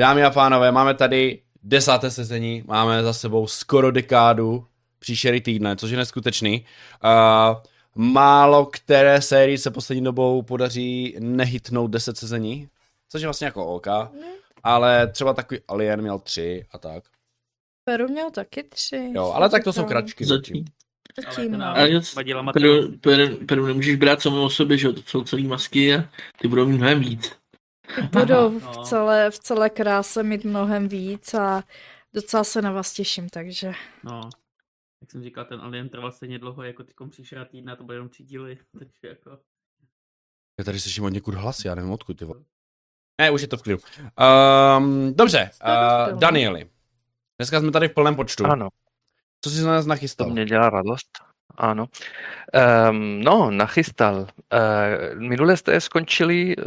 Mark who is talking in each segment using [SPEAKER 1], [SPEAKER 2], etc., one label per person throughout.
[SPEAKER 1] Dámy a pánové, máme tady desáté sezení, máme za sebou skoro dekádu příšery týdne, což je neskutečný. Uh, málo které sérii se poslední dobou podaří nehytnout 10 sezení, což je vlastně jako OK, ale třeba takový Alien měl tři a tak.
[SPEAKER 2] Peru měl taky tři.
[SPEAKER 1] Jo, ale tak to jsou kračky.
[SPEAKER 3] Zatím.
[SPEAKER 2] Zatím, no.
[SPEAKER 3] Ale
[SPEAKER 4] materiál.
[SPEAKER 3] Peru, Peru, Peru nemůžeš brát samou o sobě, že jo, to jsou celý masky a ty budou mít mnohem víc.
[SPEAKER 2] Budou v
[SPEAKER 4] No.
[SPEAKER 2] celé, v celé kráse mít mnohem víc a docela se na vás těším, takže
[SPEAKER 4] No, jak jsem říkal, ten Alien trval stejně dlouho, jako ty příšera týdna, to bude jenom tři díly, takže jako...
[SPEAKER 1] Já tady slyším od někud hlas, já nevím odkud ty vole. Ne, už je to v klidu. Um, dobře, uh. Danieli. Dneska jsme tady v plném počtu.
[SPEAKER 5] Ano,
[SPEAKER 1] Co jsi na nás
[SPEAKER 5] to
[SPEAKER 1] nachystal?
[SPEAKER 5] mě dělá radost. Ano. Um, no, nachystal. Uh, minule jste skončili uh,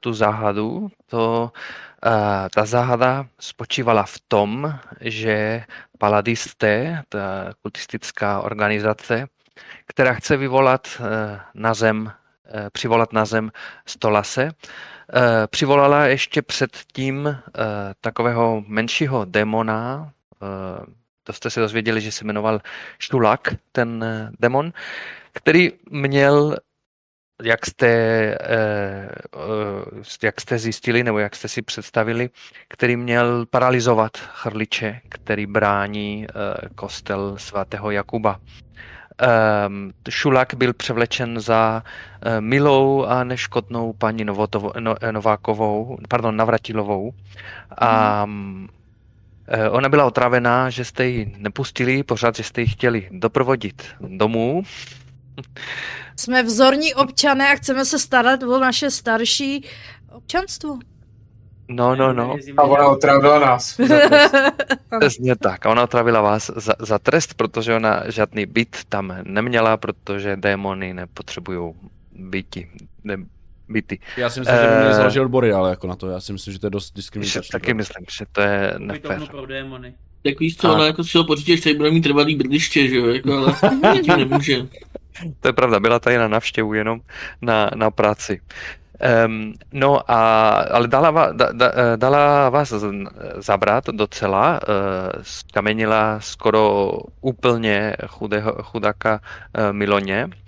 [SPEAKER 5] tu záhadu. To, uh, ta záhada spočívala v tom, že paladisté, ta kultistická organizace, která chce vyvolat uh, na zem, uh, přivolat na zem Stolase, uh, přivolala ještě předtím uh, takového menšího démona, uh, to jste se dozvěděli, že se jmenoval Štulak, ten eh, demon, který měl, jak jste, eh, jak jste zjistili, nebo jak jste si představili, který měl paralizovat chrliče, který brání eh, kostel svatého Jakuba. Um, Šulak byl převlečen za milou a neškodnou paní Novotovo, no, Novákovou, pardon, Navratilovou. A mm, eh, ona byla otravená, že jste ji nepustili, pořád, že jste ji chtěli doprovodit domů.
[SPEAKER 2] jsme vzorní občané a chceme se starat o naše starší občanstvo.
[SPEAKER 5] No, no, no,
[SPEAKER 6] A ona otravila nás.
[SPEAKER 5] přesně tak. A ona otravila vás za, za trest, protože ona žádný byt tam neměla, protože démony nepotřebují byti. Ne, byty.
[SPEAKER 1] Já si myslím, že by měli
[SPEAKER 5] Eh,
[SPEAKER 1] založit odbory, ale jako na to, já si myslím, že to je dost
[SPEAKER 5] Že,
[SPEAKER 1] diskriminační.
[SPEAKER 5] taky myslím, že to je nefér.
[SPEAKER 3] Tak víš co,
[SPEAKER 5] A-
[SPEAKER 3] ona jako si ho počítač, tady bude mít trvalý bydliště, že jo, jako, ale tím nemůže.
[SPEAKER 5] To je pravda, byla tady na návštěvu jenom na, na práci. Um, no a, ale dala, va- da, da, eh, dala vás z- zabrat docela, uh, skamenila skoro úplně chudého, chudáka uh, Miloně Eh,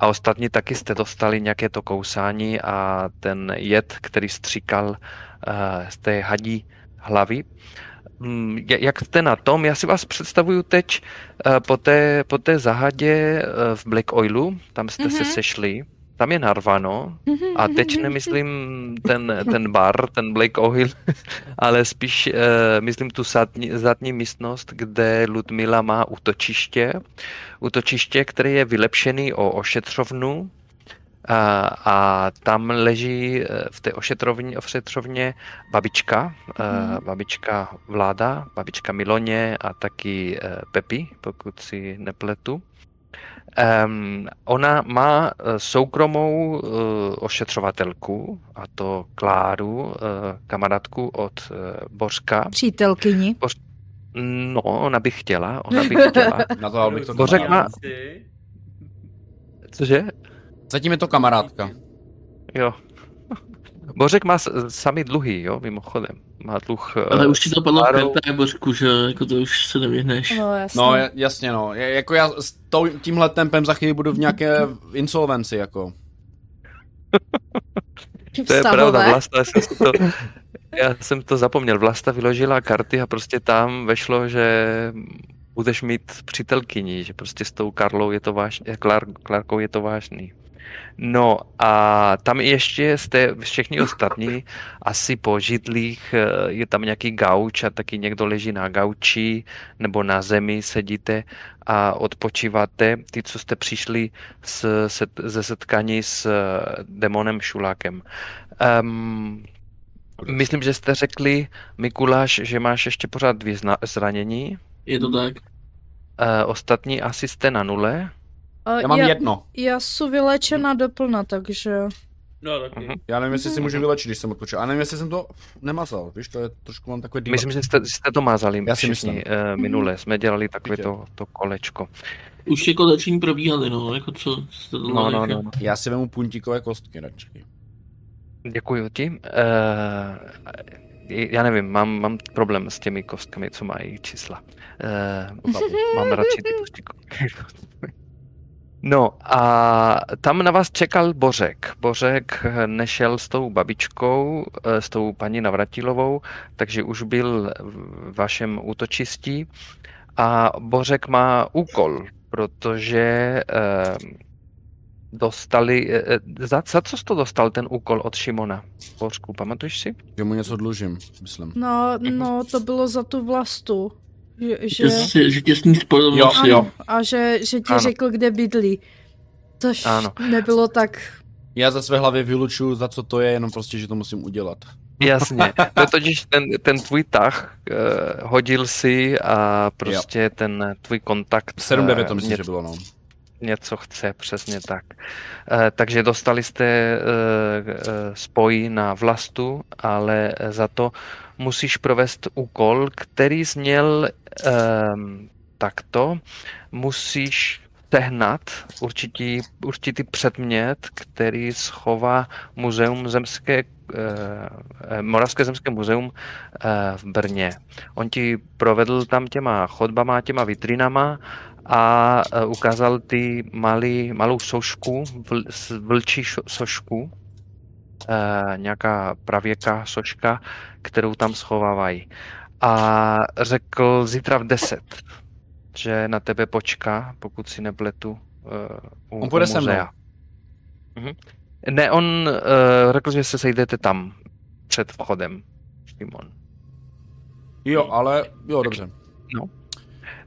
[SPEAKER 5] a ostatní taky jste dostali nějaké to kousání a ten jed, který stříkal eh, z té hadí hlavy. Mm, ja- Jak jste na tom? Já si vás představuju teď eh, po té, po té zahadě eh, v Black Oilu, tam jste se
[SPEAKER 2] Mhm.
[SPEAKER 5] sešli, tam je narvano, a teď nemyslím ten, ten bar, ten Black Oil, ale spíš uh, myslím tu zadní, zadní místnost, kde Ludmila má útočiště. Útočiště, které je vylepšený o ošetřovnu a, a tam leží eh, v té ošetrovně, ošetřovně babička,
[SPEAKER 2] Mhm.
[SPEAKER 5] uh, babička Vláda, babička Miloně a taky uh, Pepi, pokud si nepletu. Um, ona má eh, soukromou uh, ošetřovatelku, a to Kláru, uh, kamarádku od uh, Bořka.
[SPEAKER 2] Přítelkyni.
[SPEAKER 5] No, ona by chtěla, ona by chtěla.
[SPEAKER 1] Na to, abych to
[SPEAKER 5] Bořek má- Cože?
[SPEAKER 1] Zatím je to kamarádka.
[SPEAKER 5] Jo. Bořek má sami dluhy, jo, mimochodem. Má dluh... eh,
[SPEAKER 3] Ale už ti to padlo v pěté, Božku, že jako to už se nevyhneš.
[SPEAKER 2] No, jasně.
[SPEAKER 1] No, ja- jasně, no. Je- Jako já s tou, tímhle tempem za chvíli budu v nějaké insolvenci, jako.
[SPEAKER 5] To je pravda, Vlasta, já jsem, si to, já jsem to zapomněl. Vlasta vyložila karty a prostě tam vešlo, že budeš mít přítelkyni, že prostě s tou Karlou je to vážný, Klárkou je to vážný. No a tam ještě jste všichni ostatní asi po židlích, eh, je tam nějaký gauč a taky někdo leží na gauči nebo na zemi sedíte a odpočíváte. Ty, co jste přišli z, set, ze setkání s eh, demonem Šulákem. Um, myslím, že jste řekli, Mikuláš, že máš ještě pořád dvě zranění.
[SPEAKER 3] Je to tak.
[SPEAKER 5] Uh, ostatní asi jste na nule.
[SPEAKER 2] A
[SPEAKER 1] Já mám
[SPEAKER 2] já,
[SPEAKER 1] jedno.
[SPEAKER 2] Já jsem vylečena doplna, takže...
[SPEAKER 4] No, taky.
[SPEAKER 5] Mhm.
[SPEAKER 1] Já nevím, jestli si můžu vylečit, když jsem odpočil. A nevím, jestli jsem to nemazal. Víš, to je trošku mám takové
[SPEAKER 5] Myslím, že jste, jste to mázali
[SPEAKER 1] Já si
[SPEAKER 5] všichni
[SPEAKER 1] myslím.
[SPEAKER 5] uh, minule. Jsme dělali takové to, to kolečko.
[SPEAKER 3] Už jako léčení probíhaly, no, jako co jste to
[SPEAKER 5] No, no, no. no.
[SPEAKER 1] Já si vemu puntíkové kostky radši.
[SPEAKER 5] Děkuji ti. Uh, já nevím, mám, mám problém s těmi kostkami, co mají čísla. Uh, mám radši ty kostky. No a tam na vás čekal Bořek. Bořek nešel s tou babičkou, eh, s tou paní Navratilovou, takže už byl v vašem útočistí. A Bořek má úkol, protože eh, dostali, eh, za, za co jsi to dostal ten úkol od Šimona? Bořku, pamatuješ si?
[SPEAKER 1] Že mu něco dlužím, myslím.
[SPEAKER 2] No, no, to bylo za tu vlastu. Že, že...
[SPEAKER 3] Že, tě s ní spojil
[SPEAKER 1] Jo,
[SPEAKER 3] moc,
[SPEAKER 1] jo.
[SPEAKER 2] A že, že ti
[SPEAKER 5] Ano.
[SPEAKER 2] řekl, kde bydlí. Což
[SPEAKER 5] Ano.
[SPEAKER 2] nebylo tak...
[SPEAKER 1] Já za své hlavě vylučuju, za co to je, jenom prostě, že to musím udělat.
[SPEAKER 5] Jasně, to je totiž ten, ten tvůj tah, uh, hodil si a prostě ten tvůj kontakt
[SPEAKER 1] 7-9
[SPEAKER 5] eh,
[SPEAKER 1] to myslím,
[SPEAKER 5] něco,
[SPEAKER 1] že bylo, no.
[SPEAKER 5] Něco chce, přesně tak. Eh, takže dostali jste eh, spoj na vlastu, ale za to musíš provést úkol, který zněl ehm, takto. Musíš sehnat určitý, určitý předmět, který schová Muzeum zemské, eh, Moravské zemské muzeum eh, v Brně. On ti provedl tam těma chodbama, těma vitrinama a eh, ukázal ty malý, malou sošku, vl, vlčí sošku, eh, nějaká pravěká soška, kterou tam schovávají. A řekl zítra v 10, že na tebe počká, pokud si nepletu, uh, u,
[SPEAKER 1] On půjde
[SPEAKER 5] u
[SPEAKER 1] se mnou.
[SPEAKER 5] muzea. Mhm. Ne, on uh, řekl, že se sejdete tam, před vchodem, Šimon.
[SPEAKER 1] Jo, ale, jo, dobře.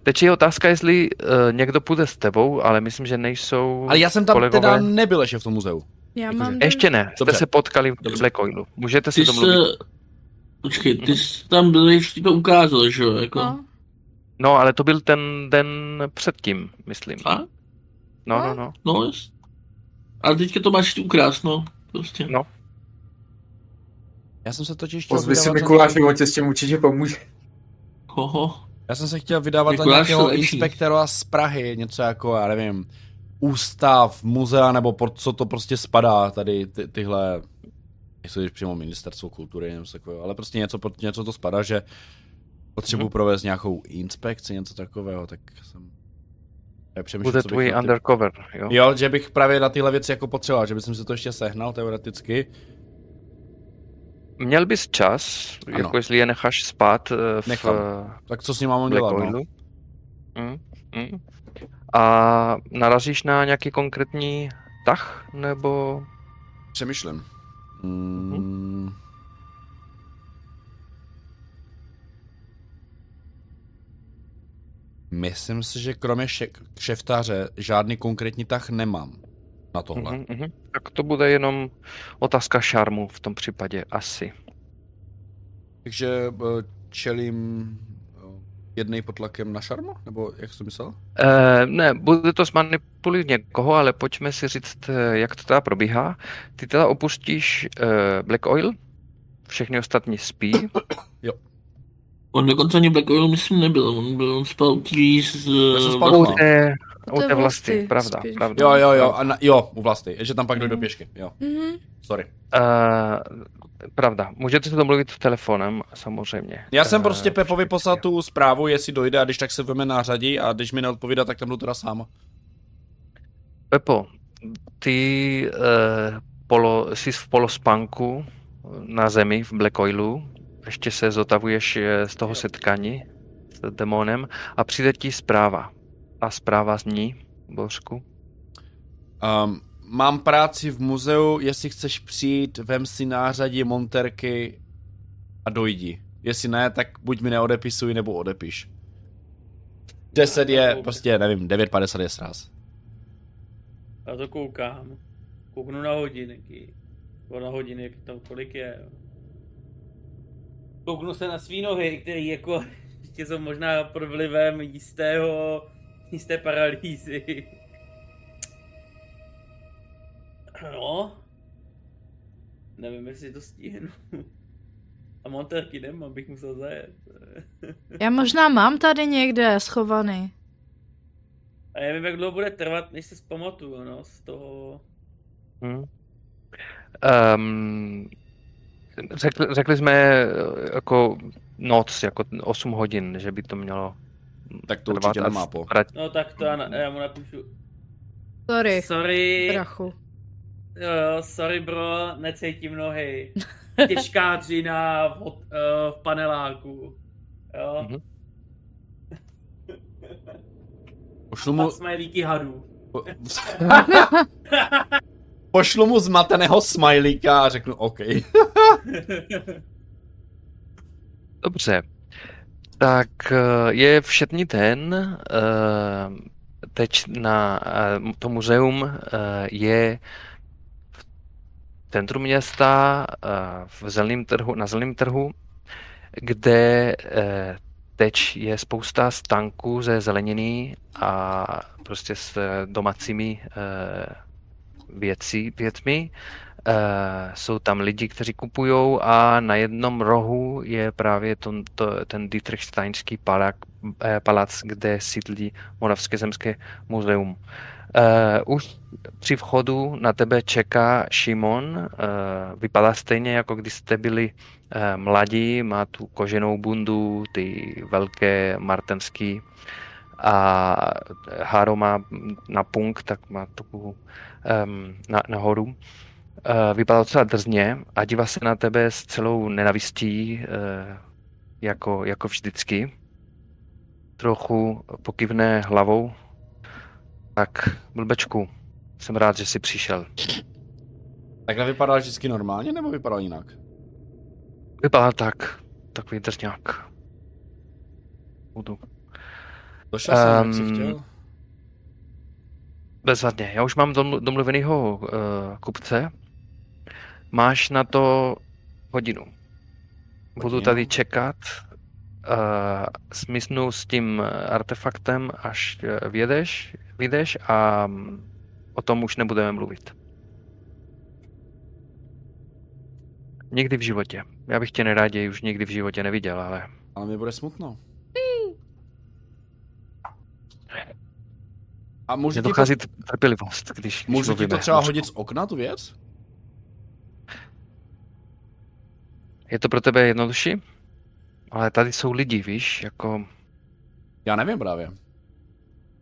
[SPEAKER 5] Teď je otázka, jestli uh, někdo půjde s tebou, ale myslím, že nejsou
[SPEAKER 1] Ale já jsem tam
[SPEAKER 5] kolegové.
[SPEAKER 1] teda nebyl ještě v tom muzeu.
[SPEAKER 2] Já
[SPEAKER 1] Jakože-
[SPEAKER 2] mám...
[SPEAKER 5] Ještě ne, jste
[SPEAKER 1] Dobře.
[SPEAKER 5] se potkali v
[SPEAKER 1] Dobře.
[SPEAKER 5] Black Oilu. Můžete si
[SPEAKER 3] Ty
[SPEAKER 5] domluvit.
[SPEAKER 3] se... Počkej, ty jsi tam byl, ještě ti to ukázal, že jo? Jako...
[SPEAKER 2] No,
[SPEAKER 5] No, ale to byl ten den předtím, myslím.
[SPEAKER 3] A?
[SPEAKER 5] No, no, no.
[SPEAKER 3] No, jest. Ale teďka to máš ukrást, no. Prostě.
[SPEAKER 5] No.
[SPEAKER 1] Já jsem se totiž chtěl
[SPEAKER 6] Pozvi si Mikuláši, on tě s tím určitě pomůže.
[SPEAKER 3] Hoho.
[SPEAKER 1] Já jsem se chtěl vydávat
[SPEAKER 3] Mikuláš
[SPEAKER 1] nějakého
[SPEAKER 3] to lepší.
[SPEAKER 1] inspektora z Prahy, něco jako, já nevím, ústav, muzea, nebo pod co to prostě spadá, tady ty, tyhle, jestli přímo ministerstvo kultury, nebo něco takového, ale prostě něco, pod něco to spadá, že potřebuji
[SPEAKER 5] Mhm.
[SPEAKER 1] provést nějakou inspekci, něco takového, tak jsem...
[SPEAKER 5] Bude tvůj
[SPEAKER 1] na
[SPEAKER 5] undercover, jo?
[SPEAKER 1] Jo, že bych právě na tyhle věci jako potřeboval, že bych si to ještě sehnal teoreticky.
[SPEAKER 5] Měl bys čas,
[SPEAKER 1] Ano.
[SPEAKER 5] jako jestli je necháš spát eh, v
[SPEAKER 1] Nechám. Tak co s ním mám dělat, no?
[SPEAKER 5] Mm, mm. A narazíš na nějaký konkrétní tah, nebo...
[SPEAKER 1] Přemýšlím. Mm. Myslím si, že kromě šeftáře žádný konkrétní tah nemám na tohle.
[SPEAKER 5] Mhm, mhm. Tak to bude jenom otázka šarmu v tom případě, asi.
[SPEAKER 1] Takže eh, čelím eh, jednej pod tlakem na šarmu? Nebo jak jsi to myslel?
[SPEAKER 5] Eh, ne, bude to zmanipulit někoho, ale pojďme si říct, jak to teda probíhá. Ty teda opustíš eh, Black Oil, všechny ostatní spí.
[SPEAKER 3] On dokonce ani Black Oil, myslím, nebyl. On, byl, on spal tý z...
[SPEAKER 1] Já jsem spal
[SPEAKER 5] U té, vlasti,
[SPEAKER 2] vlasti
[SPEAKER 5] pravda,
[SPEAKER 2] spíš.
[SPEAKER 5] pravda.
[SPEAKER 1] Jo, jo, jo, a na, jo, u vlasti, že tam pak dojdu
[SPEAKER 5] Mhm.
[SPEAKER 1] pěšky, jo,
[SPEAKER 2] mhm.
[SPEAKER 1] sorry.
[SPEAKER 5] Eh, pravda, můžete se domluvit telefonem, samozřejmě.
[SPEAKER 1] Já jsem
[SPEAKER 5] Eh,
[SPEAKER 1] prostě Pepovi
[SPEAKER 5] všichni
[SPEAKER 1] poslal tu zprávu, jestli dojde a když tak se veme nářadí a když mi neodpovídá, tak tam jdu teda sám.
[SPEAKER 5] Pepo, ty eh, polo, jsi v polospánku na zemi v Black Oilu, ještě se zotavuješ z toho setkání s demonem a přijde ti zpráva. A zpráva zní, Bořku.
[SPEAKER 1] Um, mám práci v muzeu, jestli chceš přijít, vem si nářadí monterky a dojdi. Jestli ne, tak buď mi neodepisuj, nebo odepiš. 10 je, prostě nevím, 9.50 je sraz.
[SPEAKER 4] Já to koukám. Kouknu na hodinky. Nebo na hodiny, jak tam kolik je. Kouknu se na svý nohy, který jako ještě jsou možná pod vlivem jistého, jisté paralýzy. No. Nevím, jestli to stihnu. A monterky nemám, bych musel zajet.
[SPEAKER 2] Já možná mám tady někde schovaný.
[SPEAKER 4] A já nevím, jak dlouho bude trvat, než se zpamatuju, no, z toho...
[SPEAKER 5] Hm. Um, řekli, řekli jsme eh, jako noc, jako 8 hodin, že by to mělo
[SPEAKER 1] Tak to určitě nemá po.
[SPEAKER 4] No tak to já, na- já mu napíšu.
[SPEAKER 2] Sorry,
[SPEAKER 4] Sorry,
[SPEAKER 2] brachu.
[SPEAKER 4] jo, jo, sorry bro, necítím nohy. Těžká dřina v, hot- eh, v paneláku. Jo.
[SPEAKER 5] Mhm.
[SPEAKER 1] Pošlu mu,
[SPEAKER 4] smajlíky hadů.
[SPEAKER 1] po- pošlu mu zmateného smajlíka a řeknu OK.
[SPEAKER 5] Dobře. Tak eh, je všední den, eh, teď na eh, to muzeum je v centru města, v zeleném trhu, na zeleném trhu, kde teď je spousta stanků ze zeleniny a prostě s domácími věcí, věcmi. Eh, jsou tam lidi, kteří kupují a na jednom rohu je právě to, to, ten Dietrichsteinský palak, eh, palác, kde sídlí Moravské zemské muzeum. Eh, už při vchodu na tebe čeká Šimon, eh, vypadá stejně jako když jste byli eh, mladí, má tu koženou bundu, ty velké martenský a Haro má na punk, tak má takovou um, na, nahoru. Uh, vypadá docela drzně a dívá se na tebe s celou nenavistí, uh, jako, jako vždycky. Trochu pokivne hlavou. Tak, blbečku, jsem rád, že jsi přišel.
[SPEAKER 1] Takhle vypadá vždycky normálně, nebo vypadá jinak?
[SPEAKER 5] Vypadá tak, takový drzňák. Budu.
[SPEAKER 1] Došel jsem, jak jsi chtěl.
[SPEAKER 5] Bezvadně. Já už mám domlu- domluvenýho uh, kupce. Máš na to hodinu. Budu
[SPEAKER 1] Hodinu?
[SPEAKER 5] tady čekat. Uh, smysnu s tím artefaktem, až uh, vědeš, vyjdeš a mm, o tom už nebudeme mluvit. Nikdy v životě. Já bych tě neráději už nikdy v životě neviděl, ale
[SPEAKER 1] Ale mi bude smutno. A můžu ti, to,
[SPEAKER 5] nedochází t- trpělivost, když,
[SPEAKER 1] můžu ti to třeba hodit z okna, tu věc?
[SPEAKER 5] Je to pro tebe jednodušší? Ale tady jsou lidi, víš, jako...
[SPEAKER 1] Já nevím právě.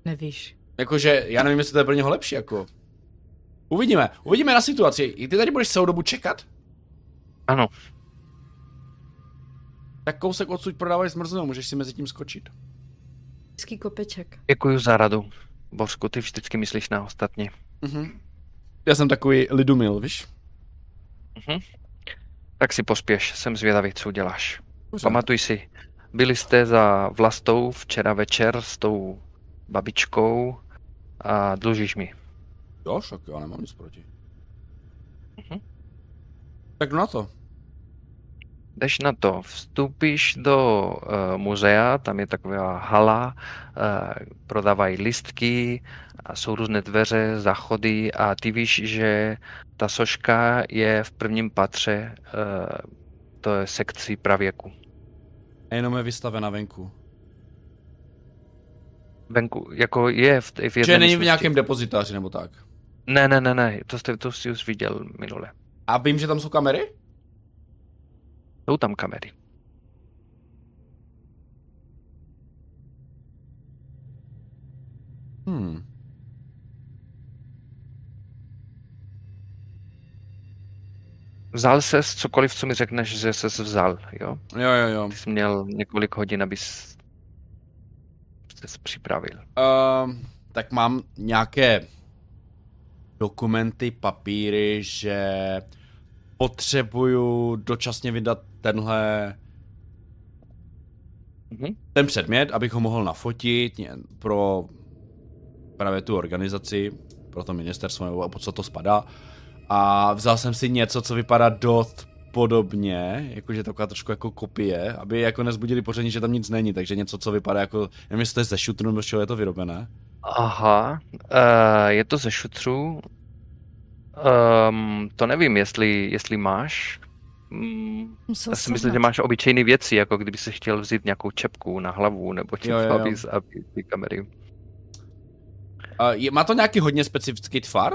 [SPEAKER 2] Nevíš.
[SPEAKER 1] Jakože, já nevím, jestli to je pro něho lepší, jako. Uvidíme, uvidíme na situaci. I ty tady budeš celou dobu čekat?
[SPEAKER 5] Ano,
[SPEAKER 1] Tak kousek odsud prodávají zmrzlinou, můžeš si mezi tím skočit.
[SPEAKER 2] Hezký kopeček.
[SPEAKER 5] děkuji za radu. Bořku, ty vždycky myslíš na ostatní.
[SPEAKER 1] Mhm. Já jsem takový lidumil, víš?
[SPEAKER 5] Tak si pospěš, jsem zvědavý, co uděláš.
[SPEAKER 1] Pořád.
[SPEAKER 5] Pamatuj si, byli jste za Vlastou včera večer s tou babičkou a dlužíš mi.
[SPEAKER 1] Jo, však já nemám nic proti.
[SPEAKER 5] Mhm.
[SPEAKER 1] Tak na to.
[SPEAKER 5] Jdeš na to, vstoupíš do uh, muzea, tam je taková hala, uh, prodávají listky, a jsou různé dveře, záchody a ty víš, že ta soška je v prvním patře, uh, to je sekci pravěku.
[SPEAKER 1] A jenom je vystavena venku.
[SPEAKER 5] Venku, jako je v, v jedné
[SPEAKER 1] Že není v nějakém depozitáři nebo tak.
[SPEAKER 5] Ne, ne, ne, ne, to, jste, to jsi už viděl minule.
[SPEAKER 1] A vím, že tam jsou kamery?
[SPEAKER 5] Jsou tam kamery.
[SPEAKER 1] Hmm.
[SPEAKER 5] Vzal ses cokoliv, co mi řekneš, že ses vzal, jo?
[SPEAKER 1] Jo, jo, jo.
[SPEAKER 5] Ty jsi měl několik hodin, abys se připravil.
[SPEAKER 1] Uh, tak mám nějaké dokumenty, papíry, že potřebuju dočasně vydat tenhle
[SPEAKER 5] Mhm.
[SPEAKER 1] ten předmět, abych ho mohl nafotit pro právě tu organizaci, pro to ministerstvo, nebo pod co to spadá. A vzal jsem si něco, co vypadá dost podobně, jakože taková trošku jako kopie, aby jako nezbudili pořadí, že tam nic není, takže něco, co vypadá jako, nevím, jestli to je ze šutru, nebo z čeho je to vyrobené.
[SPEAKER 5] Aha, uh, je to ze šutru. Um, to nevím, jestli, jestli máš. Mm,
[SPEAKER 2] Musel
[SPEAKER 5] já si myslím, že máš obyčejné věci, jako kdyby si chtěl vzít nějakou čepku na hlavu nebo něco, aby, aby ty kamery.
[SPEAKER 1] Uh, je, má to nějaký hodně specifický tvar?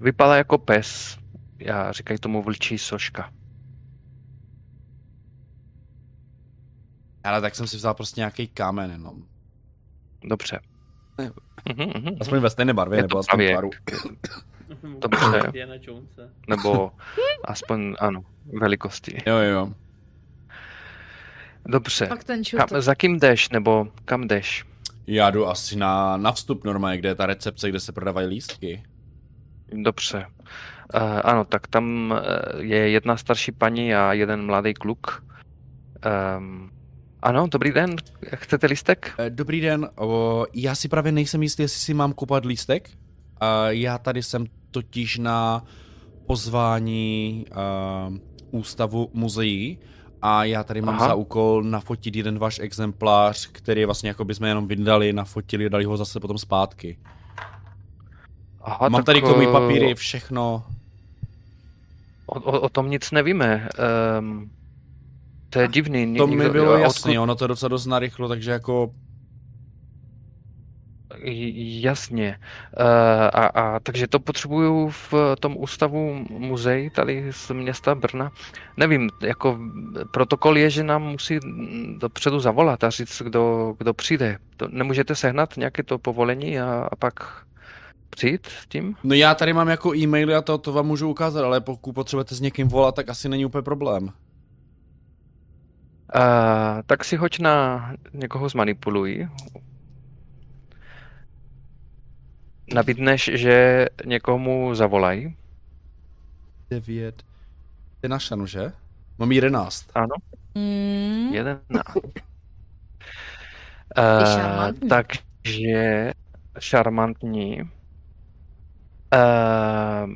[SPEAKER 5] Vypadá jako pes. Já říkají tomu vlčí soška.
[SPEAKER 1] Ale tak jsem si vzal prostě nějaký kámen jenom.
[SPEAKER 5] Dobře.
[SPEAKER 1] Ne.
[SPEAKER 5] Mhm, mhm,
[SPEAKER 1] Aspoň ve stejné barvě,
[SPEAKER 5] Je
[SPEAKER 1] nebo aspoň tvaru.
[SPEAKER 5] Dobře.
[SPEAKER 4] Jonese.
[SPEAKER 5] Nebo aspoň, ano, velikosti.
[SPEAKER 1] Jo, jo.
[SPEAKER 5] Dobře.
[SPEAKER 2] Pak ten.
[SPEAKER 5] Kam, za kým jdeš, nebo kam jdeš?
[SPEAKER 1] Já jdu asi na, na vstup normálně, kde je ta recepce, kde se prodávají lístky.
[SPEAKER 5] Dobře. Uh, ano, tak tam uh, je jedna starší paní a jeden mladý kluk. Um, ano, dobrý den. Chcete listek?
[SPEAKER 1] Eh, Dobrý den, o, já si právě nejsem jistý, jestli si mám kopat lístek. Já tady jsem totiž na pozvání uh, ústavu muzeí a já tady mám
[SPEAKER 5] Aha.
[SPEAKER 1] za úkol nafotit jeden váš exemplář, který vlastně jako bychom jenom vydali, nafotili a dali ho zase potom zpátky.
[SPEAKER 5] Aha,
[SPEAKER 1] mám
[SPEAKER 5] tak,
[SPEAKER 1] tady komí
[SPEAKER 5] eh,
[SPEAKER 1] papíry, všechno.
[SPEAKER 5] O, o, o tom nic nevíme. Um, to je divný.
[SPEAKER 1] To mi bylo
[SPEAKER 5] a
[SPEAKER 1] jasný, ono to docela dost narychlo, takže jako
[SPEAKER 5] Jasně. Uh, a, a takže to potřebuju v tom ústavu muzej tady z města Brna. Nevím, jako protokol je, že nám musí dopředu zavolat a říct, kdo, kdo přijde. To, nemůžete sehnat nějaké to povolení a, a pak přijít s tím?
[SPEAKER 1] No já tady mám jako e-maily a to, to vám můžu ukázat, ale pokud potřebujete s někým volat, tak asi není úplně problém.
[SPEAKER 5] Uh, tak si hoď na někoho zmanipuluj. Nabídneš, že někomu zavolají.
[SPEAKER 1] 9. Je na šanu, že? Mám 11.
[SPEAKER 5] Ano. Jeden.
[SPEAKER 2] Je
[SPEAKER 5] Uh,
[SPEAKER 2] šarmantní.
[SPEAKER 5] takže šarmantní. Uh,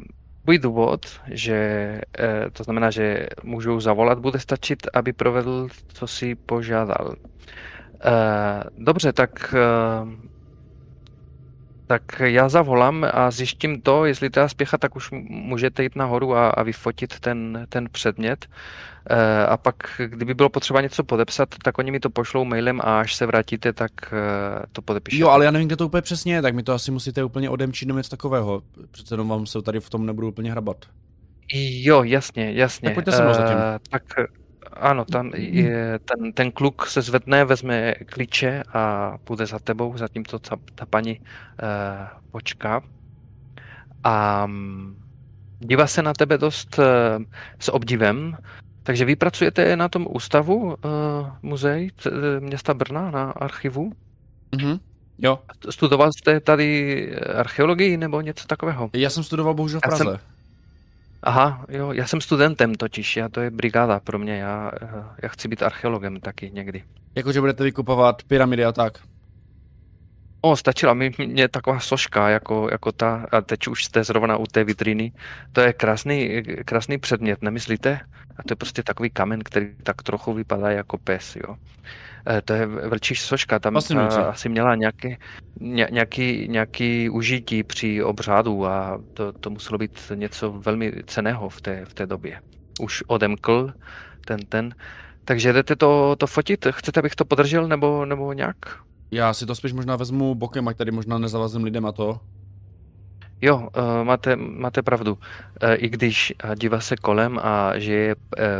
[SPEAKER 5] můj důvod, že uh, to znamená, že můžu zavolat, bude stačit, aby provedl, co si požádal. Uh, dobře, tak uh, tak já zavolám a zjištím to, jestli teda spěchat, tak už můžete jít nahoru a, a vyfotit ten, ten předmět. Eh, A pak, kdyby bylo potřeba něco podepsat, tak oni mi to pošlou mailem a až se vrátíte, tak eh, to podepíšete.
[SPEAKER 1] Jo, ale já nevím, kde to úplně přesně je, tak mi to asi musíte úplně odemčit nebo něco takového. Přece jenom vám se tady v tom nebudu úplně hrabat.
[SPEAKER 5] Jo, jasně, jasně.
[SPEAKER 1] Tak pojďte se mnou zatím.
[SPEAKER 5] Eh, tak eh, ano, tam je, ten, ten kluk se zvedne, vezme klíče a půjde za tebou, zatímco ta, ta paní uh, počká. A mm, dívá se na tebe dost uh, s obdivem. Takže vy pracujete na tom ústavu uh, muzeí c- eh, města Brna na archivu?
[SPEAKER 1] Mhm. Jo,
[SPEAKER 5] Studoval jste tady archeologii nebo něco takového?
[SPEAKER 1] já jsem studoval bohužel v
[SPEAKER 5] Já jsem-
[SPEAKER 1] Praze.
[SPEAKER 5] Aha, jo, já jsem studentem totiž, já to je brigáda pro mě, já, já chci být archeologem taky někdy.
[SPEAKER 1] Jakože budete vykupovat pyramidy a tak.
[SPEAKER 5] O, stačila mi mě taková soška, jako, jako ta, a teď už jste zrovna u té vitríny. To je krásný, krásný předmět, nemyslíte? A to je prostě takový kamen, který tak trochu vypadá jako pes, jo. Eh, To je vlčí soška, tam
[SPEAKER 1] Fascinující.
[SPEAKER 5] ta asi měla nějaký, ně, nějaký, nějaký užití při obřádu a to, to muselo být něco velmi ceného v té, v té době. Už odemkl ten, ten. Takže jdete to, to fotit? Chcete, abych to podržel nebo, nebo nějak?
[SPEAKER 1] Já si to spíš možná vezmu bokem, ať tady možná nezavazím lidem a to.
[SPEAKER 5] Jo, eh, máte, máte pravdu. Eh, I když eh, dívá se kolem a že je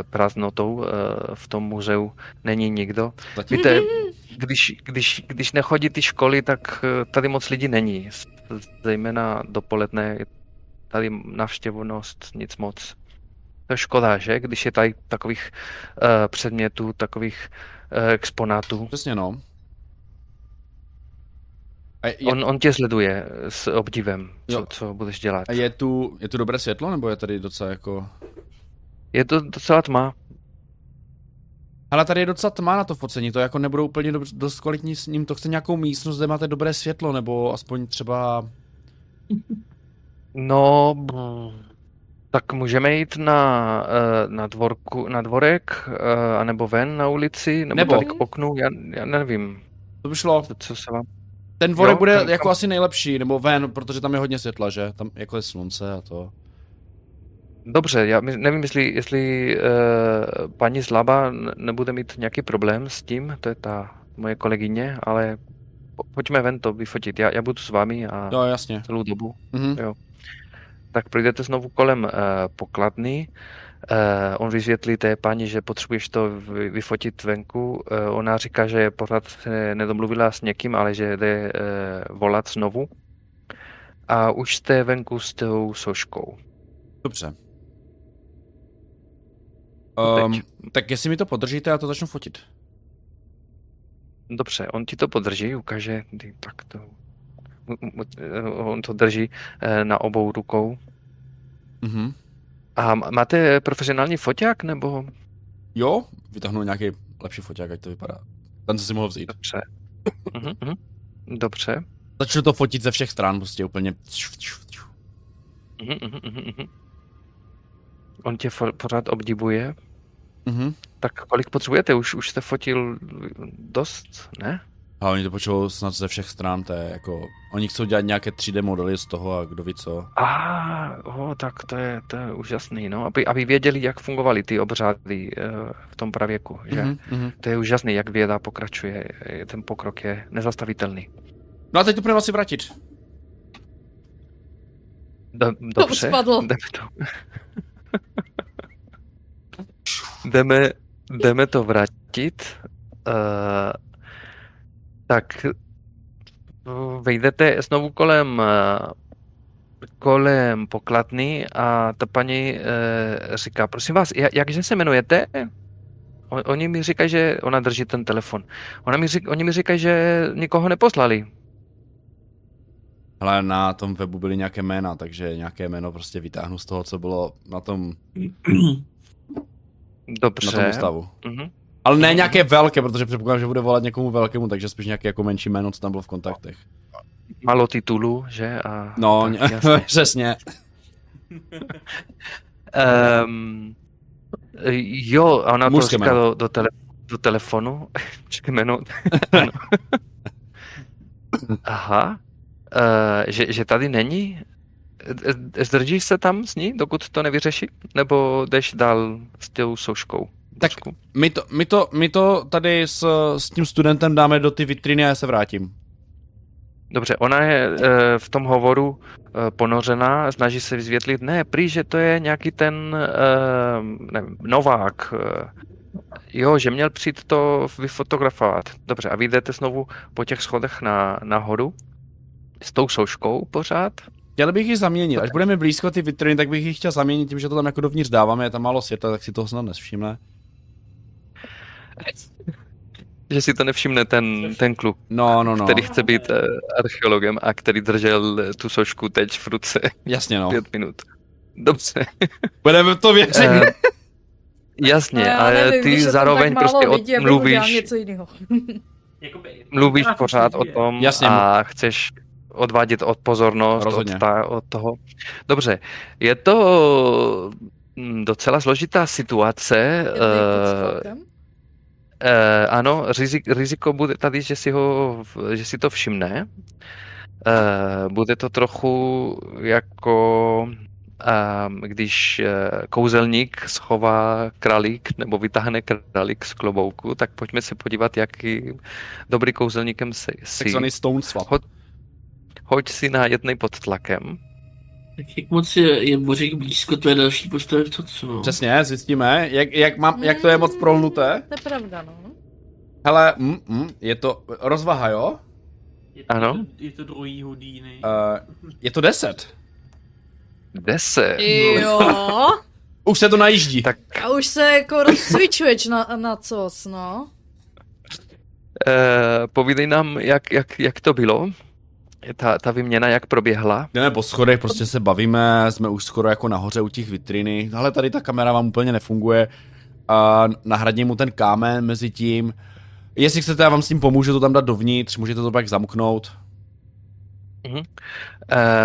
[SPEAKER 5] prázdnotou v tom muzeu, není nikdo.
[SPEAKER 1] Zatím.
[SPEAKER 5] Víte, když, když, když nechodí ty školy, tak tady moc lidí není. Zejména dopoledne je tady navštěvnost nic moc. To je škoda, že? Když je tady takových předmětů, takových exponátů.
[SPEAKER 1] Přesně no. A je,
[SPEAKER 5] On, on tě sleduje s obdivem, co,
[SPEAKER 1] Jo.
[SPEAKER 5] co budeš dělat.
[SPEAKER 1] a je, tu, je tu dobré světlo, nebo je tady docela jako...
[SPEAKER 5] Je to docela tma.
[SPEAKER 1] Ale tady je docela tma na to focení, to jako nebudou úplně dob- dost kvalitní s ním, to chce nějakou místnost, kde máte dobré světlo, nebo aspoň třeba...
[SPEAKER 5] No, tak můžeme jít na, eh, na, dvorku, na dvorek, eh, anebo ven na ulici, nebo,
[SPEAKER 1] Nebo-
[SPEAKER 5] tady k oknu, já, já nevím,
[SPEAKER 1] To by šlo.
[SPEAKER 5] co, co se vám...
[SPEAKER 1] Ten dvorek
[SPEAKER 5] Jo,
[SPEAKER 1] bude
[SPEAKER 5] kam-
[SPEAKER 1] jako
[SPEAKER 5] kam-
[SPEAKER 1] asi nejlepší, nebo ven, protože tam je hodně světla, že? Tam jako je slunce a to.
[SPEAKER 5] Dobře, já my- nevím, jestli, jestli uh, paní Zlaba nebude mít nějaký problém s tím, to je ta moje kolegyně, ale po, pojďme ven to vyfotit, já, já budu s vámi a
[SPEAKER 1] Jo, jasně.
[SPEAKER 5] celou dobu.
[SPEAKER 1] Mhm.
[SPEAKER 5] tak projdete znovu kolem uh, pokladny. Uh, on vysvětlí té paní, že potřebuješ to vy- vyfotit venku. Uh, ona říká, že pořád se nedomluvila s někým, ale že jde uh, volat znovu. A už jste venku s tou soškou.
[SPEAKER 1] Dobře.
[SPEAKER 5] Teď.
[SPEAKER 1] Um, tak jestli mi to podržíte, já to začnu fotit.
[SPEAKER 5] Dobře, on ti to podrží, ukáže, tak to, eh, on to drží eh, na obou rukou.
[SPEAKER 1] Mhm.
[SPEAKER 5] A máte profesionální foťák, nebo?
[SPEAKER 1] Jo, vytáhnu nějaký lepší foťák, ať to vypadá. Ten, co si mohl vzít.
[SPEAKER 5] Dobře. Mhm, mhm. Dobře.
[SPEAKER 1] Začnu to fotit ze všech stran, prostě úplně.
[SPEAKER 5] Mhm. On tě fo- pořád obdivuje.
[SPEAKER 1] Mhm.
[SPEAKER 5] Tak kolik potřebujete? Už, už jste fotil dost, ne?
[SPEAKER 1] A oni to počou snad ze všech stran, to je jako... Oni chcou dělat nějaké 3D modely z toho a kdo ví co.
[SPEAKER 5] A, oh, tak to je, to je úžasný, no. Aby, aby věděli, jak fungovaly ty obřády eh, v tom pravěku, že?
[SPEAKER 1] Mhm, mhm.
[SPEAKER 5] To je úžasný, jak věda pokračuje. eh, Ten pokrok je nezastavitelný.
[SPEAKER 1] No a teď to půjdeme asi vrátit.
[SPEAKER 5] Do, dobře,
[SPEAKER 2] spadlo.
[SPEAKER 5] jdeme to. jdeme, jdeme to vrátit. Uh, tak eh, vejdete znovu kolem eh, kolem pokladny a ta paní uh, říká, prosím vás, jak, jakže se jmenujete? O- Oni mi říkají, že ona drží ten telefon. Ona mi řík, oni mi říkají, že nikoho neposlali.
[SPEAKER 1] Ale na tom webu byly nějaké jména, takže nějaké jméno prostě vytáhnu z toho, co bylo na tom,
[SPEAKER 5] Dobře.
[SPEAKER 1] na tom ústavu.
[SPEAKER 5] Mhm.
[SPEAKER 1] Ale ne nějaké velké, protože předpokládám, že bude volat někomu velkému, takže spíš nějaké jako menší jméno, co tam bylo v kontaktech.
[SPEAKER 5] Málo titulů, že? A,
[SPEAKER 1] No,
[SPEAKER 5] tak,
[SPEAKER 1] přesně.
[SPEAKER 5] Um, jo, a ona to
[SPEAKER 1] Mužské
[SPEAKER 5] říká do, do, tele, do telefonu. Čekaj, jméno. Ano. Aha. Uh, že, že tady není? Eh, Zdržíš se tam s ní, dokud to nevyřeší? Nebo jdeš dál s tou souškou?
[SPEAKER 1] Tak-? My to, my to, my to tady s, s tím studentem dáme do ty vitriny a já se vrátím.
[SPEAKER 5] Dobře, ona je eh, v tom hovoru eh, ponořená, snaží se vysvětlit, ne, prý, že to je nějaký ten eh, nevím, Novák. Jo, že měl přijít to vyfotografovat. Dobře, a vy jdete znovu po těch schodech na, nahoru s tou souškou pořád?
[SPEAKER 1] Chtěl bych ji zaměnit. Až budeme blízko ty vitriny, tak bych ji chtěl zaměnit tím, že to tam jako dovnitř dáváme, je tam málo světla, tak si toho snad nevšimne.
[SPEAKER 5] Že si to nevšimne ten, ten kluk,
[SPEAKER 1] No, no, no.
[SPEAKER 5] který chce být eh, archeologem a který držel eh, tu soušku teď v ruce
[SPEAKER 1] Jasně, no.
[SPEAKER 5] pět minut. Dobře.
[SPEAKER 1] Budeme to věřit.
[SPEAKER 5] Eh, jasně,
[SPEAKER 2] No,
[SPEAKER 5] ale
[SPEAKER 2] nevím,
[SPEAKER 5] ty zároveň prostě
[SPEAKER 2] vidí, abych
[SPEAKER 5] mluvíš, pořád o tom
[SPEAKER 1] Jasně.
[SPEAKER 5] a chceš odvádět od pozornost
[SPEAKER 1] Rozhodně.
[SPEAKER 5] od, ta, od toho. Dobře, je to mm, docela složitá situace.
[SPEAKER 2] Je
[SPEAKER 5] Eh, ano, rizik, riziko bude tady, že si, ho, že si to všimne. Eh, bude to trochu jako ehm, když eh, kouzelník schová králík nebo vytáhne králík z klobouku, tak pojďme se podívat, jaký dobrý kouzelníkem si. si.
[SPEAKER 1] Takzvaný stone swap.
[SPEAKER 5] Hoď, hoď si na jednej pod tlakem.
[SPEAKER 3] Tak jak moc je, je Bořek blízko tvé další postavy v to, co? No?
[SPEAKER 1] Přesně, zjistíme, jak, jak, mám, jak to je moc prolnuté.
[SPEAKER 2] To je pravda, no.
[SPEAKER 1] Hele, mm, mm, je to rozvaha, jo?
[SPEAKER 4] Je to,
[SPEAKER 5] Ano.
[SPEAKER 4] Je to druhý Houdini.
[SPEAKER 1] Uh, je to 10.
[SPEAKER 5] Deset.
[SPEAKER 2] Jo.
[SPEAKER 1] Už se to najíždí.
[SPEAKER 5] Tak
[SPEAKER 2] A už se jako rozcvičuješ na, na cos, no.
[SPEAKER 5] eh, povídej nám, jak, jak, jak to bylo. Ta, ta výměna, jak proběhla.
[SPEAKER 1] Jdeme po schodech, prostě se bavíme, jsme už skoro jako nahoře u těch vitriny. Ale tady ta kamera vám úplně nefunguje. A nahradím mu ten kámen mezi tím. Jestli chcete, já vám s tím pomůžu to tam dát dovnitř, můžete to pak zamknout.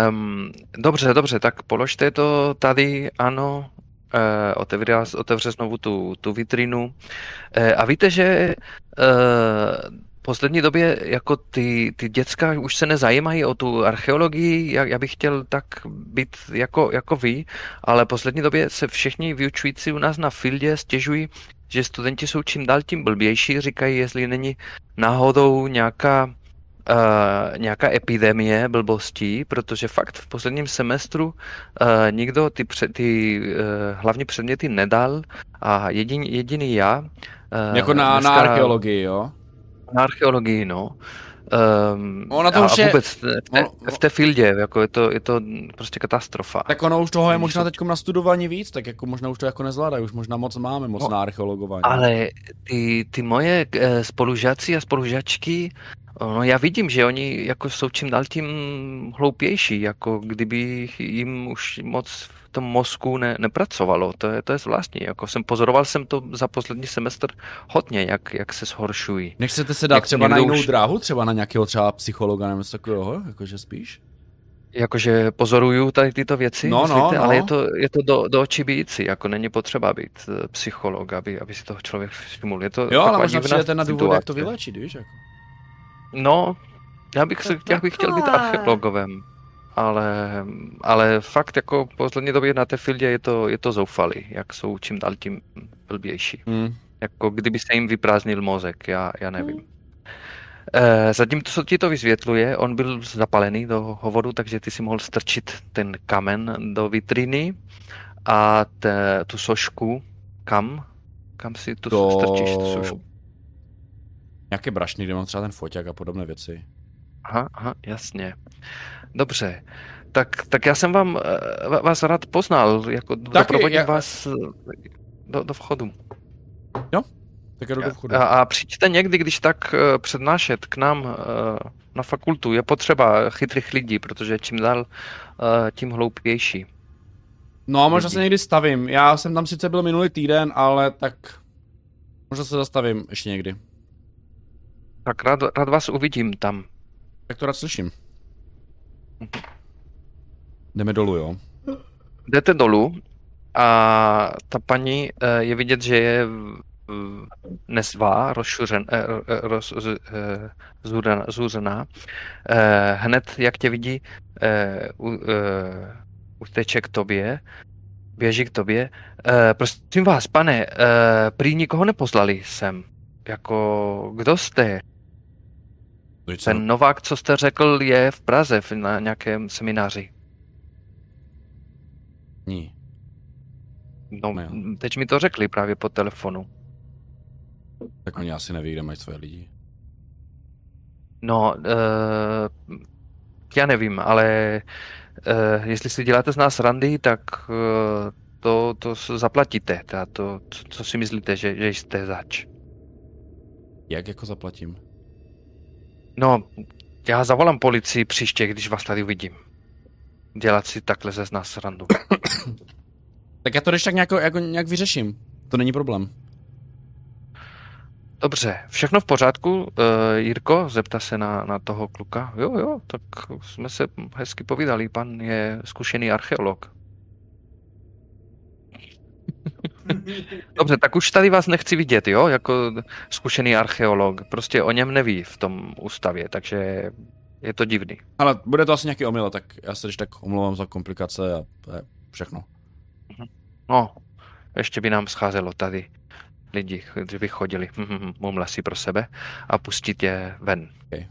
[SPEAKER 5] Um, dobře, dobře, tak položte to tady, ano, uh, otevře, otevře znovu tu, tu vitrinu. Uh, a víte, že uh, poslední době jako ty, ty děcka už se nezajímají o tu archeologii, já, já bych chtěl tak být jako, jako vy, ale v poslední době se všichni vyučující u nás na fieldě stěžují, že studenti jsou čím dál tím blbější, říkají, jestli není náhodou nějaká uh, nějaká epidemie blbostí, protože fakt v posledním semestru uh, nikdo ty, pře- ty uh, hlavní předměty nedal a jedin, jediný já. Uh,
[SPEAKER 1] Jako na,
[SPEAKER 5] dneska-
[SPEAKER 1] na archeologii, jo?
[SPEAKER 5] Na archeologii, no. Um,
[SPEAKER 1] Ono to
[SPEAKER 5] a,
[SPEAKER 1] už je-
[SPEAKER 5] vůbec v té,
[SPEAKER 1] ono-
[SPEAKER 5] v té fieldě, jako je to, je to prostě katastrofa.
[SPEAKER 1] Tak ono už toho je možná teď nastudovaní víc, tak jako možná už to jako nezvládají, už možná moc máme, moc
[SPEAKER 5] No,
[SPEAKER 1] na archeologování.
[SPEAKER 5] Ale ty, ty moje eh, spolužáci a spolužačky, no já vidím, že oni jako jsou čím dál tím hloupější, jako kdyby jim už moc v tom mozku ne, nepracovalo. To je, to je zvláštní. Jako jsem pozoroval jsem to za poslední semestr hodně, jak, jak se zhoršují.
[SPEAKER 1] Nechcete se dát
[SPEAKER 5] Jak
[SPEAKER 1] třeba na jinou
[SPEAKER 5] už-
[SPEAKER 1] dráhu, třeba na nějakého třeba psychologa nebo něco takového, jakože spíš?
[SPEAKER 5] Jakože pozoruju tady tyto věci,
[SPEAKER 1] No, no,
[SPEAKER 5] myslíte? ale
[SPEAKER 1] no.
[SPEAKER 5] je to, je to do, do očí bíjící, jako není potřeba být eh, psycholog, aby, aby si toho člověk všiml. Je to
[SPEAKER 1] Jo, ale možná
[SPEAKER 5] divná
[SPEAKER 1] přijdete na důvod, jak to vylečit, víš? Jako.
[SPEAKER 5] No, já bych, se, já bych chtěl být archeologem, ale, ale fakt jako v poslední době na té fieldě je to, je to zoufalý, jak jsou čím dál tím blbější.
[SPEAKER 1] Hmm.
[SPEAKER 5] Jako kdyby se jim vyprázdnil mozek, já, já nevím. Eh, Zatím, co ti to vysvětluje, on byl zapalený do hovoru, takže ty si mohl strčit ten kamen do vitriny a te, tu sošku, kam? Kam si tu
[SPEAKER 1] Do...
[SPEAKER 5] strčíš tu sošku?
[SPEAKER 1] Nějaké brašny, kde mám třeba ten foťák a podobné věci.
[SPEAKER 5] Aha, aha, jasně. Dobře. Tak, tak já jsem vám, eh, vás rád poznal, jako doprovodím
[SPEAKER 1] já-
[SPEAKER 5] vás eh, do, do vchodu.
[SPEAKER 1] Tak jdu do vchodu.
[SPEAKER 5] A, a přijďte někdy, když tak eh, přednášet k nám na fakultu. Je potřeba chytrých lidí, protože čím dál tím hloupější.
[SPEAKER 1] No a možná se někdy stavím. Já jsem tam sice byl minulý týden, ale tak možná se zastavím ještě někdy.
[SPEAKER 5] Tak rád, rád vás uvidím tam.
[SPEAKER 1] Tak to rád slyším. Jdeme dolů, jo?
[SPEAKER 5] Jdete dolů a ta paní eh, je vidět, že je nesvá, rozšuřen, eh, eh, roz, zúřená. Hned, jak tě vidí, uteče k tobě, běží k tobě. Prosím vás, pane, prý nikoho neposlali sem. Jako, kdo jste?
[SPEAKER 1] Teď
[SPEAKER 5] Ten Novák, co jste řekl, je v Praze na nějakém semináři.
[SPEAKER 1] Ní.
[SPEAKER 5] No,
[SPEAKER 1] No
[SPEAKER 5] teď mi to řekli právě po telefonu.
[SPEAKER 1] Tak oni asi neví, kde mají svoje lidi.
[SPEAKER 5] No, uh, já nevím, ale uh, jestli si děláte z nás randy, tak uh, to, to zaplatíte. Ta, to, co, co si myslíte, že, že jste zač?
[SPEAKER 1] Jak jako zaplatím?
[SPEAKER 5] No, já zavolám policii příště, když vás tady uvidím. Dělat si takhle ze z nás randu.
[SPEAKER 1] Tak já to když tak nějak, jako, nějak vyřeším. To není problém.
[SPEAKER 5] Dobře, všechno v pořádku, uh, Jirko? Zeptá se na, na toho kluka. Jo, jo, tak jsme se hezky povídali, pan je zkušený archeolog. Dobře, tak už tady vás nechci vidět, jo, jako zkušený archeolog. Prostě o něm neví v tom ústavě, takže je to divný.
[SPEAKER 1] Ale bude to asi nějaký omyl, tak já se když tak omlouvám za komplikace a to je všechno.
[SPEAKER 5] No, ještě by nám scházelo tady lidi, kdyby chodili, hm, mumle si pro sebe a pustit je ven.
[SPEAKER 1] Okay.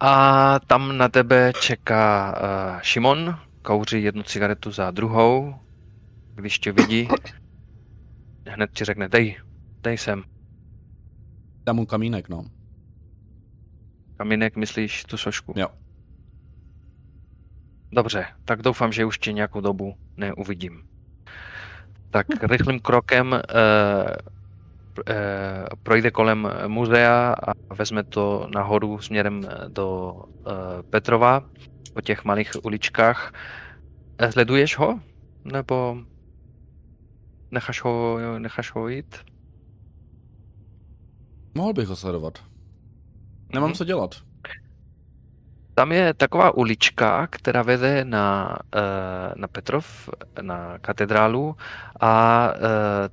[SPEAKER 5] A tam na tebe čeká uh, Šimon, kouří jednu cigaretu za druhou. Když tě vidí, hned ti řekne, dej, dej sem.
[SPEAKER 1] Dám mu kamínek, no.
[SPEAKER 5] Kamínek, myslíš tu sošku?
[SPEAKER 1] Jo.
[SPEAKER 5] Dobře, tak doufám, že už tě nějakou dobu neuvidím. Tak rychlým krokem uh, uh, projde kolem muzea a vezme to nahoru směrem do uh, Petrova po těch malých uličkách. Sleduješ ho? Nebo necháš ho, necháš ho jít?
[SPEAKER 1] Mohl bych ho sledovat. Nemám
[SPEAKER 5] Mhm.
[SPEAKER 1] co dělat.
[SPEAKER 5] Tam je taková ulička, která vede na, eh, na Petrov, na katedrálu a eh,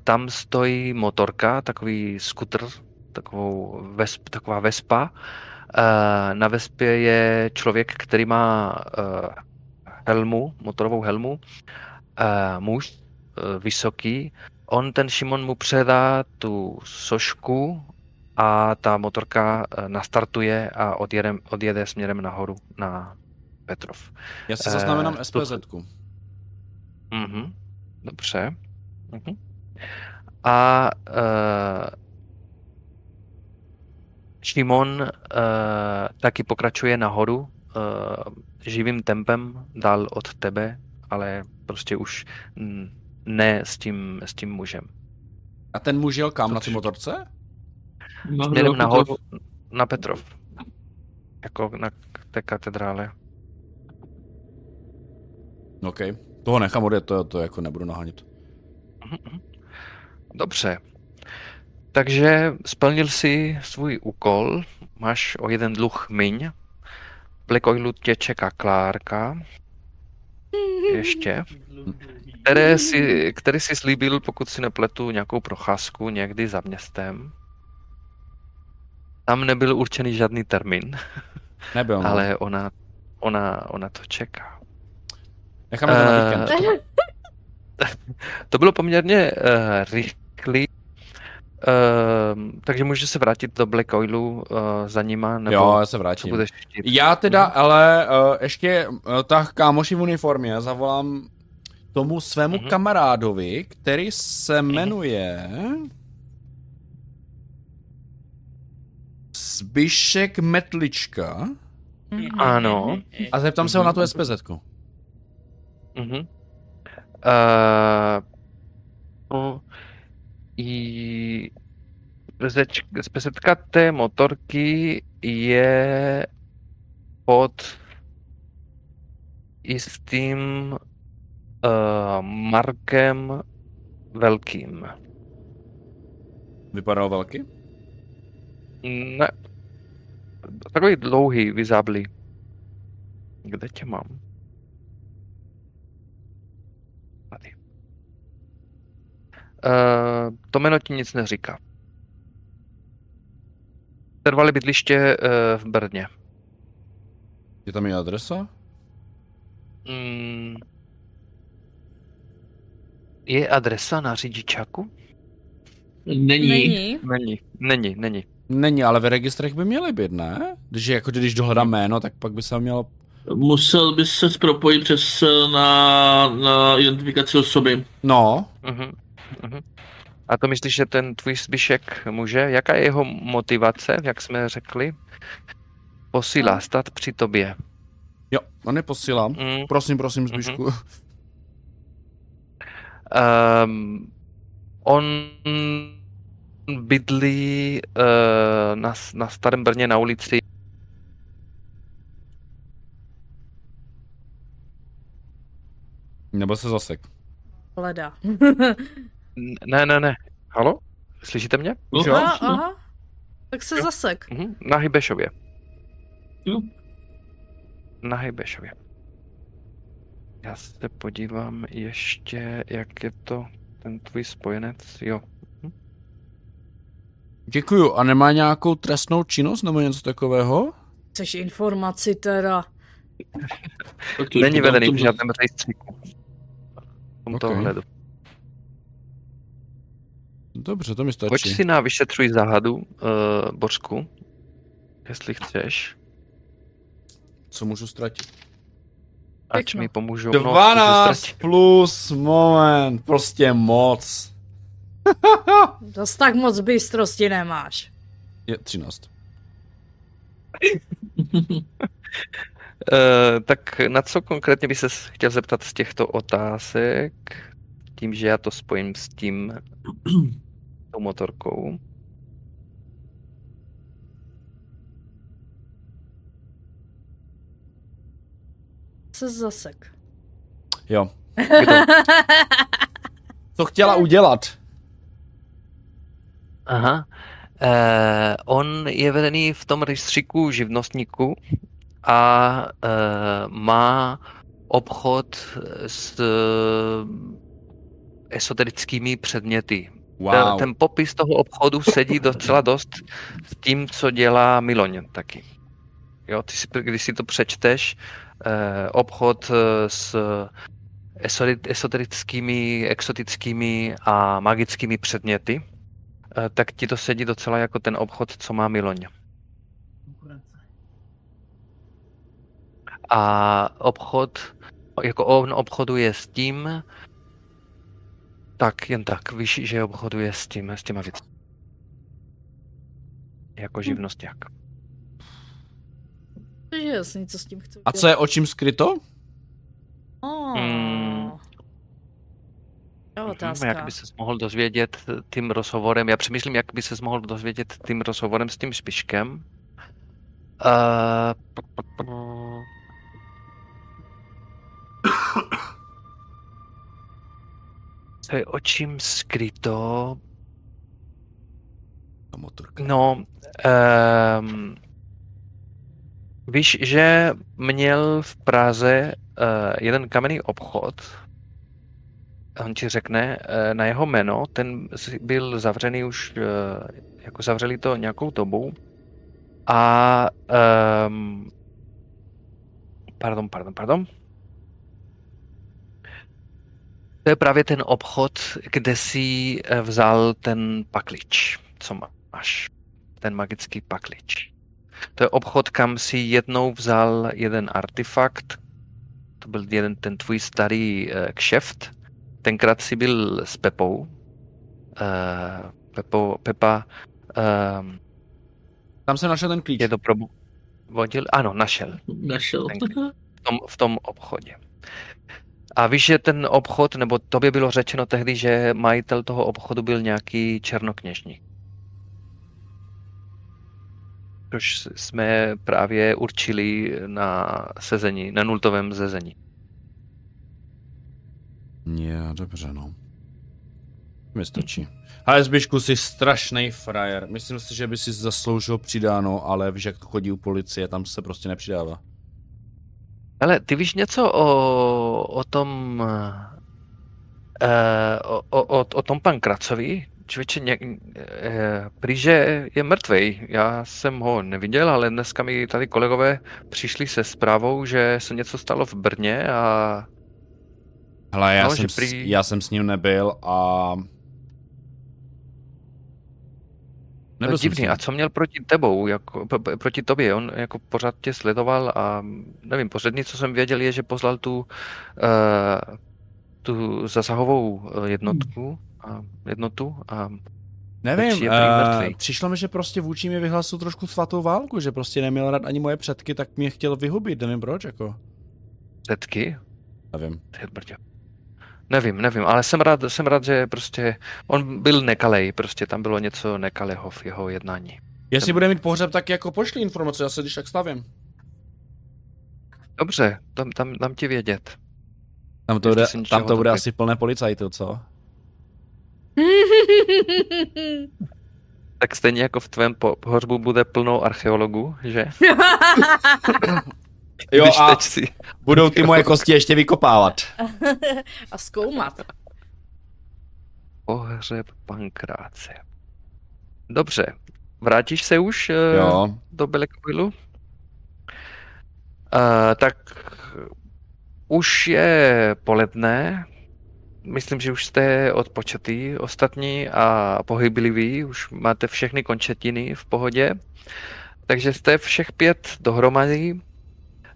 [SPEAKER 5] tam stojí motorka, takový skutr, takovou vesp, taková vespa. Eh, Na vespě je člověk, který má helmu, motorovou helmu, muž, vysoký. On, ten Šimon, mu předá tu sošku a ta motorka eh, nastartuje a odjede, odjede směrem nahoru na Petrov.
[SPEAKER 1] Já si zaznamenám
[SPEAKER 5] Eh,
[SPEAKER 1] SPZ.
[SPEAKER 5] Mhm. Dobře. Mhm. A uh, Šimon uh, taky pokračuje nahoru uh, živým tempem dál od tebe, ale prostě už mm, ne s tím, s tím mužem.
[SPEAKER 1] A ten muž jel kam na ty motorce?
[SPEAKER 5] Směrem nahoru na Petrov. Jako na té katedrále.
[SPEAKER 1] OK. Toho nechám odjet, to, to jako nebudu nahanit.
[SPEAKER 5] Dobře. Takže splnil si svůj úkol, máš o jeden dluh míň. Black Oilu tě čeká Klárka, ještě, které si, který si slíbil, pokud si nepletu, nějakou procházku někdy za městem. Tam nebyl určený žádný termín,
[SPEAKER 1] Nebyl, no.
[SPEAKER 5] ale ona, ona, ona to čeká.
[SPEAKER 1] Necháme to na
[SPEAKER 5] Eh,
[SPEAKER 1] víkend.
[SPEAKER 5] To bylo poměrně uh, rychlý, uh, takže můžeš se vrátit do Black Oilu uh, za nima, nebo
[SPEAKER 1] Jo, já se vrátím.
[SPEAKER 5] budeš chtít.
[SPEAKER 1] Já teda,
[SPEAKER 5] Mhm.
[SPEAKER 1] ale uh, ještě uh, tak kámoši v uniformě zavolám tomu svému
[SPEAKER 5] Mhm.
[SPEAKER 1] kamarádovi, který se jmenuje Zbyšek Metlička
[SPEAKER 5] Ano.
[SPEAKER 1] a zeptám se ho na tu SPZ.
[SPEAKER 5] Mhm. Uh, no, i spesetka té motorky je pod jistým uh, Markem Velkým.
[SPEAKER 1] Vypadal velký?
[SPEAKER 5] Ne. Takový dlouhý, vyzáblý. Kde tě mám? Tady. Uh, to jméno ti nic neříká. Trvalé bydliště uh, v Brně.
[SPEAKER 1] Je tam i adresa?
[SPEAKER 5] Mm. Je adresa na řidičáku?
[SPEAKER 3] Není.
[SPEAKER 2] Není.
[SPEAKER 5] Není, není, není.
[SPEAKER 1] Není, ale ve registrech by měly být, ne? Když, jako, když dohledám jméno, tak pak by se mělo...
[SPEAKER 3] Musel bys se propojit přes eh, na, na identifikaci osoby.
[SPEAKER 1] No,
[SPEAKER 5] Mhm. Mhm. A to myslíš, že ten tvůj zbyšek může? Jaká je jeho motivace, jak jsme řekli? Posílá stát při tobě.
[SPEAKER 1] jo, on je posílám.
[SPEAKER 5] Mm.
[SPEAKER 1] Prosím, prosím, Zbyšku.
[SPEAKER 5] Um, on bydlí uh, na, na Starém Brně na ulici
[SPEAKER 1] Nebo se zasek.
[SPEAKER 2] Leda.
[SPEAKER 5] Ne, ne, ne. Halo? Slyšíte mě?
[SPEAKER 3] No,
[SPEAKER 1] Jo.
[SPEAKER 2] aha, aha. Tak se zasek.
[SPEAKER 5] Mhm. Na Hybešově.
[SPEAKER 3] Jo.
[SPEAKER 5] Na Hybešově. Já se podívám ještě, jak je to ten tvůj spojenec. Jo.
[SPEAKER 1] Děkuju. A nemá nějakou trestnou činnost nebo něco takového?
[SPEAKER 2] Chceš informaci teda?
[SPEAKER 3] To
[SPEAKER 5] Není vedený v žádném rejstříku. V tomto
[SPEAKER 1] Ok.
[SPEAKER 5] ohledu.
[SPEAKER 1] Dobře, to mi stačí.
[SPEAKER 5] Pojď si na vyšetřuj záhadu, uh, Bořku, jestli chceš.
[SPEAKER 1] Co můžu ztratit?
[SPEAKER 5] Ať
[SPEAKER 2] Pěkno.
[SPEAKER 5] mi pomůžou. no,
[SPEAKER 1] 12
[SPEAKER 5] můžu ztratit.
[SPEAKER 1] plus moment. Prostě moc.
[SPEAKER 2] Dost tak moc bystrosti nemáš.
[SPEAKER 1] Je 13.
[SPEAKER 5] Eh, tak na co konkrétně by se chtěl zeptat z těchto otázek? Tím, že já to spojím s tím, tou motorkou.
[SPEAKER 2] Se zasek.
[SPEAKER 1] Jo.
[SPEAKER 5] Je to...
[SPEAKER 1] Co chtěla udělat?
[SPEAKER 5] Aha. Eh, on je vedený v tom rejstříku živnostníků a eh, má obchod s eh, esoterickými předměty. Ten,
[SPEAKER 1] Wow.
[SPEAKER 5] ten popis toho obchodu sedí docela dost s tím, co dělá Miloň taky. Jo, ty si, když si to přečteš, obchod eh, s esori- esoterickými, exotickými a magickými předměty, eh, tak ti to sedí docela jako ten obchod, co má Miloň. A obchod, jako on obchoduje s tím, tak jen tak, víš, že obchoduje s tím, s těma věcmi. Jako
[SPEAKER 2] Takže jasný, co s tím chci
[SPEAKER 1] A co je očím skryto?
[SPEAKER 2] Oh.
[SPEAKER 5] Mm. Mhm,
[SPEAKER 2] otázka.
[SPEAKER 5] Jak by se mohl dozvědět tím rozhovorem, já přemýšlím, jak by se mohl dozvědět tím rozhovorem s tím Spiškem. Uh, co je očím skryto? No, um, víš, že měl v Praze uh, jeden kamenný obchod, on ti řekne uh, na jeho jméno, ten byl zavřený už, uh, jako zavřeli to nějakou dobu a um, pardon, pardon, pardon. To je právě ten obchod, kde si vzal ten paklič, co máš. Ten magický paklič. To je obchod, kam si jednou vzal jeden artefakt. To byl jeden ten tvůj starý uh, kšeft. Tenkrát si byl s Pepou. Uh, Pepo, Pepa um,
[SPEAKER 1] Tam jsem našel ten klíč.
[SPEAKER 5] je to provodil. Ano, našel
[SPEAKER 3] Našel.
[SPEAKER 5] V tom, v tom obchodě. A víš, že ten obchod, nebo tobě bylo řečeno tehdy, že majitel toho obchodu byl nějaký černokněžník. Což jsme právě určili na sezení, na nultovém sezení.
[SPEAKER 1] Je, dobře, no. Mi stačí. Ale Zbyšku, jsi strašný frajer. Myslím si, že by si zasloužil přidáno, ale víš, jak to chodí u policie, tam se prostě nepřidává.
[SPEAKER 5] Ale ty víš něco o, o tom, uh, o, o, o, o tom pan Kracovi? Člověče, ně, prý, že je mrtvej. Já jsem ho neviděl, ale dneska mi tady kolegové přišli se zprávou, že se něco stalo v Brně a
[SPEAKER 1] Hele, já,
[SPEAKER 5] No,
[SPEAKER 1] jsem,
[SPEAKER 5] že
[SPEAKER 1] s,
[SPEAKER 5] prý-
[SPEAKER 1] já jsem s ním nebyl a...
[SPEAKER 5] No,
[SPEAKER 1] Nebyl s
[SPEAKER 5] divný. A co měl proti tebou, jako, proti tobě? On jako pořád tě sledoval a nevím, poslední, co jsem věděl, je, že poslal tu, uh, tu zasahovou eh, jednotku a jednotu a
[SPEAKER 1] Nevím, uh, přišlo mi, že prostě vůči mi vyhlasil trošku svatou válku, že prostě neměl rád ani moje předky, tak mě chtěl vyhubit, nevím proč, jako.
[SPEAKER 5] předky.
[SPEAKER 1] Nevím.
[SPEAKER 5] Ty. Nevím, nevím, ale jsem rád, jsem rád, že prostě on byl nekalej, prostě tam bylo něco nekalého v jeho jednání.
[SPEAKER 1] Jestli
[SPEAKER 5] Jsem-
[SPEAKER 1] bude mít pohřeb, tak jako pošli informace, já se když tak stavím.
[SPEAKER 5] Dobře, tam, tam dám ti vědět.
[SPEAKER 1] Tam to bude, tam to bude asi plné policajtů, co?
[SPEAKER 5] Tak stejně jako v tvém po- pohřbu bude plno archeologů, že?
[SPEAKER 1] Jo
[SPEAKER 5] Když
[SPEAKER 1] a
[SPEAKER 5] teď si...
[SPEAKER 1] budou ty moje kosti ještě vykopávat.
[SPEAKER 2] A zkoumat.
[SPEAKER 5] Pohřeb pankráce. Dobře, vrátíš se už eh,
[SPEAKER 1] Jo.
[SPEAKER 5] do Belekovilu? Uh, tak už je poledne. Myslím, že už jste odpočatý ostatní a pohybliví. Už máte všechny končetiny v pohodě. Takže jste všech pět dohromady.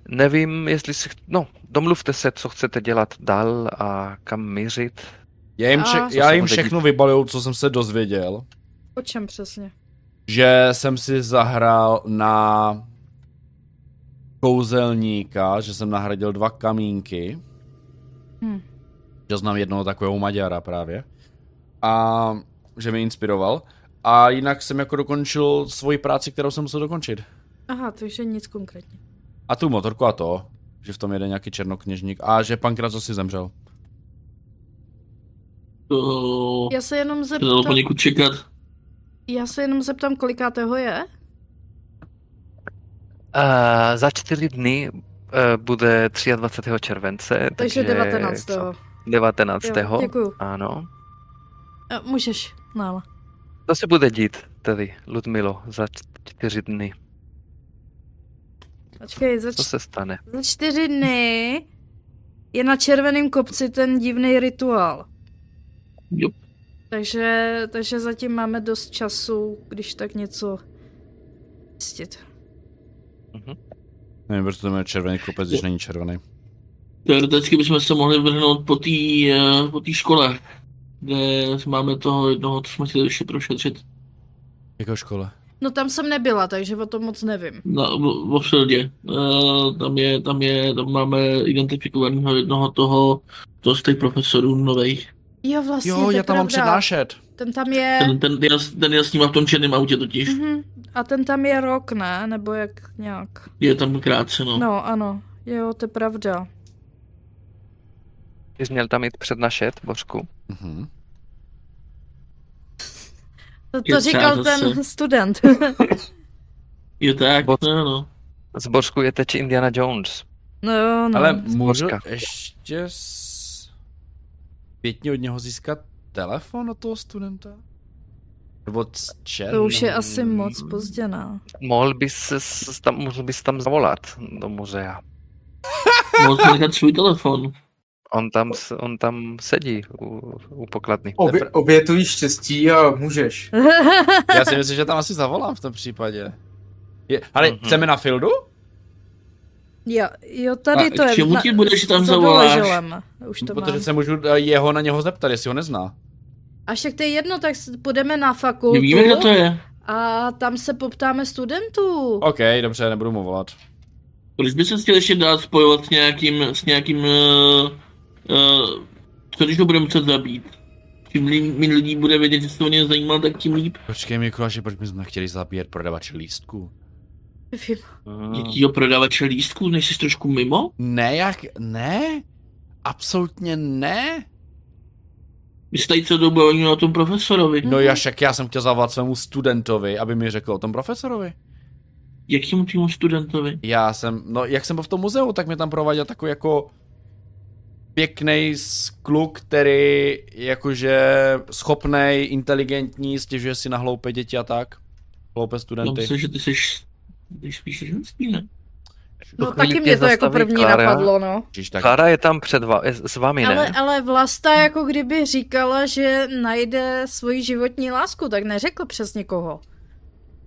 [SPEAKER 5] Nevím, jestli si... No, domluvte se, co chcete dělat dál a kam mířit.
[SPEAKER 1] Já jim, vše,
[SPEAKER 2] Co
[SPEAKER 1] já jim všechno vybaluju, co jsem se dozvěděl.
[SPEAKER 2] O čem přesně?
[SPEAKER 1] Že jsem si zahrál na kouzelníka, že jsem nahradil dva kamínky.
[SPEAKER 2] Hm.
[SPEAKER 1] Že znám jednoho takového Maďara právě. A že mě inspiroval. A jinak jsem jako dokončil svoji práci, kterou jsem musel dokončit.
[SPEAKER 2] Aha, takže nic konkrétně.
[SPEAKER 1] A tu motorku a to, že v tom jede nějaký černokněžník a že pan Kraco si zemřel.
[SPEAKER 3] To
[SPEAKER 2] Já se jenom zeptám,
[SPEAKER 3] poněkud čekat.
[SPEAKER 2] já se jenom zeptám, kolikátého je?
[SPEAKER 5] Uh, za čtyři dny uh, bude 23. července,
[SPEAKER 2] Takže 19.
[SPEAKER 5] co? 19.
[SPEAKER 2] Jo, děkuju.
[SPEAKER 5] Ano.
[SPEAKER 2] A Můžeš, nála.
[SPEAKER 5] Co se bude dít tedy, Ludmilo, za čtyři dny?
[SPEAKER 2] Počkej, za,
[SPEAKER 5] Co se stane?
[SPEAKER 2] za čtyři dny je na červeném kopci ten divný rituál.
[SPEAKER 3] Jo.
[SPEAKER 2] Takže, takže zatím máme dost času, když tak něco zjistit.
[SPEAKER 1] Nevím, proč to jmenuje červený kopec, když není červený.
[SPEAKER 3] Teoreticky bychom se mohli vrhnout po té eh, po té škole, kde máme toho jednoho, co jsme chtěli ještě prošetřit.
[SPEAKER 1] Jakou škole?
[SPEAKER 2] No tam jsem nebyla, takže o tom moc nevím.
[SPEAKER 3] Na, v, v Oxfordě. Uh, tam je, tam je, tam máme identifikovaného jednoho toho, toho z těch profesorů nových.
[SPEAKER 2] Jo, vlastně,
[SPEAKER 1] Jo,
[SPEAKER 2] je
[SPEAKER 1] já tam mám přednášet.
[SPEAKER 2] Ten tam je...
[SPEAKER 3] Ten, ten, ten, ten jel s ním v tom černém autě totiž.
[SPEAKER 2] Mhm. A ten tam je rok, ne? Nebo jak nějak.
[SPEAKER 3] Je tam krátce, no.
[SPEAKER 2] No, ano. Jo, to je pravda.
[SPEAKER 5] Ty jsi měl tam jít přednašet, Bořku.
[SPEAKER 1] Mhm.
[SPEAKER 2] To, to říkal ten student.
[SPEAKER 3] Je tak,
[SPEAKER 5] Bod-
[SPEAKER 3] no, no.
[SPEAKER 5] Z Bořku je teď Indiana Jones.
[SPEAKER 2] no jo, no.
[SPEAKER 1] Ale můžu ještě pětně od něho získat telefon od toho studenta? Nebo chat?
[SPEAKER 2] To už je asi moc pozdě, ne?
[SPEAKER 5] Mohl bys, tam, mohl bys tam zavolat do muzea.
[SPEAKER 3] Mohl nechat svůj telefon.
[SPEAKER 5] On tam, s- on tam sedí u, u pokladny.
[SPEAKER 6] Obě, obětuj štěstí a můžeš.
[SPEAKER 1] Já si myslím, že tam asi zavolám v tom případě. Je, ale
[SPEAKER 5] Mhm.
[SPEAKER 1] chceme na Fieldu?
[SPEAKER 2] jo, jo, tady
[SPEAKER 3] A
[SPEAKER 2] to je.
[SPEAKER 3] k čemu ti budeš, tam
[SPEAKER 2] za
[SPEAKER 3] zavoláš?
[SPEAKER 2] Už to
[SPEAKER 1] Protože
[SPEAKER 2] mám.
[SPEAKER 1] se můžu eh, jeho na něho zeptat, jestli ho nezná.
[SPEAKER 2] A však to je jedno, tak půjdeme na fakultu
[SPEAKER 3] Nevíme, kdo to je.
[SPEAKER 2] a tam se poptáme studentů.
[SPEAKER 1] OK, dobře, nebudu mu volat.
[SPEAKER 3] Proč by se chtěl ještě dát spojovat s nějakým, s nějakým, uh, co když to budeme muset zabít? Čím méně lidí bude vědět, že se to o ně zajímal, tak tím líp.
[SPEAKER 1] Počkej, Mikuláši, proč bychom chtěli zabíjet prodavače lístků?
[SPEAKER 2] Nevím.
[SPEAKER 5] Mm.
[SPEAKER 3] Jakýho prodavače lístků, než jsi trošku mimo?
[SPEAKER 1] Ne, jak, ne? Absolutně ne?
[SPEAKER 3] Vy jste tady celou dobu o tom profesorovi.
[SPEAKER 1] No já však já jsem chtěl zavolat svému studentovi, aby mi řekl o tom profesorovi.
[SPEAKER 3] Jakýmu týmu studentovi?
[SPEAKER 1] Já jsem, no jak jsem byl v tom muzeu, tak mě tam prováděl takový jako pěkný kluk, který jakože schopnej, inteligentní, stěžuje si na hloupé děti a tak. Hloupé studenty.
[SPEAKER 3] myslím, že ty jsi, ty spíš ženský, ne?
[SPEAKER 2] No taky mě to jako první
[SPEAKER 5] Klára.
[SPEAKER 2] napadlo, no.
[SPEAKER 5] Klára je tam před va- s vámi, ne?
[SPEAKER 2] Ale, ale Vlasta jako kdyby říkala, že najde svoji životní lásku, tak neřekl přes někoho.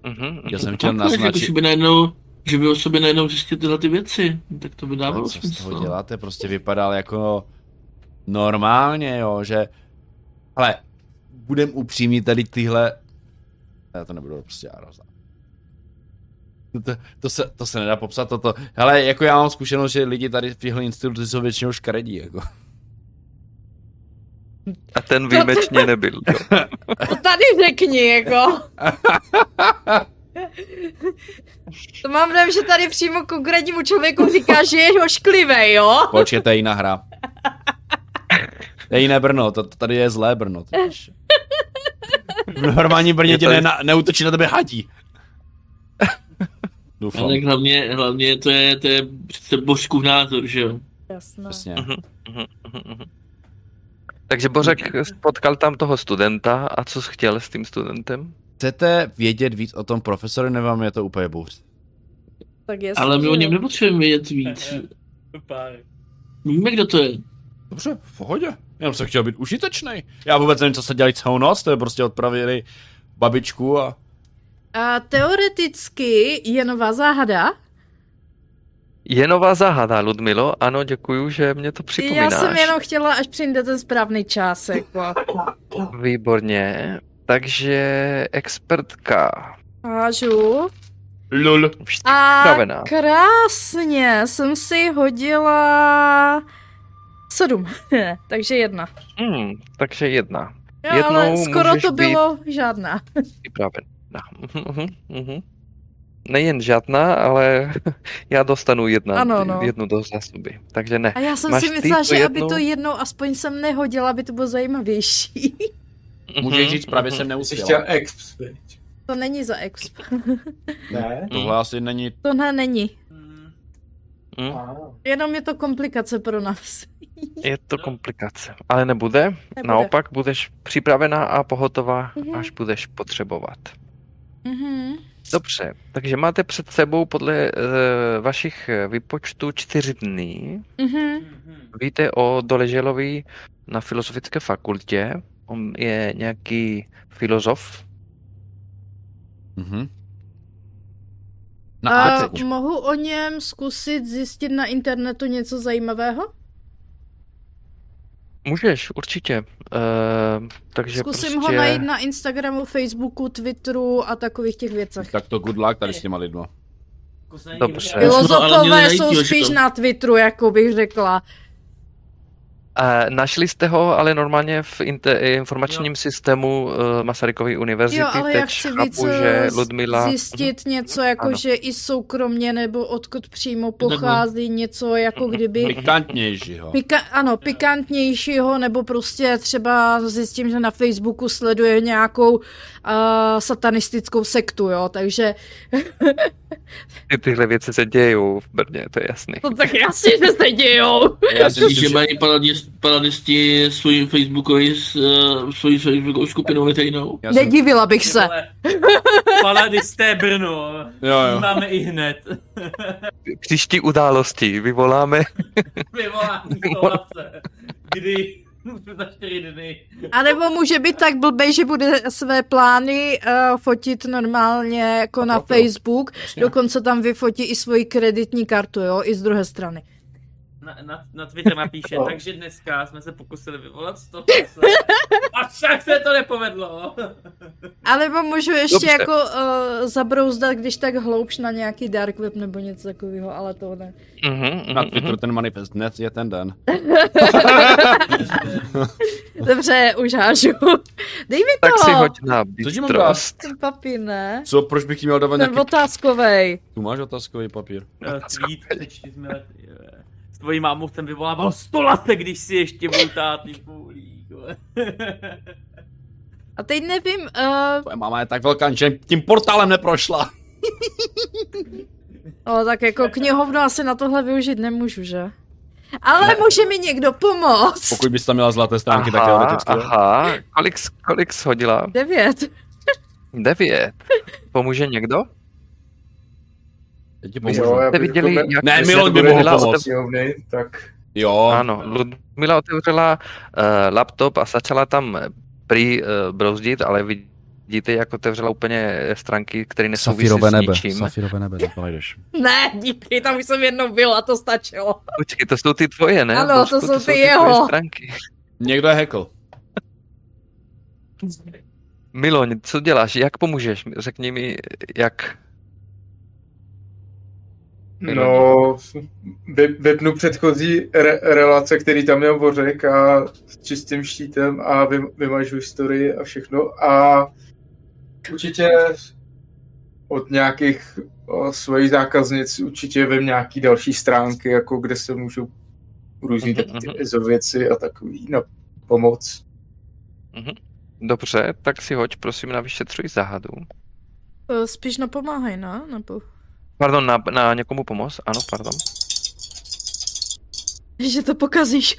[SPEAKER 5] Mhm,
[SPEAKER 1] já jsem chtěl
[SPEAKER 3] Tak, jako,
[SPEAKER 1] naznačit,
[SPEAKER 3] že by najednou, že by o sobě najednou zjistil tyhle ty věci, tak to by
[SPEAKER 1] Ale
[SPEAKER 3] dávalo
[SPEAKER 1] co z toho
[SPEAKER 3] smysl.
[SPEAKER 1] děláte, prostě vypadal jako normálně, jo, že ale budem upřímní tady tyhle já to nebudu prostě já rozdám. To, to, se, to se nedá popsat toto. Hele, jako já mám zkušenost, že lidi tady v těchto instituci jsou většinou škaredí, jako.
[SPEAKER 5] A ten výjimečně nebyl. jo.
[SPEAKER 2] To tady řekni, jako. To mám dojem, že tady přímo konkrétnímu člověku říká, že je ošklivý, jo?
[SPEAKER 1] Počkej, to je jiná hra. To je jiné Brno, to, to tady je zlé Brno. totiž. V normální Brně tě
[SPEAKER 5] to-
[SPEAKER 1] ne, neútočí na tebe hadí. Doufám,
[SPEAKER 3] Ale hlavně, hlavně to je, to je přece božkův názor, že jo?
[SPEAKER 2] Jasné.
[SPEAKER 1] přesně.
[SPEAKER 5] Mhm, mhm, mhm. Takže Bořek potkal tam toho studenta a co jsi chtěl s tím studentem?
[SPEAKER 1] Chcete vědět víc o tom profesorovi, nebo vám je to úplně bůř?
[SPEAKER 2] Tak jasně,
[SPEAKER 3] Ale my o něm nepotřebujeme vědět víc.
[SPEAKER 4] Pár.
[SPEAKER 3] Víme, kdo to je.
[SPEAKER 1] Dobře, v pohodě. Jenom jsem chtěl být užitečný. Já vůbec nevím, co se dělali celou noc, to je prostě odpravili babičku a...
[SPEAKER 2] A teoreticky je nová záhada.
[SPEAKER 5] Je nová záhada, Ludmilo. Ano, děkuju, že mě to
[SPEAKER 2] Já
[SPEAKER 5] připomínáš.
[SPEAKER 2] jsem jenom chtěla, až přijde ten správný čas, jako.
[SPEAKER 5] Výborně. Takže expertka.
[SPEAKER 2] Hážu.
[SPEAKER 1] Lul.
[SPEAKER 2] A
[SPEAKER 5] připravená.
[SPEAKER 2] krásně jsem si hodila sedm, takže jedna.
[SPEAKER 5] Hmm, takže jedna.
[SPEAKER 2] Jo,
[SPEAKER 5] Jednou
[SPEAKER 2] ale skoro to
[SPEAKER 5] být-
[SPEAKER 2] bylo žádná.
[SPEAKER 5] Připravená. Mhm, mhm. Nejen žádná, ale já dostanu jedna,
[SPEAKER 2] Ano, no.
[SPEAKER 5] jednu do zásoby. Takže ne.
[SPEAKER 2] A já jsem
[SPEAKER 5] Máš
[SPEAKER 2] si myslela, že aby
[SPEAKER 5] jednu?
[SPEAKER 2] to jednou aspoň jsem nehodila, aby to bylo zajímavější.
[SPEAKER 1] Můžeš
[SPEAKER 5] Mhm,
[SPEAKER 1] říct, právě
[SPEAKER 5] mhm.
[SPEAKER 1] jsem
[SPEAKER 6] Jsi
[SPEAKER 1] neuspěla.
[SPEAKER 6] chtěl exp?
[SPEAKER 2] To není za exp.
[SPEAKER 6] Ne?
[SPEAKER 1] Tohle asi není...
[SPEAKER 2] To ne, není.
[SPEAKER 4] Hmm.
[SPEAKER 5] Mhm.
[SPEAKER 2] Jenom je to komplikace pro nás.
[SPEAKER 5] Je to komplikace. Ale nebude.
[SPEAKER 2] Nebude.
[SPEAKER 5] Naopak budeš připravená a pohotová,
[SPEAKER 2] Mhm.
[SPEAKER 5] až budeš potřebovat.
[SPEAKER 2] Mhm.
[SPEAKER 5] Dobře, takže máte před sebou podle uh, vašich výpočtů čtyři dny.
[SPEAKER 2] Mhm.
[SPEAKER 4] Mhm.
[SPEAKER 5] Víte o Doleželovi na Filozofické fakultě, On je nějaký filozof.
[SPEAKER 1] Mhm. No
[SPEAKER 2] A
[SPEAKER 1] teď.
[SPEAKER 2] mohu o něm zkusit zjistit na internetu něco zajímavého?
[SPEAKER 5] Můžeš, určitě. Uh, takže
[SPEAKER 2] Zkusím
[SPEAKER 5] prostě...
[SPEAKER 2] ho najít na Instagramu, Facebooku, Twitteru a takových těch věcech.
[SPEAKER 1] Tak to good luck tady s těma lidma.
[SPEAKER 5] Dobře.
[SPEAKER 2] Filozofové
[SPEAKER 3] najít,
[SPEAKER 2] jsou spíš na Twitteru, jako bych řekla.
[SPEAKER 5] Našli jste ho ale normálně v inte- informačním systému uh, Masarykovy univerzity.
[SPEAKER 2] Jo, ale já
[SPEAKER 5] Teď
[SPEAKER 2] chci
[SPEAKER 5] chápu,
[SPEAKER 2] víc
[SPEAKER 5] že
[SPEAKER 2] eh,
[SPEAKER 5] Ludmila...
[SPEAKER 2] zjistit něco, jako
[SPEAKER 5] Ano.
[SPEAKER 2] že i soukromně, nebo odkud přímo pochází, něco jako
[SPEAKER 5] Mhm.
[SPEAKER 2] kdyby...
[SPEAKER 1] Pikantnějšího.
[SPEAKER 2] Pika, ano, pikantnějšího, nebo prostě třeba zjistím, že na Facebooku sleduje nějakou uh, satanistickou sektu, jo, takže
[SPEAKER 5] Ty, tyhle věci se dějou v Brně, to je jasný.
[SPEAKER 2] to tak jasně, že se dějou.
[SPEAKER 1] Já si
[SPEAKER 3] že mají paradisti svůj facebookový, uh, svoji facebookovou skupinu
[SPEAKER 1] jsem...
[SPEAKER 2] Nedivila bych se.
[SPEAKER 4] Paladisté Brno.
[SPEAKER 1] Jo, jo.
[SPEAKER 4] Máme i hned.
[SPEAKER 5] Příští události vyvoláme.
[SPEAKER 4] Stolace. Kdy? Za čtyři dny.
[SPEAKER 2] A nebo může být tak blbej, že bude své plány uh, fotit normálně jako na. Facebook, dokonce tam vyfotí i svoji kreditní kartu, jo, i z druhé strany.
[SPEAKER 4] Na, na, na Twitter napíše,
[SPEAKER 6] No.
[SPEAKER 4] takže dneska jsme se pokusili vyvolat stolace. A však se to nepovedlo.
[SPEAKER 2] A nebo můžu ještě
[SPEAKER 5] Dobře.
[SPEAKER 2] jako uh, zabrouzdat, když tak hloubš na nějaký dark web nebo něco takového, ale to ne.
[SPEAKER 5] Mhm,
[SPEAKER 1] Na
[SPEAKER 5] mhm,
[SPEAKER 1] Twitteru ten manifest dnes je ten den.
[SPEAKER 2] Dobře, už hážu. Dej mi
[SPEAKER 5] Tak si
[SPEAKER 2] to,
[SPEAKER 5] hoď na
[SPEAKER 2] ten papír, ne?
[SPEAKER 1] Co, proč bych ti měl dávat
[SPEAKER 2] Ten
[SPEAKER 1] nějaký...
[SPEAKER 2] otázkovej.
[SPEAKER 1] Tu máš otázkový papír.
[SPEAKER 4] Eh, tvojí mámou jsem vyvolával stolace, když si ještě byl tátý půlík.
[SPEAKER 2] A teď nevím, uh,
[SPEAKER 1] Tvoje máma je tak velká, že tím portálem neprošla.
[SPEAKER 2] o, tak jako knihovnu asi na tohle využít nemůžu, že? Ale může mi někdo pomoct.
[SPEAKER 1] Pokud bys tam měla zlaté stránky, tak
[SPEAKER 5] Aha,
[SPEAKER 1] teoreticky. jo.
[SPEAKER 5] aha. Kolik, kolik shodila?
[SPEAKER 2] Devět.
[SPEAKER 5] Devět. Pomůže někdo?
[SPEAKER 6] Jo,
[SPEAKER 5] Jste viděli, jak
[SPEAKER 1] Ne, Milon
[SPEAKER 6] to
[SPEAKER 1] by mohl pomoct.
[SPEAKER 6] tak
[SPEAKER 1] Jo.
[SPEAKER 5] Ano, Ludmila otevřela uh, laptop a začala tam eh, prý uh, brouzdit, ale vidíte, jak otevřela úplně stránky, které nesouvisí s ničím.
[SPEAKER 1] Safírové nebe, to najdeš.
[SPEAKER 2] Ne, díky, tam už jsem jednou byla, to stačilo.
[SPEAKER 5] Počkej, to jsou ty tvoje, ne?
[SPEAKER 2] Ano,
[SPEAKER 5] Božku,
[SPEAKER 2] to jsou ty
[SPEAKER 5] tvoje
[SPEAKER 2] jeho.
[SPEAKER 5] stránky.
[SPEAKER 1] Někdo je hackl.
[SPEAKER 5] Miloň, co děláš? Jak pomůžeš? Řekni mi, jak...
[SPEAKER 6] no, vy- vypnu předchozí re- relace, který tam měl Bořek a s čistým štítem a vy- vymažu historii a všechno a určitě od nějakých o, svých zákaznic určitě vím nějaký další stránky, jako kde se můžu různý
[SPEAKER 5] Mhm,
[SPEAKER 6] ty
[SPEAKER 5] mhm.
[SPEAKER 6] Věci a takový na pomoc.
[SPEAKER 5] Dobře, tak si hoď, prosím, na vyšetřuj záhadu.
[SPEAKER 2] Eh, Spíš napomáhaj, ne? Nebo...
[SPEAKER 5] Pardon, na, na někomu pomoc? Ano, pardon.
[SPEAKER 2] Že to pokazíš.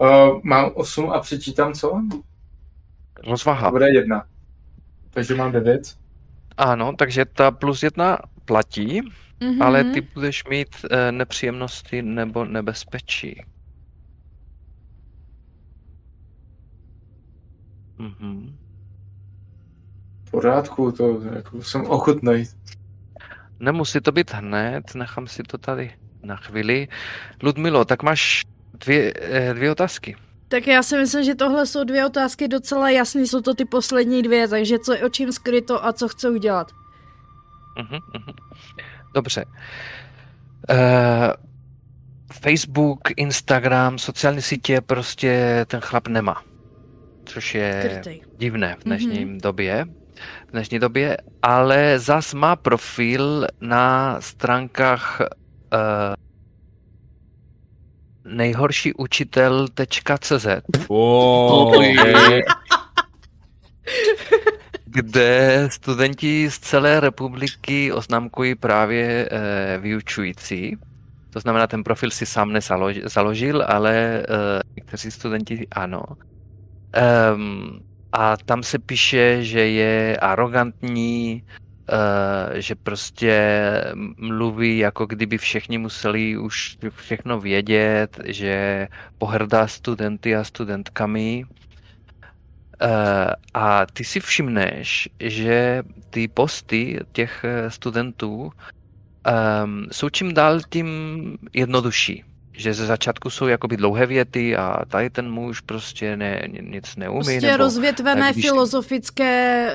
[SPEAKER 6] Uh, mám 8 a přečítám co?
[SPEAKER 5] Rozvaha.
[SPEAKER 6] Bude jedna. Takže mám 9.
[SPEAKER 5] Ano, takže ta plus jedna platí,
[SPEAKER 2] Mhm.
[SPEAKER 5] ale ty budeš mít eh, nepříjemnosti nebo nebezpečí. Mhm.
[SPEAKER 6] V pořádku, to jako jsem ochotný.
[SPEAKER 5] Nemusí to být hned, nechám si to tady na chvíli. Ludmilo, tak máš dvě, eh, dvě otázky.
[SPEAKER 2] Tak já si myslím, že tohle jsou dvě otázky docela jasné, jsou to ty poslední dvě, takže co je o čím skryto a co chce udělat.
[SPEAKER 5] Mhm, mhm. Dobře. Uh, Facebook, Instagram, sociální sítě prostě ten chlap nemá. Což je
[SPEAKER 2] Skrytej.
[SPEAKER 5] divné v dnešní mm-hmm. době. V dnešní době, ale zas má profil na stránkách uh, nejhoršíučitel.cz,
[SPEAKER 1] Oh,
[SPEAKER 3] Oj.
[SPEAKER 5] kde studenti z celé republiky oznámkují právě uh, vyučující. To znamená, ten profil si sám nezaložil, ale uh, někteří studenti ano. Um, a tam se píše, že je arrogantní, eh, že prostě mluví, jako kdyby všichni museli už všechno vědět, že pohrdá studenty a studentkami. Eh, A ty si všimneš, že ty posty těch studentů um, jsou čím dál tím jednodušší. Že ze začátku jsou jakoby dlouhé věty a tady ten muž prostě ne, nic neumí.
[SPEAKER 2] Prostě
[SPEAKER 5] nebo,
[SPEAKER 2] rozvětvené
[SPEAKER 5] když-
[SPEAKER 2] filozofické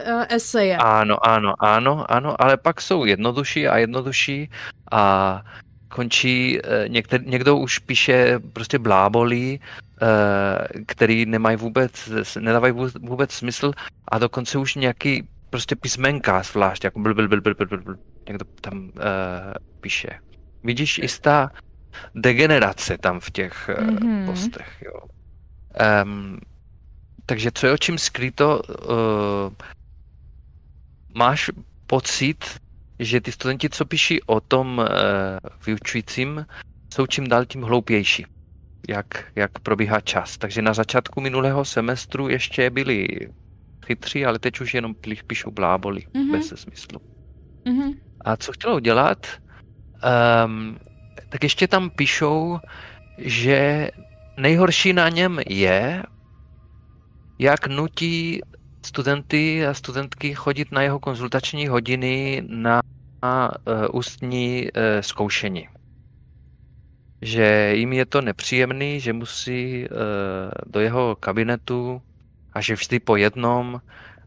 [SPEAKER 2] uh, eseje.
[SPEAKER 5] ano, ano, ano, ano, ale pak jsou jednodušší a jednodušší a končí, eh, někde, někdo už píše prostě blábolí, eh, který nemají vůbec, nedávají vůbec, smysl a dokonce už nějaký prostě písmenka zvlášť, jako bl, bl, bl, bl, bl, bl, bl, někdo tam uh, píše. Vidíš degenerace tam v těch
[SPEAKER 2] Mhm.
[SPEAKER 5] postech, jo. Um, takže co je o čím skryto, uh, máš pocit, že ty studenti, co píší o tom uh, vyučujícím, jsou čím dál tím hloupější, jak, jak probíhá čas. Takže na začátku minulého semestru ještě byli chytří, ale teď už jenom pí- píšou bláboli
[SPEAKER 2] Mhm.
[SPEAKER 5] mm-hmm. bez smyslu.
[SPEAKER 2] Mhm.
[SPEAKER 5] A co chtěla udělat, um, tak ještě tam píšou, že nejhorší na něm je, jak nutí studenty a studentky chodit na jeho konzultační hodiny na uh, ústní uh, zkoušení. Že jim je to nepříjemný, že musí uh, do jeho kabinetu a že vždy po jednom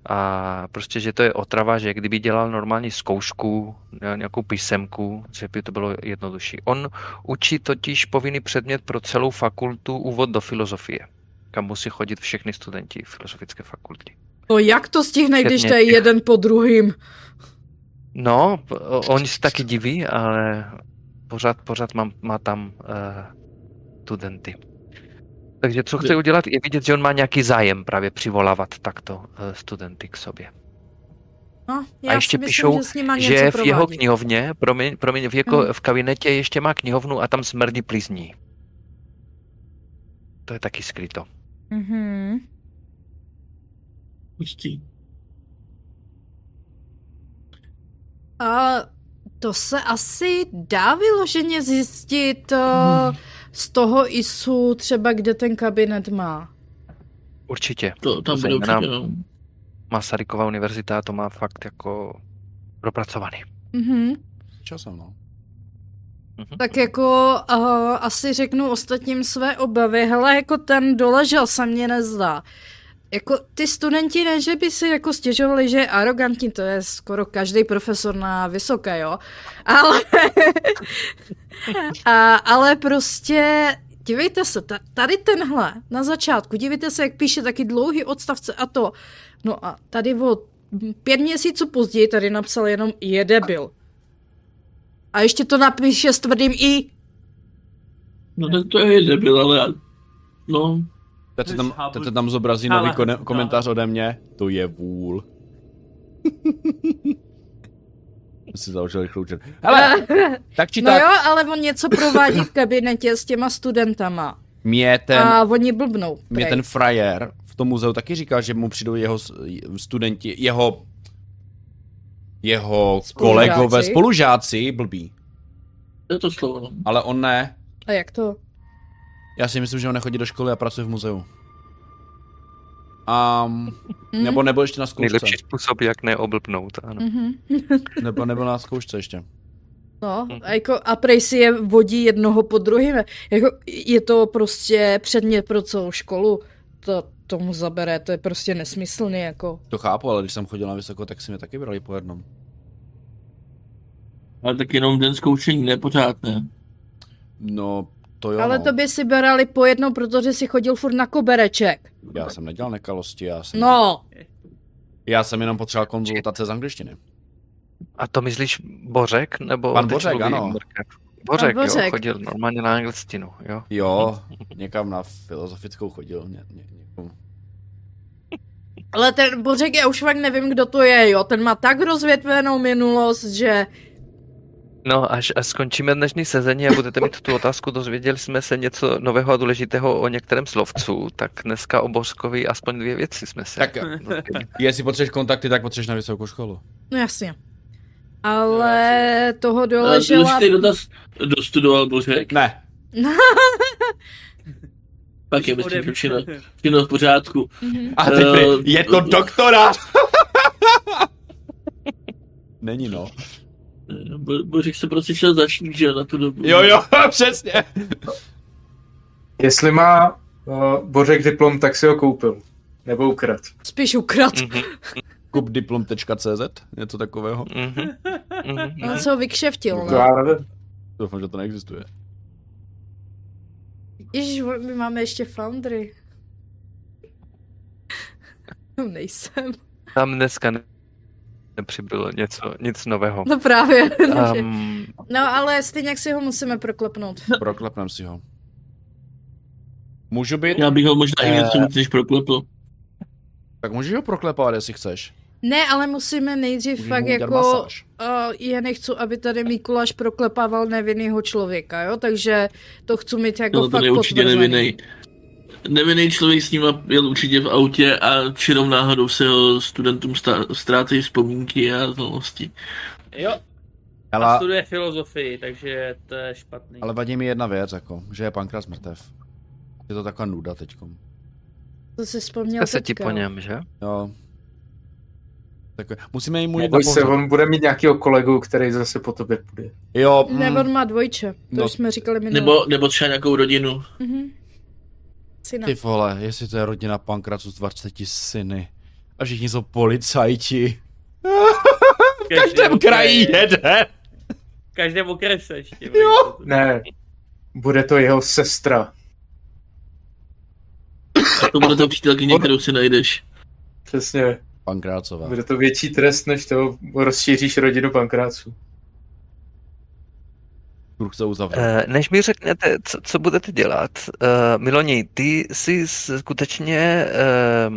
[SPEAKER 5] a prostě, že to je otrava, že kdyby dělal normální zkoušku, ně- nějakou písemku, že by to bylo jednodušší. On učí totiž povinný předmět pro celou fakultu úvod do filozofie, kam musí chodit všechny studenti filozofické fakulty.
[SPEAKER 2] No jak to stihne, když to je jeden po druhým?
[SPEAKER 5] No, oni se taky diví, ale pořád, pořád má, má tam uh, studenty. Takže co chce udělat, je vidět, že on má nějaký zájem právě přivolávat takto uh, studenty k sobě.
[SPEAKER 2] No, já
[SPEAKER 5] A ještě
[SPEAKER 2] si myslím,
[SPEAKER 5] píšou,
[SPEAKER 2] že s nima něco
[SPEAKER 5] že v jeho
[SPEAKER 2] provádí.
[SPEAKER 5] knihovně, promiň, promiň v, jako,
[SPEAKER 2] Hmm.
[SPEAKER 5] v kabinetě ještě má knihovnu a tam smrdí plízní. To je taky skryto.
[SPEAKER 2] Mhm.
[SPEAKER 3] Hustý.
[SPEAKER 2] A to se asi dá vyloženě zjistit uh, z toho ISu třeba, kde ten kabinet má.
[SPEAKER 5] Určitě.
[SPEAKER 3] To tam bude určitě, no.
[SPEAKER 5] Masarykova univerzita to má fakt jako propracovaný.
[SPEAKER 2] Mhm.
[SPEAKER 1] Časem, no.
[SPEAKER 5] Mhm.
[SPEAKER 2] Tak jako uh, asi řeknu ostatním své obavy. Hele, jako ten doležel se mně nezdá. Jako ty studenti ne, že by si jako stěžovali, že je arrogantní, to je skoro každý profesor na vysoké, jo. Ale, a, ale prostě dívejte se, ta, tady tenhle na začátku, dívejte se, jak píše taky dlouhý odstavce a to. No a tady o pět měsíců později tady napsal jenom je debil. A ještě to napíše s tvrdým i.
[SPEAKER 3] No to je debil, ale no,
[SPEAKER 1] Teď se tam, teď se tam zobrazí
[SPEAKER 4] Ale-
[SPEAKER 1] nový kone-
[SPEAKER 4] no.
[SPEAKER 1] komentář ode mě. To je vůl. si založil rychlou čet. Hele, tak či
[SPEAKER 2] no
[SPEAKER 1] tak,
[SPEAKER 2] jo, ale on něco provádí v kabinetě s těma studentama.
[SPEAKER 1] mě ten,
[SPEAKER 2] a oni blbnou.
[SPEAKER 1] mě
[SPEAKER 2] prej.
[SPEAKER 1] ten frajer v tom muzeu taky říkal, že mu přijdou jeho studenti, jeho jeho
[SPEAKER 2] Spolužáci.
[SPEAKER 1] kolegové, spolužáci, blbý.
[SPEAKER 3] to je to slovo, no.
[SPEAKER 1] Ale on ne.
[SPEAKER 2] A jak to?
[SPEAKER 1] Já si myslím, že on nechodí do školy a pracuje v muzeu. Um, nebo nebyl ještě na zkoušce.
[SPEAKER 5] Nejlepší způsob, jak neoblbnout. Ano.
[SPEAKER 2] Mhm.
[SPEAKER 1] Nebo nebyl na zkoušce ještě.
[SPEAKER 2] No, a, jako, a prej si je vodí jednoho po druhém. Jako, je to prostě předmět pro celou školu. To tomu zabere, to je prostě nesmyslný, jako.
[SPEAKER 1] To chápu, ale když jsem chodil na vysoko, tak si mě taky brali po jednom.
[SPEAKER 3] Ale tak jenom den zkoušení, ne pořád, ne.
[SPEAKER 1] No, to jo.
[SPEAKER 2] Ale
[SPEAKER 1] no.
[SPEAKER 2] to by si berali po jednou, protože si chodil furt na kobereček.
[SPEAKER 1] Já jsem nedělal nekalosti, já jsem...
[SPEAKER 2] No,
[SPEAKER 1] Já jsem jenom potřeboval konzultace z angličtiny.
[SPEAKER 5] A to myslíš Bořek? Nebo
[SPEAKER 1] Pan Bořek, ano.
[SPEAKER 5] Mrkev? Bořek,
[SPEAKER 2] Pan
[SPEAKER 5] jo,
[SPEAKER 2] Bořek.
[SPEAKER 5] chodil normálně na angličtinu, jo.
[SPEAKER 1] Jo, někam na filozofickou chodil. Ně, ně, někomu.
[SPEAKER 2] ale ten Bořek, já už fakt nevím, kdo to je, jo. Ten má tak rozvětvenou minulost, že...
[SPEAKER 5] No, až, až skončíme dnešní sezení a budete mít tu otázku, dozvěděli jsme se něco nového a důležitého o některém slovcu, tak dneska o Bořkovi aspoň dvě věci jsme se
[SPEAKER 1] Tak
[SPEAKER 5] dozvěděli.
[SPEAKER 1] jestli potřebuješ kontakty, tak potřebuješ na vysokou školu.
[SPEAKER 2] No jasně. Ale toho
[SPEAKER 3] Ale
[SPEAKER 2] doležela...
[SPEAKER 3] důležitý dotaz dostudoval Bořek,
[SPEAKER 1] Ne.
[SPEAKER 3] pak je myslím, že všechno, všechno v pořádku.
[SPEAKER 1] A teď
[SPEAKER 3] Eh,
[SPEAKER 1] prý, je to doktorát. Není no.
[SPEAKER 3] Bo- Bořek se prostě šel začít, že na tu dobu.
[SPEAKER 1] Jo, jo, přesně.
[SPEAKER 6] Jestli má uh, Bořek diplom, tak si ho koupil. Nebo ukrad.
[SPEAKER 2] Spíš ukrad.
[SPEAKER 5] Mhm,
[SPEAKER 1] Kupdiplom.cz, něco takového.
[SPEAKER 5] mhm, mhm,
[SPEAKER 2] On se ho vykšeftil,
[SPEAKER 6] To
[SPEAKER 2] no.
[SPEAKER 6] já nevím.
[SPEAKER 1] Doufám, že to neexistuje.
[SPEAKER 2] Ježiš, my máme ještě Foundry. No, Nejsem.
[SPEAKER 5] Tam dneska ne- nepřibylo něco, nic nového.
[SPEAKER 2] No právě.
[SPEAKER 5] Um,
[SPEAKER 2] No ale stejně jak si ho musíme proklepnout.
[SPEAKER 1] Proklepnem si ho. Můžu být?
[SPEAKER 3] Já bych ho možná i
[SPEAKER 5] Eh.
[SPEAKER 3] něco víc než proklepl.
[SPEAKER 1] Tak můžeš ho proklepovat, jestli chceš.
[SPEAKER 2] Ne, ale musíme nejdřív
[SPEAKER 1] Můžu
[SPEAKER 2] fakt jako... Uh, já nechci, aby tady Mikuláš proklepával nevinného člověka, jo? Takže to chci mít jako
[SPEAKER 3] No,
[SPEAKER 2] fakt
[SPEAKER 3] tady je určitě
[SPEAKER 2] potvrzený.
[SPEAKER 3] nevinný. Nevinný člověk s ním jel určitě v autě a čirou náhodou se ho studentům ztrácejí vzpomínky a znalosti.
[SPEAKER 4] Jo, a
[SPEAKER 1] Ale,
[SPEAKER 4] studuje filozofii, takže to je špatný.
[SPEAKER 1] ale vadí mi jedna věc, jako, že je pankrát mrtev. Je to taková nuda teďkom.
[SPEAKER 2] To jsi vzpomněl
[SPEAKER 5] se ti po něm, že?
[SPEAKER 1] Jo. Tak, musíme jim
[SPEAKER 6] Neboj se, on bude mít nějakého kolegu, který zase po tobě půjde.
[SPEAKER 1] Jo, mm,
[SPEAKER 2] on má dvojče, to
[SPEAKER 1] No.
[SPEAKER 2] už jsme říkali minule.
[SPEAKER 3] Nebo, nebo třeba nějakou rodinu.
[SPEAKER 2] Mhm. Syna.
[SPEAKER 1] ty vole, jestli to je rodina pankracu s 20 syny. A všichni jsou policajti. V každém kraji jeden.
[SPEAKER 4] V každém okrese ještě.
[SPEAKER 1] Jo.
[SPEAKER 6] Ne, bude to jeho sestra.
[SPEAKER 3] A to bude ta přítelkyně, kterou si najdeš.
[SPEAKER 6] Přesně.
[SPEAKER 1] Pankrácová.
[SPEAKER 6] Bude to větší trest, než to rozšíříš rodinu pankráců.
[SPEAKER 1] Kruh se uzavřel.
[SPEAKER 5] Eh, Než mi řeknete, co, co budete dělat, uh, Miloni, ty jsi skutečně uh,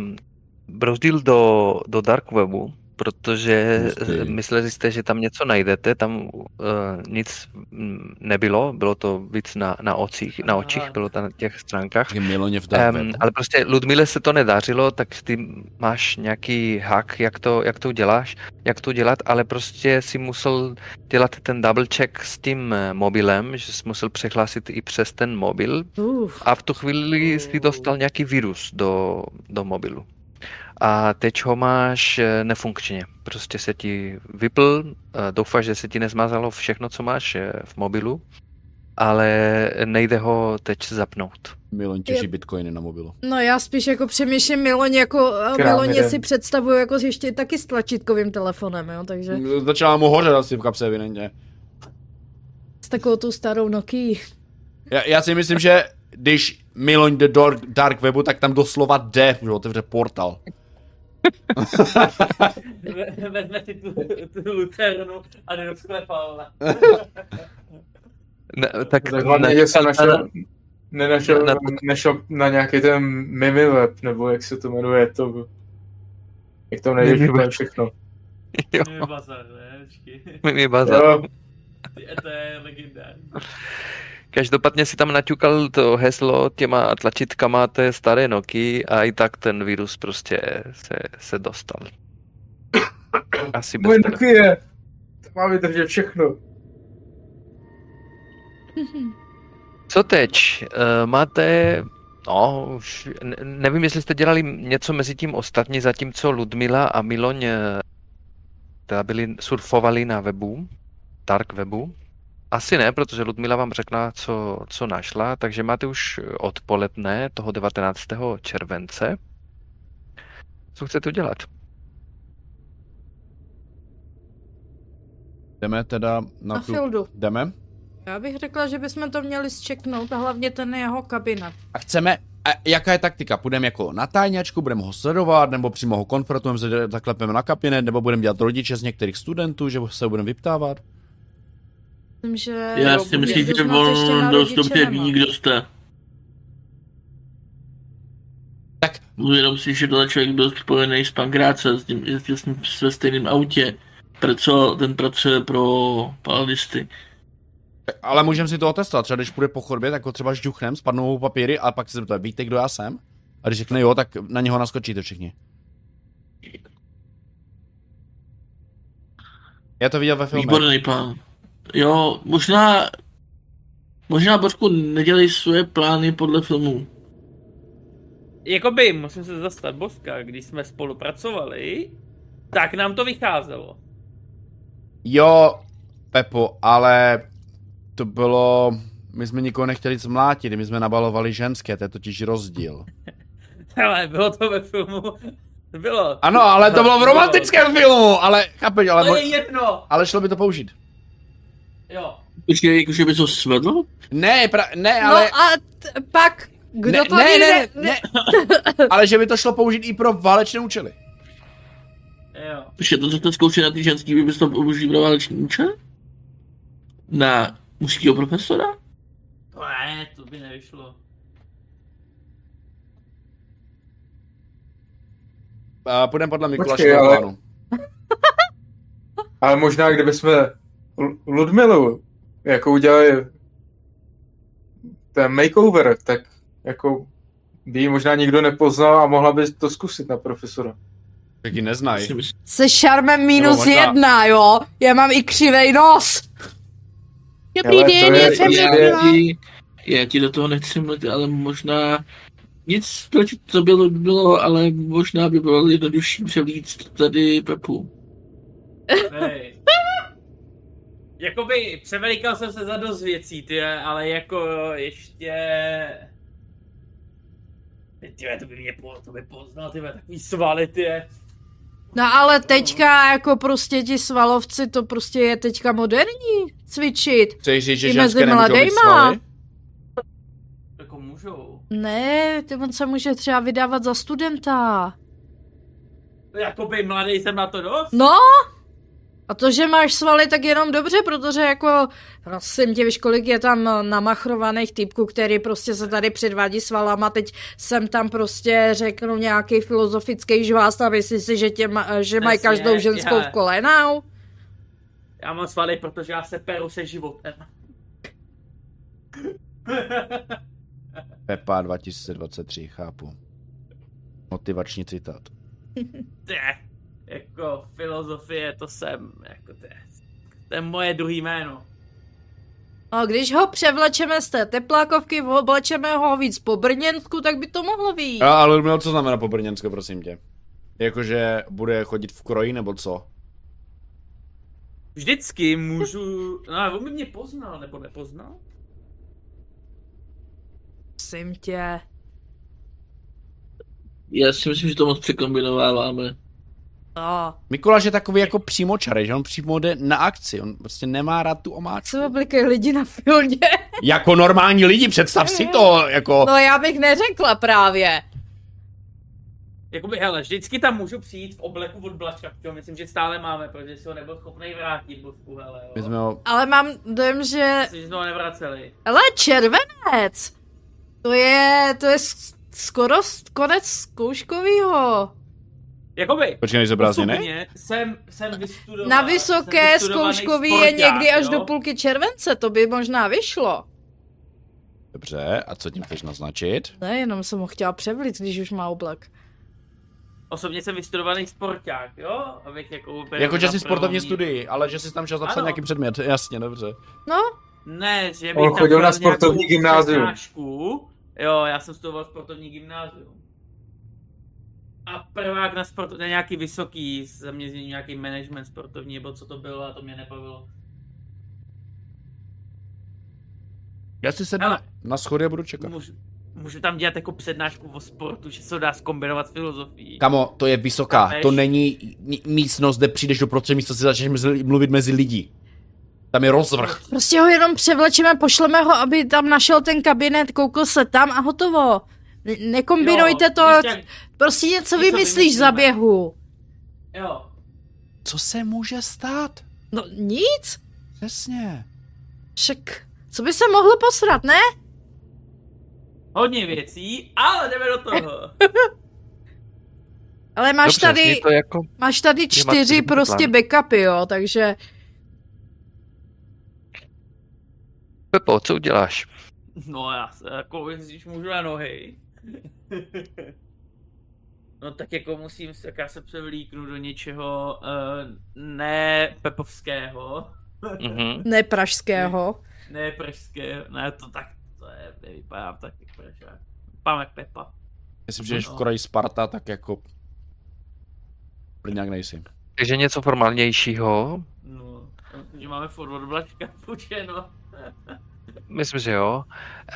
[SPEAKER 5] brozdil do, do dark webu, protože
[SPEAKER 1] Hustý.
[SPEAKER 5] eh, mysleli jste, že tam něco najdete, tam uh, nic mm, nebylo, bylo to víc na, na, ocích, na očích, bylo to na těch stránkách.
[SPEAKER 1] Miloně v
[SPEAKER 5] Um, ale prostě Ludmile se to nedařilo, tak ty máš nějaký hack, jak to, jak to uděláš, jak to dělat, ale prostě si musel dělat ten double check s tím eh, mobilem, že jsi musel přihlásit i přes ten mobil
[SPEAKER 2] Uf.
[SPEAKER 5] a v tu chvíli si dostal nějaký virus do, do mobilu. A teď ho máš eh, nefunkčně. Prostě se ti vypl, doufáš, že se ti nezmazalo všechno, co máš eh, v mobilu, ale nejde ho teď zapnout.
[SPEAKER 1] Miloň těží
[SPEAKER 2] Je-
[SPEAKER 1] bitcoiny na mobilu.
[SPEAKER 2] No já spíš jako přemýšlím Miloně, jako eh, Miloně
[SPEAKER 6] jeden.
[SPEAKER 2] si představuju jako ještě taky s tlačítkovým telefonem, jo, takže
[SPEAKER 1] Začala mu hořet asi v kapse evidentně.
[SPEAKER 2] s takovou tou starou Nokia.
[SPEAKER 1] Já, já si myslím, že když Miloň jde do dark webu, tak tam doslova jde, že otevře portal.
[SPEAKER 4] Ve- Vezme si tu, tu lucernu a jde do sklepa.
[SPEAKER 5] Ne, tak
[SPEAKER 6] Tak hlavně,
[SPEAKER 5] ne-
[SPEAKER 6] že jsem
[SPEAKER 5] na-
[SPEAKER 6] našel, nenašel,
[SPEAKER 5] na-
[SPEAKER 6] nešel na nějaký ten Mimi web, nebo jak se to jmenuje, to, jak to nejdeš
[SPEAKER 5] Mimi
[SPEAKER 6] úplně všechno.
[SPEAKER 5] Jo,
[SPEAKER 4] Mimi bazar, ne?
[SPEAKER 5] Mimi bazar.
[SPEAKER 6] Jo,
[SPEAKER 4] Ty- To je legendární.
[SPEAKER 5] Každopádně si tam naťukal to heslo těma tlačítkama té staré Noky a i tak ten virus prostě se, se dostal. Asi bez
[SPEAKER 6] moje
[SPEAKER 5] tebe.
[SPEAKER 6] Nokia, to má vydržet všechno.
[SPEAKER 5] Co teď? Eh, Máte, no, už ne- nevím, jestli jste dělali něco mezi tím ostatní, zatímco Ludmila a Miloň eh, teda byli, surfovali na webu, dark webu. Asi ne, protože Ludmila vám řekla, co, co našla, takže máte už odpoledne toho 19. července. Co chcete udělat?
[SPEAKER 1] Jdeme teda na,
[SPEAKER 2] Na
[SPEAKER 1] tu...
[SPEAKER 2] Fieldu.
[SPEAKER 1] Jdeme?
[SPEAKER 2] Já bych řekla, že bychom to měli zčeknout a hlavně ten jeho kabinet.
[SPEAKER 1] A chceme, a jaká je taktika? Půjdeme jako na tajňačku, budeme ho sledovat, nebo přímo ho konfrontujeme, zaklepeme na kabinet, nebo budeme dělat rodiče z některých studentů, že se ho budeme vyptávat?
[SPEAKER 2] Myslím, že...
[SPEAKER 3] Já si myslím, že on dost
[SPEAKER 2] rodiče
[SPEAKER 3] dobře
[SPEAKER 2] nemá.
[SPEAKER 3] ví, kdo jste.
[SPEAKER 1] Tak.
[SPEAKER 3] Uvědom si, že tohle člověk byl spojený s Pankráce, s tím, s ním ve stejném autě. Praco, ten pracuje pro paladisty.
[SPEAKER 1] Tak, Ale můžeme si to otestovat, třeba když půjde po chodbě, tak ho třeba žduchnem, spadnou mu papíry a pak se zeptá, víte, kdo já jsem? A když řekne jo, tak na něho naskočíte všichni. Já to viděl ve filmu.
[SPEAKER 3] Výborný plán. Jo, možná, možná Božku nedělej svoje plány podle filmů.
[SPEAKER 4] Jakoby, musím se zastat Boska, když jsme spolupracovali, tak nám to vycházelo.
[SPEAKER 1] Jo, Pepo, ale to bylo... My jsme nikoho nechtěli zmlátit, my jsme nabalovali ženské, to je totiž rozdíl.
[SPEAKER 4] Ale bylo to ve filmu. Bylo.
[SPEAKER 1] Ano, ale to bylo v romantickém filmu, ale chápeš, ale,
[SPEAKER 4] To je jedno.
[SPEAKER 1] ale šlo by to použít.
[SPEAKER 4] Jo.
[SPEAKER 3] Počkej, jakože by to svedlo?
[SPEAKER 1] Ne, pra, ne,
[SPEAKER 2] No
[SPEAKER 1] ale...
[SPEAKER 2] a t- pak, kdo
[SPEAKER 1] ne,
[SPEAKER 2] to
[SPEAKER 1] ne,
[SPEAKER 2] ví,
[SPEAKER 1] ne, ne, ne, ale že by to šlo použít i pro válečné účely.
[SPEAKER 4] Jo.
[SPEAKER 3] Počkej, to, co jste zkoušeli na ty ženský, by bys to použil pro váleční účel? Na mužského profesora?
[SPEAKER 4] To ne, to by nevyšlo.
[SPEAKER 1] Uh, půjdeme podle
[SPEAKER 6] Počkej,
[SPEAKER 1] Mikulášového
[SPEAKER 6] ale-
[SPEAKER 1] plánu.
[SPEAKER 6] Ale možná, kdyby jsme L- Ludmilu jako udělali ten makeover, tak jako by ji možná nikdo nepoznal a mohla by to zkusit na profesora.
[SPEAKER 1] Tak ji neznají.
[SPEAKER 2] Se šarmem minus
[SPEAKER 1] možná-
[SPEAKER 2] jedna, jo? Já mám i křivej nos. Dobrý den,
[SPEAKER 6] je-
[SPEAKER 2] já jsem
[SPEAKER 3] já ti do toho nechci mluvit, ale možná nic proti to bylo, bylo, ale možná by bylo jednodušší převlít tady Pepu.
[SPEAKER 4] Hej. Jakoby převelikal jsem se za dost věcí, ty, ale jako ještě... Ty, to by mě po, to by poznal, ty, takový svaly, ty.
[SPEAKER 2] No ale teďka jako prostě ti svalovci, to prostě je teďka moderní cvičit.
[SPEAKER 1] Chceš říct, že
[SPEAKER 2] I
[SPEAKER 1] ženské
[SPEAKER 2] mezi
[SPEAKER 1] nemůžou být
[SPEAKER 2] mladejma.
[SPEAKER 1] svaly?
[SPEAKER 4] Jako můžou.
[SPEAKER 2] Ne, ty on se může třeba vydávat za studenta.
[SPEAKER 4] Jakoby mladý jsem na to dost.
[SPEAKER 2] No, a to, že máš svaly, tak jenom dobře, protože jako, prosím tě, víš, kolik je tam namachrovaných typků, který prostě se tady předvádí svalama, teď jsem tam prostě řeknu nějaký filozofický žvást a myslí si, že, tě, že mají každou ženskou
[SPEAKER 4] já.
[SPEAKER 2] v kolenou.
[SPEAKER 4] Já mám svaly, protože já se peru se životem.
[SPEAKER 1] Pepa 2023, chápu. Motivační citát.
[SPEAKER 4] Jako filozofie, to jsem, jako to je, to je moje druhý jméno.
[SPEAKER 2] A když ho převlečeme z té teplákovky, oblečeme ho víc po Brněnsku, tak by to mohlo být.
[SPEAKER 1] A, ale Ludmilo, co znamená po Brněnsko, prosím tě? Jakože bude chodit v kroji, nebo co?
[SPEAKER 4] Vždycky můžu, no ale on by mě poznal, nebo nepoznal?
[SPEAKER 2] Prosím tě.
[SPEAKER 3] Já si myslím, že to moc překombinováváme.
[SPEAKER 2] No.
[SPEAKER 1] Mikuláš je takový jako přímočarej, že on přímo jde na akci, on prostě nemá rád tu omáčku.
[SPEAKER 2] Co oblikají lidi na filmě?
[SPEAKER 1] Jako normální lidi, představ si to, jako...
[SPEAKER 2] No já bych neřekla právě.
[SPEAKER 4] Jakoby, hele, vždycky tam můžu přijít v obleku od Blačka, protože myslím, že stále máme, protože si ho nebyl schopný vrátit, Bosku, hele, jo.
[SPEAKER 1] My jsme ho...
[SPEAKER 2] Ale mám dojem, že...
[SPEAKER 4] Myslím, že jsme ho nevraceli.
[SPEAKER 2] Ale červenec! To je, to je skoro konec zkouškovýho.
[SPEAKER 4] Jakoby,
[SPEAKER 1] Počkej,
[SPEAKER 4] osobně jsem, jsem vystudoval.
[SPEAKER 2] Na
[SPEAKER 4] jsem
[SPEAKER 2] vysoké
[SPEAKER 4] vystudovaný
[SPEAKER 2] zkouškový je někdy až
[SPEAKER 4] jo.
[SPEAKER 2] do půlky července, to by možná vyšlo.
[SPEAKER 1] Dobře, a co tím chceš naznačit?
[SPEAKER 2] Ne, jenom jsem ho chtěla převlit, když už má oblek.
[SPEAKER 4] Osobně jsem vystudovaný sporták, jo? Abych jako...
[SPEAKER 1] Jako, že jsi sportovní
[SPEAKER 4] první-
[SPEAKER 1] studii, ale že jsi tam šel zapsat
[SPEAKER 4] Ano.
[SPEAKER 1] nějaký předmět, jasně, dobře.
[SPEAKER 2] No,
[SPEAKER 4] Ne, že bych
[SPEAKER 6] On
[SPEAKER 4] tam
[SPEAKER 6] chodil na sportovní gymnázium.
[SPEAKER 4] přednášku. Jo, já jsem studoval sportovní gymnázium. A prvák na, sport, na nějaký vysoký, zaměřený nějaký management sportovní, nebo co to bylo, a to mě nebavilo.
[SPEAKER 1] Já si sednu
[SPEAKER 4] Hele.
[SPEAKER 1] na schody a budu čekat.
[SPEAKER 4] Můžu, můžu tam dělat jako přednášku o sportu, že se to dá zkombinovat s filozofií.
[SPEAKER 1] Kamo, to je vysoká,
[SPEAKER 4] Chápeš?
[SPEAKER 1] to není ní- místnost, kde přijdeš do prostředí místnosti, začneš mezi, mluvit mezi lidi. Tam je rozvrh.
[SPEAKER 2] prostě ho jenom převlečeme, pošleme ho, aby tam našel ten kabinet, koukl se tam a hotovo. Ne- Nekombinujte
[SPEAKER 4] Jo,
[SPEAKER 2] to,
[SPEAKER 4] jak-
[SPEAKER 2] prostě něco
[SPEAKER 4] něco
[SPEAKER 2] vymyslíš za běhu.
[SPEAKER 4] Jo.
[SPEAKER 1] Co se může stát?
[SPEAKER 2] No nic,
[SPEAKER 1] Přesně.
[SPEAKER 2] však co by se mohlo posrat, ne?
[SPEAKER 4] Hodně věcí, ale jdeme do toho.
[SPEAKER 2] Ale máš
[SPEAKER 5] Dobře,
[SPEAKER 2] tady,
[SPEAKER 5] to jako...
[SPEAKER 2] máš tady čtyři prostě
[SPEAKER 5] plán.
[SPEAKER 2] backupy, jo, takže
[SPEAKER 5] Pepo, co uděláš?
[SPEAKER 4] No já se jako, když můžu na nohy. No tak jako musím, tak já se převlíknu do něčeho uh, ne pepovského,
[SPEAKER 5] Mhm.
[SPEAKER 2] Ne pražského.
[SPEAKER 4] ne pražského, ne to tak, to je, nevypadám tak jak pražák. Vypadám jak Pepa.
[SPEAKER 1] Jestli přijdeš v Koreji Sparta, tak jako... Plňák nejsi.
[SPEAKER 5] Takže něco formálnějšího.
[SPEAKER 4] No, že máme forward blačka, no.
[SPEAKER 5] Myslím, že jo.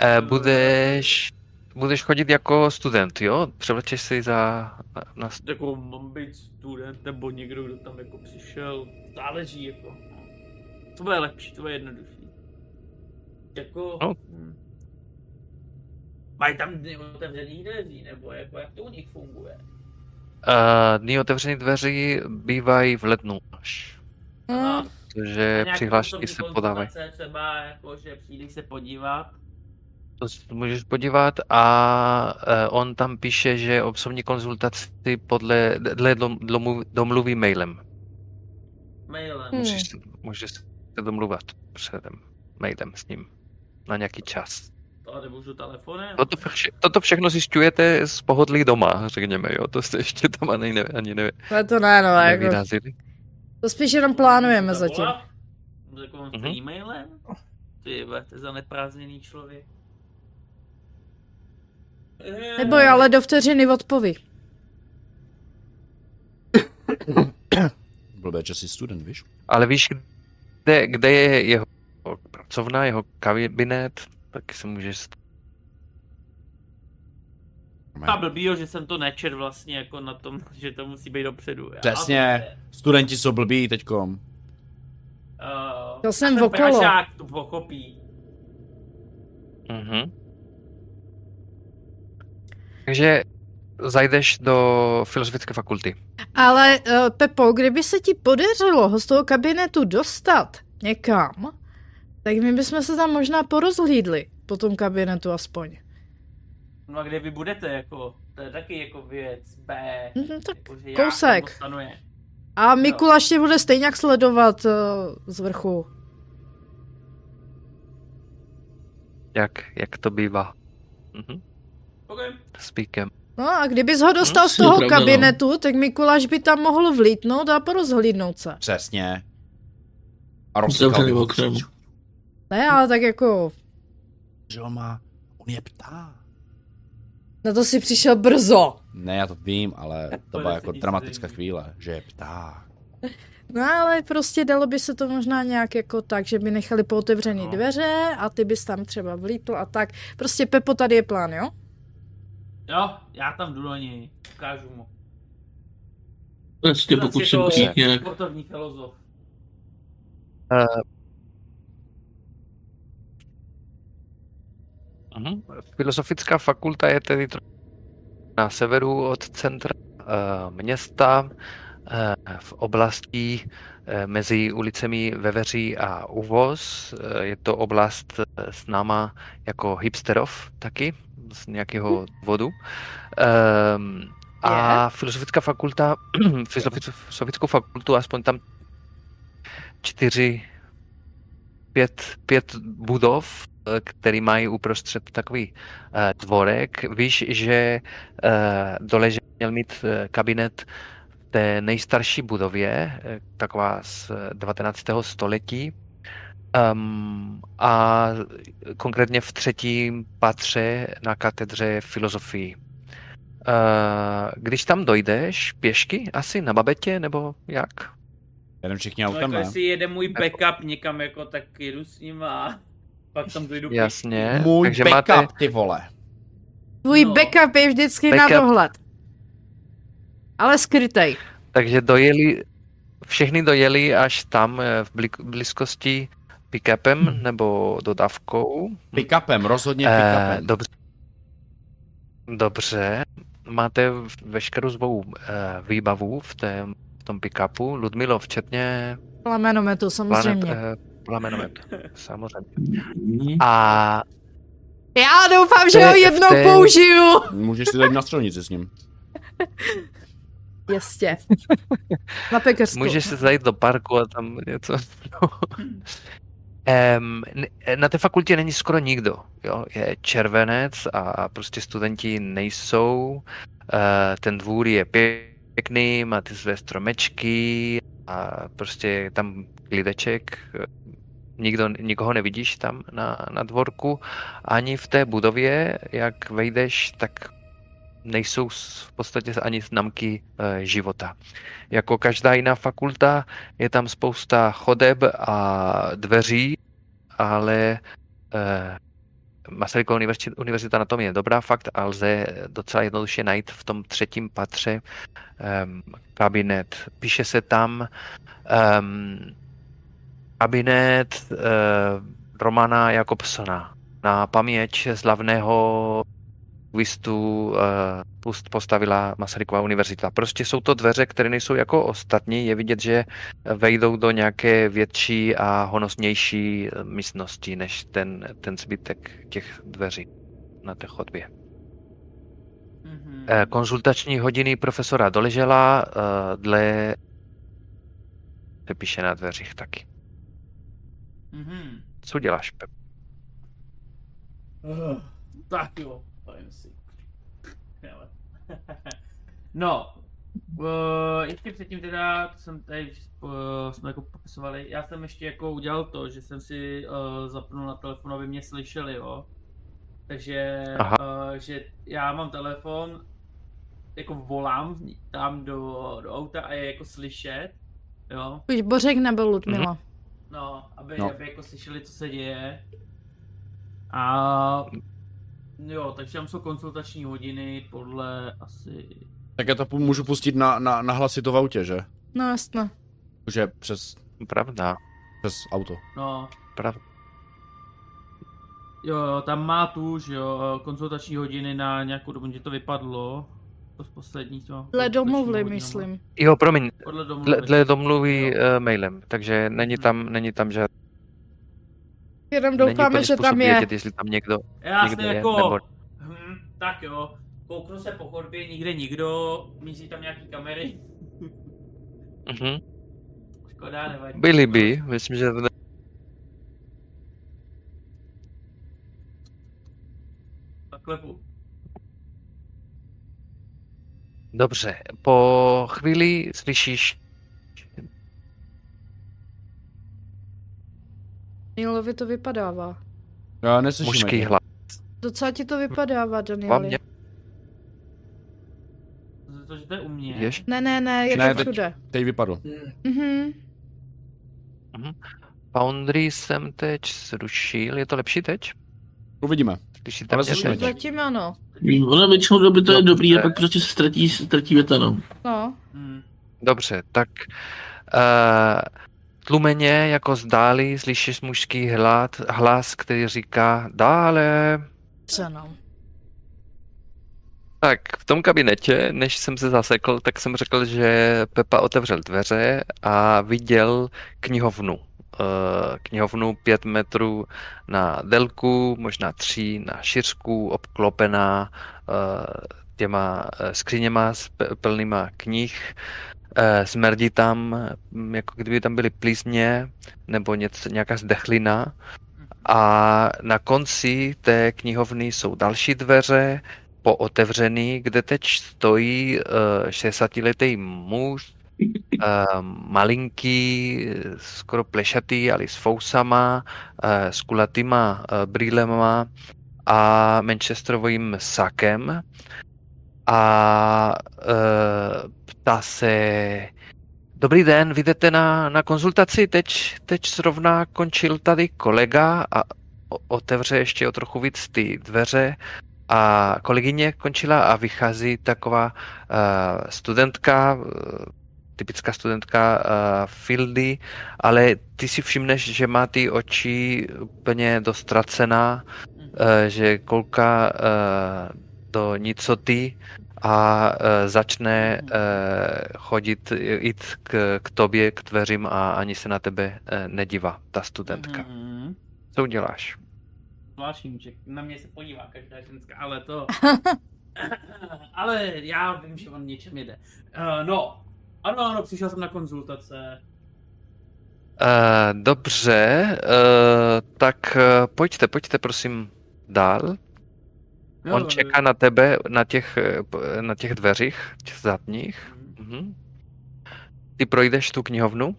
[SPEAKER 5] E, budeš, budeš chodit jako student, jo? Převlečeš si za... Na, na,
[SPEAKER 4] Jako mám být student nebo někdo, kdo tam jako přišel, záleží jako. To bude lepší, to bude jednodušší. Jako...
[SPEAKER 5] No.
[SPEAKER 4] hm. Mají tam dny otevřených dveří, nebo jako jak to u nich funguje?
[SPEAKER 5] uh, dny otevřených dveří bývají v lednu až.
[SPEAKER 2] Mm,
[SPEAKER 4] nějaké
[SPEAKER 5] přihlášky se podávají.
[SPEAKER 4] Třeba jako, že přijdeš se podívat.
[SPEAKER 5] To se můžeš podívat a uh, on tam píše, že osobní konzultaci podle dle dom, domluví, mailem.
[SPEAKER 4] Mailem.
[SPEAKER 2] Hmm.
[SPEAKER 5] Můžeš, se- můžeš se domluvat předem mailem s ním na nějaký čas.
[SPEAKER 4] To nemůžu telefonem.
[SPEAKER 5] Toto, vše, toto všechno zjišťujete z pohodlí doma, řekněme, jo? To jste ještě tam ani, ne, ani ne,
[SPEAKER 2] ale to ne, no, jako, to spíš jenom plánujeme zatím.
[SPEAKER 4] Takovým
[SPEAKER 5] Mhm.
[SPEAKER 4] mm-hmm. e-mailem? Ty to je za neprázdněný člověk.
[SPEAKER 2] Nebo jo, ale do vteřiny odpoví.
[SPEAKER 1] Blbé, že jsi student, víš?
[SPEAKER 5] Ale víš, kde, kde je jeho pracovna, jeho kabinet, tak se můžeš...
[SPEAKER 4] A blbýho, že jsem to nečet vlastně jako na tom, že to musí být dopředu. Já-
[SPEAKER 1] Přesně. Studenti jsou blbí teďkom.
[SPEAKER 4] Uh,
[SPEAKER 2] To jsem okolo.
[SPEAKER 4] Pražák to pochopí.
[SPEAKER 5] Mhm. Takže zajdeš do filozofické fakulty.
[SPEAKER 2] Ale uh, Pepo, kdyby se ti podařilo ho z toho kabinetu dostat někam, tak my bychom se tam možná porozhlídli po tom kabinetu aspoň.
[SPEAKER 4] No a kde vy budete jako, to je taky jako věc B.
[SPEAKER 2] Mhm, tak
[SPEAKER 4] jako, že
[SPEAKER 2] kousek. A Mikuláš tě bude stejně jak sledovat uh, z vrchu.
[SPEAKER 5] Jak, jak to bývá. Mhm.
[SPEAKER 4] Okay.
[SPEAKER 5] S píkem.
[SPEAKER 2] No a kdybys ho dostal
[SPEAKER 5] No,
[SPEAKER 2] z toho
[SPEAKER 3] pravda, no.
[SPEAKER 2] kabinetu, tak Mikuláš by tam mohl vlítnout a porozhlídnout se.
[SPEAKER 1] Přesně. A rozsekal ho
[SPEAKER 3] oknem.
[SPEAKER 2] Ne, ale tak jako,
[SPEAKER 1] Že on má... On je ptá.
[SPEAKER 2] na to si přišel brzo.
[SPEAKER 1] Ne, já to vím, ale to
[SPEAKER 4] To
[SPEAKER 1] byla jako dramatická chvíle, že je ptá.
[SPEAKER 2] No ale prostě dalo by se to možná nějak jako tak, že by nechali pootevřený
[SPEAKER 4] No.
[SPEAKER 2] dveře a ty bys tam třeba vlítl a tak. Prostě Pepo, tady je plán, jo?
[SPEAKER 4] Jo, já tam jdu do něj, ukážu mu.
[SPEAKER 3] Prostě pokud
[SPEAKER 4] je
[SPEAKER 3] jsem
[SPEAKER 4] to
[SPEAKER 3] přijít nějak.
[SPEAKER 4] Sportovní filozof.
[SPEAKER 5] Mhm. Filozofická fakulta je tedy na severu od centra eh, města eh, v oblasti mezi ulicemi Veveří a Uvoz. Eh, Je to oblast eh, známá jako hipsterov taky, z nějakého důvodu. Ehm, A filozofická fakulta, filozofickou fakultu, aspoň tam čtyři, pět, pět budov, eh, který mají uprostřed takový eh, dvorek. Víš, že eh, dole že měl mít eh, kabinet té nejstarší budově, eh, taková z eh, 19. století. Um, a konkrétně v třetím patře na katedře filozofii. Uh, když tam dojdeš pěšky, asi na babetě, nebo jak?
[SPEAKER 1] Jenom všichni
[SPEAKER 4] No
[SPEAKER 1] autem,
[SPEAKER 4] jako
[SPEAKER 1] ne?
[SPEAKER 4] jestli jede můj backup někam jako, tak jdu s ním a pak tam dojdu pěšky.
[SPEAKER 5] Jasně.
[SPEAKER 1] Můj
[SPEAKER 5] takže
[SPEAKER 1] backup,
[SPEAKER 5] máte,
[SPEAKER 1] ty vole.
[SPEAKER 2] Tvůj
[SPEAKER 4] No.
[SPEAKER 2] backup je vždycky na
[SPEAKER 5] Backup.
[SPEAKER 2] dohled. Ale skrytej.
[SPEAKER 5] takže dojeli, všechny dojeli až tam eh, v blízkosti pick-upem nebo dodávkou.
[SPEAKER 1] Pickupem, rozhodně
[SPEAKER 5] Eh,
[SPEAKER 1] pickupem.
[SPEAKER 5] dobře. Dobře. Máte veškerou svou eh, výbavu v, té, v tom pick-upu. Ludmilo, včetně
[SPEAKER 2] Plamenometu,
[SPEAKER 5] planet,
[SPEAKER 2] samozřejmě.
[SPEAKER 5] eh, plamenometu. Samozřejmě.
[SPEAKER 3] Mhm.
[SPEAKER 5] A
[SPEAKER 2] Já doufám, že ho
[SPEAKER 5] je-
[SPEAKER 2] jednou
[SPEAKER 5] je-
[SPEAKER 2] použiju.
[SPEAKER 1] Můžeš si dát na střelnici s ním.
[SPEAKER 2] Jistě. Na pekařstvu.
[SPEAKER 5] můžeš se zajít do parku a tam něco. Um, na té fakultě není skoro nikdo. Jo? Je červenec a prostě studenti nejsou. Uh, ten dvůr je pěkný, má ty své stromečky a prostě je tam klideček. Nikdo, nikoho nevidíš tam na, na dvorku. Ani v té budově, jak vejdeš, tak nejsou v podstatě ani známky e, života. Jako každá jiná fakulta je tam spousta chodeb a dveří, ale e, Masarykova univerzita, univerzita na tom je dobrá fakt a lze docela jednoduše najít v tom třetím patře um, kabinet. Píše se tam um, kabinet uh, Romana Jakobsona na paměť slavného lingvistu uh, postavila Masarykova univerzita. Prostě jsou to dveře, které nejsou jako ostatní. Je vidět, že vejdou do nějaké větší a honosnější místnosti než ten, ten zbytek těch dveří na té chodbě. Mm-hmm. Konzultační hodiny profesora doležela uh, dle se píše na dveřích taky. Mm-hmm. Co děláš, Pep?
[SPEAKER 4] Uh, tak jo. Si. no, uh, ještě předtím teda, to jsem tady, uh, jsme jako popisovali, já jsem ještě jako udělal to, že jsem si uh, zapnul na telefon, aby mě slyšeli, jo. Takže, uh, že já mám telefon, jako volám tam do, do auta a je jako slyšet, jo.
[SPEAKER 2] Už Bořek nebyl Ludmila. Mm-hmm.
[SPEAKER 4] No, aby, no. aby jako slyšeli, co se děje. A Jo, takže tam jsou konsultační hodiny podle asi...
[SPEAKER 1] Tak já to můžu pustit na, na, na hlasit v autě, že?
[SPEAKER 2] No jasně.
[SPEAKER 1] Že přes...
[SPEAKER 5] Pravda.
[SPEAKER 1] Přes auto.
[SPEAKER 4] No.
[SPEAKER 5] Pravda.
[SPEAKER 4] Jo, jo, tam má tu, že jo, konsultační hodiny na nějakou dobu, že to vypadlo. To z poslední to.
[SPEAKER 2] Dle domluvy, myslím.
[SPEAKER 5] Jo, promiň. Podle domluvy. Dle, dle domluvy uh, mailem, takže není tam, není tam žádný
[SPEAKER 2] Jenom doufáme, že tam je.
[SPEAKER 5] Vědět, jestli tam někdo,
[SPEAKER 4] Já někdo jako, je, nebo... hm, tak jo, kouknu se po chodbě, nikde nikdo, míří tam nějaký kamery.
[SPEAKER 5] Mhm.
[SPEAKER 4] Škoda, nevadí.
[SPEAKER 5] Byli by, myslím, že...
[SPEAKER 4] Zaklepu.
[SPEAKER 5] Dobře, po chvíli slyšíš
[SPEAKER 2] Danielovi to vypadává.
[SPEAKER 1] Já neslyším.
[SPEAKER 5] Mužský hlas.
[SPEAKER 2] Docela ti to vypadává, Danieli. Mě...
[SPEAKER 4] To, že to je u mě.
[SPEAKER 5] Ješ?
[SPEAKER 2] Ne, ne, ne, je ne, to všude.
[SPEAKER 1] Teď, teď vypadl.
[SPEAKER 2] Mhm.
[SPEAKER 5] Mhm. Foundry jsem teď zrušil, je to lepší teď?
[SPEAKER 1] Uvidíme.
[SPEAKER 5] Slyšíte Ale
[SPEAKER 2] mě? Zatím ano.
[SPEAKER 3] Ona většinou doby to je dobrý a pak prostě se ztratí, ztratí věta, no.
[SPEAKER 2] No.
[SPEAKER 5] Hmm. Dobře, tak uh, Tlumeně jako zdáli slyšíš mužský hlad, hlas, který říká dále.
[SPEAKER 2] Co no?
[SPEAKER 5] Tak v tom kabinetě, než jsem se zasekl, tak jsem řekl, že Pepa otevřel dveře a viděl knihovnu. Eh, knihovnu pět metrů na délku, možná tři na šířku, obklopená eh, těma eh, skříněma plnýma knih smrdí tam, mm, jako kdyby tam byly plísně nebo něco, nějaká zdechlina. A na konci té knihovny jsou další dveře, pootevřený, kde teď stojí uh, eh, 60-letý muž, uh, malinký, skoro plešatý, ale s fousama, uh, s kulatýma uh, brýlema a manchesterovým sakem a uh, ptá se, dobrý den, vy jdete na, na konzultaci, teď, teď zrovna končil tady kolega a otevře ještě o trochu víc ty dveře. A kolegyně končila a vychází taková uh, studentka, uh, typická studentka uh, Fieldy, ale ty si všimneš, že má ty oči úplně dostracená, uh, že kolka uh, do nicoty a e, začne e, chodit, jít k, k tobě, k dveřím a ani se na tebe e, nedívá, ta studentka. Mm-hmm. Co uděláš?
[SPEAKER 4] Zvláštní, že na mě se podívá každá ženská, ale to... ale já vím, že on něčem jede. Uh, no, ano, ano, přišel jsem na konzultace.
[SPEAKER 5] Uh, dobře, uh, tak uh, pojďte, pojďte prosím dál.
[SPEAKER 4] Jo,
[SPEAKER 5] On čeká na tebe na těch, na těch dveřích těch zadních. Mhm. Ty projdeš tu knihovnu?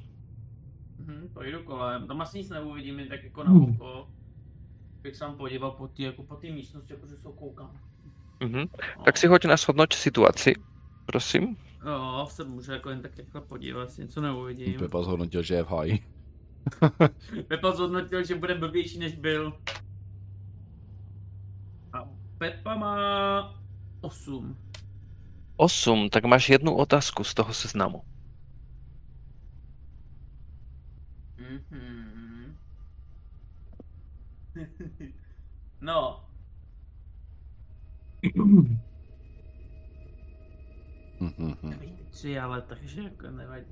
[SPEAKER 4] Mhm, projdu kolem. Tam asi nic neuvidím, jen tak jako na
[SPEAKER 3] Hmm.
[SPEAKER 4] oko. Bych sám podíval po té jako po místnosti, jakože se koukám.
[SPEAKER 5] Mhm.
[SPEAKER 4] No.
[SPEAKER 5] Tak si hoď na shodnoť situaci, prosím.
[SPEAKER 4] Jo, se můžu jako jen tak rychle podívat, jestli něco neuvidím.
[SPEAKER 1] Pepa zhodnotil, že je v háji.
[SPEAKER 4] Pepa zhodnotil, že bude blbější než byl. Pepa má 8.
[SPEAKER 5] 8, tak máš jednu otázku z toho seznamu.
[SPEAKER 4] Mhm. no,
[SPEAKER 1] Mhm.
[SPEAKER 4] tři, ale takže jako nevadí.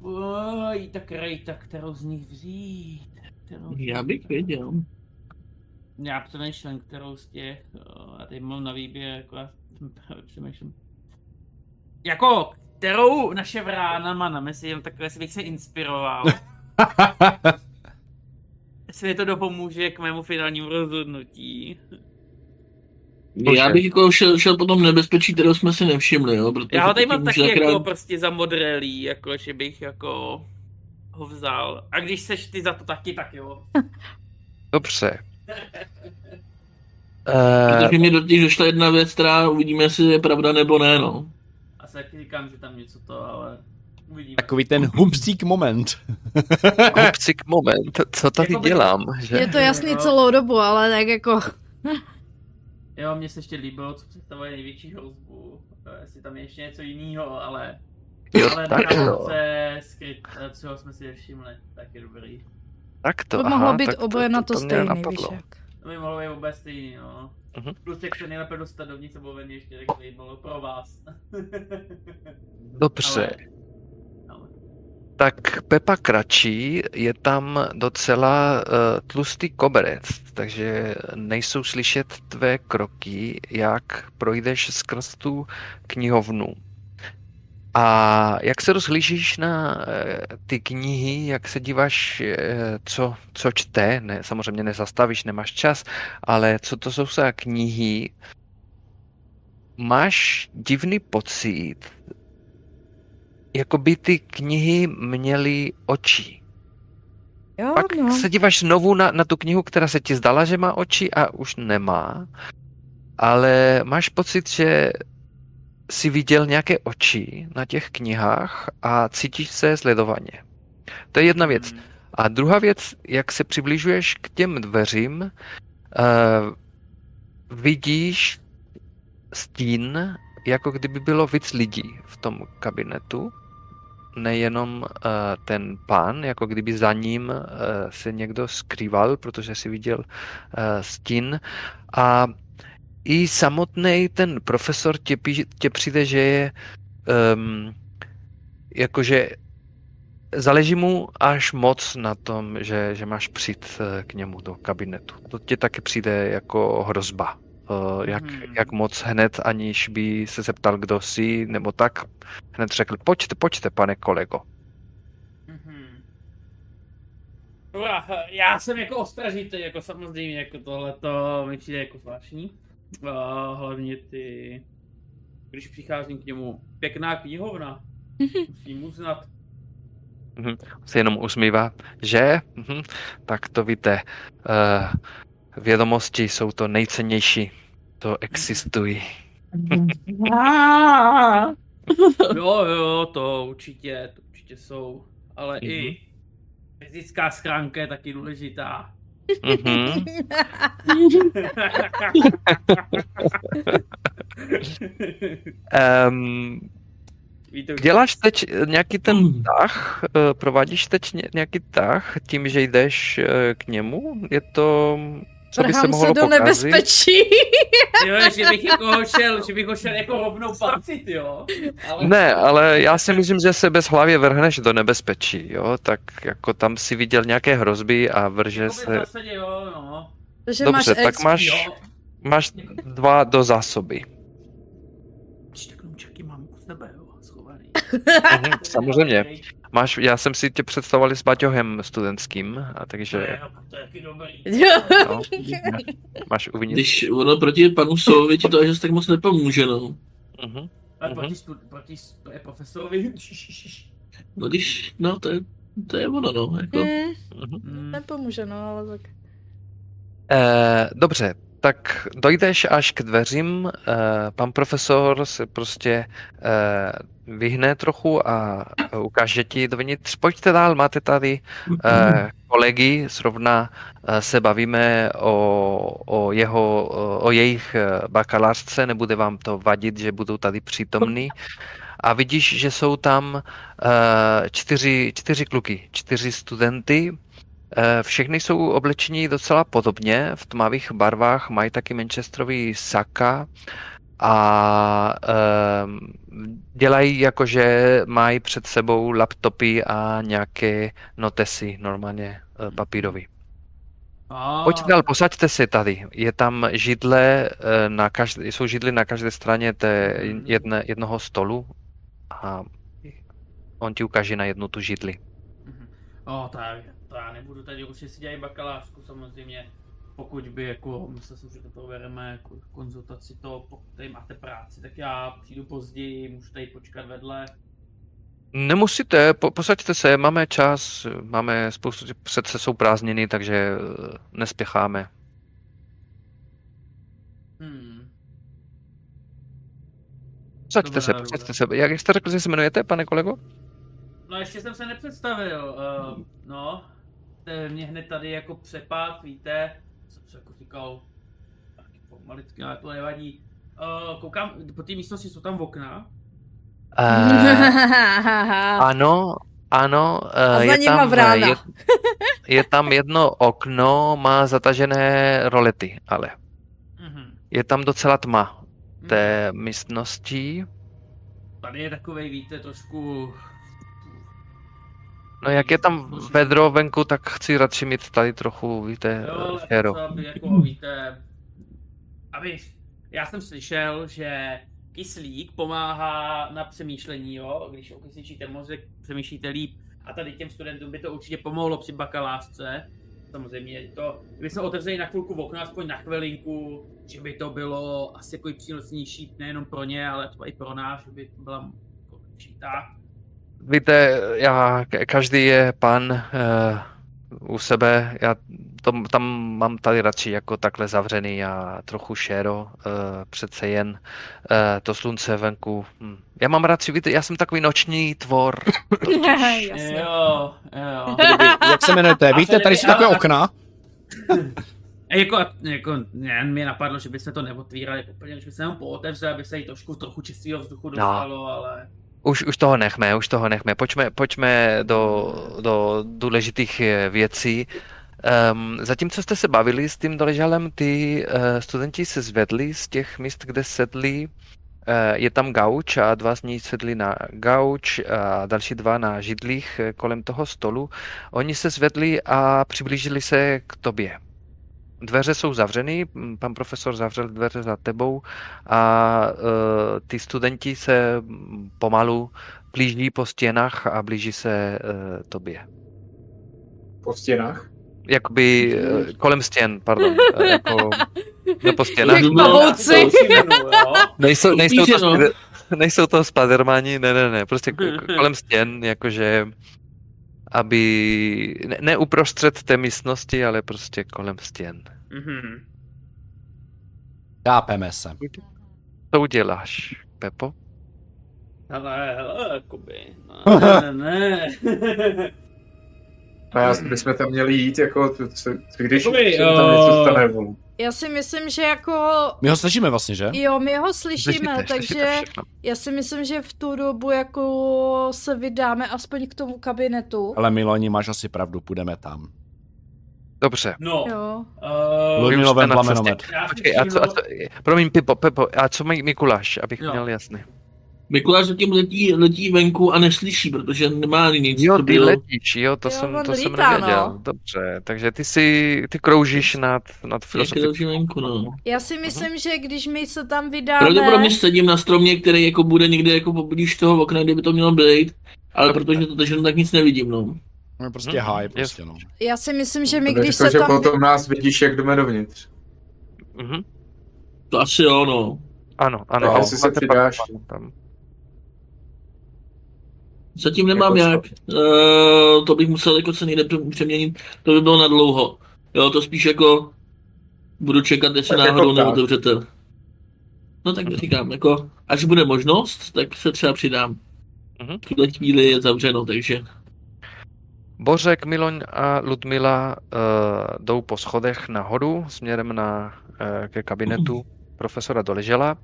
[SPEAKER 4] Oj, tak rejta, kterou z nich vzít? Kterou
[SPEAKER 3] Já bych věděl.
[SPEAKER 4] Já přemýšlím, kterou z těch, o, já teď mám na výběr, jako já přemýšlím. Jako, kterou naše vrána má na mysli, jen takhle si bych se inspiroval. Jestli mi to dopomůže k mému finálnímu rozhodnutí.
[SPEAKER 3] Já bych jako šel, šel po tom nebezpečí, kterého jsme si nevšimli, jo, protože
[SPEAKER 4] Já ho tady mám taky
[SPEAKER 3] může
[SPEAKER 4] jako prostě zamodrelý, jako že bych jako ho vzal. A když seš ty za to taky, tak jo.
[SPEAKER 5] Dobře. Uh,
[SPEAKER 3] Protože mě totiž došla jedna věc, která uvidíme, jestli je pravda nebo ne, no.
[SPEAKER 4] A se taky říkám, že tam něco to, ale uvidíme.
[SPEAKER 1] Takový ten hubsík moment.
[SPEAKER 5] Kupcik moment, co tady
[SPEAKER 4] Jakoby-
[SPEAKER 5] dělám, že?
[SPEAKER 2] Je to jasný celou dobu, ale tak jako...
[SPEAKER 4] Jo, mně se ještě líbilo, co představuje největší hrozbu. Eh, Jestli tam je ještě něco jiného, ale...
[SPEAKER 5] Jo,
[SPEAKER 4] ale
[SPEAKER 5] tak
[SPEAKER 4] se skryt, eh, co jsme si nevšimli, tak je dobrý.
[SPEAKER 5] Tak to,
[SPEAKER 2] To
[SPEAKER 5] aha,
[SPEAKER 2] mohlo být
[SPEAKER 5] tak
[SPEAKER 2] oboje na to
[SPEAKER 5] mě
[SPEAKER 2] stejný, víš jak.
[SPEAKER 4] To by mohlo být vůbec stejný, no.
[SPEAKER 5] Mhm.
[SPEAKER 4] Plus jak se nejlépe dostat dovnitř, co bylo ven ještě rychleji, bylo pro vás.
[SPEAKER 5] Dobře.
[SPEAKER 4] Ale- ale-
[SPEAKER 5] Tak Pepa Kračí je tam docela uh, tlustý koberec, takže nejsou slyšet tvé kroky, jak projdeš skrz tu knihovnu. A jak se rozhlížíš na eh, ty knihy, jak se díváš, eh, co, co čte, ne, samozřejmě nezastavíš, nemáš čas, ale co to jsou za knihy, máš divný pocit, jako by ty knihy měly oči.
[SPEAKER 2] Jo,
[SPEAKER 5] Pak
[SPEAKER 2] no.
[SPEAKER 5] se díváš znovu na, na tu knihu, která se ti zdala, že má oči a už nemá. Ale máš pocit, že si viděl nějaké oči na těch knihách a cítíš se sledovaně. To je jedna věc.
[SPEAKER 4] Hmm.
[SPEAKER 5] A druhá věc, jak se přibližuješ k těm dveřím, uh, vidíš stín, jako kdyby bylo víc lidí v tom kabinetu. Nejenom uh, ten pán, jako kdyby za ním uh, se někdo skrýval, protože si viděl uh, stín. A i samotný ten profesor tě, pí- tě přijde, že je um, jakože záleží mu až moc na tom, že, že máš přijít eh, k němu do kabinetu. To tě taky přijde jako hrozba. Eh, Jak,
[SPEAKER 4] Hmm.
[SPEAKER 5] jak moc hned, aniž by se zeptal, kdo jsi, nebo tak, hned řekl, pojďte, pojďte, pane kolego.
[SPEAKER 4] Mhm. Já jsem jako ostražitý, jako samozřejmě, jako tohle to mi přijde jako zvláštní. A hlavně ty, když přicházím k němu, pěkná knihovna, musím uznat.
[SPEAKER 5] Se jenom usmívá, že? Mhm, tak to víte, eh, vědomosti jsou to nejcennější, to existují.
[SPEAKER 4] Jo, jo, to určitě, to určitě jsou, ale
[SPEAKER 5] Mhm.
[SPEAKER 4] i fyzická schránka je taky důležitá.
[SPEAKER 5] Mhm. Um, Děláš teď nějaký ten
[SPEAKER 3] Hmm.
[SPEAKER 5] tah? eh, Provádíš teď ně- nějaký tah tím, že jdeš eh, k němu? Je to, co by se mohlo
[SPEAKER 2] se do
[SPEAKER 5] pokazit?
[SPEAKER 2] nebezpečí.
[SPEAKER 4] Jo, že bych jako ho šel, že bych ho šel jako rovnou pacit, jo. Ale...
[SPEAKER 5] Ne, ale já si myslím, že se bez hlavě vrhneš do nebezpečí, jo? Tak jako tam si viděl nějaké hrozby a vrže
[SPEAKER 4] Jakoby v
[SPEAKER 5] se...
[SPEAKER 4] zásadě jo, no.
[SPEAKER 2] že
[SPEAKER 5] Dobře,
[SPEAKER 2] máš
[SPEAKER 5] tak
[SPEAKER 2] ex...
[SPEAKER 5] máš,
[SPEAKER 4] Jo.
[SPEAKER 5] máš dva do zásoby.
[SPEAKER 4] Čtyři knůčky mám u sebe, jo. schovaný.
[SPEAKER 5] Mhm, samozřejmě. Máš, já jsem si tě představoval s baťohem studentským, a
[SPEAKER 4] To
[SPEAKER 5] takže
[SPEAKER 4] je, to je taky dobrý.
[SPEAKER 5] no, máš, uvnitř.
[SPEAKER 3] Když ono proti panu Sovovi ti to až tak moc nepomůže, no.
[SPEAKER 5] Mhm.
[SPEAKER 4] Ale
[SPEAKER 5] Mhm.
[SPEAKER 4] proti, stud, proti je profesorovi.
[SPEAKER 3] No když, no to je, to je ono, no. Jako.
[SPEAKER 4] Mm.
[SPEAKER 2] nepomůže, no, ale tak.
[SPEAKER 5] Eh, dobře, tak dojdeš až k dveřím, eh, pan profesor se prostě eh, vyhne trochu a ukáže ti dovnitř. Pojďte dál, máte tady eh, kolegy, zrovna se bavíme o, o, jeho, o, jejich bakalářce, nebude vám to vadit, že budou tady přítomní. A vidíš, že jsou tam čtyři, čtyři kluky, čtyři studenty, Všechny jsou oblečení docela podobně, v tmavých barvách, mají taky Manchesterový saka a um, dělají jako, že mají před sebou laptopy a nějaké notesy, normálně uh, papírový.
[SPEAKER 4] A,
[SPEAKER 5] Pojďte dál, posaďte se tady. Je tam židle, eh, na každé, jsou židly na každé straně té jedne, jednoho stolu a on ti ukáže na jednu tu židli.
[SPEAKER 4] Mhm. O, tak, to já nebudu tady, určitě si dělají bakalářku samozřejmě. Pokud by jako, myslel jsem, že to probereme jako konzultaci to, pokud tady máte práci, tak já přijdu později, můžu tady počkat vedle.
[SPEAKER 5] Nemusíte, po, posaďte se, máme čas, máme spoustu, přece jsou prázdniny, takže eh, nespěcháme.
[SPEAKER 4] Hmm.
[SPEAKER 5] Posaďte
[SPEAKER 4] Dobrá,
[SPEAKER 5] se, posaďte se. Jak jste řekl, že se jmenujete, pane kolego?
[SPEAKER 4] No ještě jsem se nepředstavil, uh, no, to mě hned tady jako přepad, víte, jsem se jako říkal, taky pomaličky, ale to nevadí. Uh, koukám, po té místnosti jsou tam okna,
[SPEAKER 5] Uh, ano, ano, uh, je, tam, je, je tam jedno okno, má zatažené rolety, ale
[SPEAKER 4] mhm.
[SPEAKER 5] je tam docela tma té místnosti.
[SPEAKER 4] Tady je takovej, víte, trošku...
[SPEAKER 5] No jak je tam vedro venku, tak chci radši mít tady trochu, víte,
[SPEAKER 4] Jo, aby jako, víte, aby, já jsem slyšel, že kyslík pomáhá na přemýšlení, jo, když okysličíte mozek, přemýšlíte líp a tady těm studentům by to určitě pomohlo při bakalářce. Samozřejmě to, kdyby jsme otevřeli na chvilku v okno, aspoň na chvilinku, že by to bylo asi jako přínosnější nejenom pro ně, ale třeba i pro nás, že by to byla jako lepší tak.
[SPEAKER 5] Víte, já, ka- každý je pan uh, u sebe, já to, tam mám tady radši jako takhle zavřený a trochu šéro, uh, přece jen uh, to slunce venku. Hm. Já mám radši, víte, já jsem takový noční tvor.
[SPEAKER 2] Jasně.
[SPEAKER 4] Jo, jo.
[SPEAKER 1] Jak se jmenujete? Víte, tady jsou takové okna.
[SPEAKER 4] A jako, jako ne, mě napadlo, že bychom to neotvírali jako úplně, že bychom jenom pootevřeli, aby se jí trošku, trochu čistého vzduchu dostalo, ale...
[SPEAKER 5] Už, už toho nechme, už toho nechme. Pojďme, pojďme do, do důležitých eh, věcí. Um, zatímco jste se bavili s tím doležalem, ty uh, studenti se zvedli z těch míst, kde sedli. Uh, je tam gauč a dva z nich sedli na gauč a další dva na židlích kolem toho stolu. Oni se zvedli a přiblížili se k tobě. Dveře jsou zavřeny, pan profesor zavřel dveře za tebou a uh, ty studenti se pomalu blíží po stěnách a blíží se uh, tobě.
[SPEAKER 6] Po stěnách.
[SPEAKER 5] Jakoby uh, kolem stěn, pardon. Jako, ne po stěnách.
[SPEAKER 2] Jak pavouci.
[SPEAKER 5] Nejsou, nejsou, to,
[SPEAKER 3] no.
[SPEAKER 5] nejsou to Spidermani, ne, ne, ne, prostě kolem stěn, jakože aby, ne, ne uprostřed té místnosti, ale prostě kolem stěn.
[SPEAKER 4] Mhm.
[SPEAKER 1] Chápeme se.
[SPEAKER 5] Co uděláš, Pepo?
[SPEAKER 4] Ale, hele, jakoby, no, ne, ne, ne.
[SPEAKER 6] A já bychom tam měli jít, jako, co, co, co když
[SPEAKER 4] Jakoby,
[SPEAKER 6] se tam něco stane.
[SPEAKER 2] Já si myslím, že jako...
[SPEAKER 1] My ho slyšíme vlastně, že?
[SPEAKER 2] Jo, my ho slyšíme,
[SPEAKER 5] Slyšíte, slyšíte
[SPEAKER 2] takže
[SPEAKER 5] všechno.
[SPEAKER 2] já si myslím, že v tu dobu jako se vydáme aspoň k tomu kabinetu.
[SPEAKER 1] Ale Miloni, máš asi pravdu, půjdeme tam.
[SPEAKER 5] Dobře.
[SPEAKER 4] No,
[SPEAKER 2] Jo.
[SPEAKER 4] uh,
[SPEAKER 5] cestě.
[SPEAKER 1] plamenomet.
[SPEAKER 5] Počkej, a co, a co, promiň, Pipo, Pepo, a co mají Mikuláš, abych
[SPEAKER 4] Jo.
[SPEAKER 5] měl jasný.
[SPEAKER 3] Mikuláš zatím letí, letí venku a neslyší, protože nemá ani nic.
[SPEAKER 5] Jo, ty
[SPEAKER 3] bylo-
[SPEAKER 5] letíš, jo, to
[SPEAKER 2] Jo,
[SPEAKER 5] jsem, to jsem
[SPEAKER 2] lítá,
[SPEAKER 5] nevěděl.
[SPEAKER 2] no.
[SPEAKER 5] Dobře, takže ty si, ty kroužíš nad, nad filozofickou.
[SPEAKER 3] venku, no.
[SPEAKER 2] Já si myslím, že když my se tam vydáme...
[SPEAKER 3] Pravděpodobně sedím na stromě, který jako bude někde jako poblíž toho okna, kde by to mělo být, ale protože to držím, tak nic nevidím, no.
[SPEAKER 1] No, prostě háj,
[SPEAKER 5] jasně.
[SPEAKER 1] prostě, no.
[SPEAKER 2] Já si myslím, že my
[SPEAKER 6] To
[SPEAKER 2] když
[SPEAKER 6] řekl,
[SPEAKER 2] se
[SPEAKER 6] že
[SPEAKER 2] tam...
[SPEAKER 6] potom nás vidíš, jak jdeme dovnitř.
[SPEAKER 5] Mhm.
[SPEAKER 3] To asi jo, no.
[SPEAKER 5] Ano, ano.
[SPEAKER 6] Tak jestli se přidáš.
[SPEAKER 5] Tam.
[SPEAKER 3] Zatím nemám
[SPEAKER 6] Jako
[SPEAKER 3] jak. Uh, to bych musel jako se někde pře- přeměnit, to by bylo na dlouho. Jo, to spíš jako budu čekat, jestli
[SPEAKER 6] Tak jako
[SPEAKER 3] náhodou
[SPEAKER 6] tak.
[SPEAKER 3] neotevřete. No tak říkám, jako až bude možnost, tak se třeba přidám.
[SPEAKER 5] Mhm.
[SPEAKER 3] V tuhle chvíli je zavřeno, takže
[SPEAKER 5] Bořek, Miloň a Ludmila uh, jdou po schodech nahoru směrem na, uh, ke kabinetu profesora Doležela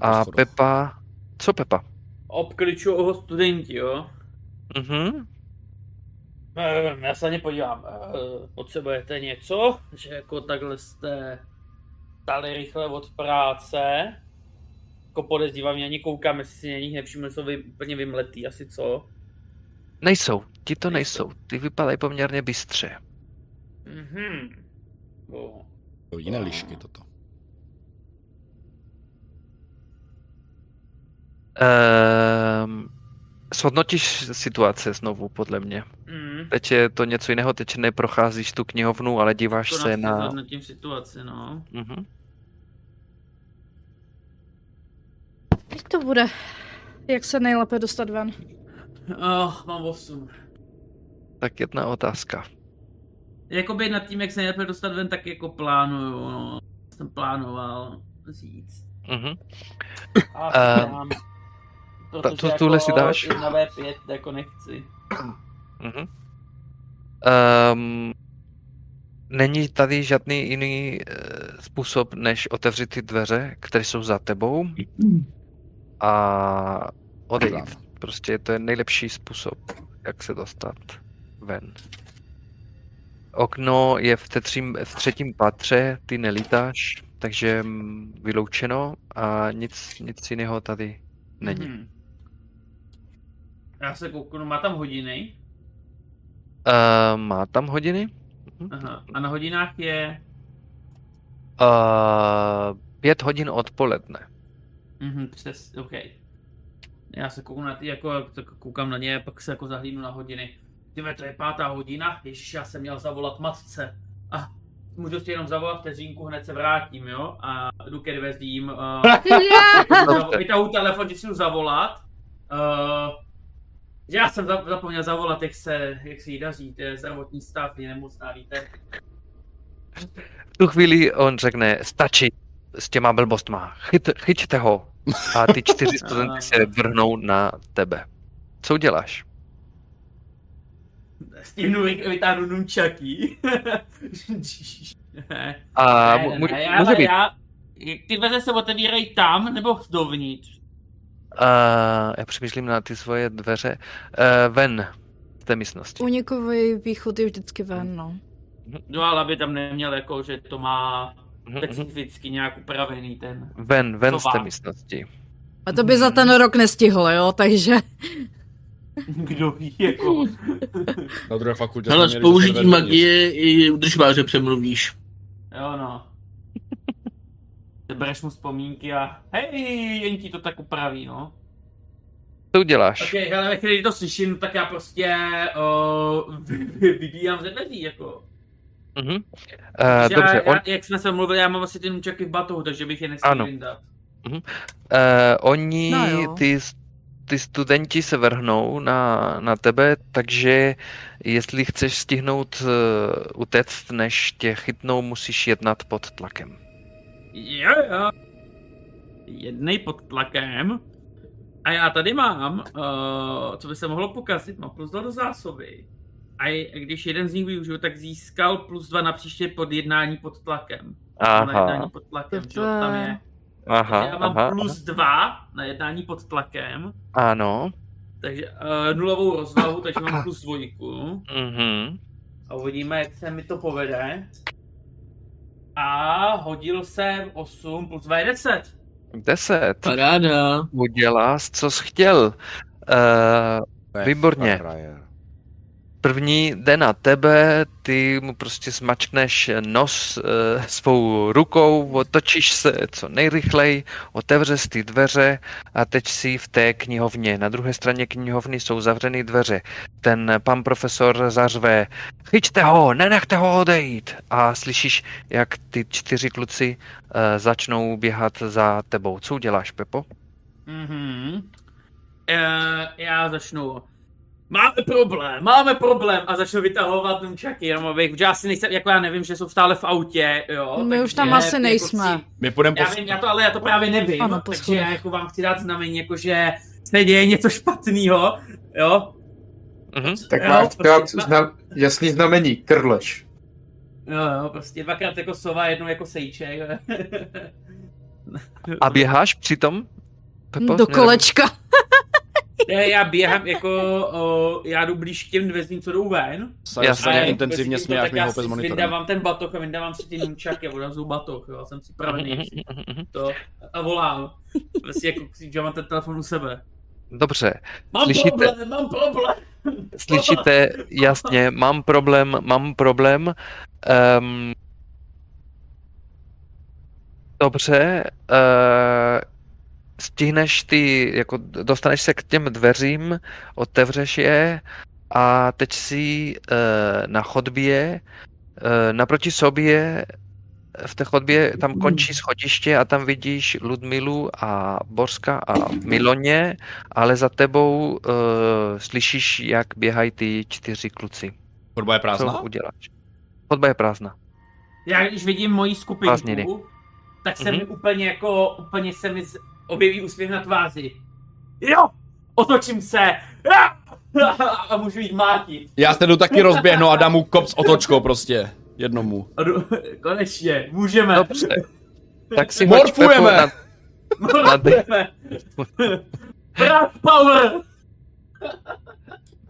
[SPEAKER 5] a. Pepa, co Pepa?
[SPEAKER 4] Obkličují ho studenti, jo.
[SPEAKER 5] Mhm.
[SPEAKER 4] Eh, Já se na ně podívám. Eh, Potřebujete něco? Že jako takhle jste stali rychle od práce. Jako podezřívám, ani koukám, jestli si na nich nevšiml, jsou vy, úplně vymletý, asi co.
[SPEAKER 5] Nejsou, ti to
[SPEAKER 4] Nejsou.
[SPEAKER 5] nejsou. Ty vypadají poměrně bystře.
[SPEAKER 4] Mhm. Oh.
[SPEAKER 1] To jiné lišky toto.
[SPEAKER 5] Um, shodnotíš situace znovu, podle mě.
[SPEAKER 4] Mm.
[SPEAKER 5] Teď je to něco jiného, teď neprocházíš tu knihovnu, ale díváš
[SPEAKER 4] To
[SPEAKER 5] se na...
[SPEAKER 4] na tím situaci, no.
[SPEAKER 5] Mhm.
[SPEAKER 2] Teď to bude. Jak se nejlépe dostat ven?
[SPEAKER 4] Oh, mám 8.
[SPEAKER 5] Tak jedna otázka.
[SPEAKER 4] Jakoby nad tím, jak se nejlépe dostat ven, tak jako plánuju, no. Jsem plánoval říct.
[SPEAKER 5] Mhm.
[SPEAKER 4] A
[SPEAKER 5] Ehm, ta- tu- tuhle si dáš?
[SPEAKER 4] Na V5 jako nechci.
[SPEAKER 5] Mhm. Um, není tady žádný jiný uh, způsob, než otevřít ty dveře, které jsou za tebou a odejít. Prostě to je nejlepší způsob, jak se dostat ven. Okno je v, tetřím, v třetím patře, ty nelítáš, takže vyloučeno a nic, nic jiného tady není.
[SPEAKER 4] Mhm. Já se kouknu, má tam hodiny.
[SPEAKER 5] Uh, má tam hodiny?
[SPEAKER 4] Aha. A na hodinách je...
[SPEAKER 5] Uh, pět hodin odpoledne.
[SPEAKER 4] Mhm, přes, OK. Já se kouknu na ty, jako, tak koukám na ně, pak se jako zahlídnu na hodiny. Tyve, to je pátá hodina, ježiš, já jsem měl zavolat matce. A můžu si jenom zavolat vteřinku, hned se vrátím, jo? A jdu ke dveřím, uh, vytahu telefon, že si jdu zavolat. Uh, já jsem za- zapomněl zavolat, jak se, jak se jí daří, to je zdravotní stav, je nemocná, víte.
[SPEAKER 5] V tu chvíli on řekne, stačí s těma blbostma, Chyt, chyťte ho. A ty čtyři studenty se vrhnou na tebe. Co uděláš?
[SPEAKER 4] Stihnu vy- vytáhnu nunčaky.
[SPEAKER 5] A
[SPEAKER 4] ne, ne, ne, já,
[SPEAKER 5] může být.
[SPEAKER 4] já, ty dveře se otevírají tam, nebo dovnitř?
[SPEAKER 5] Uh, já přemýšlím na ty svoje dveře. Uh, ven z té místnosti.
[SPEAKER 2] Unikový východ je vždycky ven, no.
[SPEAKER 4] No ale aby tam neměl jako, že to má
[SPEAKER 5] Mhm, mhm.
[SPEAKER 4] specificky nějak upravený ten.
[SPEAKER 5] Ven, ven z té místnosti.
[SPEAKER 2] A to by za ten rok nestihl, jo, takže...
[SPEAKER 4] Kdo ví, jako.
[SPEAKER 1] Na druhé fakultě jsme
[SPEAKER 3] s použitím magie i udržbáře přemluvíš.
[SPEAKER 4] Jo no. Bereš mu vzpomínky a hej, jen ti to tak upraví, no.
[SPEAKER 5] Co uděláš?
[SPEAKER 4] Ok, hele, ve chvíli, to slyším, tak já prostě uh, vybíjám ze dveří, jako.
[SPEAKER 5] Mhm. Uh, dobře,
[SPEAKER 4] já,
[SPEAKER 5] on,
[SPEAKER 4] já, jak jsme se mluvili, já mám vlastně ty nunčaky v batohu, takže bych je nesměl
[SPEAKER 5] Ano.
[SPEAKER 4] vyndat.
[SPEAKER 5] uh, oni,
[SPEAKER 2] No jo.
[SPEAKER 5] ty, ty studenti se vrhnou na, na tebe, takže jestli chceš stihnout uh, utéct, než tě chytnou, musíš jednat pod tlakem.
[SPEAKER 4] Jo, jo. Jednej pod tlakem. A já tady mám, uh, co by se mohlo pokazit, mám plus dva do zásoby. A když jeden z nich využiju, tak získal plus dva na příště pod jednání pod tlakem. Na jednání
[SPEAKER 5] Aha,
[SPEAKER 4] pod tlakem,
[SPEAKER 2] To
[SPEAKER 4] že tam je.
[SPEAKER 5] aha,
[SPEAKER 4] já mám
[SPEAKER 5] aha,
[SPEAKER 4] plus dva na jednání pod tlakem,
[SPEAKER 5] ano.
[SPEAKER 4] takže uh, nulovou rozvahu, takže mám plus dvojku.
[SPEAKER 5] Mhm.
[SPEAKER 4] A uvidíme, jak se mi to povede. A hodil jsem 8 plus 2 je 10.
[SPEAKER 5] Deset.
[SPEAKER 3] Paráda.
[SPEAKER 5] Udělá, co jsi chtěl. Uh, Výborně. První jde na tebe, ty mu prostě smačkneš nos e, svou rukou, otočíš se co nejrychleji, otevře ty dveře a teď si v té knihovně. Na druhé straně knihovny jsou zavřené dveře. Ten pan profesor zařve, chyťte ho, nenechte ho odejít. A slyšíš, jak ty čtyři kluci e, začnou běhat za tebou. Co uděláš, Pepo?
[SPEAKER 4] Mhm. E, já začnu máme problém, máme problém a začnu vytahovat nunčaky, jenom abych, já si nejsem, jako já nevím, že jsou stále v autě, jo.
[SPEAKER 2] My už tam asi nejsme.
[SPEAKER 4] Jako
[SPEAKER 1] My půjdeme
[SPEAKER 4] já vím, já to, ale já to právě nevím, ano, takže já jako vám chci dát znamení, jako že se děje něco špatného, jo.
[SPEAKER 6] Mm-hmm. Tak máš dát zna, jasný znamení, krleš.
[SPEAKER 4] Jo, jo, prostě dvakrát jako sova, jednou jako sejček.
[SPEAKER 5] A běháš přitom?
[SPEAKER 2] Pepo? Do kolečka.
[SPEAKER 4] Ne, já běhám jako, o, já jdu blíž k těm dveřím, co jdou ven.
[SPEAKER 1] Já se intenzivně smějáš mi
[SPEAKER 4] ho bez monitoru. Vydávám ten batoh a vydávám si ty nunčaky a odhazu batoh, jo, jsem připravený. to, a volám. Prostě jako, že mám ten telefon u sebe.
[SPEAKER 5] Dobře.
[SPEAKER 4] Mám Slyšíte? problém, mám problém.
[SPEAKER 5] Slyšíte, jasně, mám problém, mám problém. Um, dobře, uh, stihneš ty, jako dostaneš se k těm dveřím, otevřeš je a teď si uh, na chodbě, uh, naproti sobě v té chodbě tam končí schodiště a tam vidíš Ludmilu a Borska a Miloně, ale za tebou uh, slyšíš, jak běhají ty čtyři kluci.
[SPEAKER 1] Chodba je prázdná?
[SPEAKER 5] Co uděláš? Chodba je prázdná.
[SPEAKER 4] Já když vidím moji skupinku, Prázdniny. tak se mm-hmm. mi úplně jako, úplně se mi objeví úsměv na tváři. Jo! Otočím se! A můžu jít mátit.
[SPEAKER 1] Já se jdu taky rozběhnu a dám mu kop s otočkou prostě. Jednomu.
[SPEAKER 4] A jdu, konečně, můžeme.
[SPEAKER 5] Dobře. Tak si
[SPEAKER 1] Morfujeme!
[SPEAKER 5] Na...
[SPEAKER 4] Morfujeme! power!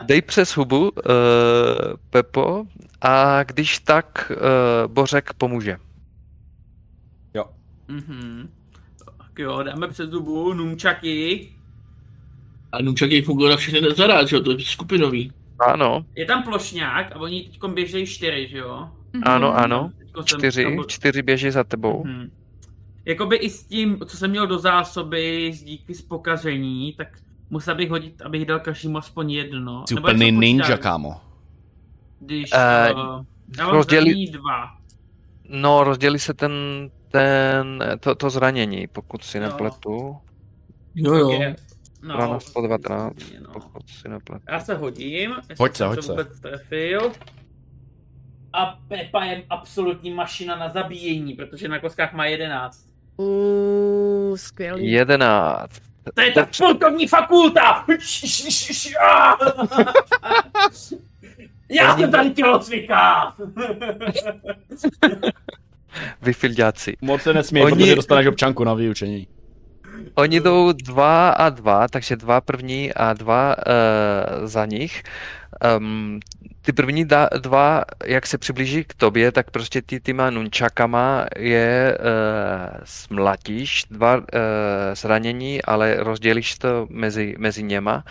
[SPEAKER 5] Dej přes hubu, uh, Pepo, a když tak uh, Bořek pomůže.
[SPEAKER 1] Jo.
[SPEAKER 4] Mhm. Tak jo, dáme přes zubu nunčaky.
[SPEAKER 3] A nunčaky fungují na všechny že jo, to je skupinový.
[SPEAKER 5] Ano.
[SPEAKER 4] Je tam plošňák a oni teď běžejí čtyři, že jo?
[SPEAKER 5] Mm-hmm. Ano, ano. čtyři, tam... čtyři běží za tebou. Mm-hmm.
[SPEAKER 4] Jakoby i s tím, co jsem měl do zásoby z díky z pokaření, tak musel bych hodit, abych dal každému aspoň jedno.
[SPEAKER 1] Jsi úplný ninja, kámo.
[SPEAKER 4] Když uh, uh, já mám rozdělí... dva.
[SPEAKER 5] No, rozdělí se ten ten, to, to zranění, pokud si no. nepletu.
[SPEAKER 3] Jo, jo.
[SPEAKER 5] No, Rana 119, no. pokud si nepletu.
[SPEAKER 4] Já se hodím.
[SPEAKER 1] Hoď se, hoď se.
[SPEAKER 4] trefil. A Pepa je absolutní mašina na zabíjení, protože na koskách má 11.
[SPEAKER 2] Uuu, skvělý.
[SPEAKER 5] 11.
[SPEAKER 4] To je ta sportovní fakulta! Já jsem tady tělocvika!
[SPEAKER 5] Vyfilďáci.
[SPEAKER 1] Moc se nesmí, Oni... protože dostaneš občanku na vyučení.
[SPEAKER 5] Oni jdou dva a dva, takže dva první a dva uh, za nich. Um, ty první da, dva, jak se přiblíží k tobě, tak prostě ty těma nunčakama je uh, smlatíš, dva uh, zranění, ale rozdělíš to mezi, mezi něma.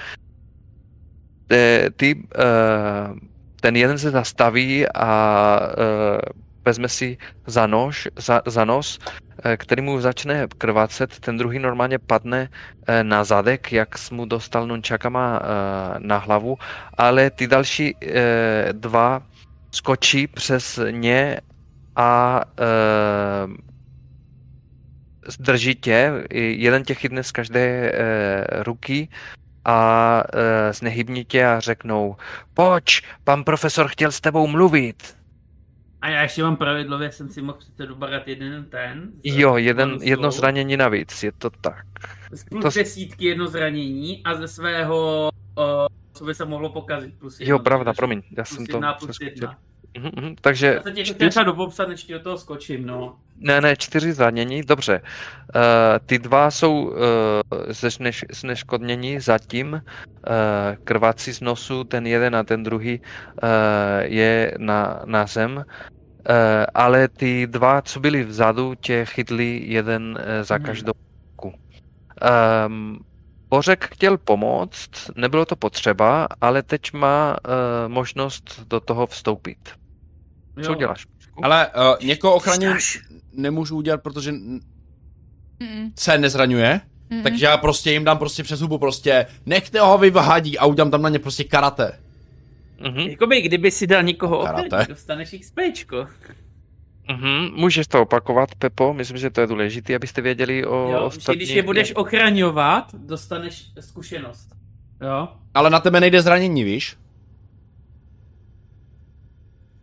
[SPEAKER 5] Ty, ty uh, ten jeden se zastaví a uh, vezme si za, nož, za, za nos, eh, který mu začne krvácet, ten druhý normálně padne eh, na zadek, jak mu dostal nunčakama eh, na hlavu, ale ty další dva skočí přes ně a zdrží tě, jeden tě chytne z každé ruky a e, znehybní tě a řeknou, pojď, pan profesor chtěl s tebou mluvit.
[SPEAKER 4] A já ještě mám pravidlově, jsem si mohl přece dobarat jeden ten.
[SPEAKER 5] Jo, jeden, jedno zranění navíc, je to tak.
[SPEAKER 4] Z plus to... desítky jedno zranění a ze svého, o, co by se mohlo pokazit. Plus
[SPEAKER 5] jo, pravda, promiň, já jsem to
[SPEAKER 4] plus jedna.
[SPEAKER 5] Uhum, uhum, takže...
[SPEAKER 4] Já se čtyř... třeba do popsat, než ti do toho skočím, no.
[SPEAKER 5] Ne, ne, čtyři zranění, dobře. Uh, ty dva jsou uh, zneš, zneškodnění zatím. Uh, krvácí z nosu, ten jeden a ten druhý uh, je na, na zem. Uh, ale ty dva, co byli vzadu, tě chytli jeden uh, za mhm. každou ruku. Um, Bořek chtěl pomoct, nebylo to potřeba, ale teď má uh, možnost do toho vstoupit. Co
[SPEAKER 4] Jo.
[SPEAKER 5] děláš?
[SPEAKER 1] Ale uh, někoho ochraňuji nemůžu udělat, protože n-
[SPEAKER 2] Mm,
[SPEAKER 1] se nezraňuje.
[SPEAKER 2] mm,
[SPEAKER 1] Takže já prostě jim dám prostě přes hubu prostě nechte ho vyvahadí a udělám tam na ně prostě karate.
[SPEAKER 5] Mhm,
[SPEAKER 4] Jakoby, kdyby si dal někoho
[SPEAKER 1] Karate.
[SPEAKER 4] ochránit, dostaneš XPčko.
[SPEAKER 5] mhm. Můžeš to opakovat, Pepo, myslím, že to je důležité, abyste věděli o
[SPEAKER 4] Jo, že
[SPEAKER 5] ostatních.
[SPEAKER 4] když je budeš ochraňovat, dostaneš zkušenost. Jo?
[SPEAKER 1] Ale na tebe nejde zranění, víš?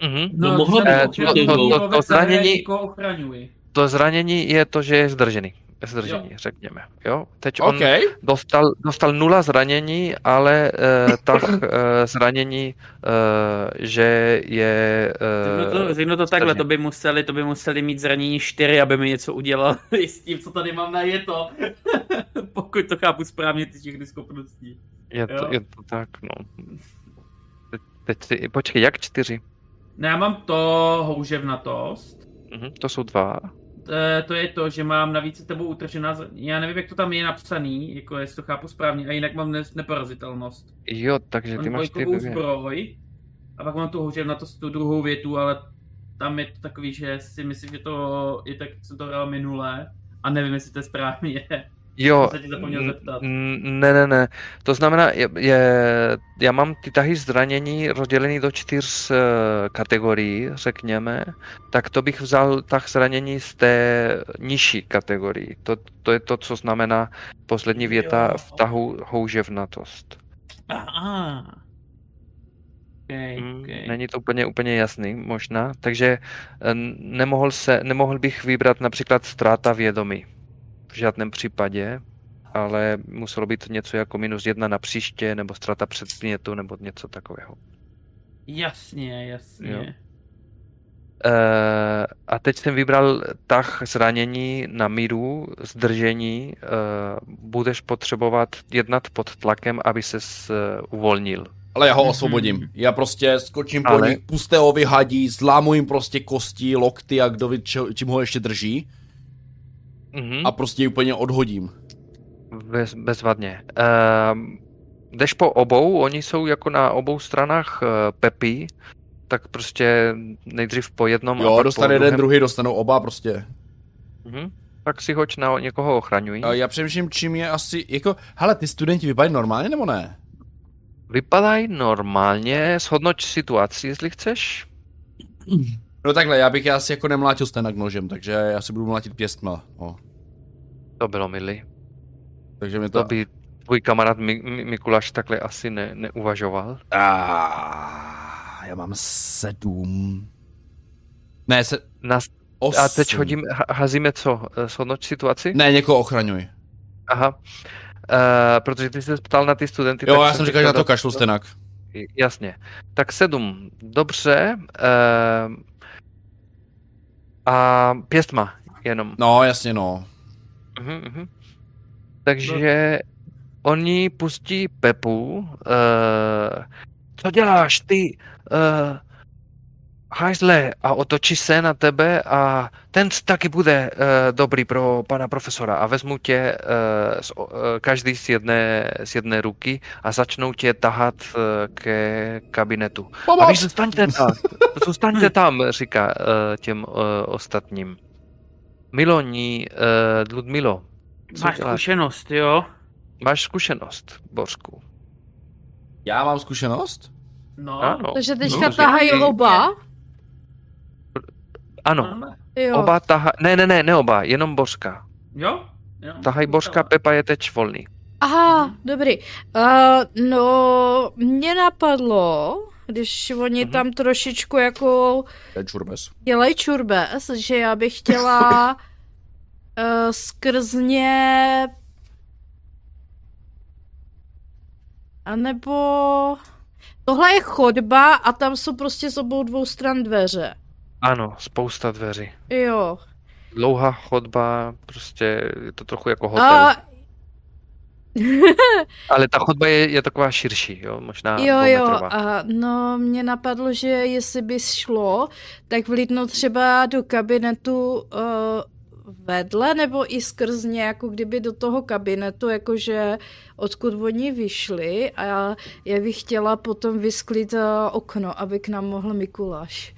[SPEAKER 5] Mhm.
[SPEAKER 3] No, mohlo
[SPEAKER 4] když
[SPEAKER 3] by to- to-
[SPEAKER 5] to- to
[SPEAKER 4] zahraničí,
[SPEAKER 5] zranění-. To zranění je to, že je zdržený. Zdržený,
[SPEAKER 4] Jo.
[SPEAKER 5] řekněme. Jo? Teď on
[SPEAKER 1] OK.
[SPEAKER 5] dostal, dostal nula zranění, ale uh, tak uh, zranění, uh, že je...
[SPEAKER 4] Řeknu to,
[SPEAKER 5] Uh,
[SPEAKER 4] řeknu to takhle, to by museli, to by museli mít zranění 4, aby mi něco udělal s tím, co tady mám na je to. Pokud to chápu správně, ty všechny schopnosti.
[SPEAKER 5] je, to,
[SPEAKER 4] jo.
[SPEAKER 5] je to tak, no. Teď, teď si, počkej, jak čtyři?
[SPEAKER 4] No já mám to houževnatost.
[SPEAKER 5] Mhm, to jsou dva.
[SPEAKER 4] E, to je to, že mám navíc tebou utržená, já nevím, jak to tam je napsaný, jako jestli to chápu správně, a jinak mám ne- neporazitelnost.
[SPEAKER 5] Jo, takže ty
[SPEAKER 4] Mám
[SPEAKER 5] máš ty dvě.
[SPEAKER 4] zbroj, a pak mám tu houževnatost, tu druhou větu, ale tam je to takový, že si myslím, že to je tak, jak jsem to hrál minule, a nevím, jestli to je správně.
[SPEAKER 5] Jo, ne, ne, ne. To znamená, je, je, já mám ty tahy zranění rozdělený do čtyř uh, kategorií, řekněme, tak to bych vzal tah zranění z té nižší kategorii. To, to je to, co znamená poslední věta
[SPEAKER 4] Jo.
[SPEAKER 5] v tahu houževnatost.
[SPEAKER 4] Aha. Okay,
[SPEAKER 5] Mm,
[SPEAKER 4] okay.
[SPEAKER 5] Není to úplně, úplně jasný, možná. Takže eh, nemohl, se, nemohl bych vybrat například ztráta vědomí. V žádném případě, ale muselo být něco jako minus jedna na příště, nebo ztráta předmětu, nebo něco takového.
[SPEAKER 4] Jasně, jasně.
[SPEAKER 5] Jo. Eh, a teď jsem vybral tah zranění na míru, zdržení. eh, budeš potřebovat jednat pod tlakem, aby ses eh, uvolnil.
[SPEAKER 1] Ale já ho
[SPEAKER 4] Mhm.
[SPEAKER 1] osvobodím. Já prostě skočím po
[SPEAKER 5] Ale-
[SPEAKER 1] nich, puste ho vyhadí, zlámu jim prostě kosti, lokty a kdo ví, čím ho ještě drží
[SPEAKER 5] Mhm.
[SPEAKER 1] a prostě ji úplně odhodím.
[SPEAKER 5] Bez, bezvadně. Um, jdeš po obou, oni jsou jako na obou stranách uh, Pepi, tak prostě nejdřív po jednom a
[SPEAKER 1] Jo,
[SPEAKER 5] pak
[SPEAKER 1] dostane
[SPEAKER 5] po
[SPEAKER 1] jeden,
[SPEAKER 5] druhém.
[SPEAKER 1] druhý, dostanou oba prostě.
[SPEAKER 5] Mhm. Tak si hoď na někoho ochraňují.
[SPEAKER 1] A já přemýšlím, čím je asi, jako, hele, ty studenti vypadají normálně nebo ne?
[SPEAKER 5] Vypadají normálně, shodnoť situaci, jestli chceš.
[SPEAKER 1] No takhle, já bych asi jako nemlátil stenak nožem, takže já si budu mlátit pěstma. No.
[SPEAKER 5] To bylo milý.
[SPEAKER 1] Takže mi
[SPEAKER 5] To
[SPEAKER 1] to...
[SPEAKER 5] by tvůj kamarád Mi- Mi- Mikuláš takhle asi ne, neuvažoval.
[SPEAKER 1] Ah, já mám sedm. Ne, se...
[SPEAKER 5] Nas...
[SPEAKER 1] Osm.
[SPEAKER 5] A teď hodím, ha- hazíme co? Eh, Shodnoť situaci?
[SPEAKER 1] Ne, někoho ochraňuj.
[SPEAKER 5] Aha. Uh, protože ty jsi se ptal na ty studenty.
[SPEAKER 1] Jo,
[SPEAKER 5] tak
[SPEAKER 1] já jsem říkal, že na to kašlu stenak.
[SPEAKER 5] Jasně. Tak sedm. Dobře. Uh, a pěstma jenom.
[SPEAKER 1] No, jasně no.
[SPEAKER 5] Uh-huh, uh-huh. Takže oni pustí Pepu. Uh, co děláš ty? Uh, hajzle a otočí se na tebe a ten taky bude uh, dobrý pro pana profesora a vezmu tě uh, z, uh, každý z jedné, z jedné ruky a začnou tě tahat uh, ke kabinetu. A vy
[SPEAKER 1] Pomoc!
[SPEAKER 5] zůstaňte tam, zůstaňte tam, říká uh, těm uh, ostatním. Miloni, uh, Ludmilo, co
[SPEAKER 4] Máš
[SPEAKER 5] děláš?
[SPEAKER 4] zkušenost, jo?
[SPEAKER 5] Máš zkušenost, Bořku.
[SPEAKER 1] Já mám zkušenost?
[SPEAKER 4] No.
[SPEAKER 5] Ano.
[SPEAKER 2] Takže
[SPEAKER 5] no,
[SPEAKER 2] teďka
[SPEAKER 5] že-
[SPEAKER 2] tahají oba.
[SPEAKER 5] Ano,
[SPEAKER 4] Máme.
[SPEAKER 2] Jo.
[SPEAKER 5] oba taha... Ne, ne, ne, ne oba, jenom Bořka.
[SPEAKER 4] Jo? jo?
[SPEAKER 5] Tahaj Bořka, Pepa je teď volný.
[SPEAKER 2] Aha, dobrý. Uh, no, mě napadlo, když oni
[SPEAKER 5] Mhm.
[SPEAKER 2] tam trošičku jako
[SPEAKER 1] Ten čurbes.
[SPEAKER 2] dělají čurbes, že já bych chtěla uh, skrzně a nebo tohle je chodba a tam jsou prostě z obou dvou stran dveře.
[SPEAKER 5] Ano, spousta dveří.
[SPEAKER 2] Jo.
[SPEAKER 5] Dlouhá chodba, prostě je to trochu jako hotel.
[SPEAKER 2] A,
[SPEAKER 5] Ale ta chodba je, je taková širší, jo, možná
[SPEAKER 2] jo, jo, a no mě napadlo, že jestli by šlo, tak vlítnout třeba do kabinetu uh, vedle nebo i skrz jako kdyby do toho kabinetu, jakože odkud oni vyšli a já, já bych chtěla potom vysklít uh, okno, aby k nám mohl Mikuláš.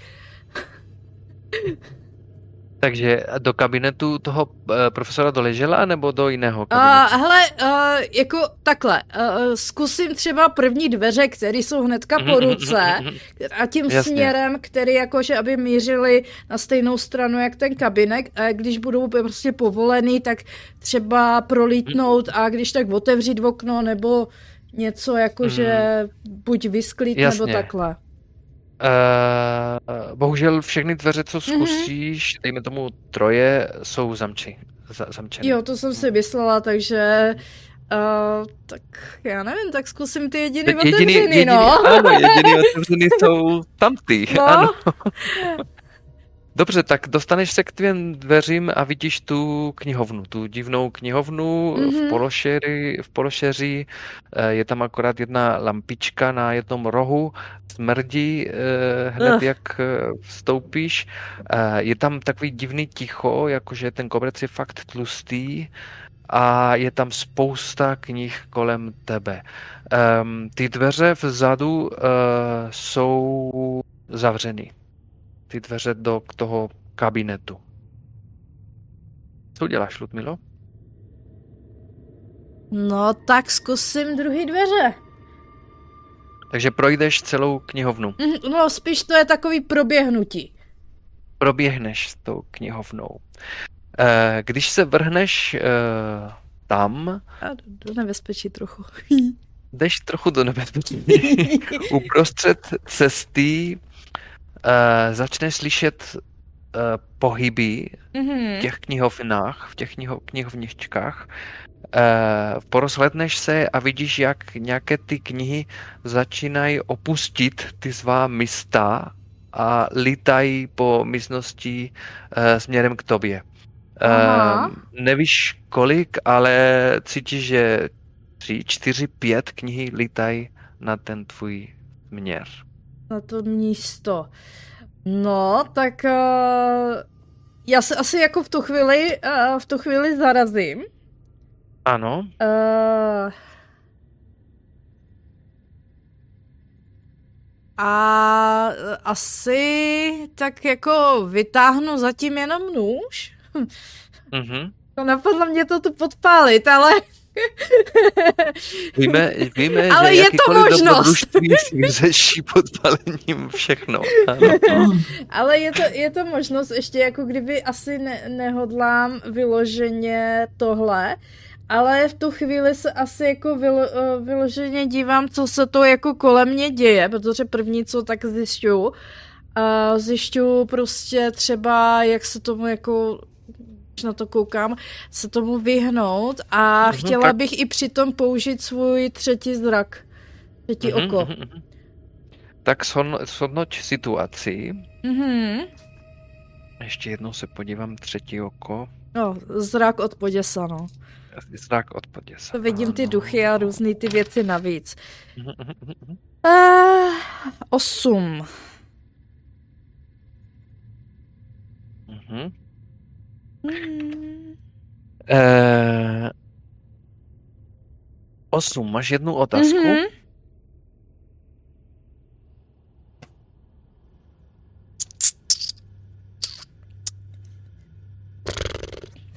[SPEAKER 5] Takže do kabinetu toho uh, profesora doležela, nebo do jiného
[SPEAKER 2] kabinetu? Uh, hele, uh, jako takhle, uh, zkusím třeba první dveře, které jsou hnedka po mhm, mhm, ruce mhm, a tím Jasně. směrem, který jakože, aby mířili na stejnou stranu, jak ten kabinet, a když budou prostě povolený, tak třeba prolítnout a když tak otevřít okno, nebo něco jakože buď vysklít, nebo takhle.
[SPEAKER 5] Uh, bohužel všechny dveře, co mhm. zkusíš, mm-hmm. dejme tomu troje, jsou zamči, za, zamčené.
[SPEAKER 2] Jo, to jsem si myslela, takže Uh, tak já nevím, tak zkusím ty jediný, jediný otevřený, jediný, no.
[SPEAKER 5] Ano, jediný otevřený jsou tamty, no. ano. Dobře, tak dostaneš se k tvým dveřím a vidíš tu knihovnu, tu divnou knihovnu mm-hmm. v, mhm. pološeri, v pološeří. Eh, je tam akorát jedna lampička na jednom rohu, smrdí eh, hned, uh. jak eh, vstoupíš. Je tam takový divný ticho, jakože ten koberec je fakt tlustý a je tam spousta knih kolem tebe. Um, ty dveře vzadu uh, jsou zavřeny ty dveře do toho kabinetu. Co uděláš, Ludmilo?
[SPEAKER 2] No, tak zkusím druhý dveře.
[SPEAKER 5] Takže projdeš celou knihovnu.
[SPEAKER 2] Mhm, no, spíš to je takový proběhnutí.
[SPEAKER 5] Proběhneš s tou knihovnou. Eh, když se vrhneš eh, tam...
[SPEAKER 2] A do nebezpečí trochu.
[SPEAKER 5] jdeš trochu do nebezpečí. Uprostřed cesty uh, začneš slyšet uh, pohyby mm-hmm. v těch knihovnách, v těch kniho, knihovničkách. Uh, porozhledneš se a vidíš, jak nějaké ty knihy začínají opustit ty svá místa a lítají po místnosti uh, směrem k tobě. Uh, nevíš kolik, ale cítíš, že tři, čtyři, pět knihy lítají na ten tvůj směr
[SPEAKER 2] na to místo. No, tak uh, já se asi jako v tu chvíli, uh, v tu chvíli zarazím.
[SPEAKER 5] Ano. Uh,
[SPEAKER 2] a asi tak jako vytáhnu zatím jenom nůž. Mm-hmm. No napadlo mě to tu podpálit, ale
[SPEAKER 5] Víme, víme
[SPEAKER 2] Ale
[SPEAKER 5] že
[SPEAKER 2] je to možnost.
[SPEAKER 5] řeší podpalením všechno. Ano.
[SPEAKER 2] Ale je to, je to možnost, ještě jako kdyby asi ne, nehodlám vyloženě tohle, ale v tu chvíli se asi jako vylo, eh, vyloženě dívám, co se to jako kolem mě děje, protože první, co tak zjišťuju, a zjišťuju prostě třeba, jak se tomu jako na to koukám, se tomu vyhnout a mm-hmm, chtěla tak... bych i přitom použít svůj třetí zrak, třetí mm-hmm, oko. Mm-hmm.
[SPEAKER 5] Tak shodnoť situaci.
[SPEAKER 2] Mm-hmm.
[SPEAKER 5] Ještě jednou se podívám, třetí oko.
[SPEAKER 2] No, zrak od poděsa, no.
[SPEAKER 5] Zrak od poděsa.
[SPEAKER 2] Vidím ano. ty duchy a různé ty věci navíc. Uh, osm.
[SPEAKER 5] Mm-hmm. Hmm. Uh, osm, máš jednu otázku? Mm-hmm.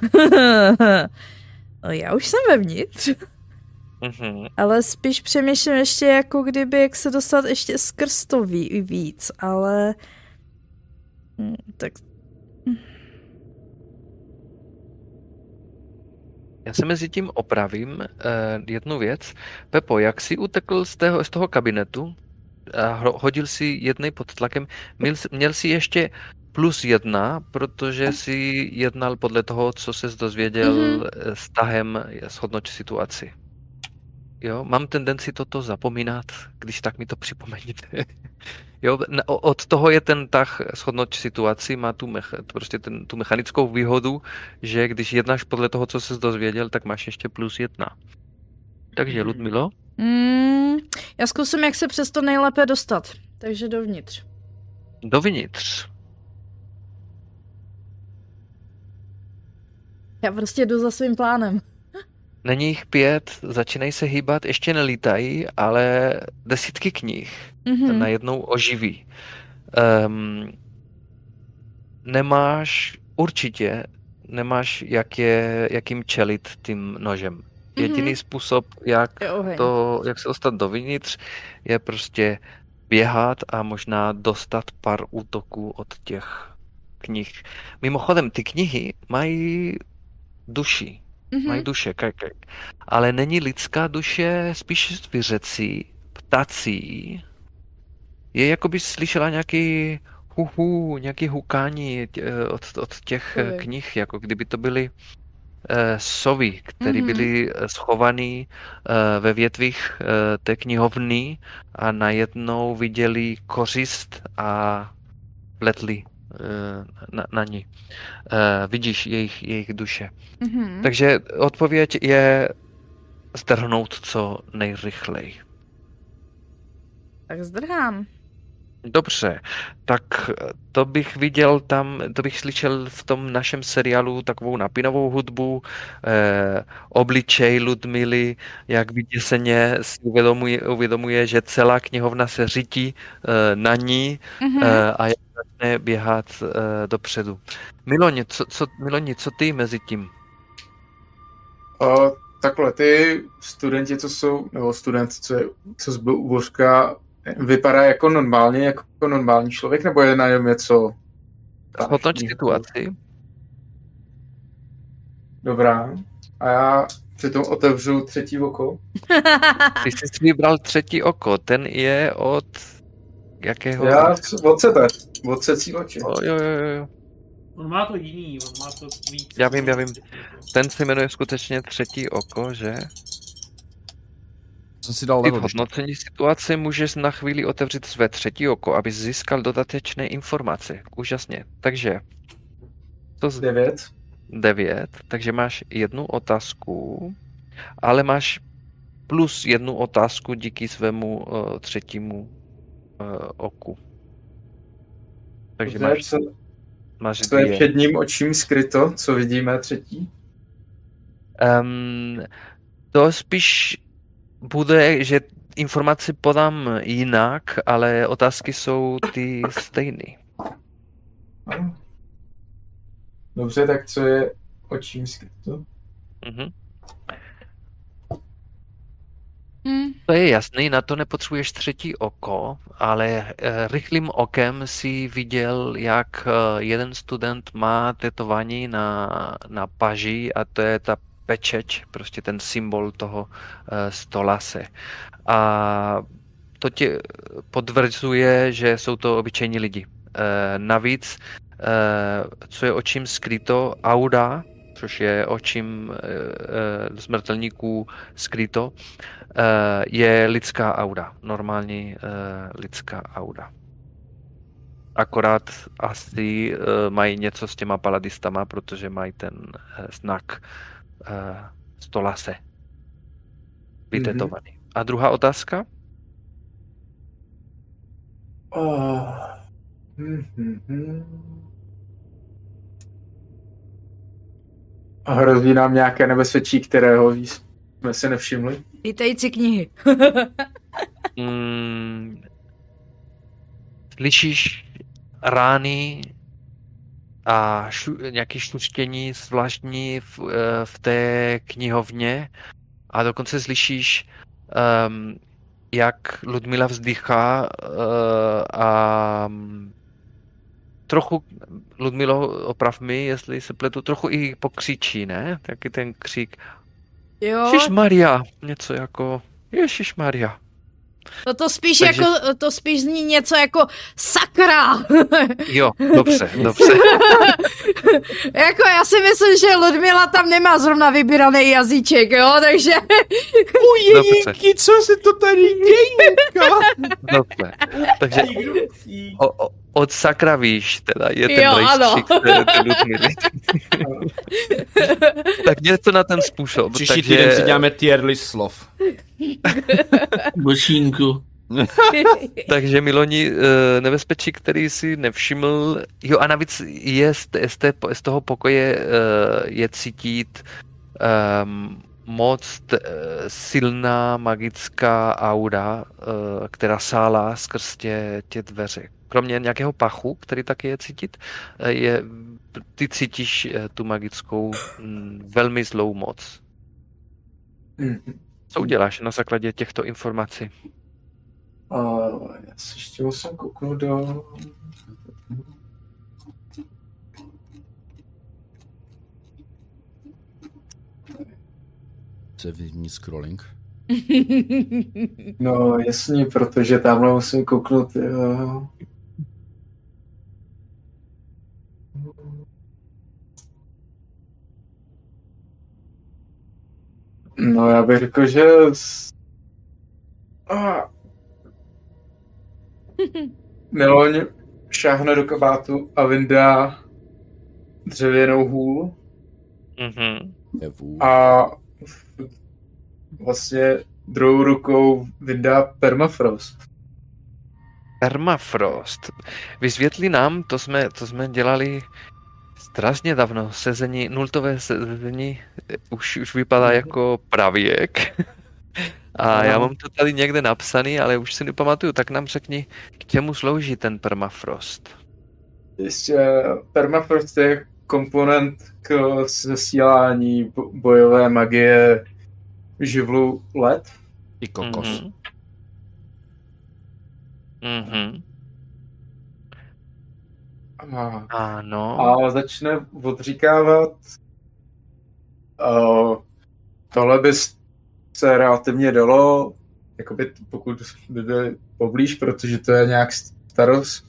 [SPEAKER 2] já už jsem vevnitř. Mm-hmm. Ale spíš přemýšlím ještě jako kdyby, jak se dostat ještě skrz to víc, ale... Hm, tak
[SPEAKER 5] Já se mezi tím opravím uh, jednu věc. Pepo, jak jsi utekl z, tého, z toho kabinetu a hodil si jednej pod tlakem, měl, měl jsi ještě plus jedna, protože si jednal podle toho, co se dozvěděl mm-hmm. s tahem shodnoč situaci. Jo, mám tendenci toto zapomínat, když tak mi to připomeníte. Jo, od toho je ten tah shodnout situaci, má tu, mecha, prostě ten, tu mechanickou výhodu, že když jednáš podle toho, co jsi dozvěděl, tak máš ještě plus jedna. Takže hmm. Ludmilo?
[SPEAKER 2] Mm, já zkusím, jak se přes to nejlépe dostat. Takže dovnitř.
[SPEAKER 5] Dovnitř.
[SPEAKER 2] Já prostě jdu za svým plánem.
[SPEAKER 5] Není jich pět, začínají se hýbat, ještě nelítají, ale desítky knih
[SPEAKER 2] Mhm.
[SPEAKER 5] najednou oživí. Um, nemáš, určitě nemáš, jak, je, jak jim čelit tím nožem. Jediný
[SPEAKER 2] Mhm.
[SPEAKER 5] způsob, jak,
[SPEAKER 2] Je
[SPEAKER 5] to, jak se dostat dovnitř, je prostě běhat a možná dostat pár útoků od těch knih. Mimochodem, ty knihy mají duši,
[SPEAKER 2] Mhm.
[SPEAKER 5] mají duše, kajk, kajk. ale není lidská duše, spíš zvířecí, ptací. Je jako by slyšela nějaký huhu, nějaký hukání od, od těch
[SPEAKER 2] Sovy.
[SPEAKER 5] knih, jako kdyby to byly eh, sovy, které
[SPEAKER 2] Mhm.
[SPEAKER 5] byly eh, schované eh, ve větvích té knihovny a najednou viděli kořist a vletli eh, na, na ní. Eh, vidíš jejich, jejich duše.
[SPEAKER 2] Mhm.
[SPEAKER 5] Takže odpověď je zdrhnout co nejrychleji.
[SPEAKER 2] Tak zdrhám.
[SPEAKER 5] Dobře, tak to bych viděl tam, to bych slyšel v tom našem seriálu takovou napínavou hudbu, eh, obličej Ludmily, jak vyděseně si uvědomuje, uvědomuje, že celá knihovna se řítí eh, na ní
[SPEAKER 2] Mhm.
[SPEAKER 5] eh, a jak začne běhat eh, dopředu. Miloni, co, co, Miloni, co ty mezi tím?
[SPEAKER 6] A takhle, ty studenti, co jsou, nebo student, co, je, co zbyl u Božka, vypadá jako normálně, jako normální člověk, nebo je na něm něco?
[SPEAKER 5] Hodnoť situaci.
[SPEAKER 6] Dobrá. A já přitom otevřu třetí oko.
[SPEAKER 5] Ty jsi si vybral třetí oko, ten je od jakého?
[SPEAKER 6] Já od sebe, od secí oči.
[SPEAKER 5] O, jo, jo, jo.
[SPEAKER 4] On má to jiný, on má to víc.
[SPEAKER 5] Já vím, já vím. Ten se jmenuje skutečně třetí oko, že?
[SPEAKER 1] Jsem si dal
[SPEAKER 5] Ty v
[SPEAKER 1] level.
[SPEAKER 5] hodnocení situace můžeš na chvíli otevřít své třetí oko, aby získal dodatečné informace. Úžasně. Takže to z
[SPEAKER 6] Devět.
[SPEAKER 5] 9, takže máš jednu otázku, ale máš plus jednu otázku díky svému uh, třetímu uh, oku. Takže máš,
[SPEAKER 6] co,
[SPEAKER 5] máš
[SPEAKER 6] co je před ním očím skryto, co vidíme třetí.
[SPEAKER 5] Um, to spíš bude, že informaci podám jinak, ale otázky jsou ty stejné.
[SPEAKER 6] Ano. Dobře, tak co je očím skryto?
[SPEAKER 5] Mhm.
[SPEAKER 2] Hm.
[SPEAKER 5] To je jasný, na to nepotřebuješ třetí oko, ale eh, rychlým okem si viděl, jak eh, jeden student má tetování na, na paži a to je ta pečeť, prostě ten symbol toho eh, stolase. A to tě potvrzuje, že jsou to obyčejní lidi. Eh, Navíc, eh, co je očím skryto, auda, což je očím smrtelníků skryto, je lidská auda, normální lidská auda. Akorát asi mají něco s těma paladistama, protože mají ten znak eh, stolase vytetovaný. A druhá otázka?
[SPEAKER 6] Oh. Hm, hm, hm. A hrozí nám nějaké nebezpečí, kterého jsme se nevšimli.
[SPEAKER 2] Lítající knihy.
[SPEAKER 5] Mm, slyšíš rány a šu, nějaké šuštění zvláštní v, eh, v té knihovně a dokonce slyšíš, um, jak Ludmila vzdychá uh, a mm, trochu, Ludmilo, oprav mi, jestli se pletu, trochu i pokřičí, ne? Taky ten křík,
[SPEAKER 2] Jo,
[SPEAKER 5] Ježíš Maria, něco jako, Ježíš Maria.
[SPEAKER 2] No to spíš
[SPEAKER 5] Takže-
[SPEAKER 2] jako, to spíš zní něco jako sakra.
[SPEAKER 5] Jo, dobře, dobře.
[SPEAKER 2] jako já si myslím, že Ludmila tam nemá zrovna vybíraný jazyček, jo, takže
[SPEAKER 1] Ujejinky, co se to tady děje?
[SPEAKER 5] Dobře. Takže o, o, od sakra víš, teda je ten
[SPEAKER 2] Jo,
[SPEAKER 5] rejstřík Ludmily. tak něco na ten způsob.
[SPEAKER 1] Příští
[SPEAKER 5] takže,
[SPEAKER 1] týden si děláme tier list slov.
[SPEAKER 3] Bošínku.
[SPEAKER 5] Takže Miloni, eh, nebezpečí, který si nevšiml, jo a navíc je z, z, té, z toho pokoje eh, je cítit um, moc t, silná magická aura, uh, která sála skrz tě, tě dveře. Kromě nějakého pachu, který taky je cítit, je, ty cítíš tu magickou m, velmi zlou moc. Co uděláš na základě těchto informací?
[SPEAKER 6] Uh, já si ještě musím kouknout do...
[SPEAKER 1] Co je vidní scrolling?
[SPEAKER 6] No jasně, protože tamhle musím kouknout, jo. No já bych řekl, že... Ah. Miloň šáhne do kabátu a vyndá dřevěnou hůl.
[SPEAKER 5] Mm-hmm.
[SPEAKER 6] A vlastně druhou rukou vyndá permafrost.
[SPEAKER 5] Permafrost. Vysvětli nám, to jsme, to jsme dělali strašně dávno. Sezení, nultové sezení už, už vypadá jako pravěk. A já mám to tady někde napsaný, ale už si nepamatuju, tak nám řekni, k čemu slouží ten permafrost?
[SPEAKER 6] Ještě permafrost je komponent k zesílání bojové magie živlu led.
[SPEAKER 1] I kokos.
[SPEAKER 5] Mhm. Mhm.
[SPEAKER 6] A,
[SPEAKER 5] Ano.
[SPEAKER 6] a začne odříkávat uh, tohle by se relativně dalo, jakoby pokud by byl poblíž, protože to je nějak staros,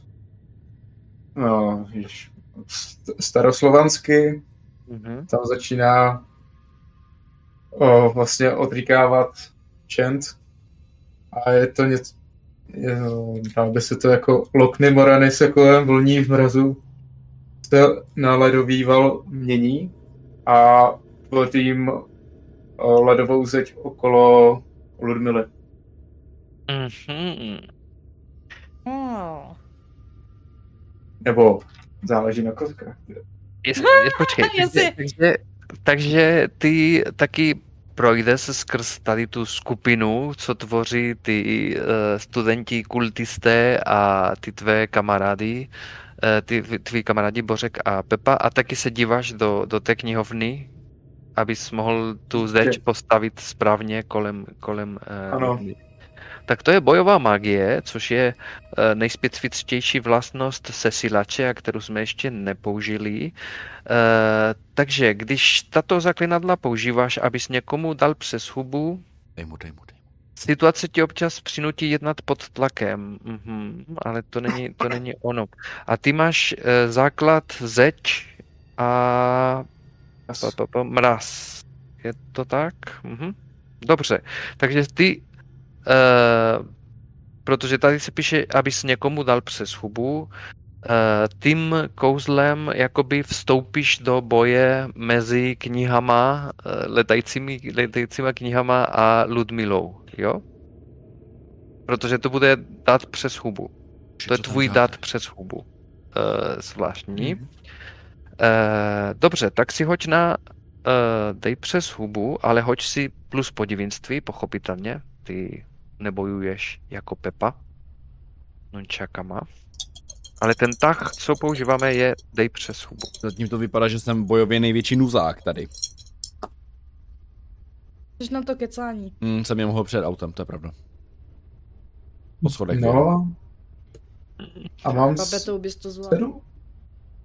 [SPEAKER 6] no, jež, staroslovansky,
[SPEAKER 5] Mhm.
[SPEAKER 6] tam začíná o, vlastně odříkávat čent a je to něco, dá by se to jako lokny morany se kolem vlní v mrazu se na ledový val mění a tvořím o, ledovou zeď okolo Ludmily.
[SPEAKER 5] Mhm.
[SPEAKER 2] Oh.
[SPEAKER 6] Nebo záleží na.
[SPEAKER 5] Jest, jest, počkej,
[SPEAKER 2] Jestli-
[SPEAKER 5] takže, takže ty taky projde se skrz tady tu skupinu, co tvoří ty uh, studenti kultisté a ty tvé kamarády, uh, ty tví kamarádi Bořek a Pepa. A taky se díváš do, do té knihovny, abys mohl tu zeď postavit správně kolem, kolem uh,
[SPEAKER 6] Ano.
[SPEAKER 5] Tak to je bojová magie, což je eh, nejspecifičtější vlastnost sesilače, a kterou jsme ještě nepoužili. Eh, takže když tato zaklinadla používáš, abys někomu dal přes hubu,
[SPEAKER 1] Dej mu, dej mu, dej mu.
[SPEAKER 5] situace ti občas přinutí jednat pod tlakem, mhm, ale to není, to není ono. A ty máš eh, základ zeď a pa, mraz. Je to tak? Mhm. Dobře, takže ty, protože tady se píše, abys někomu dal přes hubu, uh, tím kouzlem jakoby vstoupíš do boje mezi knihama, uh, letajícími, letajícíma knihama a Ludmilou, jo? Protože to bude dát přes hubu. To je tvůj dát přes hubu. Uh, zvláštní.
[SPEAKER 6] Mhm.
[SPEAKER 5] Eh, dobře, tak si hoď na uh, dej přes hubu, ale hoď si plus podivinství, pochopitelně. Ty nebojuješ jako Pepa. Nunčakama. Ale ten tah, co používáme, je dej přes hubu.
[SPEAKER 1] Zatím to vypadá, že jsem bojově největší nuzák tady.
[SPEAKER 2] Jsi na to kecání.
[SPEAKER 1] Hmm, jsem je mohl před autem, to je pravda. Po schodech.
[SPEAKER 6] No. A mám
[SPEAKER 2] Babetou bys to zvládl.
[SPEAKER 6] sedm?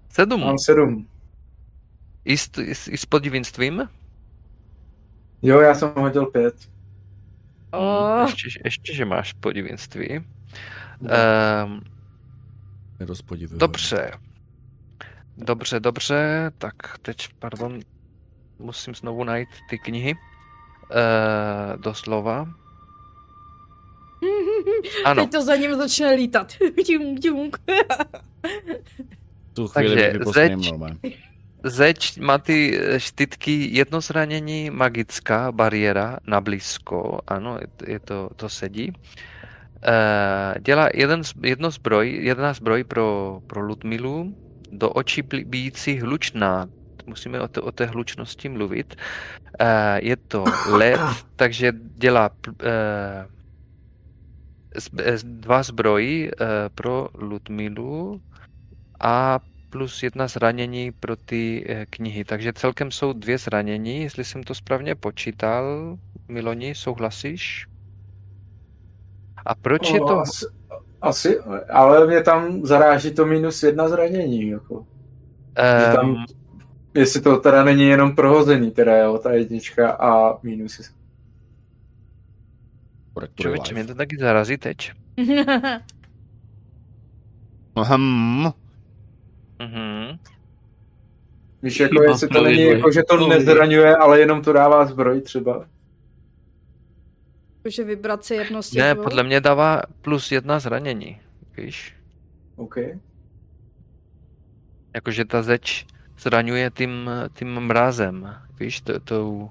[SPEAKER 5] Sedm.
[SPEAKER 6] Mám sedm.
[SPEAKER 5] I s, i, s, I s podivinstvím?
[SPEAKER 6] Jo, já jsem hodil pět.
[SPEAKER 2] Oh,
[SPEAKER 5] Ještě, ještě, že máš podivinství.
[SPEAKER 6] No.
[SPEAKER 5] Um,
[SPEAKER 1] Nerozpodivuju.
[SPEAKER 5] Dobře. Dobře, dobře. Tak teď, pardon, musím znovu najít ty knihy. Uh, doslova. Ano,
[SPEAKER 2] Teď to za ním začne lítat.
[SPEAKER 1] Tu chvíli
[SPEAKER 5] Takže
[SPEAKER 1] bych
[SPEAKER 5] zeď-
[SPEAKER 1] normálně.
[SPEAKER 5] Zeď má ty eh, štítky, jedno zranění, magická bariéra na blízko. Ano, je to, to, to sedí. eh, dělá jeden, jedno zbroj, jedna zbroj pro, pro Ludmilu, do očí bíjící hlučná. Musíme o, té- o té hlučnosti mluvit. Eh, je to LED, takže dělá eh, z- dva zbroji pro Ludmilu a plus jedna zranění pro ty eh, knihy. Takže celkem jsou dvě zranění, jestli jsem to správně počítal. Miloni, souhlasíš? A proč je
[SPEAKER 6] O,
[SPEAKER 5] to...
[SPEAKER 6] Asi, asi, ale mě tam zaráží to minus jedna zranění. Jako. že tam-
[SPEAKER 5] Um,
[SPEAKER 6] Jestli to teda není jenom prohozený, teda jo, ta jednička a minusy.
[SPEAKER 5] člověče, mě to taky zarazí teď.
[SPEAKER 1] Hmm.
[SPEAKER 5] Mhm.
[SPEAKER 6] Víš, jako
[SPEAKER 3] Chyba
[SPEAKER 6] jestli to není jako, že to
[SPEAKER 3] No,
[SPEAKER 6] nezraňuje, ale jenom to dává zbroj třeba.
[SPEAKER 2] Jakože vybrat si jedno z těch
[SPEAKER 5] Ne,
[SPEAKER 2] dvou.
[SPEAKER 5] podle mě dává plus jedna zranění, víš?
[SPEAKER 6] OK.
[SPEAKER 5] Jakože ta zeč zraňuje tím, tím mrazem, víš, to, tou,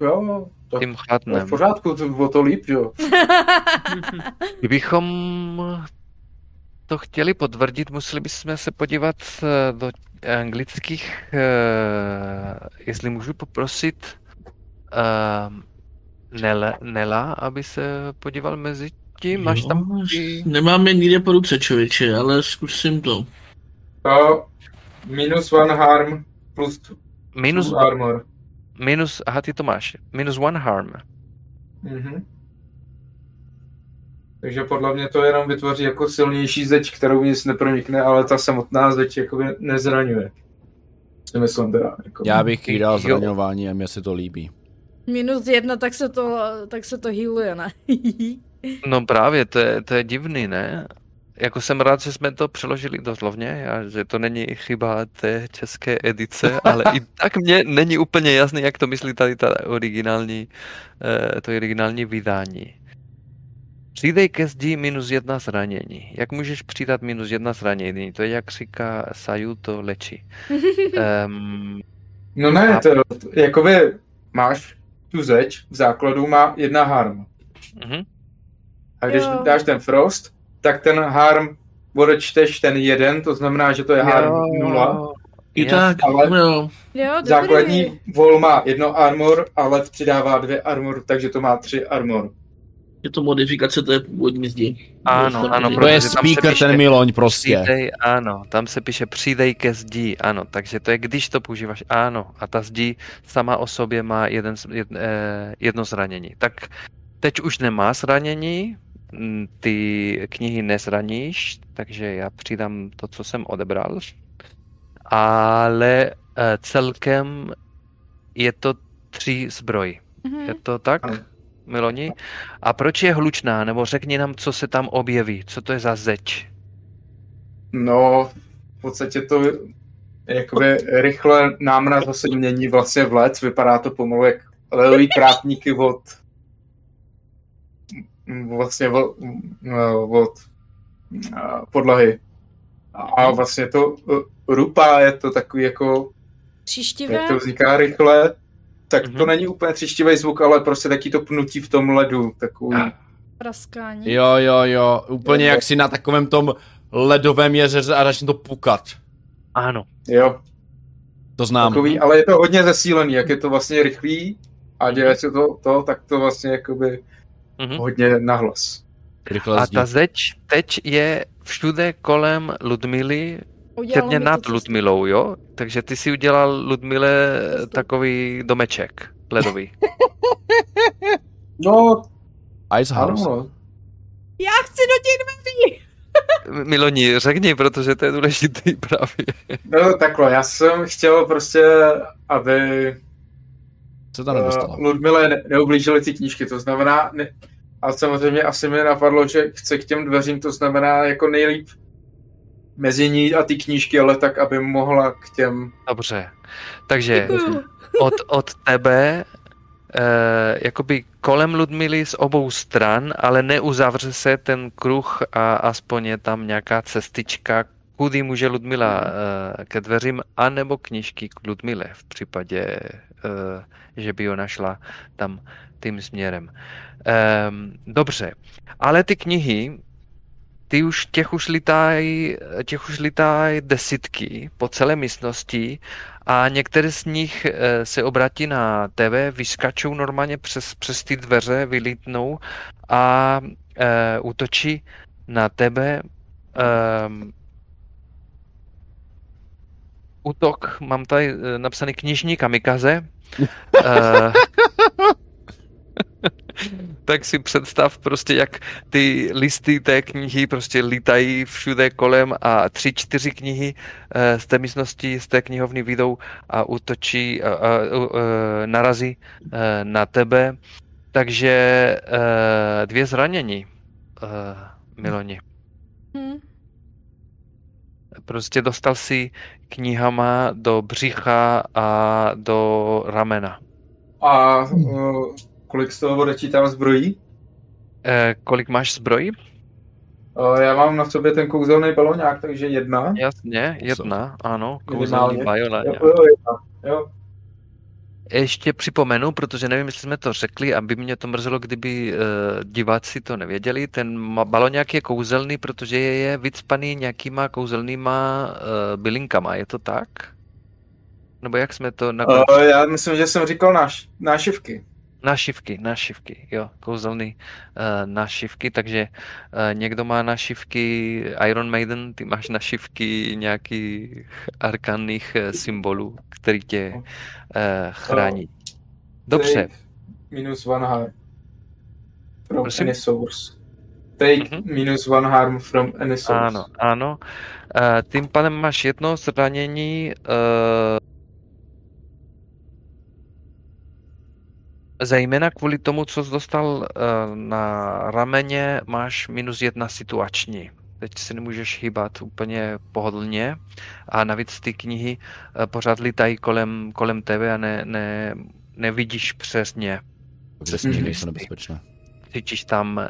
[SPEAKER 6] Jo, to,
[SPEAKER 5] tím
[SPEAKER 6] to je
[SPEAKER 5] chatnem.
[SPEAKER 6] v pořádku, to bylo to líp, jo.
[SPEAKER 5] Kdybychom to chtěli potvrdit, museli bychom se podívat eh, do anglických, eh, jestli můžu poprosit eh, Nela, Nela, aby se podíval mezi tím, máš tam
[SPEAKER 3] Jo. Nemám je nikde po ruce, člověče, ale zkusím to.
[SPEAKER 6] To minus one harm plus
[SPEAKER 5] minus,
[SPEAKER 6] two armor.
[SPEAKER 5] minus, aha, ty to máš, minus one harm.
[SPEAKER 6] Mhm. Takže podle mě to jenom vytvoří jako silnější zeď, kterou nic nepronikne, ale ta samotná zeď jakoby nezraňuje. Si myslím teda. Jako.
[SPEAKER 1] Já bych jí dal zraňování a mě se to líbí.
[SPEAKER 2] Minus jedna, tak se to, tak se to healuje, ne?
[SPEAKER 5] No právě, to je, to je divný, ne? Jako jsem rád, že jsme to přeložili doslovně, a že to není chyba té české edice, ale i tak mně není úplně jasný, jak to myslí tady ta originální, eh, to originální vydání. Přidej ke zdi minus jedna zranění. Jak můžeš přidat minus jedna zranění? To je, jak říká Saju, to lečí. Um,
[SPEAKER 6] No ne, to, to, jakoby máš tu zeď, v základu má jedna harm.
[SPEAKER 5] uh-huh.
[SPEAKER 6] A když
[SPEAKER 2] Jo.
[SPEAKER 6] dáš ten frost, tak ten harm odečteš ten jeden, to znamená, že to je harm nula.
[SPEAKER 3] I tak,
[SPEAKER 6] ale-
[SPEAKER 3] jo.
[SPEAKER 2] Jo.
[SPEAKER 6] Základní vol má jedno armor, ale přidává dvě armor, takže to má tři armor.
[SPEAKER 3] Je to modifikace té původní zdi.
[SPEAKER 5] Ano, ano,
[SPEAKER 1] To
[SPEAKER 5] Protože
[SPEAKER 1] je
[SPEAKER 5] tam se
[SPEAKER 1] speaker,
[SPEAKER 5] píše-
[SPEAKER 1] ten Miloň prostě.
[SPEAKER 5] Přidej, ano, tam se píše přidej ke zdi, ano, takže to je, když to používáš, ano, a ta zdi sama o sobě má jeden, jed, eh, jedno zranění. Tak teď už nemá zranění, mm, ty knihy nezraníš, takže já přidám to, co jsem odebral, ale eh, celkem je to tři zbroj.
[SPEAKER 2] Mhm.
[SPEAKER 5] Je to tak,
[SPEAKER 6] Ano.
[SPEAKER 5] Miloni? A proč je hlučná? Nebo řekni nám, co se tam objeví. Co to je za zeč?
[SPEAKER 6] No, v podstatě to jakoby rychle námra zase mění vlastně v let, vypadá to pomalu jak levý krátníky od vlastně od, od a, podlahy. A vlastně to uh, rupa je to takový jako,
[SPEAKER 2] Příštivé?
[SPEAKER 6] jak to vzniká rychle, tak to
[SPEAKER 5] Mhm.
[SPEAKER 6] není úplně třištivý zvuk, ale prostě taky to pnutí v tom ledu, takový.
[SPEAKER 2] Praskání.
[SPEAKER 1] Jo, jo, jo. Úplně
[SPEAKER 6] Jo.
[SPEAKER 1] jak si na takovém tom ledovém jezeře a začne to pukat.
[SPEAKER 5] Ano.
[SPEAKER 6] Jo,
[SPEAKER 1] To znám.
[SPEAKER 6] takový, ale je to hodně zesílený, jak je to vlastně rychlý a děje se to, to tak to vlastně jakoby
[SPEAKER 5] Mhm.
[SPEAKER 6] hodně nahlas.
[SPEAKER 1] Rychle
[SPEAKER 5] A
[SPEAKER 1] zdí.
[SPEAKER 5] ta zeč teď je všude kolem Ludmily,
[SPEAKER 2] Udělalo
[SPEAKER 5] předně nad Ludmilou, jo? Takže ty si udělal Ludmile takový domeček ledový.
[SPEAKER 6] No,
[SPEAKER 1] Ice
[SPEAKER 6] ano,
[SPEAKER 1] House.
[SPEAKER 6] no.
[SPEAKER 2] Já chci do těch dveří!
[SPEAKER 5] Miloni, řekni, protože to je důležitý právě.
[SPEAKER 6] no takhle, já jsem chtěl prostě, aby
[SPEAKER 1] Co tam nedostala?
[SPEAKER 6] uh, Ludmile ne- neublížily ty knížky, to znamená, ne, a samozřejmě asi mi napadlo, že chce k těm dveřím, to znamená jako nejlíp mezi ní a ty knížky, ale tak, aby mohla k těm...
[SPEAKER 5] Dobře. Takže od, od tebe eh, jakoby kolem Ludmily z obou stran, ale neuzavře se ten kruh a aspoň je tam nějaká cestička, kudy může Ludmila eh, ke dveřím, anebo knížky k Ludmile v případě eh, že by ona šla tam tím směrem. Ehm, dobře, ale ty knihy, ty už, těch už lítají, těch už lítají desítky po celé místnosti a některé z nich eh, se obratí na tebe, vyskačou normálně přes, přes ty dveře, vylítnou a e, útočí na tebe. Um, útok, mám tady eh, napsaný knižní kamikaze. uh, tak si představ prostě, jak ty listy té knihy prostě lítají všude kolem a tři, čtyři knihy z té místnosti, z té knihovny vyjdou a útočí, a, a, a, narazí na tebe. Takže dvě zranění, Miloni. Hmm. Prostě dostal si knihama do břicha a do ramena.
[SPEAKER 6] A uh, kolik z toho odečítám zbrojí?
[SPEAKER 5] Eh, kolik máš zbrojí?
[SPEAKER 6] Uh, já mám na sobě ten kouzelný baloňák, takže jedna.
[SPEAKER 5] Jasně, jedna, ano, kouzelný baloňák. Jo,
[SPEAKER 6] jo, jedna. jo.
[SPEAKER 5] Ještě připomenu, protože nevím, jestli jsme to řekli, aby mě to mrzelo, kdyby uh, diváci to nevěděli. Ten baloňák je kouzelný, protože je vycpaný nějakýma kouzelnýma uh, bylinkama, je to tak? Nebo jak jsme to.
[SPEAKER 6] Uh, já myslím, že jsem říkal náš, nášivky.
[SPEAKER 5] Našivky, našivky, jo, kouzelný uh, našivky, takže uh, někdo má našivky Iron Maiden, ty máš našivky nějakých arkanných uh, symbolů, který tě uh, chrání. Dobře.
[SPEAKER 6] minus one harm from Prosím? any source. Take uh-huh. minus one harm from any source.
[SPEAKER 5] Ano, ano. Uh, tím pádem máš jedno zranění uh, Zejména kvůli tomu, co jsi dostal eh, na rameně, máš minus jedna situační. Teď si nemůžeš hýbat úplně pohodlně a navíc ty knihy eh, pořád lítají kolem, kolem tebe a ne, ne, nevidíš přes ně.
[SPEAKER 1] Přes mm. nejsou nebezpečné.
[SPEAKER 5] Cítíš tam,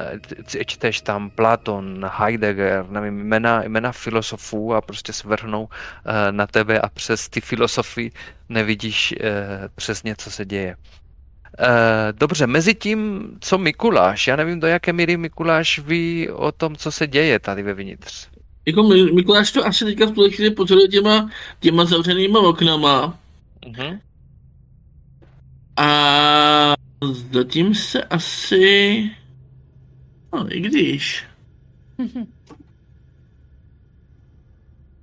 [SPEAKER 5] eh, čteš tam Platon, Heidegger, nevím, jména, jména filosofů a prostě se vrhnou na tebe a přes ty filosofy nevidíš přesně, co se děje. Eh, dobře, mezi tím, co Mikuláš, já nevím, do jaké míry Mikuláš ví o tom, co se děje tady vevnitř.
[SPEAKER 3] Jako Mikuláš to asi teďka v tuhle chvíli pozoruje těma, těma zavřenýma oknama. Uh-huh. A zatím se asi... No, i když...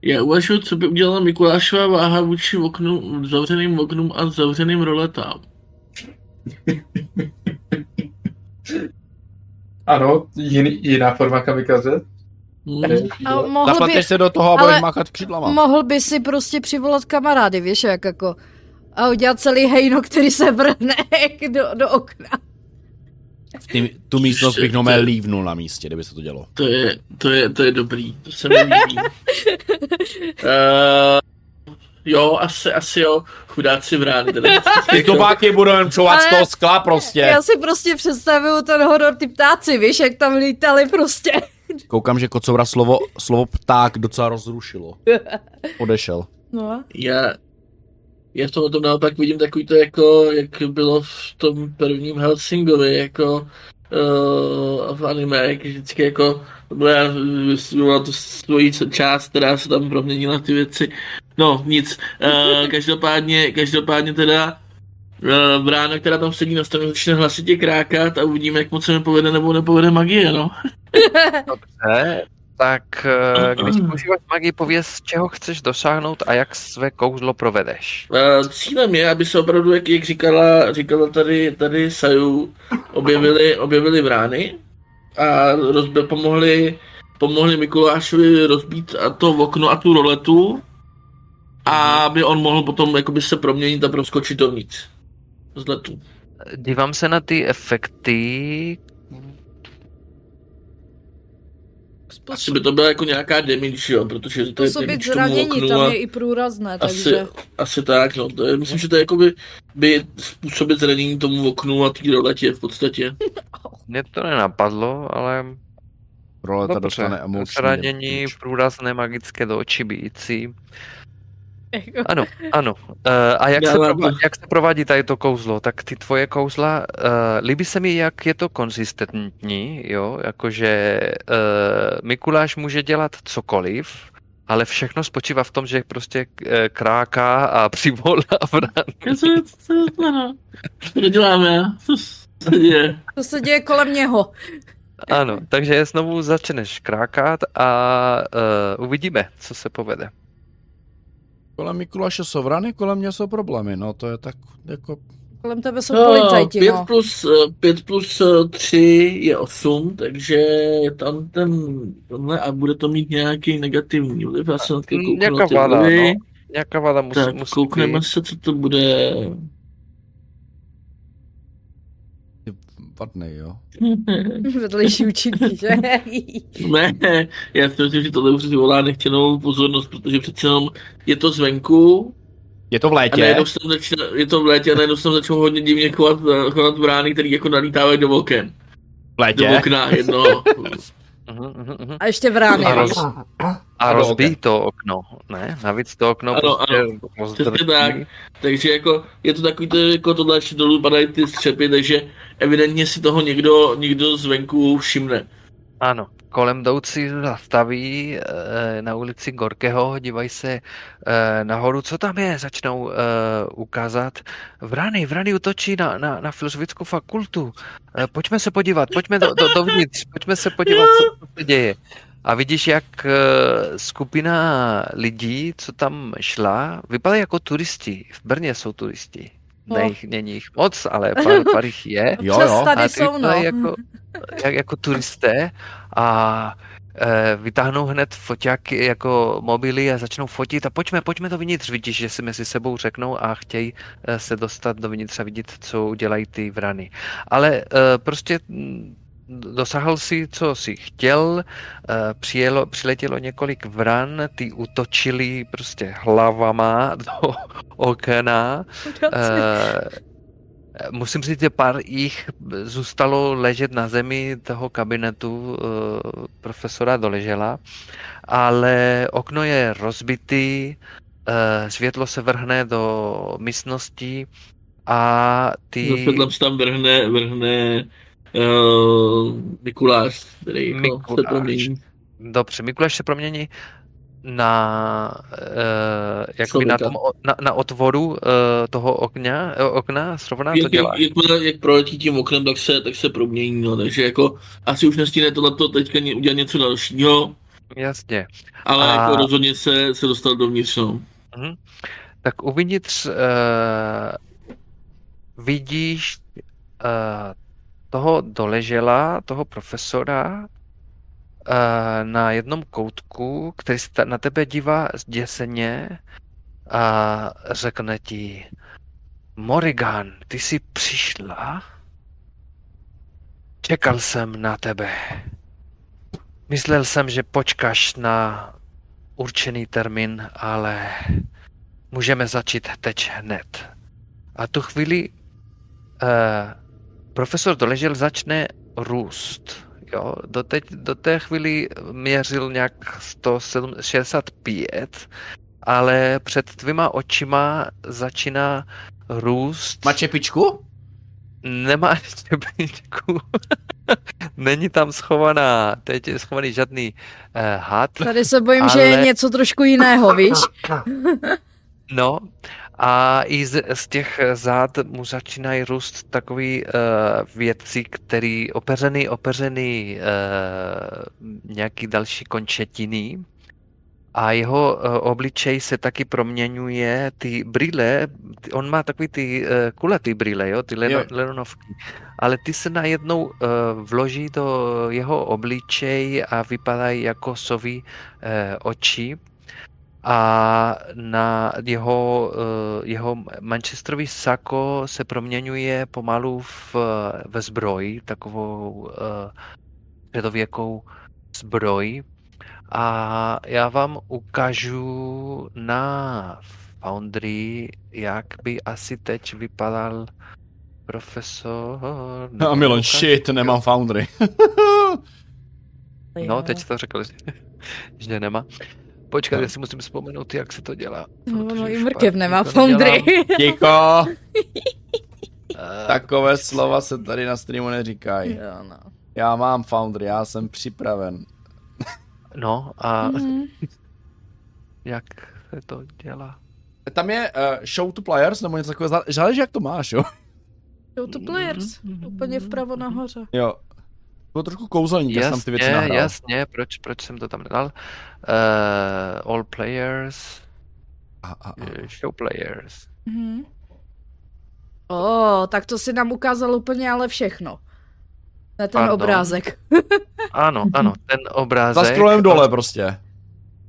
[SPEAKER 3] Já uvažuji, co by udělala Mikulášová váha vůči oknu, zavřeným oknům a zavřeným roletám.
[SPEAKER 6] ano, jiný, jiná forma kamikaze.
[SPEAKER 1] Mohl by, se do toho a budeš máchat křidlama.
[SPEAKER 2] Mohl by si prostě přivolat kamarády, víš, jak jako a udělat celý hejno, který se vrhne do, do okna.
[SPEAKER 1] Tý, tu místnost bych nomé lívnul na místě, kdyby se to dělo.
[SPEAKER 3] To je, to je, to je dobrý, to se mi líbí. uh, Jo, asi, asi jo. Chudáci vrány.
[SPEAKER 1] Ty tobáky budou čovat z toho skla prostě.
[SPEAKER 2] Já si prostě představuju ten horor ty ptáci, víš, jak tam lítali prostě.
[SPEAKER 1] Koukám, že Kocoura slovo, slovo pták docela rozrušilo. Odešel.
[SPEAKER 2] No.
[SPEAKER 3] Já, já v tom, tom naopak vidím takový to jako, jak bylo v tom prvním Helsingovi, jako uh, v anime, jak vždycky jako byla to svoji část, která se tam proměnila ty věci. No, nic. Uh, každopádně, každopádně teda uh, brána, která tam sedí na straně, začne hlasitě krákat a uvidíme, jak moc se mi povede nebo nepovede magie, no.
[SPEAKER 5] Dobře, tak když používáš magii, pověz, čeho chceš dosáhnout a jak své kouzlo provedeš.
[SPEAKER 3] Uh, cílem je, aby se opravdu, jak, jak říkala, říkala tady, tady Saju, objevili, objevili brány a rozbe, pomohli, pomohli Mikulášovi rozbít a to okno a tu roletu a aby on mohl potom jakoby se proměnit a proskočit dovnitř z letu.
[SPEAKER 5] Dívám se na ty efekty.
[SPEAKER 3] Asi by to byla jako nějaká damage, jo, protože to je
[SPEAKER 2] damage zranění, oknu tam je i průrazné,
[SPEAKER 3] takže... Asi, asi tak, no, to je, myslím, že to je jako by, by způsobit zranění tomu oknu a té roletě v podstatě.
[SPEAKER 5] Mně to nenapadlo, ale...
[SPEAKER 1] Roleta dostane emoční.
[SPEAKER 5] Zranění průrazné magické do očí bíjící.
[SPEAKER 2] Jako,
[SPEAKER 5] Ano, ano. Uh, a jak
[SPEAKER 3] Já
[SPEAKER 5] se,
[SPEAKER 3] mám
[SPEAKER 5] prová-
[SPEAKER 3] to-
[SPEAKER 5] jak se provádí tady to kouzlo? Tak ty tvoje kouzla, uh, líbí se mi, jak je to konzistentní, jo, jakože uh, Mikuláš může dělat cokoliv, ale všechno spočívá v tom, že prostě kráká a přivolá vrany.
[SPEAKER 3] Co, co, co, ano. Co děláme? Co se děje?
[SPEAKER 2] to se děje kolem něho.
[SPEAKER 5] Ano, takže znovu začneš krákat a uh, uvidíme, co se povede.
[SPEAKER 1] Kolem Mikuláše jsou vrany, kolem mě jsou problémy, no to je tak jako...
[SPEAKER 2] Kolem tebe jsou policajti,
[SPEAKER 3] 5
[SPEAKER 2] no.
[SPEAKER 3] plus, eh, 5 plus 3 je 8, takže je tam ten, tenhle a bude to mít nějaký negativní vliv. Já jsem
[SPEAKER 5] Nějaká
[SPEAKER 3] na ty
[SPEAKER 5] vada, no. Nějaká vada musí,
[SPEAKER 3] Tak
[SPEAKER 5] musí
[SPEAKER 3] koukneme
[SPEAKER 5] být.
[SPEAKER 3] se, co to bude.
[SPEAKER 1] Ty vadnej, jo.
[SPEAKER 2] Vedlejší účinky, že?
[SPEAKER 3] ne, já si myslím, že tohle už vyvolá nechtěnou pozornost, protože přece jenom je to zvenku
[SPEAKER 1] Je to v
[SPEAKER 3] a
[SPEAKER 1] létě?
[SPEAKER 3] najednou se tam začne, je to v létě a najednou se tam začnou hodně divně chovat, chovat brány, které jako nalítávají do oken.
[SPEAKER 1] V létě?
[SPEAKER 3] Do okna jednoho.
[SPEAKER 2] A ještě v ráně.
[SPEAKER 5] A, roz,
[SPEAKER 1] A oken.
[SPEAKER 5] to okno, ne? Navíc to okno
[SPEAKER 3] Ano,
[SPEAKER 5] prostě
[SPEAKER 3] ano.
[SPEAKER 5] rozdrtí.
[SPEAKER 3] Tak. Takže jako je to takový, to, jako tohle ještě dolů padají ty střepy, takže evidentně si toho někdo, někdo zvenku všimne.
[SPEAKER 5] Ano, kolem jdoucí zastaví eh, na ulici Gorkého, dívají se eh, nahoru, co tam je, začnou eh, ukázat. Vrany, vrany útočí na, na, na filozofickou fakultu. Pojďme se podívat, pojďme do, do, dovnitř, pojďme se podívat, co se děje. A vidíš, jak skupina lidí, co tam šla, vypadají jako turisti. V Brně jsou turisti.
[SPEAKER 2] No.
[SPEAKER 5] Ne, jich, není jich moc, ale pár, pár jich je.
[SPEAKER 1] Jo, jo.
[SPEAKER 2] tady
[SPEAKER 5] A ty
[SPEAKER 2] jsou, no.
[SPEAKER 5] Jako, jak, jako turisté a e, vytáhnou hned foťáky jako mobily a začnou fotit a pojďme, pojďme dovnitř. Vidíš, že si mezi sebou řeknou a chtějí e, se dostat dovnitř a vidět, co udělají ty vrany. Ale e, prostě dosáhl si, co si chtěl, e, přijelo, přiletělo několik vran, ty utočili prostě hlavama do okna. Eh, musím říct, že pár jich zůstalo ležet na zemi toho kabinetu eh, profesora Doležela, ale okno je rozbitý, eh, světlo se vrhne do místnosti a ty...
[SPEAKER 3] Zase se tam vrhne, vrhne uh, Mikuláš, který jako
[SPEAKER 5] Mikuláš.
[SPEAKER 3] se promění.
[SPEAKER 5] Dobře, Mikuláš se promění na, uh, jakoby na, tom, na, na otvoru uh, toho okna, okna, srovná to
[SPEAKER 3] Jak, jak,
[SPEAKER 5] dělá.
[SPEAKER 3] jak, jak proletí tím oknem, tak se, tak se promění, no, takže jako asi už nestíne tohleto teďka udělat něco dalšího,
[SPEAKER 5] Jasně.
[SPEAKER 3] ale
[SPEAKER 5] A-
[SPEAKER 3] jako rozhodně se, se dostal dovnitř, no.
[SPEAKER 5] Mhm. Tak uvnitř uh, vidíš uh, toho doležela, toho profesora uh, na jednom koutku, který se na tebe dívá zděseně a řekne ti Morrigan, ty jsi přišla? Čekal jsem na tebe. Myslel jsem, že počkáš na určený termín, ale můžeme začít teď hned. A tu chvíli uh, profesor Doležel začne růst. Jo, do, teď, do té chvíli měřil nějak 165, ale před tvýma očima začíná růst.
[SPEAKER 1] Má čepičku?
[SPEAKER 5] Nemá štěpečku. Není tam schovaná, teď je schovaný žádný uh, had.
[SPEAKER 2] Tady se bojím, že je
[SPEAKER 5] Ale-
[SPEAKER 2] něco trošku jiného, víš?
[SPEAKER 5] No a i z, z těch zád mu začínají růst takový uh, věci, který opeřený, opeřený uh, nějaký další končetiny. A jeho uh, obličej se taky proměňuje, ty brýle, ty- on má takový ty uh, kulatý brýle, jo, ty leno,
[SPEAKER 1] Jo.
[SPEAKER 5] lenonovky, ale ty se najednou uh, vloží do jeho obličej a vypadají jako sový uh, oči a na jeho, eh, jeho manchesterový sako se proměňuje pomalu v, ve zbroj, takovou eh, středověkou zbroj. A já vám ukážu na Foundry, jak by asi teď vypadal profesor...
[SPEAKER 1] No, Milon, shit, nemám Foundry.
[SPEAKER 5] No, teď to řekl, že, že nemá. Počkat,
[SPEAKER 1] No.
[SPEAKER 5] já si musím vzpomenout, jak se to dělá.
[SPEAKER 2] No, no i mrkev nemá
[SPEAKER 5] nedělám.
[SPEAKER 2] foundry.
[SPEAKER 1] Ticho!
[SPEAKER 5] Eh,
[SPEAKER 1] Takové slova se tady na streamu neříkají.
[SPEAKER 2] jo, no.
[SPEAKER 1] Já mám Foundry, já jsem připraven.
[SPEAKER 5] No a
[SPEAKER 2] Mhm.
[SPEAKER 5] jak se to dělá?
[SPEAKER 1] Tam je uh, show to players, nebo něco takového, záleží jak to máš, jo?
[SPEAKER 2] Show to players. Úplně vpravo nahoře.
[SPEAKER 1] Jo. Bylo trošku kouzelní, jak jsem tam ty věci
[SPEAKER 5] Jasně,
[SPEAKER 1] nahrál.
[SPEAKER 5] jasně, proč, proč jsem to tam nedal? Uh, all players,
[SPEAKER 1] A, a, a.
[SPEAKER 5] eh, show players.
[SPEAKER 2] Mhm. O, tak to si nám ukázal úplně ale všechno. Na ten
[SPEAKER 5] Pardon.
[SPEAKER 2] obrázek.
[SPEAKER 5] Ano, ano, ten
[SPEAKER 1] Za
[SPEAKER 5] obrázek.
[SPEAKER 1] scrollem dole prostě.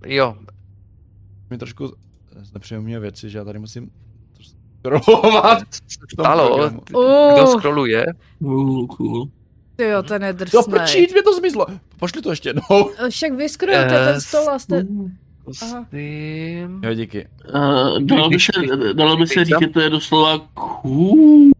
[SPEAKER 5] Jo,
[SPEAKER 1] Mi trošku znepříjemňuje věci, že já tady musím scrollovat. programu.
[SPEAKER 5] Kdo scrolluje?
[SPEAKER 3] Uh, cool.
[SPEAKER 2] Jo, ten je
[SPEAKER 1] Jo,
[SPEAKER 2] drsnej.
[SPEAKER 1] prčít, mě to zmizlo. Pošli to ještě jednou.
[SPEAKER 2] Však vyskrojujte ten
[SPEAKER 5] Eh,
[SPEAKER 2] stol a jste...
[SPEAKER 1] Jo, díky.
[SPEAKER 3] Uh, dalo, by se, dalo by se říct,
[SPEAKER 5] tam-
[SPEAKER 3] že to je doslova cool.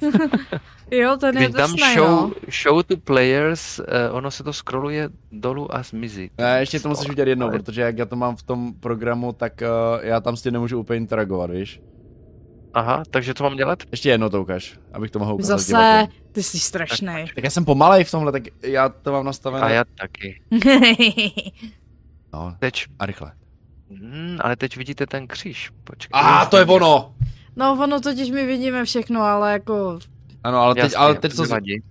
[SPEAKER 2] Jo, ten je
[SPEAKER 5] Když
[SPEAKER 2] drsnej,
[SPEAKER 5] show,
[SPEAKER 2] no.
[SPEAKER 5] show to players, uh, ono se to scrolluje dolů a zmizí.
[SPEAKER 1] Ne, ještě to musíš udělat jednou, protože jak já to mám v tom programu, tak uh, já tam s tím nemůžu úplně interagovat, víš?
[SPEAKER 5] Aha, takže co mám dělat?
[SPEAKER 1] Ještě jednou to ukaž, abych to mohl ukázat
[SPEAKER 2] Zase,
[SPEAKER 1] divákům.
[SPEAKER 2] ty jsi strašnej.
[SPEAKER 1] Tak já jsem pomalej v tomhle, tak já to mám nastavené.
[SPEAKER 5] A já taky.
[SPEAKER 1] No,
[SPEAKER 5] Teď,
[SPEAKER 1] a rychle.
[SPEAKER 5] hmm, ale teď vidíte ten kříž. Počkej.
[SPEAKER 1] A to je ono!
[SPEAKER 2] no, ono totiž my vidíme všechno, ale jako...
[SPEAKER 1] Ano, ale teď,
[SPEAKER 5] Jasně,
[SPEAKER 1] ale teď, co,
[SPEAKER 5] nevadí.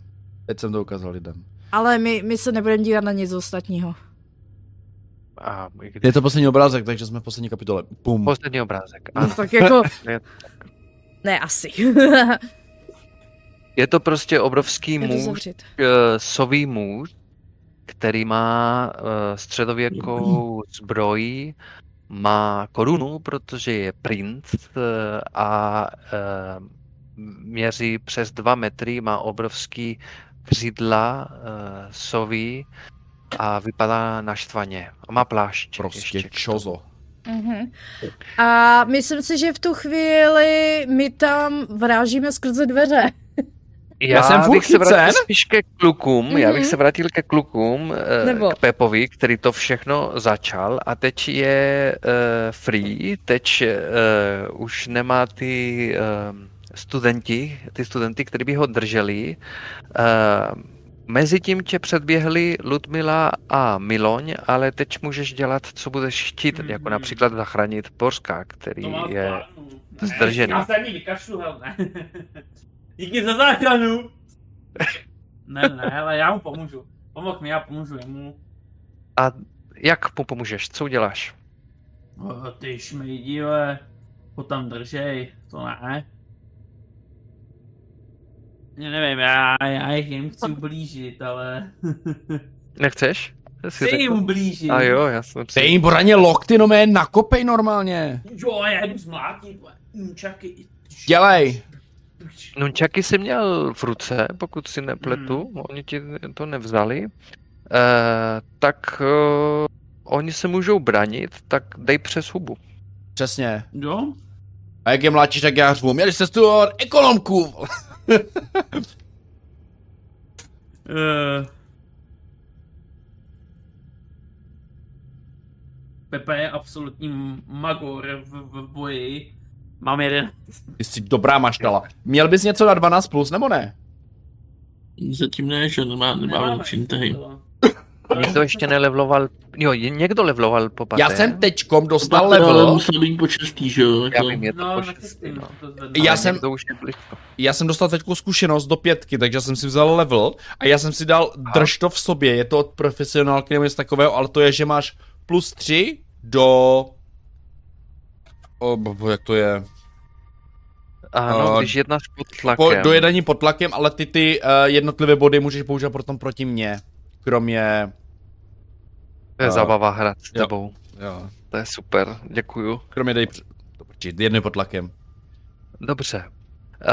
[SPEAKER 1] teď jsem to ukázal lidem.
[SPEAKER 2] Ale my, my se nebudeme dívat na nic ostatního.
[SPEAKER 5] A, když...
[SPEAKER 1] Je to poslední obrázek, takže jsme v poslední kapitole. Pum.
[SPEAKER 5] Poslední obrázek.
[SPEAKER 2] No,
[SPEAKER 5] Ano.
[SPEAKER 2] tak jako...
[SPEAKER 5] Je-
[SPEAKER 2] Ne, asi.
[SPEAKER 5] Je to prostě obrovský muž, uh, sový muž, který má uh, středověkou zbroj, má korunu, protože je princ uh, a uh, měří přes dva metry, má obrovský křídla uh, sový a vypadá naštvaně. A má plášť.
[SPEAKER 1] Prostě
[SPEAKER 5] ještě
[SPEAKER 1] čozo.
[SPEAKER 2] Mhm. A myslím si, že v tu chvíli my tam vrážíme skrze dveře.
[SPEAKER 5] Já,
[SPEAKER 1] jsem furt
[SPEAKER 5] bych se vrátil spíš ke klukům, já bych
[SPEAKER 2] Mhm.
[SPEAKER 5] se vrátil ke klukům, eh,
[SPEAKER 2] Nebo-
[SPEAKER 5] k Pepovi, který to všechno začal a teď je uh, free, teď uh, už nemá ty uh, studenti, ty studenty, kteří by ho drželi. Uh, Mezitím tě předběhli Ludmila a Miloň, ale teď můžeš dělat, co budeš chtít,
[SPEAKER 4] Mhm.
[SPEAKER 5] jako například zachránit Borska, který
[SPEAKER 4] To
[SPEAKER 5] je...
[SPEAKER 4] plánu.
[SPEAKER 5] zdržený.
[SPEAKER 4] Já se ani vykašlu, hele. Díky za záchranu. Ne, ne, ale já mu pomůžu. Pomoh mi, já pomůžu jemu.
[SPEAKER 5] A jak mu pomůžeš? Co uděláš?
[SPEAKER 4] O, ty šmejdíle, ho tam držej, to ne. Já nevím, já, já jim chci ublížit, ale...
[SPEAKER 5] Nechceš? Jsi
[SPEAKER 4] Chci jim
[SPEAKER 5] řekl?
[SPEAKER 4] ublížit.
[SPEAKER 5] A jo, já jsem si...
[SPEAKER 1] Dej jim poradně lokty, no mé, nakopej normálně.
[SPEAKER 4] Jo, já jdu zmlátit. Nunčaky.
[SPEAKER 1] Dělej.
[SPEAKER 5] Nunčaky jsi měl v ruce, pokud si nepletu,
[SPEAKER 4] Hmm.
[SPEAKER 5] oni ti to nevzali. E, tak e, oni se můžou branit, tak dej přes hubu.
[SPEAKER 1] Přesně.
[SPEAKER 4] Jo?
[SPEAKER 1] A jak je mladší, tak já řvu. Měli jste studovat ekonomku.
[SPEAKER 4] Uh... Pepe je absolutní magor v, v boji. Mám jeden.
[SPEAKER 1] Ty jsi dobrá maštala. Měl bys něco na 12 plus, nebo ne?
[SPEAKER 3] Zatím ne, že nemá, nemáme lepší intahy.
[SPEAKER 5] Někdo ještě nelevloval, jo, někdo levloval po paté.
[SPEAKER 1] Já jsem teďkom dostal
[SPEAKER 3] Ale
[SPEAKER 1] level.
[SPEAKER 3] musel být počestý, že jo?
[SPEAKER 5] Já
[SPEAKER 3] Jako,
[SPEAKER 5] vím, je to
[SPEAKER 4] No, tím,
[SPEAKER 5] no.
[SPEAKER 1] Já
[SPEAKER 5] Ale
[SPEAKER 1] jsem-. Já jsem dostal teďku zkušenost do pětky, takže jsem si vzal level a já jsem si dal drž to v sobě. Je to od profesionálky nebo něco takového, ale to je, že máš plus 3 do... O, bo- bo, jak to je?
[SPEAKER 5] Ano,
[SPEAKER 1] A-
[SPEAKER 5] když jednáš pod
[SPEAKER 1] Po,
[SPEAKER 5] tlakem.
[SPEAKER 1] do jednání pod tlakem, ale ty ty uh, jednotlivé body můžeš použít potom proti mně. Kromě...
[SPEAKER 5] To je
[SPEAKER 1] a-
[SPEAKER 5] zábava hrát s
[SPEAKER 1] jo.
[SPEAKER 5] tebou.
[SPEAKER 1] Jo.
[SPEAKER 5] To je super, děkuju.
[SPEAKER 1] Kromě dej... prčit, jedny pod tlakem.
[SPEAKER 5] Dobře. Uh,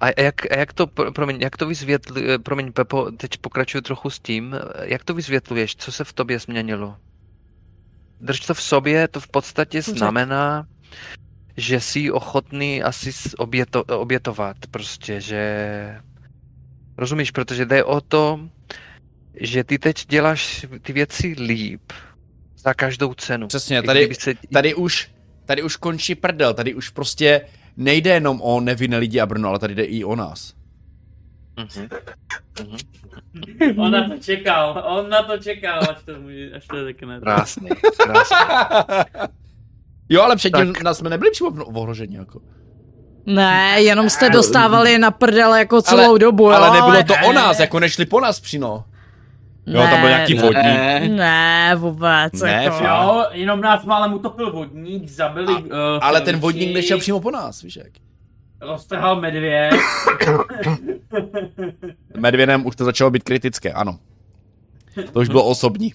[SPEAKER 5] a jak, a jak to, pro- promiň, jak to vysvětluješ, promiň Pepo, teď pokračuju trochu s tím, jak to vysvětluješ, co se v tobě změnilo? Drž to v sobě, to v podstatě
[SPEAKER 2] Řek.
[SPEAKER 5] znamená, že jsi ochotný asi oběto, obětovat prostě, že rozumíš, protože jde o to, že ty teď děláš ty věci líp za každou cenu.
[SPEAKER 1] Přesně,
[SPEAKER 5] I
[SPEAKER 1] tady,
[SPEAKER 5] se,
[SPEAKER 1] tady už, tady už končí prdel, tady už prostě nejde jenom o nevinné lidi a Brno, ale tady jde i o nás.
[SPEAKER 5] Mhm. Mhm.
[SPEAKER 4] On na to čekal, on na to čekal, až to, může, až to řekne.
[SPEAKER 5] Krásný, krásný.
[SPEAKER 1] jo, ale předtím
[SPEAKER 5] Tak.
[SPEAKER 1] nás jsme nebyli přímo v ohrožení, jako.
[SPEAKER 2] Ne, jenom jste dostávali na prdele jako celou
[SPEAKER 1] ale,
[SPEAKER 2] dobu, jo,
[SPEAKER 1] ale nebylo to
[SPEAKER 4] ne.
[SPEAKER 1] o nás, jako nešli po nás přímo. Jo, tam byl nějaký
[SPEAKER 2] ne,
[SPEAKER 1] vodník.
[SPEAKER 3] Ne.
[SPEAKER 2] Ne, vůbec.
[SPEAKER 1] Ne,
[SPEAKER 2] jako.
[SPEAKER 1] fakt.
[SPEAKER 4] Jo, jenom nás málem utopil vodník, zabili...
[SPEAKER 1] A-
[SPEAKER 4] uh,
[SPEAKER 1] Ale ten vodník nešel přímo po nás, víš jak.
[SPEAKER 4] Roztrhal medvěd.
[SPEAKER 1] Medvědem už to začalo být kritické, ano. To už bylo osobní.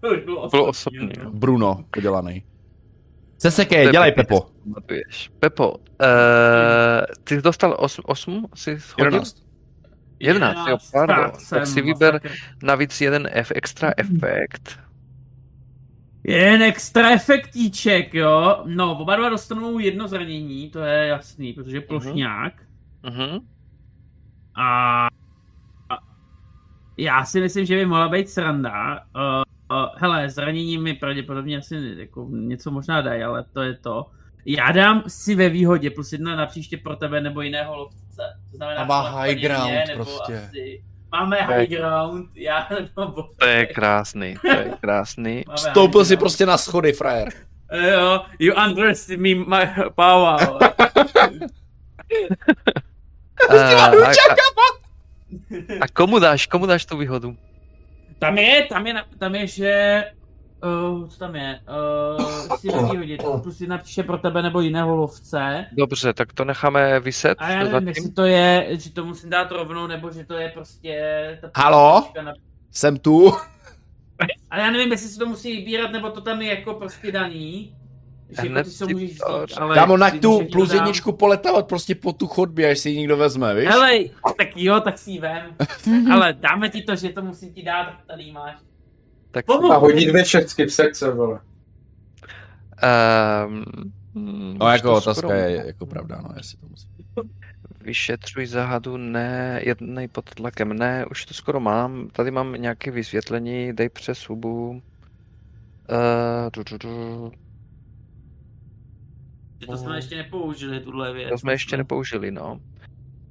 [SPEAKER 4] to už bylo
[SPEAKER 5] Bylo
[SPEAKER 4] osobní,
[SPEAKER 5] osobní,
[SPEAKER 4] no.
[SPEAKER 1] Bruno udělaný. Seseke, dělej Pepo.
[SPEAKER 5] Pepo, uh, ty jsi dostal 8, 8 jsi hodil?
[SPEAKER 1] 11.
[SPEAKER 5] 11, jo, pardon. Tak si vyber
[SPEAKER 4] masakr.
[SPEAKER 5] navíc jeden F, extra efekt.
[SPEAKER 4] Jen extra efektíček, jo. No, oba dva dostanou jedno zranění, to je jasný, protože je plošňák.
[SPEAKER 5] Mhm.
[SPEAKER 4] A a já si myslím, že by mohla být sranda. Uh, uh, hele, zranění mi pravděpodobně asi jako něco možná dají, ale to je to. Já dám si ve výhodě plus jedna na příště pro tebe nebo jiného lovce. To znamená,
[SPEAKER 1] A má high ground
[SPEAKER 4] mě, nebo
[SPEAKER 1] prostě.
[SPEAKER 4] Asi, máme high ground, já no, bo,
[SPEAKER 5] To je krásný, to je krásný.
[SPEAKER 1] Stoupil si prostě na schody, frajer.
[SPEAKER 4] Jo, you underestimate my power.
[SPEAKER 5] Uh, a, a, a komu dáš, komu dáš tu výhodu?
[SPEAKER 4] Tam je, tam je, tam je, že... Uh, co tam je? Uh, si vyhodit. Plus jedna příště pro tebe nebo jiného lovce.
[SPEAKER 5] Dobře, tak to necháme vyset
[SPEAKER 4] A já nevím,
[SPEAKER 5] zatím.
[SPEAKER 4] jestli to je, že to musím dát rovnou, nebo že to je prostě... Ta
[SPEAKER 1] Halo?
[SPEAKER 4] Na...
[SPEAKER 1] Jsem tu.
[SPEAKER 4] Ale já nevím, jestli si to musí vybírat, nebo to tam je jako prostě daný. Že jako ty se můžeš vzít, ale...
[SPEAKER 1] Kámo, na tu plus
[SPEAKER 4] dám-
[SPEAKER 1] jedničku poletávat prostě po tu chodbě, až si ji někdo vezme, víš?
[SPEAKER 4] Hele, tak jo, tak si ji vem. Ale dáme ti to, že to musím ti dát, tady máš.
[SPEAKER 5] Tak.
[SPEAKER 6] A hodí dvě šestky v sekce, vole.
[SPEAKER 5] Um,
[SPEAKER 1] No jako otázka je jako pravda, no, jestli to musí.
[SPEAKER 5] Vyšetřuj záhadu, ne, jednej pod tlakem, ne, už to skoro mám, tady mám nějaké vysvětlení, dej přes hubu. Uh, du, du, du.
[SPEAKER 4] Že to jsme ještě nepoužili, tuhle věc.
[SPEAKER 5] To jsme ještě nepoužili, no.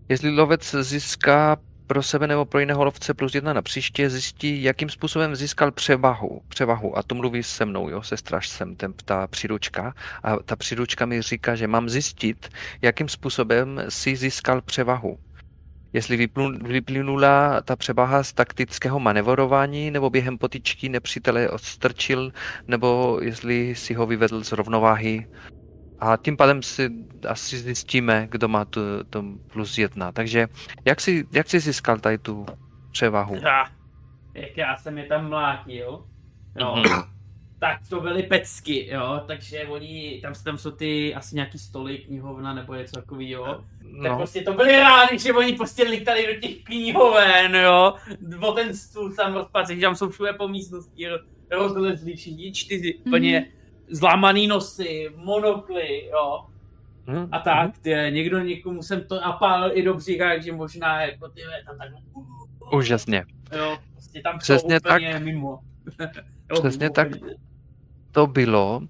[SPEAKER 5] Jestli lovec získá pro sebe nebo pro jiného lovce plus jedna na příště, zjistí, jakým způsobem získal převahu. Převahu. A to mluví se mnou, jo, se strážcem, ten, ta příručka. A ta příručka mi říká, že mám zjistit, jakým způsobem si získal převahu. Jestli vyplynula ta převaha z taktického manevrování, nebo během potičky nepřítele odstrčil, nebo jestli si ho vyvedl z rovnováhy a tím pádem si asi zjistíme, kdo má tu, to plus jedna. Takže jak jsi, jak jsi získal tady tu převahu?
[SPEAKER 4] Ha, jak já jsem je tam mlátil, jo,
[SPEAKER 5] Mhm.
[SPEAKER 4] tak to byly pecky, jo, takže oni, tam, tam jsou ty asi nějaký stoly, knihovna nebo něco takového. Tak
[SPEAKER 5] No,
[SPEAKER 4] prostě to byly rány, že oni prostě litali do těch knihoven, jo. O ten stůl tam rozpadl, že tam jsou všude po místnosti ro- rozlezli všichni čtyři,
[SPEAKER 2] Mhm.
[SPEAKER 4] úplně zlámaný nosy, monokly, jo.
[SPEAKER 5] hm,
[SPEAKER 4] A tak, ty, někdo někomu jsem to napálil i do břicha, takže možná jako ty tam tak,
[SPEAKER 5] úžasně.
[SPEAKER 4] jo, prostě tam
[SPEAKER 5] Přesně
[SPEAKER 4] úplně mimo. Jo,
[SPEAKER 5] Přesně
[SPEAKER 4] mimo,
[SPEAKER 5] tak. To bylo.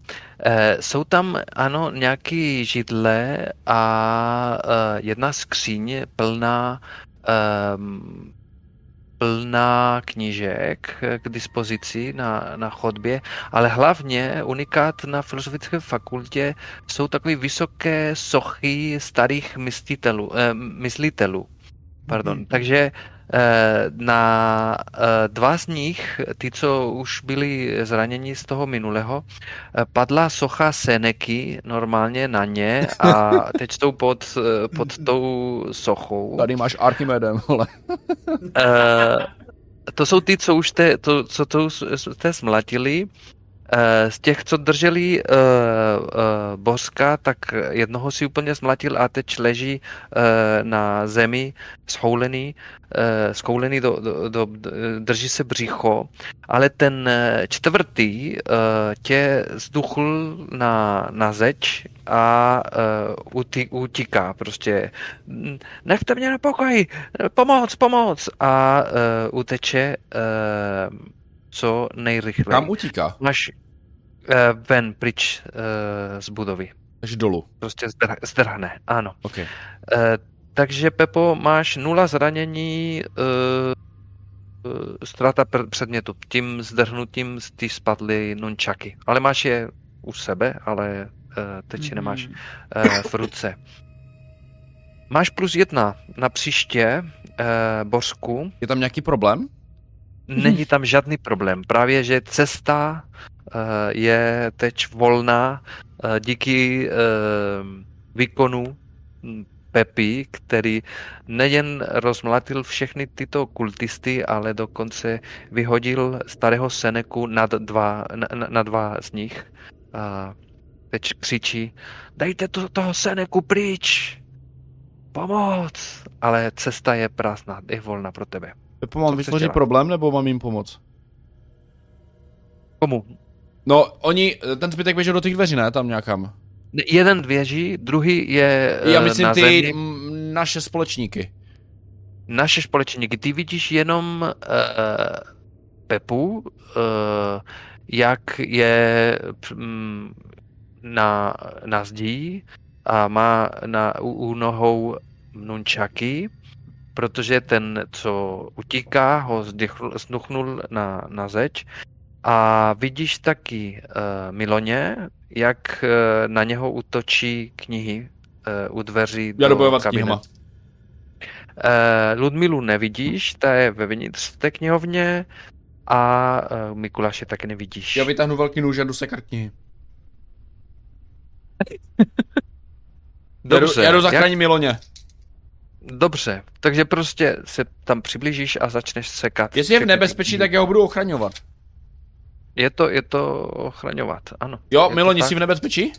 [SPEAKER 5] Eh, jsou tam, ano, nějaké židle a eh, jedna skříň plná ehm, plná knížek k dispozici na, na chodbě, ale hlavně unikát na Filozofické fakultě jsou takové vysoké sochy starých myslitelů, eh, myslitelů. Pardon. Takže eh, na eh, dva z nich, ty, co už byli zraněni z toho minulého, eh, padla socha Seneky normálně na ně a teď jsou pod, eh, pod tou sochou.
[SPEAKER 1] Tady máš Archimedem.
[SPEAKER 5] Eh, to jsou ty, co už te, to, co to jste smlatili. Eh, Z těch, co drželi uh, uh, boska, tak jednoho si úplně smlatil a teď leží na zemi schoulený, schoulený do, do, do, drží se břicho, ale ten eh, čtvrtý tě zduchl na, na zeď a uti, utíká prostě. "N- Nechte mě na pokoji, pomoc, pomoc! A uteče co nejrychleji.
[SPEAKER 1] Kam utíká?
[SPEAKER 5] Máš uh, ven, pryč uh, z budovy.
[SPEAKER 1] Takže dolů.
[SPEAKER 5] Prostě zdr- zdrhne, ano.
[SPEAKER 1] Okay.
[SPEAKER 5] Uh, takže Pepo, máš nula zranění, uh, uh, ztráta pr- předmětu. Tím zdrhnutím ty spadly nunčaky. Ale máš je u sebe, ale uh, teď mm-hmm. nemáš uh, v ruce. Máš plus jedna na příště, uh, Bořku.
[SPEAKER 1] Je tam nějaký problém?
[SPEAKER 5] Není tam žádný problém. Právě, že cesta uh, je teď volná uh, díky uh, výkonu Pepi, který nejen rozmlatil všechny tyto kultisty, ale dokonce vyhodil starého Seneku nad dva, na, na dva z nich. A teď křičí, dejte to, toho Seneku pryč! Pomoc! Ale cesta je prázdná, je volná pro tebe.
[SPEAKER 1] Pepo, mám vytvořit problém, nebo mám jim pomoct?
[SPEAKER 5] Komu?
[SPEAKER 1] No, oni, ten zbytek běžel do těch dveří, ne? Tam nějakam.
[SPEAKER 5] Jeden věží, druhý je
[SPEAKER 1] Já myslím
[SPEAKER 5] na
[SPEAKER 1] ty
[SPEAKER 5] zemi.
[SPEAKER 1] m, naše společníky.
[SPEAKER 5] Naše společníky. Ty vidíš jenom uh, Pepu, uh, jak je um, na, na zdí a má na, u, u nohou nunčaky, protože ten, co utíká, ho zdychl, znuchnul na, na zeď. A vidíš taky uh, Miloně, jak uh, na něho útočí knihy uh, u dveří
[SPEAKER 1] Já
[SPEAKER 5] do kabinetu.
[SPEAKER 1] knihama.
[SPEAKER 5] Uh, Ludmilu nevidíš, ta je vevnitř té knihovně a uh, Mikuláše taky nevidíš.
[SPEAKER 1] Já vytáhnu velký nůž a jdu sekat knihy.
[SPEAKER 5] Dobře,
[SPEAKER 1] já jdu, já jdu
[SPEAKER 5] jak-
[SPEAKER 1] zachránit Miloně.
[SPEAKER 5] Dobře, takže prostě se tam přiblížíš a začneš sekat.
[SPEAKER 1] Jestli je v nebezpečí, tak já ho budu ochraňovat.
[SPEAKER 5] Je to, je to ochraňovat, ano.
[SPEAKER 1] Jo,
[SPEAKER 5] Je
[SPEAKER 1] Miloni, jsi v nebezpečí?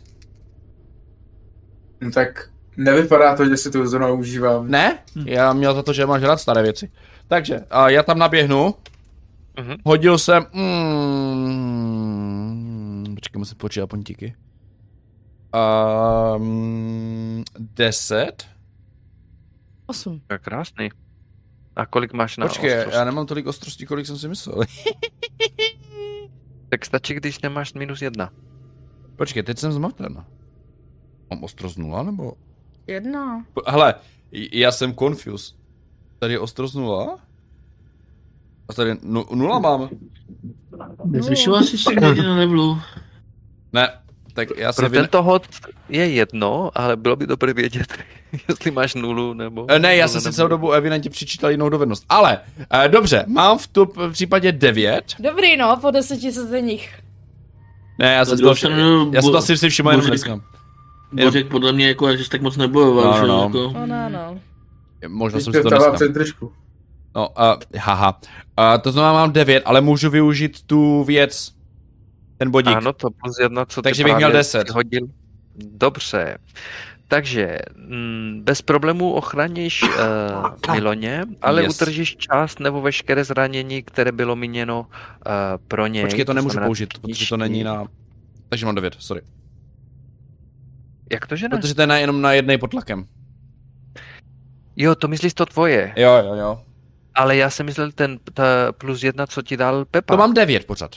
[SPEAKER 6] No, tak nevypadá to, že si to zrovna užívám.
[SPEAKER 1] Ne? Já měl za to, že máš rád staré věci. Takže, a já tam naběhnu.
[SPEAKER 5] Mhm.
[SPEAKER 1] Hodil jsem... Mm, počkej, musím počítat pontíky. Um, 10?
[SPEAKER 2] Osm.
[SPEAKER 5] Je krásný. A kolik máš na
[SPEAKER 1] Počkej,
[SPEAKER 5] ostrost?
[SPEAKER 1] já nemám tolik ostrostí, kolik jsem si myslel.
[SPEAKER 5] Tak stačí, když nemáš minus jedna.
[SPEAKER 1] Počkej, teď jsem zmaten. Mám ostrost nula, nebo?
[SPEAKER 2] Jedna.
[SPEAKER 1] Hele, já jsem confused. Tady je ostrost nula? A tady nu, nula mám.
[SPEAKER 3] Nezvyšoval jsi se někdy na levelu.
[SPEAKER 1] Ne, tak já si
[SPEAKER 5] Pro
[SPEAKER 1] vy...
[SPEAKER 5] tento hod je jedno, ale bylo by dobré vědět, jestli máš nulu nebo...
[SPEAKER 1] Eh, Ne, já jsem si celou dobu evidentně přičítal jinou dovednost. Ale, eh, dobře, mám v tu v případě 9.
[SPEAKER 2] Dobrý no, po deseti se nich.
[SPEAKER 1] Ne, já jsem to,
[SPEAKER 3] stranu,
[SPEAKER 1] já jsem to asi si všiml jenom dneska.
[SPEAKER 3] Bořek podle mě jako, že jsi tak moc nebojoval,
[SPEAKER 1] No,
[SPEAKER 3] že
[SPEAKER 1] no,
[SPEAKER 3] jo,
[SPEAKER 1] no.
[SPEAKER 3] jako.
[SPEAKER 2] No, no, no.
[SPEAKER 1] Možná jsem si to dneska. No, uh, haha. Uh, to znamená, mám 9, ale můžu využít tu věc, ten bodík.
[SPEAKER 5] Ano, to plus jedna, co
[SPEAKER 1] Takže bych měl
[SPEAKER 5] právě
[SPEAKER 1] 10.
[SPEAKER 5] si hodil. Dobře. Takže mm, bez problémů ochraníš uh, Miloně, ale
[SPEAKER 1] Yes.
[SPEAKER 5] utržíš část nebo veškeré zranění, které bylo míněno uh, pro něj.
[SPEAKER 1] Počkej, to nemůžu
[SPEAKER 5] znamená
[SPEAKER 1] použít, protože to není na... Takže mám 9, sorry.
[SPEAKER 5] Jak to, že ne?
[SPEAKER 1] Protože to je na, jenom na jednej pod tlakem.
[SPEAKER 5] Jo, to myslíš to tvoje,
[SPEAKER 1] Jo, jo, jo.
[SPEAKER 5] ale já jsem myslel ten ta plus jedna, co ti dal Pepa.
[SPEAKER 1] To mám 9 pořád.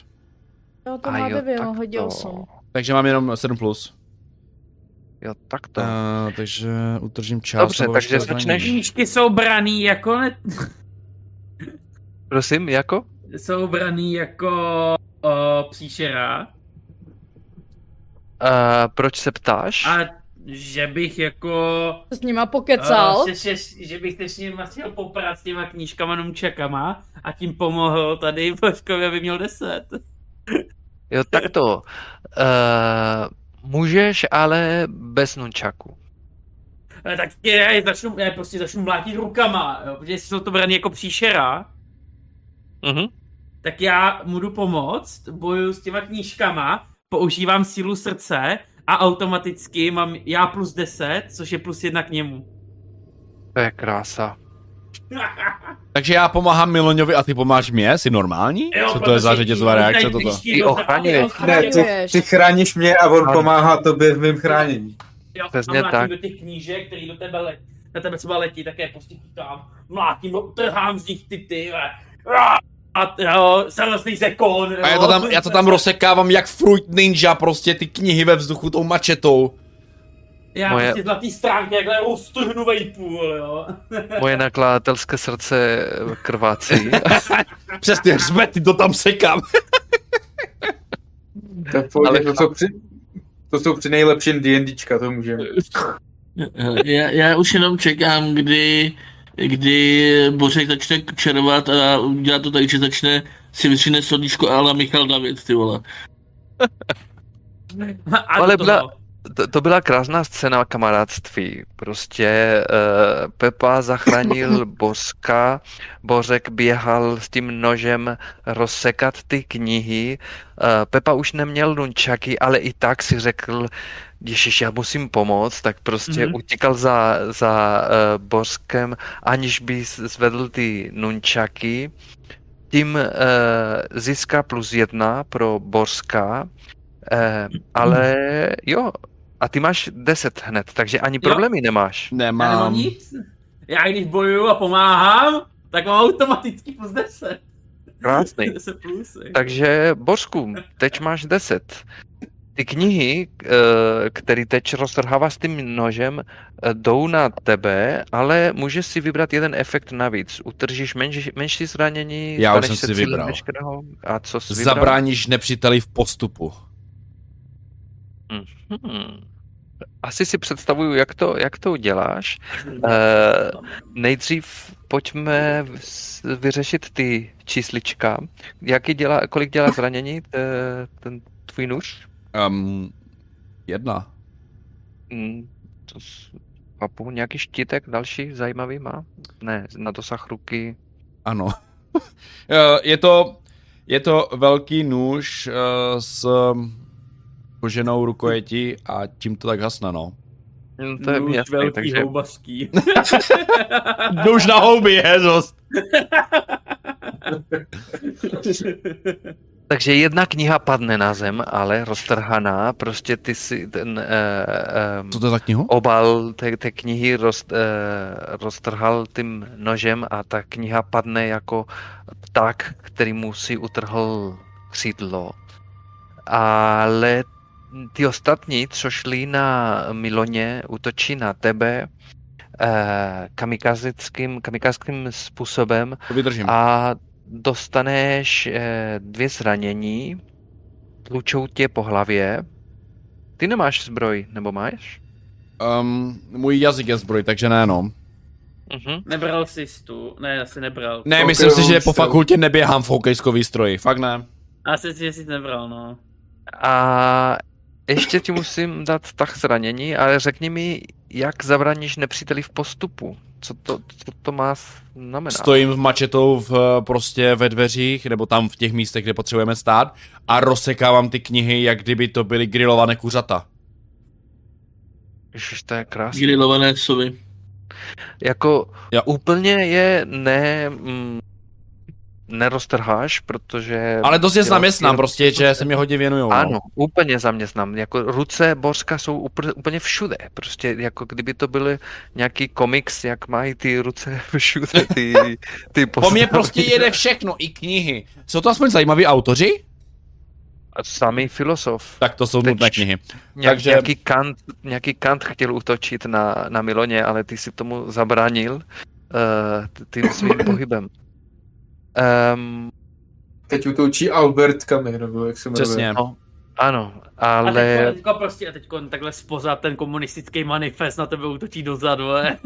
[SPEAKER 2] Jo, to
[SPEAKER 5] A
[SPEAKER 2] má
[SPEAKER 5] jo,
[SPEAKER 2] devět,
[SPEAKER 5] tak
[SPEAKER 2] on hodil
[SPEAKER 5] to-
[SPEAKER 2] osm.
[SPEAKER 1] Takže mám jenom 7 plus.
[SPEAKER 5] Jo, tak to.
[SPEAKER 1] Uh, takže utržím část.
[SPEAKER 5] Dobře, takže začneš-.
[SPEAKER 4] Knížky jsou braný jako ne...
[SPEAKER 5] Prosím, jako?
[SPEAKER 4] jsou braný jako uh, příšera.
[SPEAKER 5] Uh, proč se ptáš?
[SPEAKER 4] A že bych jako...
[SPEAKER 2] S nima pokecal.
[SPEAKER 4] Uh, že, že, že bych se s ním chtěl poprat s těma knížkama numčakama a tím pomohl tady Božkovi, aby měl 10.
[SPEAKER 5] Jo, tak to. Uh, můžeš, ale bez nunčaku.
[SPEAKER 4] Ale tak já, je začnu, já je prostě začnu mlátit rukama, jo, protože jsou to braný jako příšera,
[SPEAKER 5] Mhm.
[SPEAKER 4] tak já mu jdu pomoct, bojuju s těma knížkama, používám sílu srdce a automaticky mám já plus 10, což je plus jedna k němu.
[SPEAKER 5] To je krása.
[SPEAKER 1] Takže já pomáhám Miloňovi a ty pomáš mě? Jsi normální?
[SPEAKER 4] Jo,
[SPEAKER 1] Co to je za řetězová reakce toto?
[SPEAKER 5] Ty
[SPEAKER 4] ty
[SPEAKER 6] Ne, ty, ty chráníš mě a on
[SPEAKER 5] Ano.
[SPEAKER 6] pomáhá tobě v mém chránění.
[SPEAKER 4] Jo,
[SPEAKER 5] Přesně tak.
[SPEAKER 4] do těch knížek, který do tebe letí, na tebe třeba letí, tak je prostě chytám, mlátím, trhám z nich ty ty, A jo, samostný sekon,
[SPEAKER 1] A já to tam, já to tam rozsekávám jak Fruit Ninja, prostě ty knihy ve vzduchu tou mačetou.
[SPEAKER 4] Já
[SPEAKER 5] Moje-
[SPEAKER 4] prostě zlatý stránky, jakhle roztrhnu vejpůl, jo.
[SPEAKER 5] Moje nakladatelské srdce krvácí.
[SPEAKER 1] Přes ty hřbety to tam sekám.
[SPEAKER 6] To, pohodě,
[SPEAKER 5] Ale
[SPEAKER 6] to, jsou při, to jsou při nejlepším D&Dčka, to můžeme.
[SPEAKER 3] Já, já už jenom čekám, kdy, kdy Bořek začne červat a udělá to tak, že začne si vytřine sodíčko Ala Michal David, ty vole.
[SPEAKER 5] Ale
[SPEAKER 4] toho.
[SPEAKER 5] To, to byla krásná scéna kamarádství. Prostě uh, Pepa zachránil Bořka, Bořek běhal s tím nožem rozsekat ty knihy. Uh, Pepa už neměl nunčaky, ale i tak si řekl, Ježiš, já musím pomoct, tak prostě
[SPEAKER 4] Mhm.
[SPEAKER 5] utíkal za, za uh, Bořkem, aniž by zvedl ty nunčaky. Tím uh, získá plus jedna pro Bořka, uh, ale jo, a ty máš 10 hned, takže ani problémy nemáš.
[SPEAKER 4] Já nemám
[SPEAKER 1] Nemám.
[SPEAKER 4] nic. Já když bojuju a pomáhám, tak mám automaticky plus 10.
[SPEAKER 5] Krásný.
[SPEAKER 4] 10 plusy.
[SPEAKER 5] Takže Bořku, teď máš 10. Ty knihy, eh, které teď roztrháváš s tím nožem, eh, jdou na tebe, ale můžeš si vybrat jeden efekt navíc. Utržíš menší, menší zranění,
[SPEAKER 1] Já už jsem
[SPEAKER 5] se
[SPEAKER 1] si vybral.
[SPEAKER 5] A co jsi vybral?
[SPEAKER 1] Zabráníš nepříteli v postupu.
[SPEAKER 5] Hmm. Asi si představuju, jak to, jak to uděláš. Eh, nejdřív pojďme vyřešit ty číslička. Jaký dělá, kolik dělá zranění ten tvůj nůž?
[SPEAKER 1] Um, jedna.
[SPEAKER 5] Hmm, to chápu, nějaký štítek další zajímavý má? Ne, na dosah ruky.
[SPEAKER 1] Ano. Eh, je to, je to velký nůž uh, s um, koženou rukojetí a tím to tak hasne, no.
[SPEAKER 5] Hmm, to je mi
[SPEAKER 4] Nůž
[SPEAKER 5] jasný,
[SPEAKER 4] velký
[SPEAKER 5] takže
[SPEAKER 4] houbařský.
[SPEAKER 1] Nůž na houby je.
[SPEAKER 5] Takže jedna kniha padne na zem, ale roztrhaná, prostě ty si ten uh,
[SPEAKER 1] Co to je za knihu?
[SPEAKER 5] obal té, té knihy roz, uh, roztrhal tím nožem a ta kniha padne jako pták, který mu si utrhl křídlo. Ale ty ostatní, co šli na Miloně, útočí na tebe eh, kamikazickým, kamikazským způsobem
[SPEAKER 1] To vydržím.
[SPEAKER 5] a dostaneš eh, dvě zranění, tlučou tě po hlavě. Ty nemáš zbroj, nebo máš?
[SPEAKER 1] Um, můj jazyk je zbroj, takže ne, no.
[SPEAKER 5] Mhm.
[SPEAKER 4] Nebral jsi tu? Ne, asi nebral.
[SPEAKER 1] Ne,
[SPEAKER 6] Ok,
[SPEAKER 1] myslím si, že po fakultě neběhám v hokejskový stroji. Fakt ne.
[SPEAKER 4] Asi si, že jsi nebral, no.
[SPEAKER 5] A ještě ti musím dát tak zranění, ale řekni mi, jak zabraníš nepříteli v postupu? Co to, co to má znamenat?
[SPEAKER 1] Stojím s mačetou v, prostě ve dveřích, nebo tam v těch místech, kde potřebujeme stát a rozsekávám ty knihy, jak kdyby to byly grilované kuřata.
[SPEAKER 5] Ježiš, to je krásné.
[SPEAKER 3] Grilované sovy.
[SPEAKER 5] Jako
[SPEAKER 1] Jo.
[SPEAKER 5] úplně je ne... Mm, neroztrháš, protože...
[SPEAKER 1] Ale dost je zaměstnám, prostě, že se mě hodně věnují. no.
[SPEAKER 5] Ano, úplně zaměstnám. Jako ruce Bořka jsou úplně, úplně všude. Prostě jako kdyby to byly nějaký komiks, jak mají ty ruce všude, ty, ty
[SPEAKER 1] Po mně prostě jede všechno, i knihy. Jsou to aspoň zajímaví autoři?
[SPEAKER 5] A Samý filosof.
[SPEAKER 1] Tak to jsou
[SPEAKER 5] Teď-
[SPEAKER 1] nutné knihy.
[SPEAKER 5] Nějak,
[SPEAKER 1] Takže-
[SPEAKER 5] nějaký, Kant, nějaký Kant chtěl útočit na, na Miloně, ale ty si tomu zabránil uh, tím svým pohybem. Um,
[SPEAKER 6] Teď utočí Albert Camus, nebo jak se jmenuje.
[SPEAKER 1] Přesně.
[SPEAKER 5] no, ano,
[SPEAKER 4] A
[SPEAKER 5] ale
[SPEAKER 4] teďko, teďko prostě, a teďko takhle spoza ten komunistický manifest na tebe útočí dozadu, je.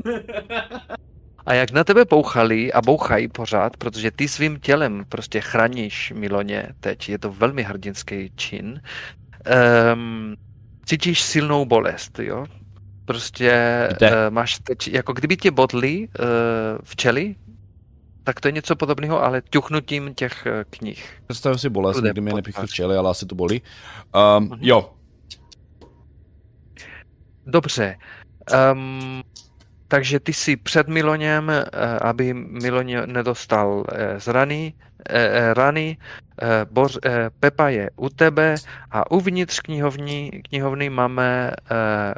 [SPEAKER 5] a jak na tebe bouchali a bouchají pořád, protože ty svým tělem prostě chráníš Miloně teď, je to velmi hrdinský čin, um, cítíš silnou bolest, jo? Prostě
[SPEAKER 1] Kde?
[SPEAKER 5] uh, máš teď, jako kdyby tě bodli uh, včely, tak to je něco podobného, ale ťuknutím těch eh, knih.
[SPEAKER 1] Představím si bolest, nikdy mě včely, ale asi to bolí. Um,
[SPEAKER 5] Mhm.
[SPEAKER 1] jo,
[SPEAKER 5] Dobře. Um, takže ty si před Miloněm, eh, aby Miloně nedostal eh, z rany, Boř, eh, Pepa je u tebe a uvnitř knihovny, knihovny máme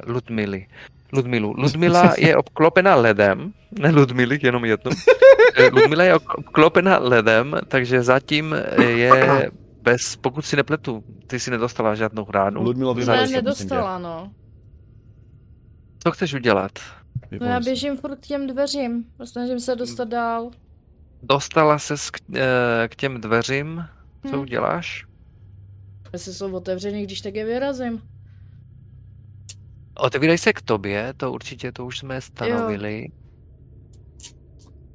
[SPEAKER 5] Ludmily. Ludmilu. Ludmila je obklopena ledem, ne Ludmily, jenom jedno. Eh, Ludmila je obklopena ledem, takže zatím je bez, pokud si nepletu, ty si nedostala žádnou ránu.
[SPEAKER 1] Ludmilo,
[SPEAKER 2] Ne, nedostala, no.
[SPEAKER 5] Co chceš udělat?
[SPEAKER 2] No já běžím furt k těm dveřím. Snažím se dostat dál.
[SPEAKER 5] Dostala se k, eh, k těm dveřím, co
[SPEAKER 2] Hm.
[SPEAKER 5] uděláš?
[SPEAKER 2] Jestli jsou otevřený, když tak je vyrazím.
[SPEAKER 5] Otevírej se k tobě, to určitě to už jsme stanovili.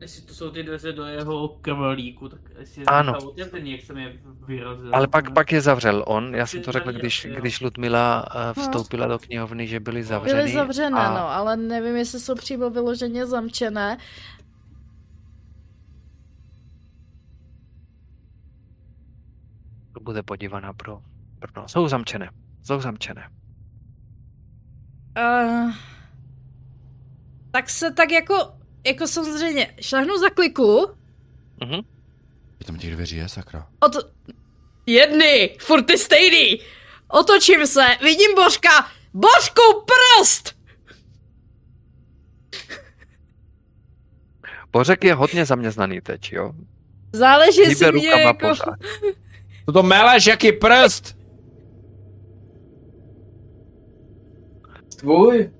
[SPEAKER 4] Jestli to jsou ty dveře do jeho krvalíku, tak jestli je
[SPEAKER 5] Ano.
[SPEAKER 4] otevřený, jak jsem je vyrazil.
[SPEAKER 5] Ale pak, pak je zavřel on. Já jsem to řekl, když,
[SPEAKER 4] jo.
[SPEAKER 5] když Ludmila eh,
[SPEAKER 2] No.
[SPEAKER 5] vstoupila do knihovny, že byly zavřeny.
[SPEAKER 2] Byly zavřené,
[SPEAKER 5] a
[SPEAKER 2] no, ale nevím, jestli jsou přímo vyloženě zamčené.
[SPEAKER 5] to bude podívaná pro, pro no. Jsou zamčené. Jsou zamčené.
[SPEAKER 2] Uh, tak se tak jako, jako samozřejmě šlehnu za kliku.
[SPEAKER 5] Mhm.
[SPEAKER 1] Tam těch dveří je, sakra.
[SPEAKER 2] Od... Jedny, furt ty stejný. Otočím se, vidím Božka. Božku, prst!
[SPEAKER 5] Bořek je hodně zaměstnaný teď, jo?
[SPEAKER 2] Záleží, jestli mě
[SPEAKER 5] rukama
[SPEAKER 2] jako...
[SPEAKER 5] pořád.
[SPEAKER 1] To to meleš, jaký prst!
[SPEAKER 6] Tvůj?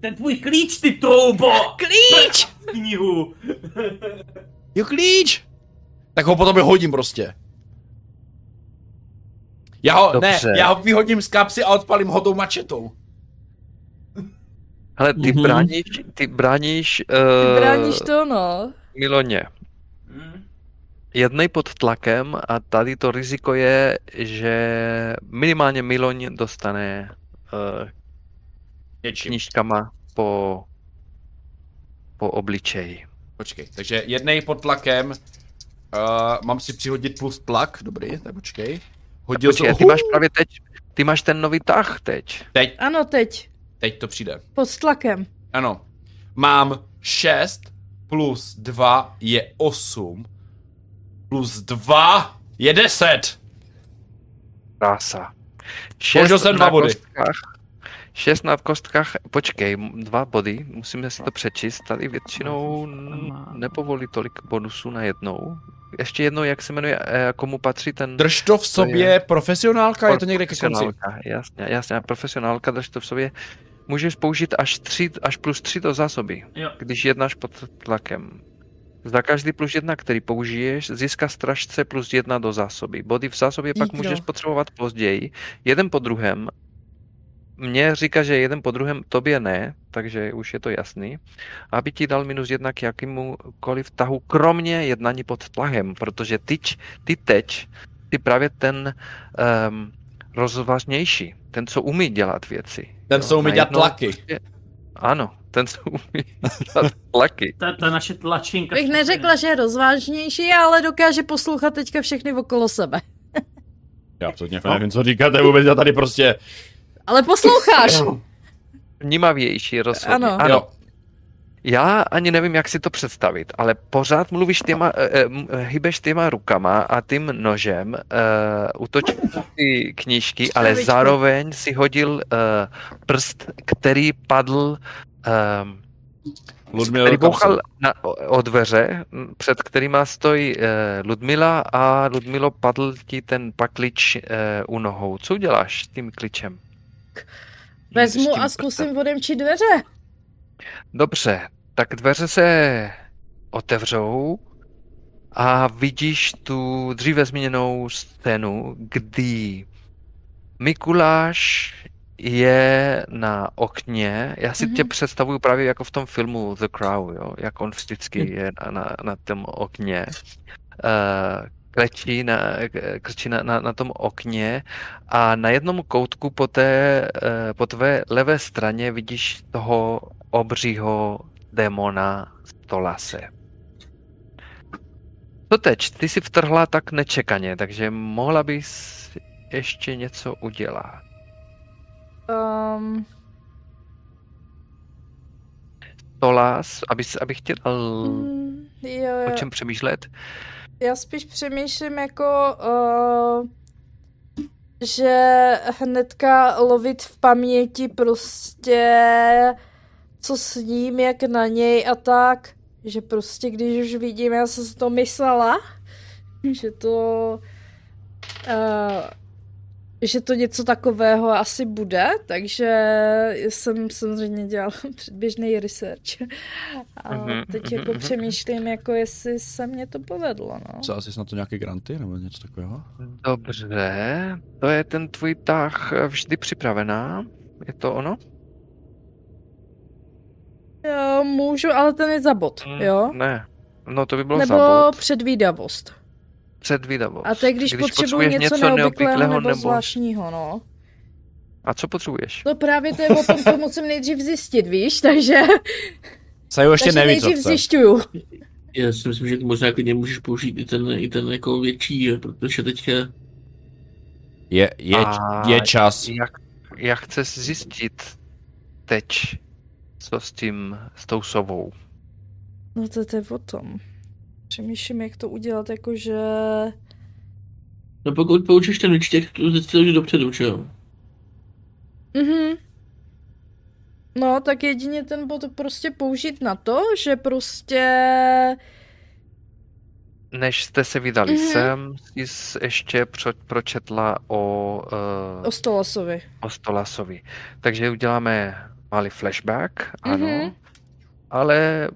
[SPEAKER 4] Ten tvůj klíč, ty troubo!
[SPEAKER 2] Klíč!
[SPEAKER 4] Knihu!
[SPEAKER 1] Jo, klíč! Tak ho potom hodím prostě. Já ho,
[SPEAKER 5] Dobře.
[SPEAKER 1] ne, já ho vyhodím z kapsy a odpalím ho tou mačetou.
[SPEAKER 5] Hele, ty
[SPEAKER 3] Mhm.
[SPEAKER 5] bráníš, ty bráníš,
[SPEAKER 2] Ty
[SPEAKER 5] uh,
[SPEAKER 2] bráníš to, no.
[SPEAKER 5] Miloně.
[SPEAKER 4] Hm?
[SPEAKER 5] Jednej pod tlakem a tady to riziko je, že minimálně Miloň dostane uh,
[SPEAKER 1] Něčím.
[SPEAKER 5] knížkama po, po obličeji.
[SPEAKER 1] Počkej, takže jednej pod tlakem. Uh, mám si přihodit plus tlak, dobrý, tak počkej. Hodil
[SPEAKER 5] Počkej,
[SPEAKER 1] jsem...
[SPEAKER 5] ty máš právě teď, ty máš ten nový tah teď.
[SPEAKER 1] Teď,
[SPEAKER 2] Ano, teď.
[SPEAKER 1] teď to přijde.
[SPEAKER 2] Pod tlakem.
[SPEAKER 1] Ano. Mám 6 plus 2 je 8. Plus 2 je 10.
[SPEAKER 5] Krása.
[SPEAKER 1] Použil jsem dva
[SPEAKER 5] na
[SPEAKER 1] body.
[SPEAKER 5] Kostkách, šest na kostkách, počkej, dva body, musíme si to přečíst, tady většinou nepovolí tolik bonusů na jednou. Ještě jednou, jak se jmenuje, eh, komu patří ten...
[SPEAKER 1] Drž to v sobě,
[SPEAKER 5] je-
[SPEAKER 1] profesionálka, je to někde ke konci.
[SPEAKER 5] Jasně, jasně, profesionálka, drž to v sobě. Můžeš použít až, tři, až plus 3 do zásoby,
[SPEAKER 4] Jo.
[SPEAKER 5] když jednáš pod tlakem. Za každý plus jedna, který použiješ, získá stražce plus jedna do zásoby. Body v zásobě pak
[SPEAKER 2] Jídlo.
[SPEAKER 5] můžeš potřebovat později, jeden po druhém. Mně říká, že jeden po druhém, tobě ne, takže už je to jasný. Aby ti dal minus jedna k jakémukoliv tahu, kromě jednání pod tlakem, protože ty, ty teď, ty právě ten um, rozvážnější, ten, co umí dělat věci.
[SPEAKER 1] Ten, co umí dělat tlaky.
[SPEAKER 5] prostě- Ano, ten, co umí tlaky.
[SPEAKER 4] Ta, ta naše tlačinka.
[SPEAKER 2] Bych neřekla, že je rozvážnější, ale dokáže poslouchat teďka všechny okolo sebe.
[SPEAKER 1] Já absolutně nevím, co říkáte vůbec, já tady prostě...
[SPEAKER 2] Ale posloucháš.
[SPEAKER 5] Vnímavější rozhodně.
[SPEAKER 2] Ano.
[SPEAKER 5] ano.
[SPEAKER 1] Jo.
[SPEAKER 5] Já ani nevím, jak si to představit, ale pořád mluvíš těma, eh, eh, m- eh, hýbeš těma rukama a tím nožem, uh, utočíš ty knížky, ale zároveň si hodil uh, prst, který padl, um,
[SPEAKER 1] Ludmila
[SPEAKER 5] který bouchal na, o, dveře, před kterýma stojí uh, Ludmila a Ludmilo padl ti ten paklič uh, u nohou. Co uděláš s tím kličem?
[SPEAKER 2] Vezmu
[SPEAKER 5] tím
[SPEAKER 2] a
[SPEAKER 5] prstem.
[SPEAKER 2] zkusím odemčit dveře.
[SPEAKER 5] Dobře, tak dveře se otevřou a vidíš tu dříve zmíněnou scénu, kdy Mikuláš je na okně, já si tě
[SPEAKER 2] Mhm.
[SPEAKER 5] představuju právě jako v tom filmu The Crow, jo? jak on vždycky je na, na, na tom okně. Uh, klečí na, krčí na, na, na tom okně a na jednom koutku po, té, eh, po tvé levé straně vidíš toho obřího démona Stolase. Co teď? Ty jsi vtrhla tak nečekaně, takže mohla bys ještě něco udělat.
[SPEAKER 2] Um,
[SPEAKER 5] Stolas, aby, abych tě dal
[SPEAKER 2] mm, jo,
[SPEAKER 5] o
[SPEAKER 2] jo.
[SPEAKER 5] čem přemýšlet.
[SPEAKER 2] Já spíš přemýšlím jako... Uh, že hnedka lovit v paměti prostě co s ním, jak na něj a tak, že prostě když už vidím, já jsem si to myslela, že to uh, že to něco takového asi bude, takže jsem samozřejmě dělala předběžný research. A
[SPEAKER 5] Mhm,
[SPEAKER 2] teď
[SPEAKER 5] mhm,
[SPEAKER 2] jako
[SPEAKER 5] mhm.
[SPEAKER 2] přemýšlím, jako jestli se mě to povedlo, no.
[SPEAKER 1] Co, asi snad to nějaké granty nebo něco takového?
[SPEAKER 5] Dobře, to je ten tvůj tah eh, vždy připravená? Je to ono?
[SPEAKER 2] Jo, můžu, ale ten je za bod,
[SPEAKER 5] Mm,
[SPEAKER 2] jo?
[SPEAKER 5] Ne. No to by bylo
[SPEAKER 2] Nebo
[SPEAKER 5] za bod.
[SPEAKER 2] předvídavost.
[SPEAKER 5] Předvídavost.
[SPEAKER 2] A to je, když, potřebuji
[SPEAKER 5] potřebuješ
[SPEAKER 2] něco, neobvyklého,
[SPEAKER 5] neobvyklého
[SPEAKER 2] nebo, zvláštního, no.
[SPEAKER 5] A co potřebuješ?
[SPEAKER 2] No právě to je o tom, to musím nejdřív zjistit, víš, takže,
[SPEAKER 1] Saju ještě
[SPEAKER 2] takže
[SPEAKER 1] neví, co
[SPEAKER 2] nejdřív
[SPEAKER 1] chce.
[SPEAKER 2] zjišťuju.
[SPEAKER 3] Já si myslím, že možná klidně můžeš použít i ten, i ten jako větší, protože teďka
[SPEAKER 1] Je, je,
[SPEAKER 5] A
[SPEAKER 1] je čas.
[SPEAKER 5] Jak, jak chceš zjistit teď, co s tím, s tou sovou?
[SPEAKER 2] No to, to je o tom. Přemýšlím, jak to udělat, jakože...
[SPEAKER 3] No pokud poučíš ten výčtěk, to zjistil, že dopředu, že jo?
[SPEAKER 2] Mhm. No, tak jedině ten bod prostě použít na to, že prostě...
[SPEAKER 5] Než jste se vydali
[SPEAKER 2] Mhm.
[SPEAKER 5] sem, jsi ještě pro, pročetla o,
[SPEAKER 2] O
[SPEAKER 5] uh,
[SPEAKER 2] Stolasovi.
[SPEAKER 5] o Stolasovi. Takže uděláme malý flashback, ano.
[SPEAKER 2] Mhm.
[SPEAKER 5] Ale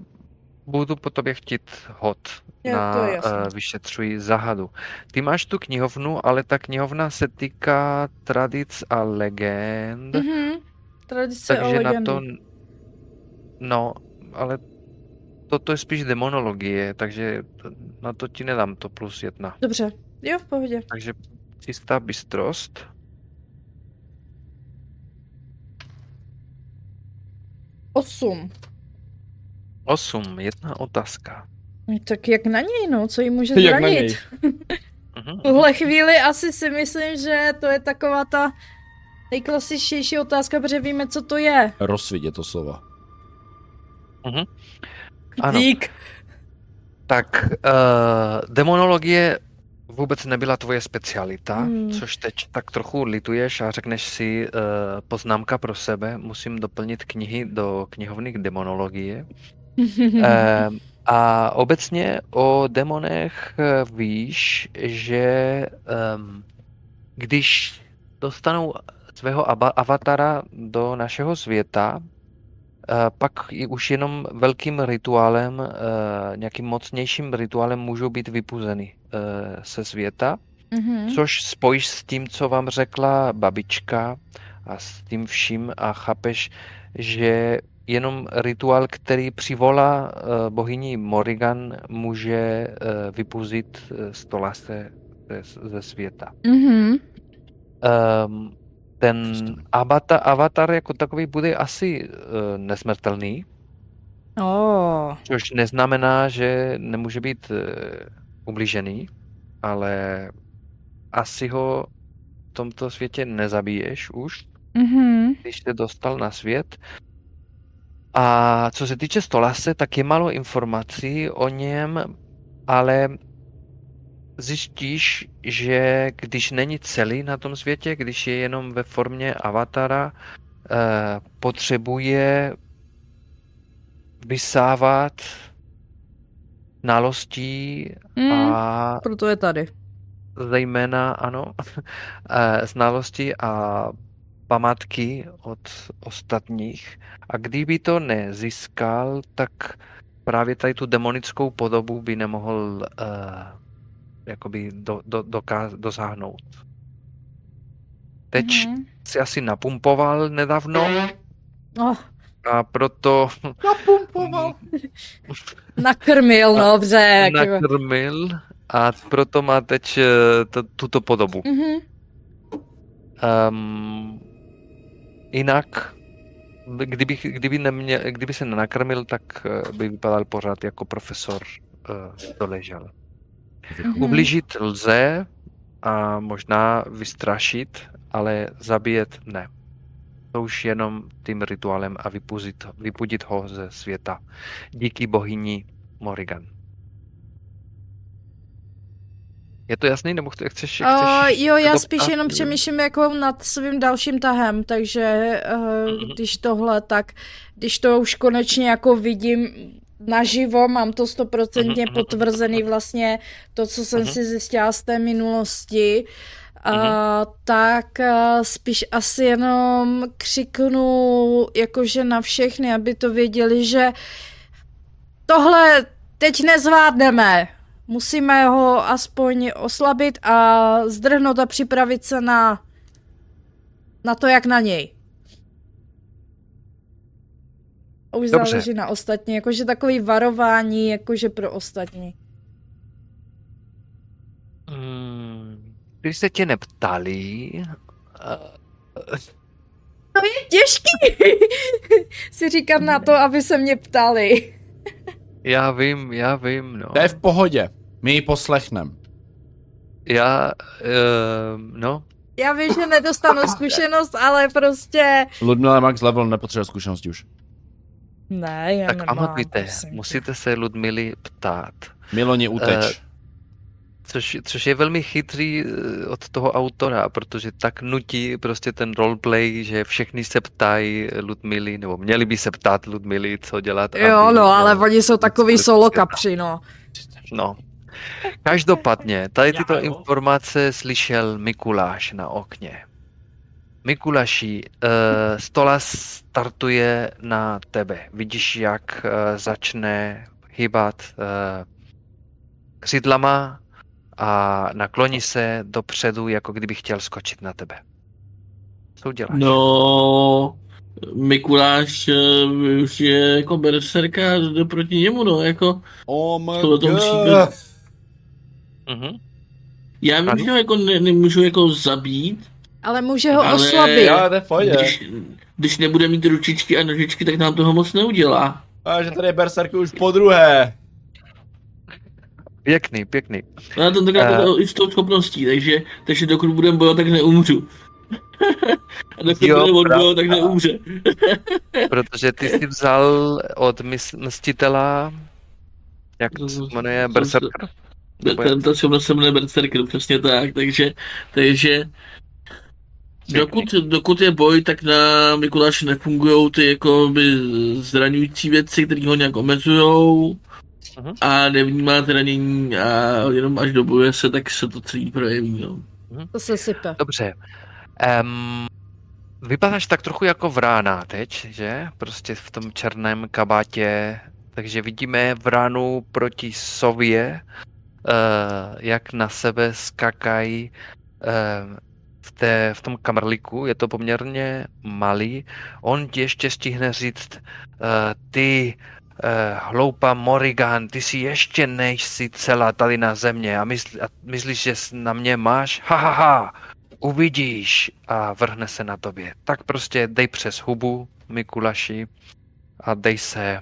[SPEAKER 5] budu po tobě chtít hod
[SPEAKER 2] Jo,
[SPEAKER 5] na uh, vyšetřuj zahadu. Ty máš tu knihovnu, ale ta knihovna se týká tradic a legend.
[SPEAKER 2] Mhm. Tradice a
[SPEAKER 5] Takže na
[SPEAKER 2] legendy.
[SPEAKER 5] to... No, ale toto je spíš demonologie, takže na to ti nedám to plus jedna.
[SPEAKER 2] Dobře. Jo, v pohodě.
[SPEAKER 5] Takže čistá bystrost.
[SPEAKER 2] Osm.
[SPEAKER 5] Osm, jedna otázka.
[SPEAKER 2] No, Tak jak na něj, no, co jí může
[SPEAKER 1] Jak na
[SPEAKER 2] zranit?
[SPEAKER 1] něj.
[SPEAKER 5] Mhm.
[SPEAKER 2] V tuhle chvíli asi si myslím, že to je taková ta nejklasičtější otázka, protože víme, co to je.
[SPEAKER 1] Rozsvítě to slova.
[SPEAKER 5] Ano.
[SPEAKER 2] Dík.
[SPEAKER 5] Tak, uh, demonologie vůbec nebyla tvoje specialita,
[SPEAKER 2] Hmm.
[SPEAKER 5] což teď tak trochu lituješ a řekneš si uh, poznámka pro sebe, musím doplnit knihy do knihovny k demonologie. Eh, a obecně o demonech eh, víš, že um, když dostanou svého avatara do našeho světa, pak i už jenom velkým rituálem, eh, nějakým mocnějším rituálem můžou být vypuzeny eh, se světa,
[SPEAKER 2] Mhm.
[SPEAKER 5] což spojíš s tím, co vám řekla babička a s tím vším a chápeš, že jenom rituál, který přivolá bohyni Morrigan, může vypuzit stolase ze, světa.
[SPEAKER 2] Mhm.
[SPEAKER 5] Um, ten avatar, avatar jako takový bude asi uh, nesmrtelný,
[SPEAKER 2] Oh.
[SPEAKER 5] což neznamená, že nemůže být uh, ublížený, ale asi ho v tomto světě nezabiješ už,
[SPEAKER 2] Mhm.
[SPEAKER 5] když se dostal na svět. A co se týče Stolase, tak je málo informací o něm, ale zjistíš, že když není celý na tom světě, když je jenom ve formě avatara, eh, potřebuje vysávat znalostí
[SPEAKER 2] Mm,
[SPEAKER 5] a
[SPEAKER 2] proto je tady.
[SPEAKER 5] zejména, ano, eh, znalosti a památky od ostatních. A kdyby to nezískal, tak právě tady tu demonickou podobu by nemohl uh, jakoby do, do, dokáz, dosáhnout. Teď
[SPEAKER 2] Mhm.
[SPEAKER 5] si asi napumpoval nedávno
[SPEAKER 2] Oh,
[SPEAKER 5] a proto
[SPEAKER 2] napumpoval. Nakrmil, no, dobře.
[SPEAKER 5] nakrmil a proto má teď eh, t- tuto podobu.
[SPEAKER 2] Mhm.
[SPEAKER 5] Um, jinak, kdyby, kdyby, neměl, kdyby se nenakrmil, tak eh, by vypadal pořád jako profesor uh, doležel.
[SPEAKER 2] Mhm.
[SPEAKER 5] Ublížit lze a možná vystrašit, ale zabíjet ne. To už jenom tím rituálem a vypudit, vypudit ho ze světa. Díky bohyni Morrigan. Je to jasný, nebo chce- chceš, chceš
[SPEAKER 2] Uh, jo, já spíš jenom přemýšlím jako nad svým dalším tahem, takže uh,
[SPEAKER 5] Mhm.
[SPEAKER 2] když tohle, tak když to už konečně jako vidím naživo, mám to stoprocentně
[SPEAKER 5] Mhm, mhm,
[SPEAKER 2] potvrzený vlastně to, co jsem
[SPEAKER 5] Mhm.
[SPEAKER 2] si zjistila z té minulosti,
[SPEAKER 5] Mhm.
[SPEAKER 2] tak uh, spíš asi jenom křiknu jakože na všechny, aby to věděli, že tohle teď nezvládneme. Musíme ho aspoň oslabit a zdrhnout a připravit se na, na to, jak na něj. A Už
[SPEAKER 5] Dobře.
[SPEAKER 2] záleží na ostatní, jakože takový varování, jakože pro ostatní.
[SPEAKER 5] Mm, Když se tě neptali, uh,
[SPEAKER 2] Těžký! si říkám na to, aby se mě ptali.
[SPEAKER 5] já vím, já vím, no.
[SPEAKER 1] To je v pohodě. My ji poslechnem.
[SPEAKER 5] Já, uh, no,
[SPEAKER 2] Já vím, že nedostanu zkušenost, ale prostě...
[SPEAKER 1] Ludmila Max level nepotřebuje zkušenosti už.
[SPEAKER 2] Ne, já
[SPEAKER 5] tak
[SPEAKER 2] nemám.
[SPEAKER 5] pamatujte, musíte se Ludmily ptát.
[SPEAKER 1] Miloni uteč.
[SPEAKER 5] Eh, Což, což je velmi chytrý eh, od toho autora, protože tak nutí prostě ten roleplay, že všichni se ptají Ludmily, nebo měli by se ptát Ludmily, co dělat.
[SPEAKER 2] Jo,
[SPEAKER 5] aby,
[SPEAKER 2] no,
[SPEAKER 5] eh,
[SPEAKER 2] ale oni jsou takový solo
[SPEAKER 5] prostě tak.
[SPEAKER 2] kapři, no.
[SPEAKER 5] No. Každopádně, tady tyto informace slyšel Mikuláš na okně. Mikuláši, uh, stola startuje na tebe. Vidíš, jak uh, začne hýbat uh, křídlama a nakloní se dopředu, jako kdyby chtěl skočit na tebe. Co děláš?
[SPEAKER 3] No, Mikuláš eh, využije jako berserka a jde proti němu, no, jako
[SPEAKER 1] Oh my
[SPEAKER 3] tohle to.
[SPEAKER 5] Mhm.
[SPEAKER 3] Já vím, že ho jako ne, nemůžu jako zabít,
[SPEAKER 2] Ale může ho
[SPEAKER 3] Ale-
[SPEAKER 2] oslabit.
[SPEAKER 1] Já, to je pohodě.
[SPEAKER 3] když, když nebude mít ručičky a nožičky, tak nám toho moc neudělá.
[SPEAKER 1] A že tady je Berserk už po druhé.
[SPEAKER 5] Pěkný, pěkný.
[SPEAKER 3] No, Já tentokrát
[SPEAKER 5] Eh.
[SPEAKER 3] uh, i s tou schopností, takže, takže dokud budeme bojovat, tak neumřu. a dokud
[SPEAKER 5] Jo,
[SPEAKER 3] budeme odbojovat, tak neumře.
[SPEAKER 5] Protože ty jsi vzal od mys- mstitela, jak
[SPEAKER 3] To-
[SPEAKER 5] se
[SPEAKER 3] to-
[SPEAKER 5] jmenuje,
[SPEAKER 3] to-
[SPEAKER 5] Berserker?
[SPEAKER 3] Ten, ta schopnost se jmenuje Berserker, přesně tak, takže, takže dokud, dokud je boj, tak na Mikuláše nefungují ty jako by zraňující věci, které ho nějak omezujou
[SPEAKER 5] Mhm.
[SPEAKER 3] a nevnímá zranění a jenom až dobuje se, tak se to celý projeví. No.
[SPEAKER 2] To se sype.
[SPEAKER 5] Dobře. Um, vypadáš tak trochu jako vrána teď, že? Prostě v tom černém kabátě. Takže vidíme vránu proti sově, uh, jak na sebe skakají uh, v, té, v tom kamrliku. Je to poměrně malý. On ti ještě stihne říct, uh, ty uh, hloupá Morrigan, ty si ještě nejsi celá tady na země a, mysl, a myslíš, že na mě máš? Ha, ha, ha, uvidíš a vrhne se na tobě. Tak prostě dej přes hubu, Mikulaši, a dej se,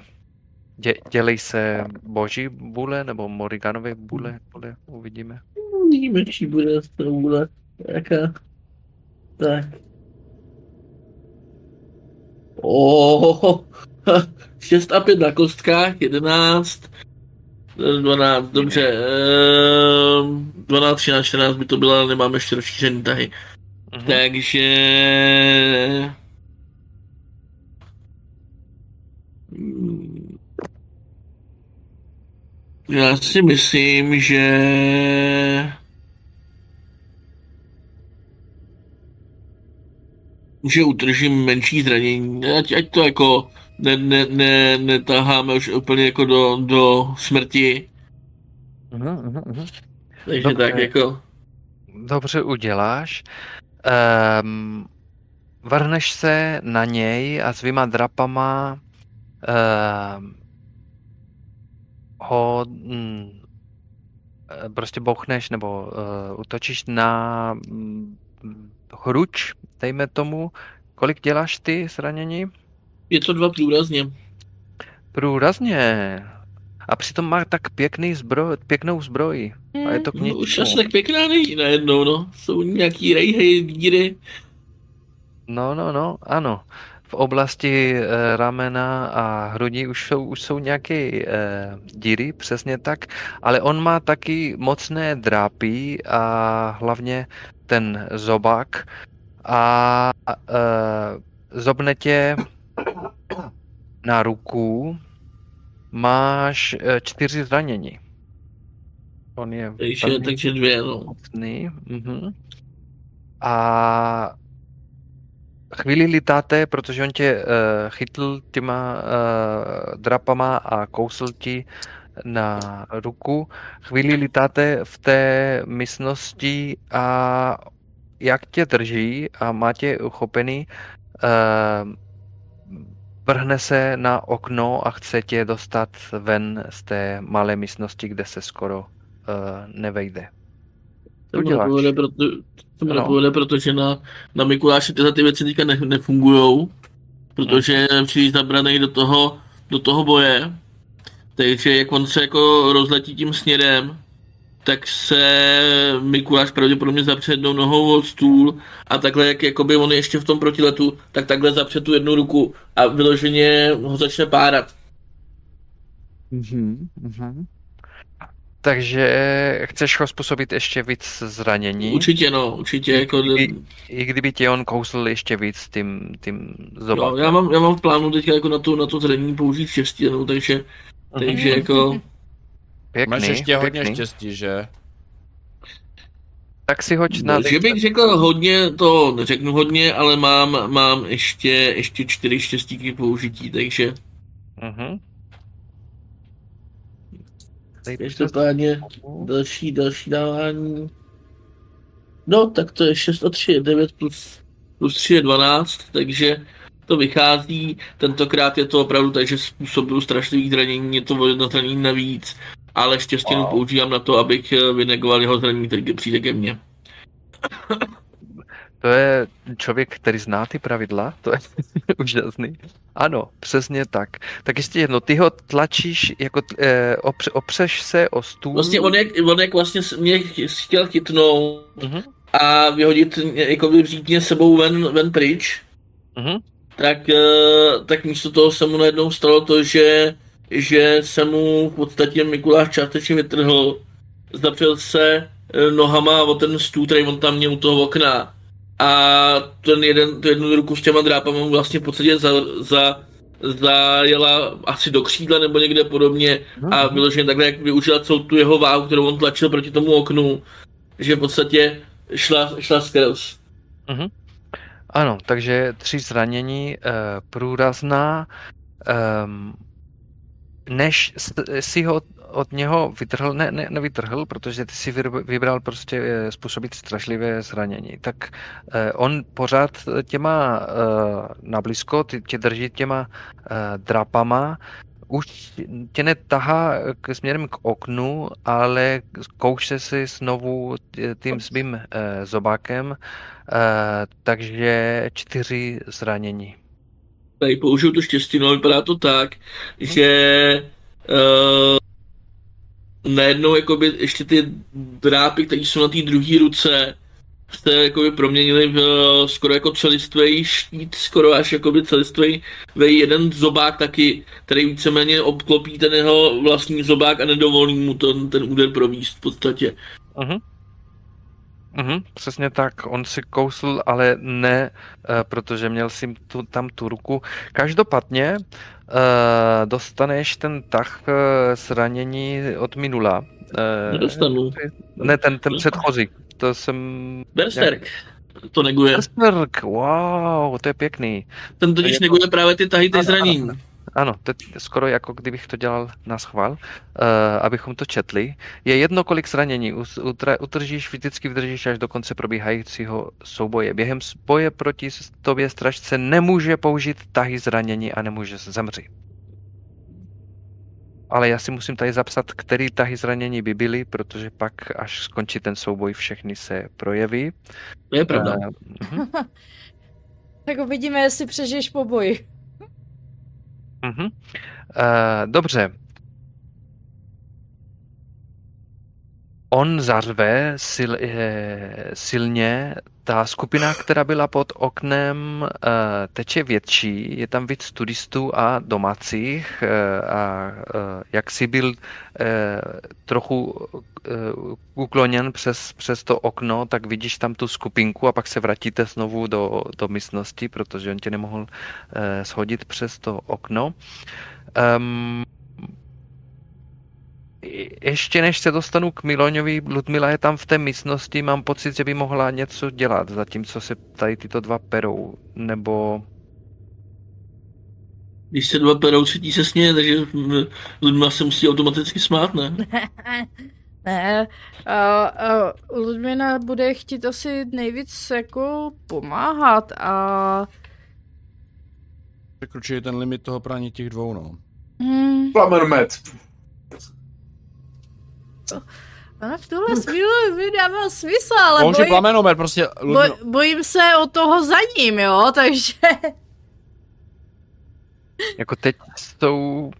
[SPEAKER 5] dě, dělej se boží bule nebo Morriganovy bule, bule, uvidíme.
[SPEAKER 3] Uvidíme, čí bude z toho bude. Jaká. Tak. Oh, 6 a 5 na kostkách, 11, 12, dobře, ehm, 12, 13, 14 by to bylo, ale nemáme ještě rozšířený tahy.
[SPEAKER 5] Mhm.
[SPEAKER 3] Takže... Hmm. Já si myslím, že... že utržím menší zranění, ať, ať to jako ne, ne, ne, netaháme už úplně jako do, do smrti,
[SPEAKER 5] mhm, mhm.
[SPEAKER 3] takže
[SPEAKER 5] Dobře.
[SPEAKER 3] tak jako...
[SPEAKER 5] Dobře uděláš. Um, vrhneš se na něj a svýma drapama um, ho mm, eh, prostě bouchneš nebo uh, utočíš na mm, hruč, dejme tomu. Kolik děláš ty zranění?
[SPEAKER 3] Je to dva průrazně.
[SPEAKER 5] Průrazně. A přitom má tak pěkný zbroj, pěknou zbroj. A je to k
[SPEAKER 3] No, už asi tak pěkná není najednou, no. Jsou nějaký rejhy, díry.
[SPEAKER 5] No, no, no, ano. v oblasti eh, ramena a hrudi už jsou, už jsou nějaké eh, díry, přesně tak, ale on má taky mocné drápy a hlavně ten zobák a eh, zobne tě na ruku máš eh, čtyři zranění. On je
[SPEAKER 3] Takže,
[SPEAKER 5] velmi
[SPEAKER 3] takže dvě, no.
[SPEAKER 5] mocný. Mhm. A chvíli lítáte, protože on tě uh, chytl těma uh, drapama a kousl ti na ruku. Chvíli lítáte v té místnosti a jak tě drží a má tě uchopený, uh, vrhne se na okno a chce tě dostat ven z té malé místnosti, kde se skoro uh, nevejde.
[SPEAKER 3] To nepovede, proto, to
[SPEAKER 5] No.
[SPEAKER 3] protože na, na Mikuláše tyhle ty věci teďka ne, nefungujou, protože příliš zabranej do toho, do toho boje, takže jak on se jako rozletí tím směrem, tak se Mikuláš pravděpodobně zapře jednou nohou od stůl a takhle, jak jakoby on je ještě v tom protiletu, tak takhle zapře tu jednu ruku a vyloženě ho začne párat.
[SPEAKER 5] Mhm, mhm. Takže chceš ho způsobit ještě víc zranění,
[SPEAKER 3] Určitě no, určitě jako...
[SPEAKER 5] I, i kdyby tě on kousl ještě víc tím, tím
[SPEAKER 3] Jo,
[SPEAKER 5] zobákem.
[SPEAKER 3] já, mám, já mám v plánu teďka jako na to, na to zranění použít štěstěnou, takže, takže jako...
[SPEAKER 5] Pěkný,
[SPEAKER 1] Máš ještě hodně
[SPEAKER 5] pěkný.
[SPEAKER 1] štěstí, že?
[SPEAKER 5] Tak si hoď na
[SPEAKER 3] že bych řekl hodně, to neřeknu hodně, ale mám, mám ještě, ještě čtyři štěstíky k použití, takže
[SPEAKER 5] Mhm.
[SPEAKER 3] Každopádně další, další dávání. No, tak to je 6 a 3 je 9 plus, plus 3 je 12, takže to vychází. Tentokrát je to opravdu tak, že způsobil strašlivý zranění, je to o jedno zranění navíc, ale štěstěnu
[SPEAKER 1] Wow.
[SPEAKER 3] používám na to, abych eh, vynegoval jeho zranění, který přijde ke mně.
[SPEAKER 5] To je člověk, který zná ty pravidla, to je úžasný. Ano, přesně tak. Tak ještě jedno, ty ho tlačíš, jako eh, opře, opřeš se o stůl.
[SPEAKER 3] Vlastně on jak, on jak vlastně mě ch- chtěl chytnout
[SPEAKER 5] Mhm,
[SPEAKER 3] a vyhodit, jako by vzít mě sebou ven, ven pryč,
[SPEAKER 5] mhm.
[SPEAKER 3] tak, eh, tak místo toho se mu najednou stalo to, že, že se mu v podstatě Mikuláš částečně vytrhl, zapřel se eh, nohama o ten stůl, který on tam měl u toho okna a ten jeden, tu jednu ruku s těma drápama mu vlastně v podstatě za, za, zajela asi do křídla nebo někde podobně a vyloženě takhle, jak využila celou tu jeho váhu, kterou on tlačil proti tomu oknu, že v podstatě šla, šla skrz.
[SPEAKER 5] Mhm. Ano, takže tři zranění, uh, průrazná. Um, než si ho od něho vytrhl, ne, ne, nevytrhl, protože ty si vybral prostě eh, způsobit strašlivé zranění. Tak eh, on pořád těma uh, nablízko, ty tě drží těma drapama, už tě netahá k směrem k oknu, ale kouše si znovu tím svým zobákem, takže čtyři zranění.
[SPEAKER 3] Tady použiju tu štěstí, no vypadá to tak, že uh, najednou jakoby ještě ty drápy, které jsou na té druhé ruce, se jakoby proměnily v eh, skoro jako celistvý štít, skoro až jakoby celistvý ve jeden zobák taky, který víceméně obklopí ten jeho vlastní zobák a nedovolí mu ten, ten úder províst v podstatě.
[SPEAKER 5] Mhm. Mhm, přesně tak. On si kousl, ale ne, eh, protože měl si tu, tam tu ruku. Každopádně eh, dostaneš ten tah eh, zranění od minula. Eh,
[SPEAKER 3] Nedostanu.
[SPEAKER 5] Ne, ten, ten předchozí. To jsem...
[SPEAKER 3] Berserk to neguje.
[SPEAKER 5] Berserk, wow, to je pěkný.
[SPEAKER 3] Ten totiž
[SPEAKER 5] jako-
[SPEAKER 3] neguje právě ty tahy, ty zranění.
[SPEAKER 5] Ano, teď skoro jako kdybych to dělal na schvál, uh, abychom to četli. Je jedno, kolik zranění utržíš, vždycky vydržíš až do konce probíhajícího souboje. Během boje proti tobě stražce nemůže použít tahy zranění a nemůže zemřít. Ale já si musím tady zapsat, který tahy zranění by byly, protože pak, až skončí ten souboj, všechny se projeví.
[SPEAKER 3] To je pravda.
[SPEAKER 5] Eh, mhm,
[SPEAKER 2] Tak uvidíme, jestli přežiješ po boji.
[SPEAKER 5] Mhm. Eh, dobře. On zařve sil, eh, silně, ta skupina, která byla pod oknem, eh, teče větší, je tam víc turistů a domácích eh, a eh, jak si byl trochu ukloněn přes, přes to okno, tak vidíš tam tu skupinku a pak se vrátíte znovu do, do místnosti, protože on tě nemohl shodit přes to okno. Um, ještě než se dostanu k Miloňovi, Ludmila je tam v té místnosti, mám pocit, že by mohla něco dělat, zatímco se tady tyto dva perou, nebo...
[SPEAKER 3] Když se dva perou, třetí se směje, takže Ludmila se musí automaticky smát, ne?
[SPEAKER 2] ne, uh, uh, Ludmila bude chtít asi nejvíc jako pomáhat a...
[SPEAKER 1] Překročuje ten limit toho prání těch dvou, no.
[SPEAKER 6] Hmm. Plamenmet.
[SPEAKER 2] Ona v tuhle chvíli mi dává smysl, ale
[SPEAKER 1] bojím, plamenomet, prostě...
[SPEAKER 2] Boj, bojím se o toho za ním, jo, takže...
[SPEAKER 5] Jako teď jsou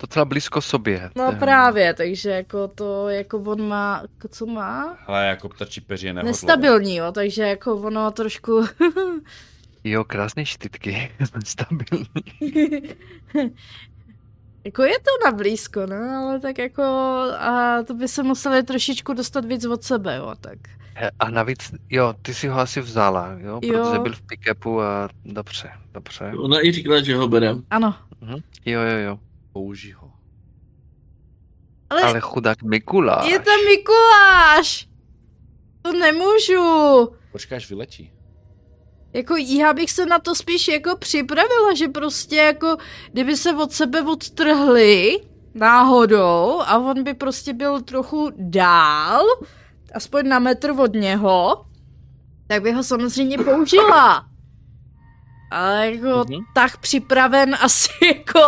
[SPEAKER 5] docela blízko sobě.
[SPEAKER 2] No ten... právě, takže jako to, jako on má, jako co má?
[SPEAKER 1] Ale jako ptačí peří je nehodlo.
[SPEAKER 2] Nestabilní, jo, takže jako ono trošku...
[SPEAKER 5] jo, krásné štítky, nestabilní.
[SPEAKER 2] Jako je to na blízko, no, ale tak jako a to by se museli trošičku dostat víc od sebe, jo, tak.
[SPEAKER 5] A navíc, jo, ty si ho asi vzala, jo, jo. protože byl v pick-upu a dobře, dobře.
[SPEAKER 3] Ona i říkala, že ho bere.
[SPEAKER 2] Ano.
[SPEAKER 5] Mhm. Jo, jo, jo.
[SPEAKER 1] Použij ho.
[SPEAKER 5] Ale, ale chudák Mikuláš.
[SPEAKER 2] Je to Mikuláš! To nemůžu.
[SPEAKER 1] Počkáš, až vyletí.
[SPEAKER 2] Jako já bych se na to spíš jako připravila, že prostě jako kdyby se od sebe odtrhli náhodou a on by prostě byl trochu dál, aspoň na metr od něho, tak by ho samozřejmě použila. Ale jako mm-hmm. tak připraven asi jako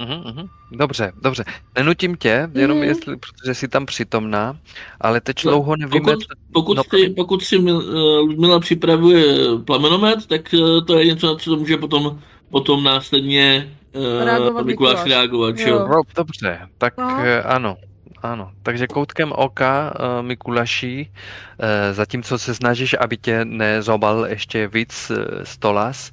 [SPEAKER 5] Uhum, uhum. Dobře, dobře. Nenutím tě, jenom mm. jestli, protože jsi tam přítomná, ale teď no, dlouho nevíme...
[SPEAKER 3] Pokud, pokud, no, si, pokud si Ludmila uh, připravuje plamenomet, tak uh, to je něco, na co to může potom, potom následně uh, Mikuláš reagovat. Jo.
[SPEAKER 5] Jo. Dobře, tak no. ano. Ano, takže koutkem oka uh, Mikuláši, uh, zatímco se snažíš, aby tě nezobal ještě víc uh, stolas,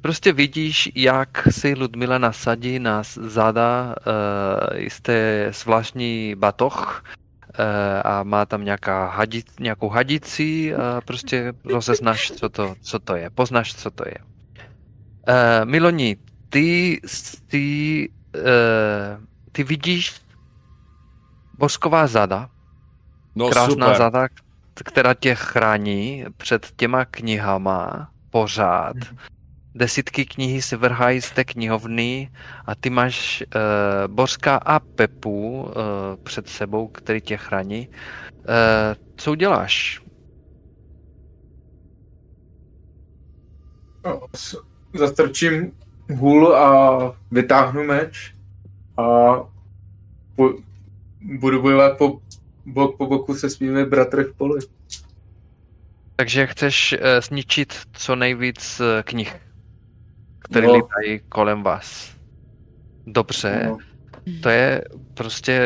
[SPEAKER 5] Prostě vidíš, jak si Ludmila nasadí na záda uh, jisté zvláštní batoh uh, a má tam nějaká hadi, nějakou hadici a prostě rozeznáš, co to, co to je, poznáš, co to je. Uh, Miloni, ty, ty, uh, ty vidíš bosková zada, no, krásná super. zada, která tě chrání před těma knihama pořád. Hmm desítky knihy se vrhají z té knihovny a ty máš uh, Bořka a Pepu uh, před sebou, který tě chrání. Uh, co uděláš?
[SPEAKER 6] No, zastrčím hůl a vytáhnu meč a po, budu bojovat po, bok po boku se svými bratry v poli.
[SPEAKER 5] Takže chceš uh, zničit co nejvíc uh, knih které no. lítají kolem vás. Dobře. No. To je prostě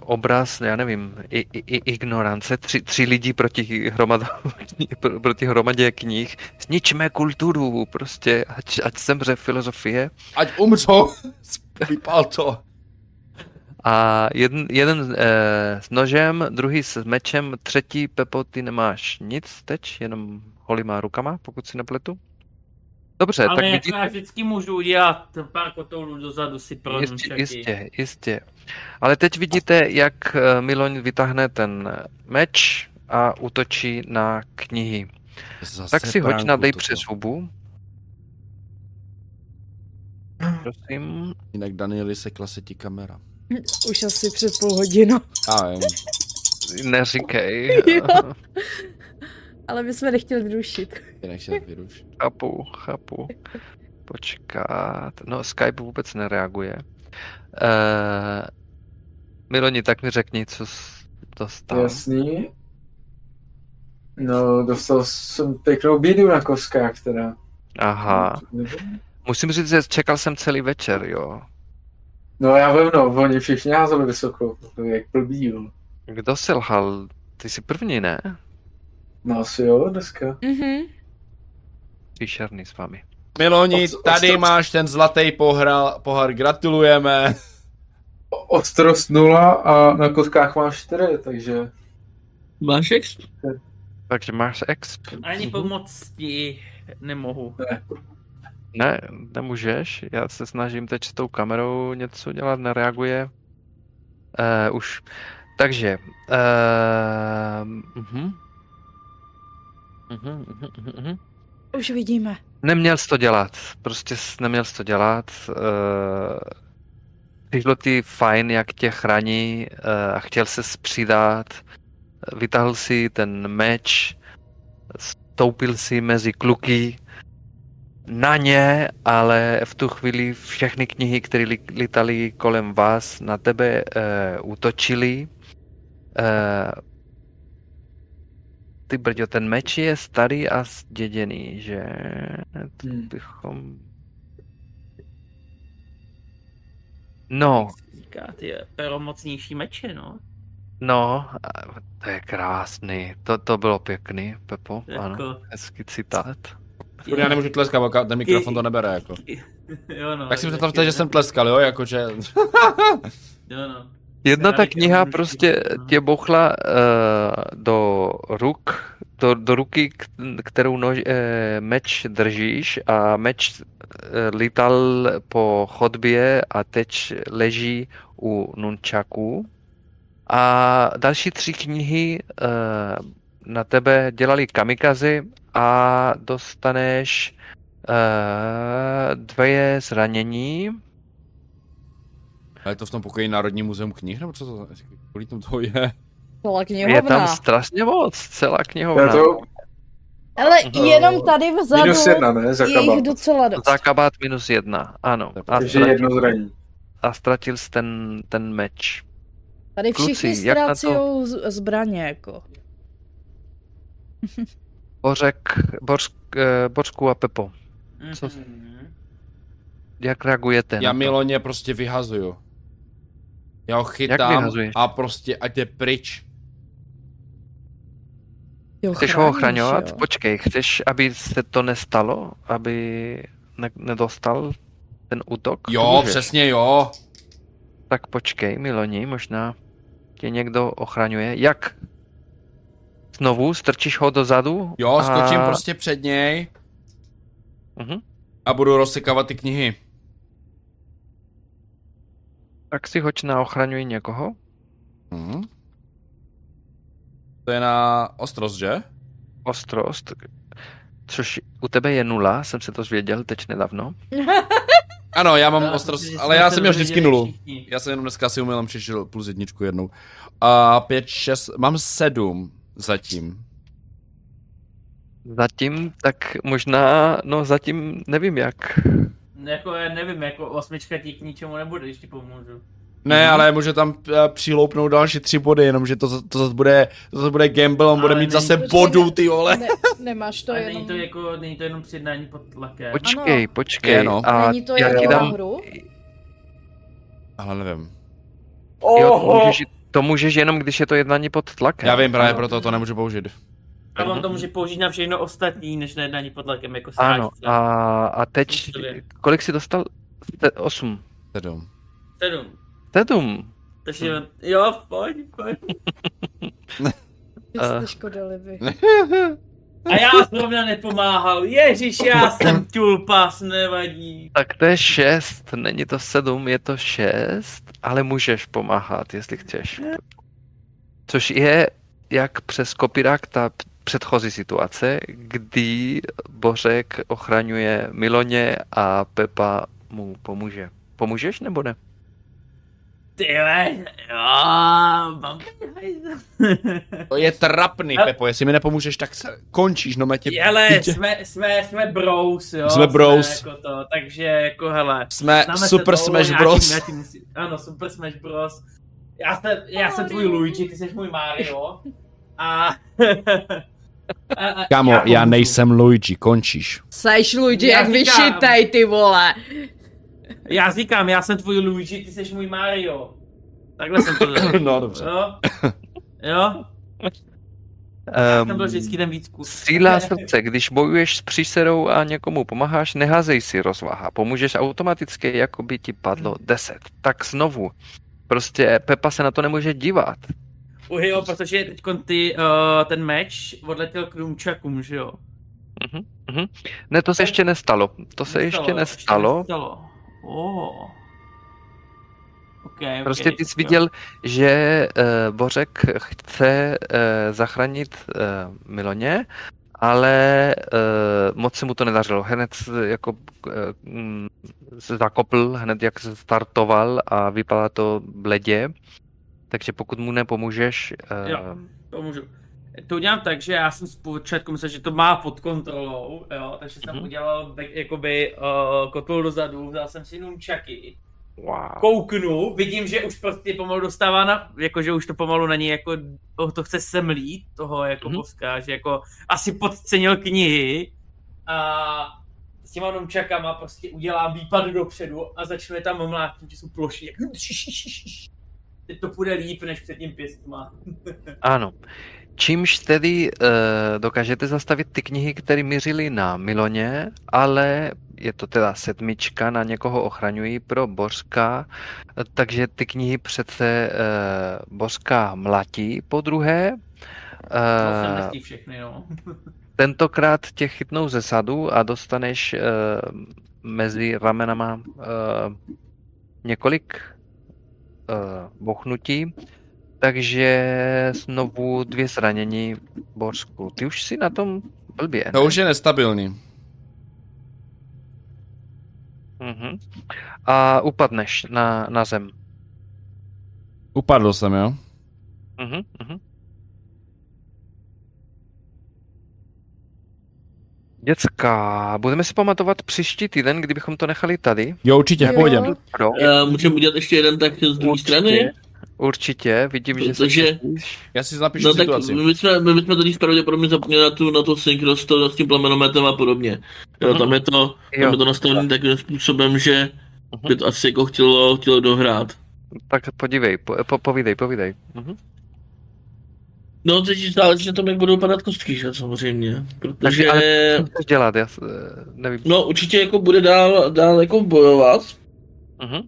[SPEAKER 5] obraz, já nevím, i, i, ignorance. Tři, tři lidi proti, hromad, proti hromadě knih. Zničme kulturu, prostě, ať, ať zemře filozofie.
[SPEAKER 1] Ať umřou, vypal to.
[SPEAKER 5] A jeden, jeden eh, s nožem, druhý s mečem, třetí, Pepo, ty nemáš nic teď, jenom holýma rukama, pokud si nepletu. Dobře,
[SPEAKER 4] Ale
[SPEAKER 5] tak
[SPEAKER 4] jako vidíte... já vždycky můžu udělat pár kotoulů dozadu si pro
[SPEAKER 5] jistě, jistě, jistě. Ale teď vidíte, jak eh, Miloň vytáhne ten meč a útočí na knihy. Zase tak si hoď na dej přes hubu. Prosím.
[SPEAKER 1] Jinak Danieli se ti kamera.
[SPEAKER 2] Už asi před půl hodinou.
[SPEAKER 1] A.
[SPEAKER 5] Neříkej.
[SPEAKER 2] Ale my jsme nechtěli rušit.
[SPEAKER 1] Nechtěli vyrušit.
[SPEAKER 5] Chápu, chápu. Počkat. No, Skype vůbec nereaguje. Uh, Miloni, tak mi řekni, co jsi dostal.
[SPEAKER 6] Jasný. No, dostal jsem pěknou bídu na koskách teda.
[SPEAKER 5] Aha. Musím říct, že čekal jsem celý večer, jo.
[SPEAKER 6] No já vím, no, oni všichni házeli vysoko, jak blbý, jo.
[SPEAKER 5] Kdo selhal? Ty jsi první, ne?
[SPEAKER 6] No asi jo, dneska.
[SPEAKER 2] Mhm.
[SPEAKER 5] Příšerný s vámi.
[SPEAKER 1] Miloni,
[SPEAKER 6] Ost-
[SPEAKER 1] tady
[SPEAKER 6] ostrost-
[SPEAKER 1] máš ten zlatý pohra, pohár, gratulujeme.
[SPEAKER 6] Ostrost nula a na kotkách máš 4, takže...
[SPEAKER 3] Máš exp?
[SPEAKER 5] Takže máš exp.
[SPEAKER 4] Ani pomoct ti nemohu.
[SPEAKER 5] Ne, nemůžeš. Já se snažím teď s tou kamerou něco dělat, nereaguje. Uh, už. Takže. Uh, uh-huh. Uh-huh, uh-huh, uh-huh.
[SPEAKER 2] Už vidíme.
[SPEAKER 5] Neměl jsi to dělat. Prostě jsi neměl jsi to dělat. Uh, přišlo ti fajn, jak tě chrání uh, a chtěl se přidat. Vytáhl si ten meč, stoupil si mezi kluky na ně, ale v tu chvíli všechny knihy, které lítali kolem vás, na tebe uh, útočily. Uh, ty brďo, ten meč je starý a zděděný, že to
[SPEAKER 6] Hmm.
[SPEAKER 5] bychom... No,
[SPEAKER 4] Říká, ty peromocnější meče, no.
[SPEAKER 5] no, to je krásný. To, to bylo pěkný, Pepo,
[SPEAKER 4] Jako-
[SPEAKER 5] ano, hezký citát.
[SPEAKER 1] Furt Já nemůžu tleskat, bo ten mikrofon to nebere, jako.
[SPEAKER 4] jo, no.
[SPEAKER 1] Tak si představte, že jsem tleskal, jo, jakože...
[SPEAKER 4] Jo, no.
[SPEAKER 5] Jedna ta kniha prostě
[SPEAKER 4] no.
[SPEAKER 5] tě bochla uh, do ruk, do, do ruky, kterou nož, uh, meč držíš a meč uh, lítal po chodbě a teď leží u nunčaků. A další tři knihy uh, na tebe dělali kamikazy a dostaneš uh, dvě zranění.
[SPEAKER 1] A je to v tom pokoji Národní muzeum knih, nebo co to, kolik tam toho je?
[SPEAKER 5] Je
[SPEAKER 2] knihovna.
[SPEAKER 5] tam strašně moc, celá knihovna.
[SPEAKER 6] Je to
[SPEAKER 2] Ale
[SPEAKER 6] No.
[SPEAKER 2] jenom tady vzadu
[SPEAKER 6] minus jedna, ne? Za
[SPEAKER 2] je jich docela dost.
[SPEAKER 5] Za kabát minus jedna, ano. A
[SPEAKER 6] Takže jedno
[SPEAKER 5] ztratil,
[SPEAKER 6] zraní.
[SPEAKER 5] a ztratil jsi ten, ten meč.
[SPEAKER 2] Tady všichni
[SPEAKER 5] na to-
[SPEAKER 2] zbraně, jako.
[SPEAKER 5] Bořek, Boř, eh, Bořku a Pepo, Co-
[SPEAKER 4] Mhm.
[SPEAKER 5] jak reagujete
[SPEAKER 1] Já? Miloně prostě vyhazuju. Já ho chytám a prostě ať je pryč.
[SPEAKER 2] Jo,
[SPEAKER 5] Chceš ho ochraňovat?
[SPEAKER 2] jo.
[SPEAKER 5] Počkej, chceš, aby se to nestalo? Aby ne- nedostal ten útok? To
[SPEAKER 1] Jo,
[SPEAKER 5] můžeš.
[SPEAKER 1] přesně jo.
[SPEAKER 5] Tak počkej, Miloni, možná tě někdo ochraňuje. Jak? Znovu strčíš ho dozadu?
[SPEAKER 1] Jo, skočím
[SPEAKER 5] a...
[SPEAKER 1] prostě před něj
[SPEAKER 5] Mhm.
[SPEAKER 1] a budu rozsekávat ty knihy.
[SPEAKER 5] Tak si hoď na ochraňuj někoho.
[SPEAKER 1] Mhm. To je na ostrost, že?
[SPEAKER 5] Ostrost, což u tebe je nula, jsem se to zvěděl teď nedávno.
[SPEAKER 1] Ano, já mám
[SPEAKER 4] Já
[SPEAKER 1] ostrost, ale já jsem měl vždycky nulu.
[SPEAKER 4] všichni.
[SPEAKER 1] Já jsem jenom dneska si umělem přišel plus jedničku jednou. A pět, šest, mám sedm zatím.
[SPEAKER 5] Zatím, tak možná, no zatím nevím jak.
[SPEAKER 4] Jako já nevím, jako osmička ti k ničemu nebude, když ti pomůžu.
[SPEAKER 1] Ne,
[SPEAKER 5] Mhm.
[SPEAKER 1] ale může tam eh, přiloupnout další tři body, jenomže to, to zase bude, to zase bude gamble, on bude
[SPEAKER 4] Ale
[SPEAKER 1] mít
[SPEAKER 4] není
[SPEAKER 1] zase
[SPEAKER 2] to-
[SPEAKER 1] bodů, ty vole.
[SPEAKER 2] Ne, nemáš to
[SPEAKER 4] Ale
[SPEAKER 2] jenom...
[SPEAKER 4] není to jako, není to jenom přijednání pod tlakem.
[SPEAKER 5] Počkej,
[SPEAKER 2] Ano.
[SPEAKER 5] počkej.
[SPEAKER 1] Je, no.
[SPEAKER 5] A
[SPEAKER 2] Není to
[SPEAKER 5] já
[SPEAKER 2] jako
[SPEAKER 5] ti
[SPEAKER 2] na
[SPEAKER 5] dám,
[SPEAKER 2] hru?
[SPEAKER 1] Ale nevím.
[SPEAKER 5] jo, to, můžeš, to můžeš jenom, když je to jednání pod tlakem.
[SPEAKER 1] Já vím, právě proto to nemůžu použít.
[SPEAKER 4] A on to může použít na všechno ostatní, než na jednání pod tlakem, jako
[SPEAKER 5] Ano,
[SPEAKER 4] strážce.
[SPEAKER 5] a, a teď, kolik jsi dostal? Jste- Osm.
[SPEAKER 1] Sedm.
[SPEAKER 4] Sedm.
[SPEAKER 5] Sedm.
[SPEAKER 4] Takže jo, pojď, pojď.
[SPEAKER 2] Ty
[SPEAKER 5] Eh.
[SPEAKER 2] jste škodolivý.
[SPEAKER 4] A já zrovna nepomáhal. Ježíš, já jsem tulpas, nevadí.
[SPEAKER 5] Tak to je šest, není to sedm, je to šest, ale můžeš pomáhat, jestli chceš. Což je jak přes kopírák ta předchozí situace, kdy Bořek ochraňuje Miloně a Pepa mu pomůže. Pomůžeš nebo ne?
[SPEAKER 4] Ty
[SPEAKER 1] To je trapný,
[SPEAKER 4] Ale-
[SPEAKER 1] Pepo, jestli mi nepomůžeš, tak se končíš, no tě...
[SPEAKER 4] Ale
[SPEAKER 1] tě-
[SPEAKER 4] jsme, jsme, jsme bros, jo.
[SPEAKER 1] Jsme bros.
[SPEAKER 4] Jsme jako to, takže jako hele.
[SPEAKER 1] Jsme
[SPEAKER 4] se
[SPEAKER 1] Super
[SPEAKER 4] dlouho,
[SPEAKER 1] Smash
[SPEAKER 4] já
[SPEAKER 1] Bros.
[SPEAKER 4] já ti musím- Ano, Super Smash Bros. Já jsem, já jsem tvůj Luigi, ty jsi můj Mario. A... a, a
[SPEAKER 1] Kámo, já
[SPEAKER 4] pomůžu.
[SPEAKER 1] nejsem Luigi, končíš.
[SPEAKER 2] Seš Luigi,
[SPEAKER 4] Já
[SPEAKER 2] jak
[SPEAKER 4] říkám.
[SPEAKER 2] vyšitej, ty vole.
[SPEAKER 4] Já říkám, já jsem tvůj Luigi, ty jsi můj Mario. Takhle jsem to řekl.
[SPEAKER 1] No, dobře.
[SPEAKER 4] Jo? Jo? Já jsem byl vždycky ten víc kus.
[SPEAKER 5] Síla srdce, když bojuješ s příserou a někomu pomáháš, neházej si rozvaha. Pomůžeš automaticky, jako by ti padlo 10. Tak znovu. Prostě Pepa se na to nemůže dívat.
[SPEAKER 4] Jo, protože teď ty, uh, ten meč odletěl k Nunchakům, že jo?
[SPEAKER 5] Mhm, mhm. Ne, to se ještě nestalo. To se ještě nestalo.
[SPEAKER 4] Ještě nestalo. Oh. Okay,
[SPEAKER 5] Prostě
[SPEAKER 4] okay,
[SPEAKER 5] ty jsi
[SPEAKER 4] jo.
[SPEAKER 5] viděl, že uh, Bořek chce uh, zachránit uh, Miloně, ale uh, moc se mu to nedařilo. Hned jako uh, se zakopl, hned jak se startoval a vypadá to bledě. Takže pokud mu nepomůžeš, uh,
[SPEAKER 4] Jo. Pomůžu. To udělám tak, že já jsem zpočátku myslel, že to má pod kontrolou, jo, takže jsem
[SPEAKER 5] Mhm.
[SPEAKER 4] udělal back, jakoby uh, kotol dozadu, vzal jsem si nunčaky,
[SPEAKER 5] wow.
[SPEAKER 4] kouknu, vidím, že už prostě pomalu dostává na, jako že už to pomalu na něj jako, oh, to chce semlít, toho jako
[SPEAKER 5] Mhm.
[SPEAKER 4] boska, že jako asi podcenil knihy a s těma nunčakama prostě udělám výpad dopředu a začnu je tam mlátit, že jsou ploší, jak Teď to půjde líp, než před tím pěstma.
[SPEAKER 5] Ano. Čímž tedy uh, dokážete zastavit ty knihy, které mířily na Miloně, ale je to teda sedmička, na někoho ochraňují pro Bořka, takže ty knihy přece uh, Bořka mlatí po druhé. Uh,
[SPEAKER 4] nestí všechny, no.
[SPEAKER 5] tentokrát tě chytnou ze sadu a dostaneš uh, mezi ramenama uh, několik bochnutí, takže znovu dvě zranění Borsku. Ty už si na tom blbě, ne?
[SPEAKER 1] To už je nestabilní.
[SPEAKER 5] Mhm. A upadneš na, na zem.
[SPEAKER 1] Upadl jsem, jo?
[SPEAKER 5] Mhm, mhm. Děcka, budeme si pamatovat příští týden, kdybychom to nechali tady.
[SPEAKER 1] Jo, určitě,
[SPEAKER 2] Jo.
[SPEAKER 1] pohodě.
[SPEAKER 5] Pro.
[SPEAKER 3] Uh, můžeme udělat ještě jeden tak z druhé strany?
[SPEAKER 5] Určitě, vidím, že se
[SPEAKER 3] Protože-
[SPEAKER 5] těšíš.
[SPEAKER 1] Já si zapíšu
[SPEAKER 3] No tak
[SPEAKER 1] situaci.
[SPEAKER 3] my jsme, my jsme totiž pravděpodobně zapomněli na, tu, na to synchro s, to, s tím plamenometem a podobně. Jo,
[SPEAKER 5] Mhm.
[SPEAKER 3] tam je to, tam
[SPEAKER 5] Jo.
[SPEAKER 3] je to nastavené takovým způsobem, že
[SPEAKER 5] Mhm.
[SPEAKER 3] by to asi jako chtělo, chtělo dohrát.
[SPEAKER 5] Tak podívej, po, po, povídej, povídej. Mhm.
[SPEAKER 3] No teď záleží na tom, jak budou padat kostky, že samozřejmě. Protože,
[SPEAKER 5] Takže, ale co dělat, já nevím.
[SPEAKER 3] no určitě jako bude dál, dál jako bojovat.
[SPEAKER 5] Mhm.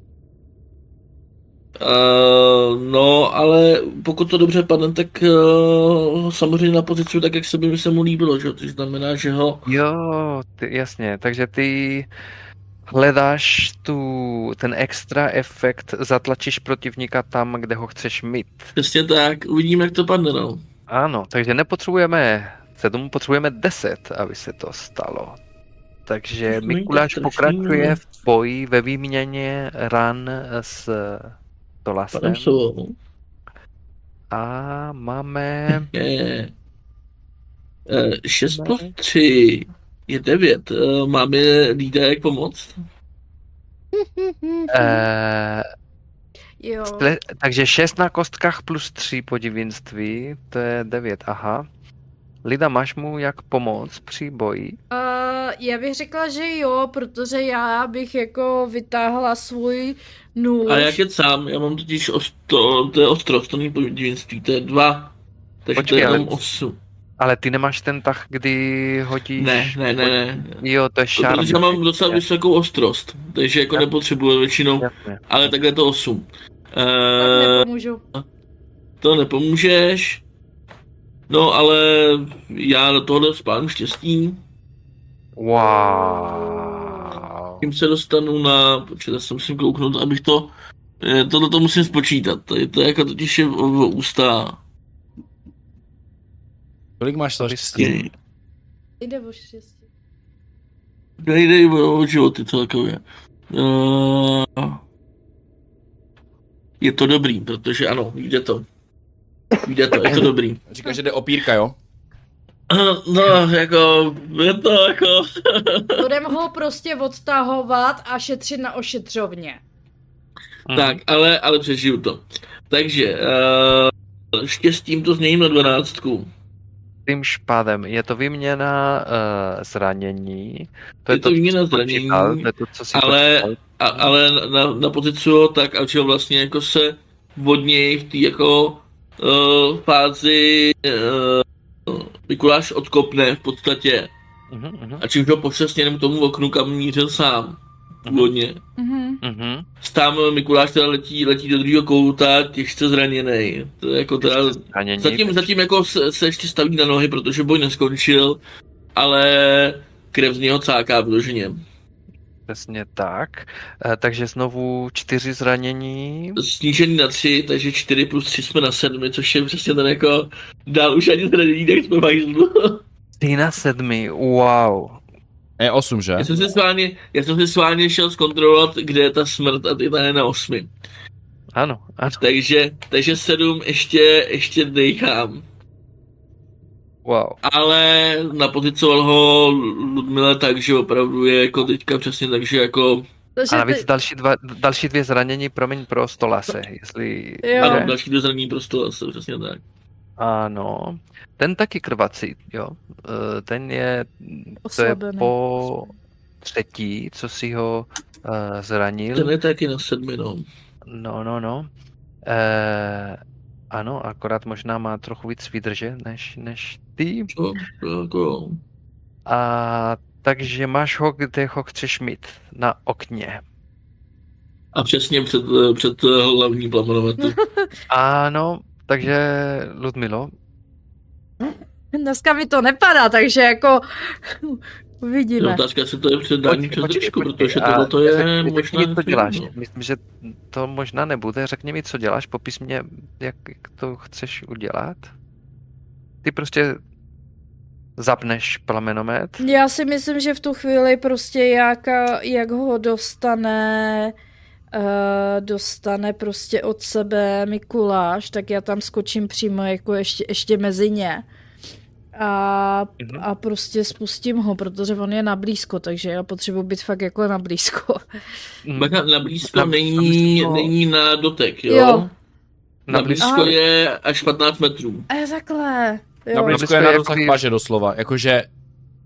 [SPEAKER 3] Uh, no, ale pokud to dobře padne, tak uh, samozřejmě na pozici tak, jak se by mi se mu líbilo, že? což znamená, že ho
[SPEAKER 5] Jo, ty, jasně, takže ty hledáš tu, ten extra efekt, zatlačíš protivníka tam, kde ho chceš mít.
[SPEAKER 3] přesně tak, uvidíme, jak to padne, no.
[SPEAKER 5] Ano, takže nepotřebujeme sedm, potřebujeme deset, aby se to stalo. Takže Mikuláš pokračuje
[SPEAKER 3] strašný,
[SPEAKER 5] v boji ve výměně ran s Tolasem a máme...
[SPEAKER 3] Je. Uh, 6 plus 3 je 9. Uh, máme lída jak pomoct?
[SPEAKER 5] Eh,
[SPEAKER 2] Jo.
[SPEAKER 5] tle- takže 6 na kostkách plus 3 podivinství, to je 9, aha. Lida, máš mu jak pomoct při boji?
[SPEAKER 2] Uh, já bych řekla, že jo, protože já bych jako vytáhla svůj nůž.
[SPEAKER 3] A jak je sám, já mám totiž osto, to je ostrost, to není podivínství, to je 2. Takže
[SPEAKER 5] Počkej,
[SPEAKER 3] to je jenom 8.
[SPEAKER 5] Ale ty nemáš ten tah, kdy hodíš...
[SPEAKER 3] Ne, ne, ne, ne.
[SPEAKER 5] Jo, to je šarm.
[SPEAKER 3] Protože já mám docela vysokou ostrost, takže jako
[SPEAKER 5] Já-
[SPEAKER 3] nepotřebuji většinou,
[SPEAKER 5] Jasně.
[SPEAKER 3] ale takhle to 8.
[SPEAKER 2] Tak
[SPEAKER 3] Uh,
[SPEAKER 2] nepomůžu.
[SPEAKER 3] to nepomůžeš. No ale já do tohle spálím štěstí.
[SPEAKER 5] Wow.
[SPEAKER 3] Tím se dostanu na, počkej, já se musím kouknout, abych to, eh, tohle to musím spočítat, to je, to jako totiž je v, v ústa.
[SPEAKER 1] Kolik máš to štěstí?
[SPEAKER 2] Jde o štěstí.
[SPEAKER 3] Nejde o, o životy celkově. Uh, je to dobrý, protože ano, jde to. Jde to, je to dobrý.
[SPEAKER 1] Říkáš, že jde opírka, jo?
[SPEAKER 3] No, jako, je to jako,
[SPEAKER 2] Budeme ho prostě odtahovat a šetřit na ošetřovně.
[SPEAKER 5] Mhm.
[SPEAKER 3] tak, ale, ale přežiju to. Takže, uh, štěstím to změním na dvanáctku.
[SPEAKER 5] Tím špádem. Je to výměna uh, zranění. To
[SPEAKER 3] Je to
[SPEAKER 5] co
[SPEAKER 3] výměna
[SPEAKER 5] jsi počítal,
[SPEAKER 3] zranění,
[SPEAKER 5] to je to, co si
[SPEAKER 3] ale-
[SPEAKER 5] počítal.
[SPEAKER 3] A, ale na, na pozici ho tak, a že vlastně jako se od něj v té jako uh, fázi uh, Mikuláš odkopne v podstatě
[SPEAKER 5] Mhm, mhm,
[SPEAKER 3] a čím ho pošle směrem k tomu oknu, kam mířil sám. Původně.
[SPEAKER 2] Mhm.
[SPEAKER 5] mhm.
[SPEAKER 3] Tam Mikuláš teda letí, letí do druhého kouta, těžce zraněný. To je jako teda...
[SPEAKER 5] Zranění,
[SPEAKER 3] Zatím,
[SPEAKER 5] takže-
[SPEAKER 3] zatím jako se, se, ještě staví na nohy, protože boj neskončil, ale krev z něho cáká vloženě.
[SPEAKER 5] Přesně tak. Eh, Takže znovu čtyři zranění.
[SPEAKER 3] Snížený na tři, takže 4 plus 3 jsme na sedmi, což je přesně ten jako dál už ani zranění, tak jsme hajzlu.
[SPEAKER 5] Ty na sedmi, wow.
[SPEAKER 1] Je 8, že?
[SPEAKER 3] Já jsem si sválně, já jsem si sválně šel zkontrolovat, kde je ta smrt a ty ta je na osmi.
[SPEAKER 5] Ano, ano,
[SPEAKER 3] Takže, takže sedm ještě, ještě dejchám.
[SPEAKER 5] wow.
[SPEAKER 3] Ale napozicoval ho Ludmile tak, že opravdu je jako teďka přesně tak, že jako
[SPEAKER 2] Takže
[SPEAKER 5] A navíc
[SPEAKER 2] ty,
[SPEAKER 5] další, dva, další dvě zranění, promiň, pro stolase, jestli...
[SPEAKER 2] Jo.
[SPEAKER 3] ano, další dozraní prostě jsou přesně tak.
[SPEAKER 5] Ano, ten taky krvací, jo. Eh, Ten je, to je po třetí, co si ho uh, zranil.
[SPEAKER 3] Ten je taky na sedmi, no.
[SPEAKER 5] No, no, no. Eh, ano, akorát možná má trochu víc výdrže než, než ty.
[SPEAKER 3] Jako,
[SPEAKER 5] A takže máš ho, kde ho chceš mít. Na okně.
[SPEAKER 3] a přesně před, před hlavní plamenometu.
[SPEAKER 5] Ano, takže Ludmilo,
[SPEAKER 2] dneska mi to nepadá, takže jako uvidíme.
[SPEAKER 3] Otázka, jestli to je předání přes držku, protože tohle to je
[SPEAKER 5] řekni
[SPEAKER 3] možná...
[SPEAKER 5] řekni co děláš.
[SPEAKER 3] no.
[SPEAKER 5] Myslím, že to možná nebude. Řekni mi, co děláš, popis mě, jak to chceš udělat. Ty prostě zapneš plamenomet.
[SPEAKER 2] Já si myslím, že v tu chvíli prostě jak, jak ho dostane dostane prostě od sebe Mikuláš, tak já tam skočím přímo jako ještě, ještě mezi ně. A,
[SPEAKER 5] Mhm.
[SPEAKER 2] a prostě spustím ho, protože on je na blízko, takže já potřebuji být fakt jako na blízko.
[SPEAKER 3] Bacha, na blízko
[SPEAKER 5] Na- na
[SPEAKER 3] není,
[SPEAKER 5] blízko.
[SPEAKER 3] není na dotek, jo?
[SPEAKER 2] Jo.
[SPEAKER 3] Na blízko
[SPEAKER 2] Aha.
[SPEAKER 3] je až 15 metrů.
[SPEAKER 2] A je takhle.
[SPEAKER 1] Na
[SPEAKER 2] Jo.
[SPEAKER 1] blízko
[SPEAKER 5] blízko
[SPEAKER 1] je na dosah paže doslova, jakože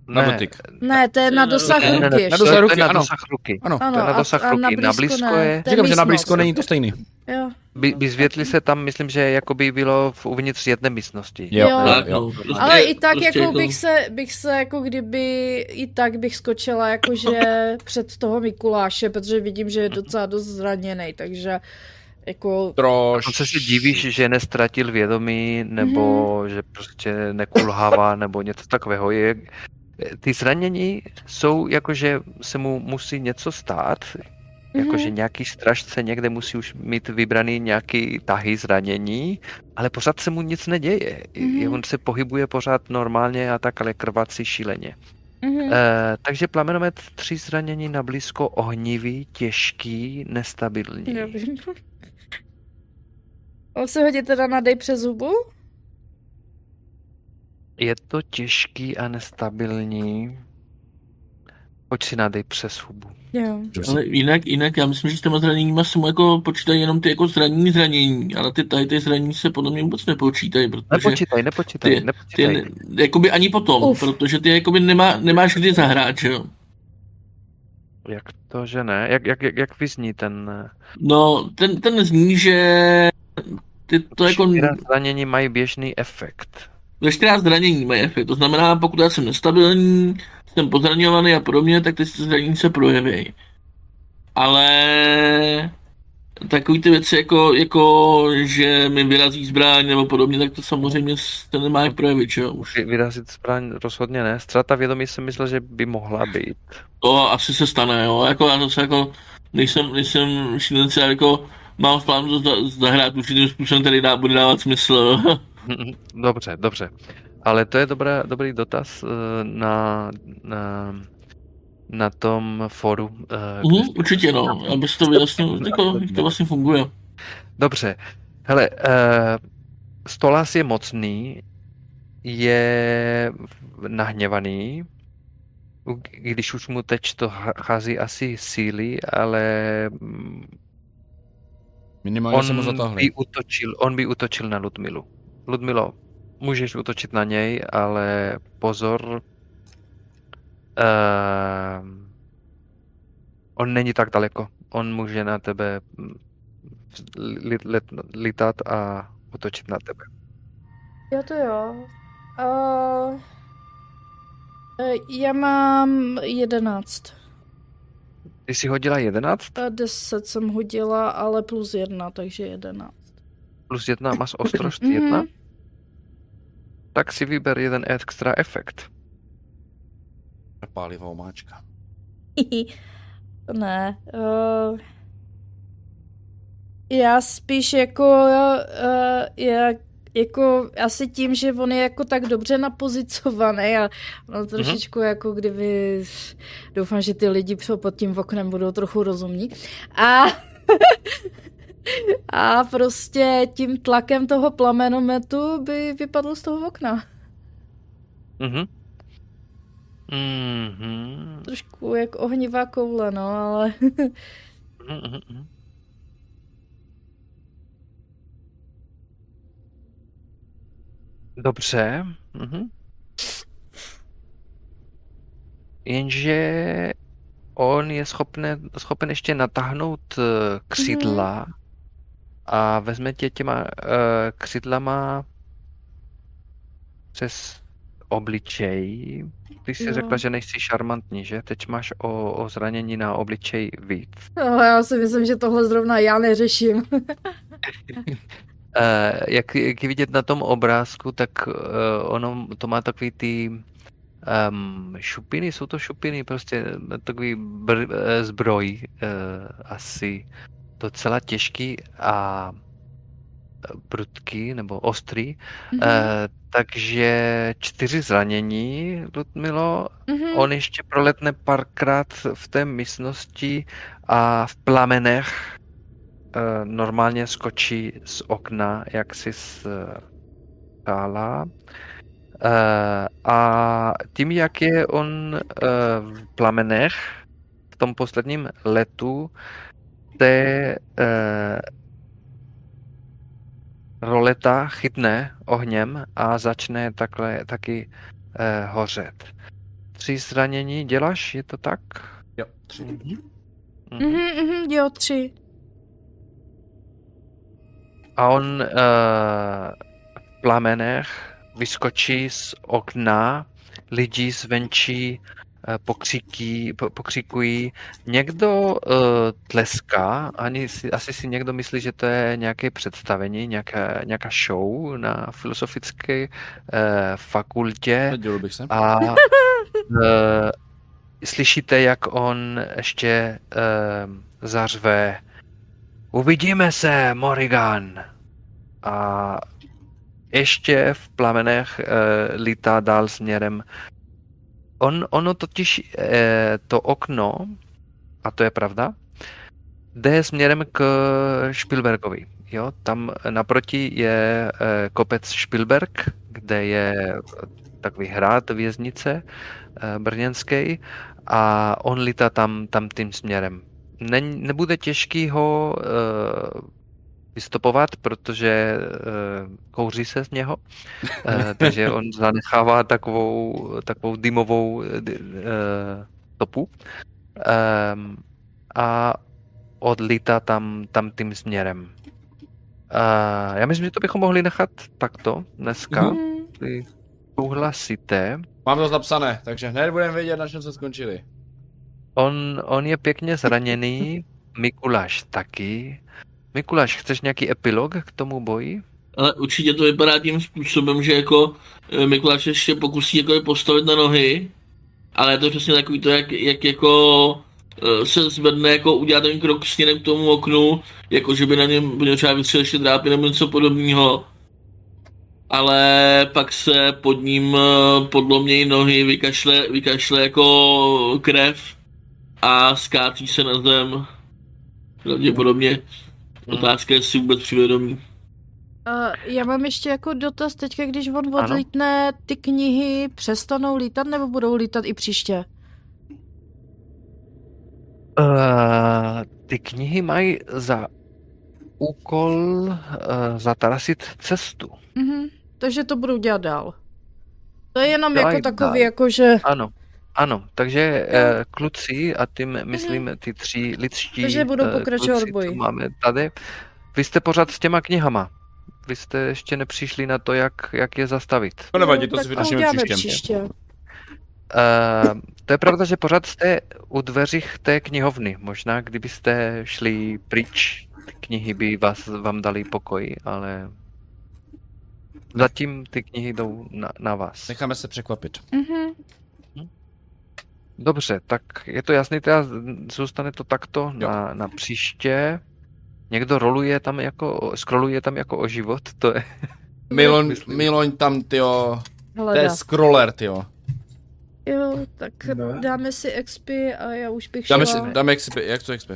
[SPEAKER 1] na
[SPEAKER 5] Ne,
[SPEAKER 1] dotyk.
[SPEAKER 2] Ne, to je na dosah
[SPEAKER 3] Ne, ne,
[SPEAKER 2] ruky
[SPEAKER 5] ne.
[SPEAKER 1] Na
[SPEAKER 5] to
[SPEAKER 1] dosah
[SPEAKER 5] je
[SPEAKER 1] ruky,
[SPEAKER 5] na
[SPEAKER 1] ano.
[SPEAKER 5] dosah ruky.
[SPEAKER 1] Ano,
[SPEAKER 5] to je na dosah
[SPEAKER 2] a
[SPEAKER 5] ruky, na blízko je-
[SPEAKER 2] to je
[SPEAKER 1] říkám, že na blízko není to stejný.
[SPEAKER 2] Jo.
[SPEAKER 5] By, vyzvětli se tam, myslím, že jakoby bylo v uvnitř jedné místnosti.
[SPEAKER 1] Jo,
[SPEAKER 2] Jo.
[SPEAKER 1] jo,
[SPEAKER 3] prostě,
[SPEAKER 2] Ale i tak
[SPEAKER 3] prostě
[SPEAKER 2] jako bych se, bych se jako kdyby, i tak bych skočila jakože před toho Mikuláše, protože vidím, že je docela dost zraněný, takže jako
[SPEAKER 1] Troš...
[SPEAKER 5] On se si divíš, že nestratil vědomí, nebo
[SPEAKER 2] Mhm.
[SPEAKER 5] že prostě nekulhává, nebo něco takového. Je, ty zranění jsou jako, že se mu musí něco stát, jakože
[SPEAKER 2] Mhm.
[SPEAKER 5] nějaký stražce někde musí už mít vybraný nějaký tahy zranění, ale pořád se mu nic neděje.
[SPEAKER 2] Mhm.
[SPEAKER 5] On se pohybuje pořád normálně a tak, ale krvácí šíleně.
[SPEAKER 2] Mhm.
[SPEAKER 5] Eh, takže plamenomet tři zranění na blízko ohnivý, těžký, nestabilní.
[SPEAKER 2] Já vím. On se hodí teda na dej přes zubu?
[SPEAKER 5] Je to těžký a nestabilní. Pojď si nadej přes hubu.
[SPEAKER 2] Jo.
[SPEAKER 3] Ale jinak, jinak já myslím, že s těma zraněníma se mu jako počítají jenom ty jako zranění zranění, ale ty tady ty zranění se podle mě vůbec nepočítají, protože
[SPEAKER 5] Nepočítaj, nepočítaj,
[SPEAKER 3] ty, ty
[SPEAKER 5] nepočítaj.
[SPEAKER 3] ne, jakoby ani potom,
[SPEAKER 2] Uf.
[SPEAKER 3] protože ty jakoby nemá, nemáš kdy zahrát, že jo?
[SPEAKER 5] Jak to, že ne? Jak, jak, jak, jak vyzní ten... eh,
[SPEAKER 3] No, ten, ten zní, že ty to jako
[SPEAKER 5] zranění mají běžný efekt.
[SPEAKER 3] Veškerá zranění mají efekt. To znamená, pokud já jsem nestabilní, jsem pozraňovaný a podobně, tak ty zranění se projeví. Ale takový ty věci jako, jako, že mi vyrazí zbraň nebo podobně, tak to samozřejmě se nemá jak projevit, že jo? Už
[SPEAKER 5] Vy- Vyrazit zbraň rozhodně ne. Ztráta vědomí jsem myslel, že by mohla být.
[SPEAKER 3] to asi se stane, jo? Jako já zase jako nejsem, nejsem šílenci, jako mám v plánu to za- zahrát určitým způsobem, který dá, bude dávat smysl.
[SPEAKER 5] Dobře, dobře. Ale to je dobrá, dobrý dotaz eh, na, na, na tom fóru. kde
[SPEAKER 3] Mhm, určitě no, aby se to vyjasnilo, jako, jak to vlastně funguje.
[SPEAKER 5] Dobře. Hele, uh, Stolas je mocný, je nahněvaný, když už mu teď to chází asi síly, ale mm,
[SPEAKER 1] Minimálně jsem ho
[SPEAKER 5] on
[SPEAKER 1] zatáhli.
[SPEAKER 5] by utočil, on by utočil na Ludmilu. Ludmilo, můžeš útočit na něj, ale pozor, uh, on není tak daleko. On může na tebe mm, let, lítat a útočit na tebe.
[SPEAKER 2] Jo to jo. Uh, já mám jedenáct.
[SPEAKER 5] Ty jsi hodila 11
[SPEAKER 2] A deset jsem hodila, ale plus jedna, takže jedenáct.
[SPEAKER 5] Plus 1 máš ostrost
[SPEAKER 2] Mhm.
[SPEAKER 5] 1, tak si vyber jeden extra efekt.
[SPEAKER 1] Pálivá omáčka.
[SPEAKER 2] ne. Uh, já spíš jako, uh, jak, jako asi tím, že on je jako tak dobře napozicovaný a no trošičku jako kdyby, doufám, že ty lidi pod tím oknem budou trochu rozumní. A a prostě tím tlakem toho plamenometu by vypadl z toho okna.
[SPEAKER 5] Mhm. Mhm.
[SPEAKER 2] Trošku jak ohnivá koule, no, ale
[SPEAKER 5] Mhm, mhm, mhm. Dobře. Mhm. Jenže on je schopne, schopen ještě natáhnout eh, křidla a vezme tě těma uh, křidlama přes obličej. Ty jsi
[SPEAKER 2] Jo.
[SPEAKER 5] řekla, že nejsi šarmantní, že? Teď máš o, o zranění na obličej víc.
[SPEAKER 2] no, já si myslím, že tohle zrovna já neřeším.
[SPEAKER 5] Eh, jak, jak je vidět na tom obrázku, tak eh, ono to má takový ty um, šupiny, jsou to šupiny, prostě takový br, zbroj, eh, asi docela těžký a prudký nebo ostrý. Eh, takže čtyři zranění, Ludmilo.
[SPEAKER 2] Mhm.
[SPEAKER 5] On ještě proletne párkrát v té místnosti a v plamenech eh, normálně skočí z okna, jak si stála. Eh, a tím, jak je on eh, v plamenech, v tom posledním letu, té eh, roleta chytne ohněm a začne takhle taky eh, hořet. Tři zranění děláš, je to tak?
[SPEAKER 1] Jo, tři.
[SPEAKER 5] Mhm.
[SPEAKER 2] Mhm, mhm, jo, tři.
[SPEAKER 5] A on uh, v plamenech vyskočí z okna, lidi zvenčí uh, pokřiky, po, pokřikují. Někdo uh, tleská, ani si, asi si někdo myslí, že to je nějaké představení, nějaká, nějaká show na filozofické uh, fakultě.
[SPEAKER 1] Nedělal bych se.
[SPEAKER 5] A slyšíte, jak on ještě zařve Uvidíme se, Morrigan! A ještě v plamenech uh, lítá dál směrem. On, ono totiž uh, to okno, a to je pravda, jde směrem k Spielbergovi. Jo, tam naproti je uh, kopec Spielberg, kde je takový hrad věznice uh, brněnský a on lítá tam, tam tím směrem. Ne, nebude těžký ho vystopovat, protože uh, kouří se z něho, uh, takže on zanechává takovou, takovou dymovou uh, stopu um, a odlítá tam, tam tím směrem. Uh, já myslím, že to bychom mohli nechat takto dneska.
[SPEAKER 1] Mhm.
[SPEAKER 2] Mhm.
[SPEAKER 5] Souhlasíte.
[SPEAKER 1] Mám to zapsané, takže hned budeme vědět, na čem se skončili.
[SPEAKER 5] On, on je pěkně zraněný, Mikuláš taky. Mikuláš, chceš nějaký epilog k tomu boji?
[SPEAKER 3] Ale určitě to vypadá tím způsobem, že jako eh, Mikuláš ještě pokusí jako je postavit na nohy, ale je to přesně takový to, jak, jak jako eh, se zvedne, jako udělat ten krok směrem k tomu oknu, jako že by na něm by třeba vystřelil ještě drápy nebo něco podobného. Ale pak se pod ním eh, podlomnějí nohy, vykašle, vykašle jako krev a skáčí se na zem. Pravděpodobně. Otázka je, jestli vůbec přivědomí.
[SPEAKER 2] Uh, já mám ještě jako dotaz teďka, když on odlítne, ty knihy přestanou lítat nebo budou lítat i příště?
[SPEAKER 5] Uh, ty knihy mají za úkol uh, zatarasit cestu.
[SPEAKER 2] Mhm. Takže to budu dělat dál. To je jenom
[SPEAKER 5] Dělaj
[SPEAKER 2] jako takový,
[SPEAKER 5] dál.
[SPEAKER 2] jako že...
[SPEAKER 5] Ano, ano, takže uh, kluci, a tím myslím ty tři lidští
[SPEAKER 2] Takže budou
[SPEAKER 5] eh,
[SPEAKER 2] pokračovat v
[SPEAKER 5] kluci,
[SPEAKER 2] boji.
[SPEAKER 5] co máme tady, vy jste pořád s těma knihama. vy jste ještě nepřišli na to, jak, jak je zastavit.
[SPEAKER 1] To nevadí, to
[SPEAKER 2] tak
[SPEAKER 1] si vyřešíme příště.
[SPEAKER 2] příště.
[SPEAKER 5] Uh, to je pravda, že pořád jste u dveřích té knihovny. Možná kdybyste šli pryč, ty knihy by vás, vám dali pokoj, ale zatím ty knihy jdou na, na vás.
[SPEAKER 1] Necháme se překvapit.
[SPEAKER 2] Mhm.
[SPEAKER 5] Dobře, tak je to jasný, teda zůstane to takto na, na příště. Někdo roluje tam jako, scrolluje tam jako o život, to je...
[SPEAKER 1] Miloň. Miloň tam, tyjo, to je scroller, tyjo.
[SPEAKER 2] Jo, tak
[SPEAKER 6] Ne.
[SPEAKER 2] dáme si XP a já už bych
[SPEAKER 1] Dáme,
[SPEAKER 2] šla.
[SPEAKER 1] si, dáme XP, jak to XP?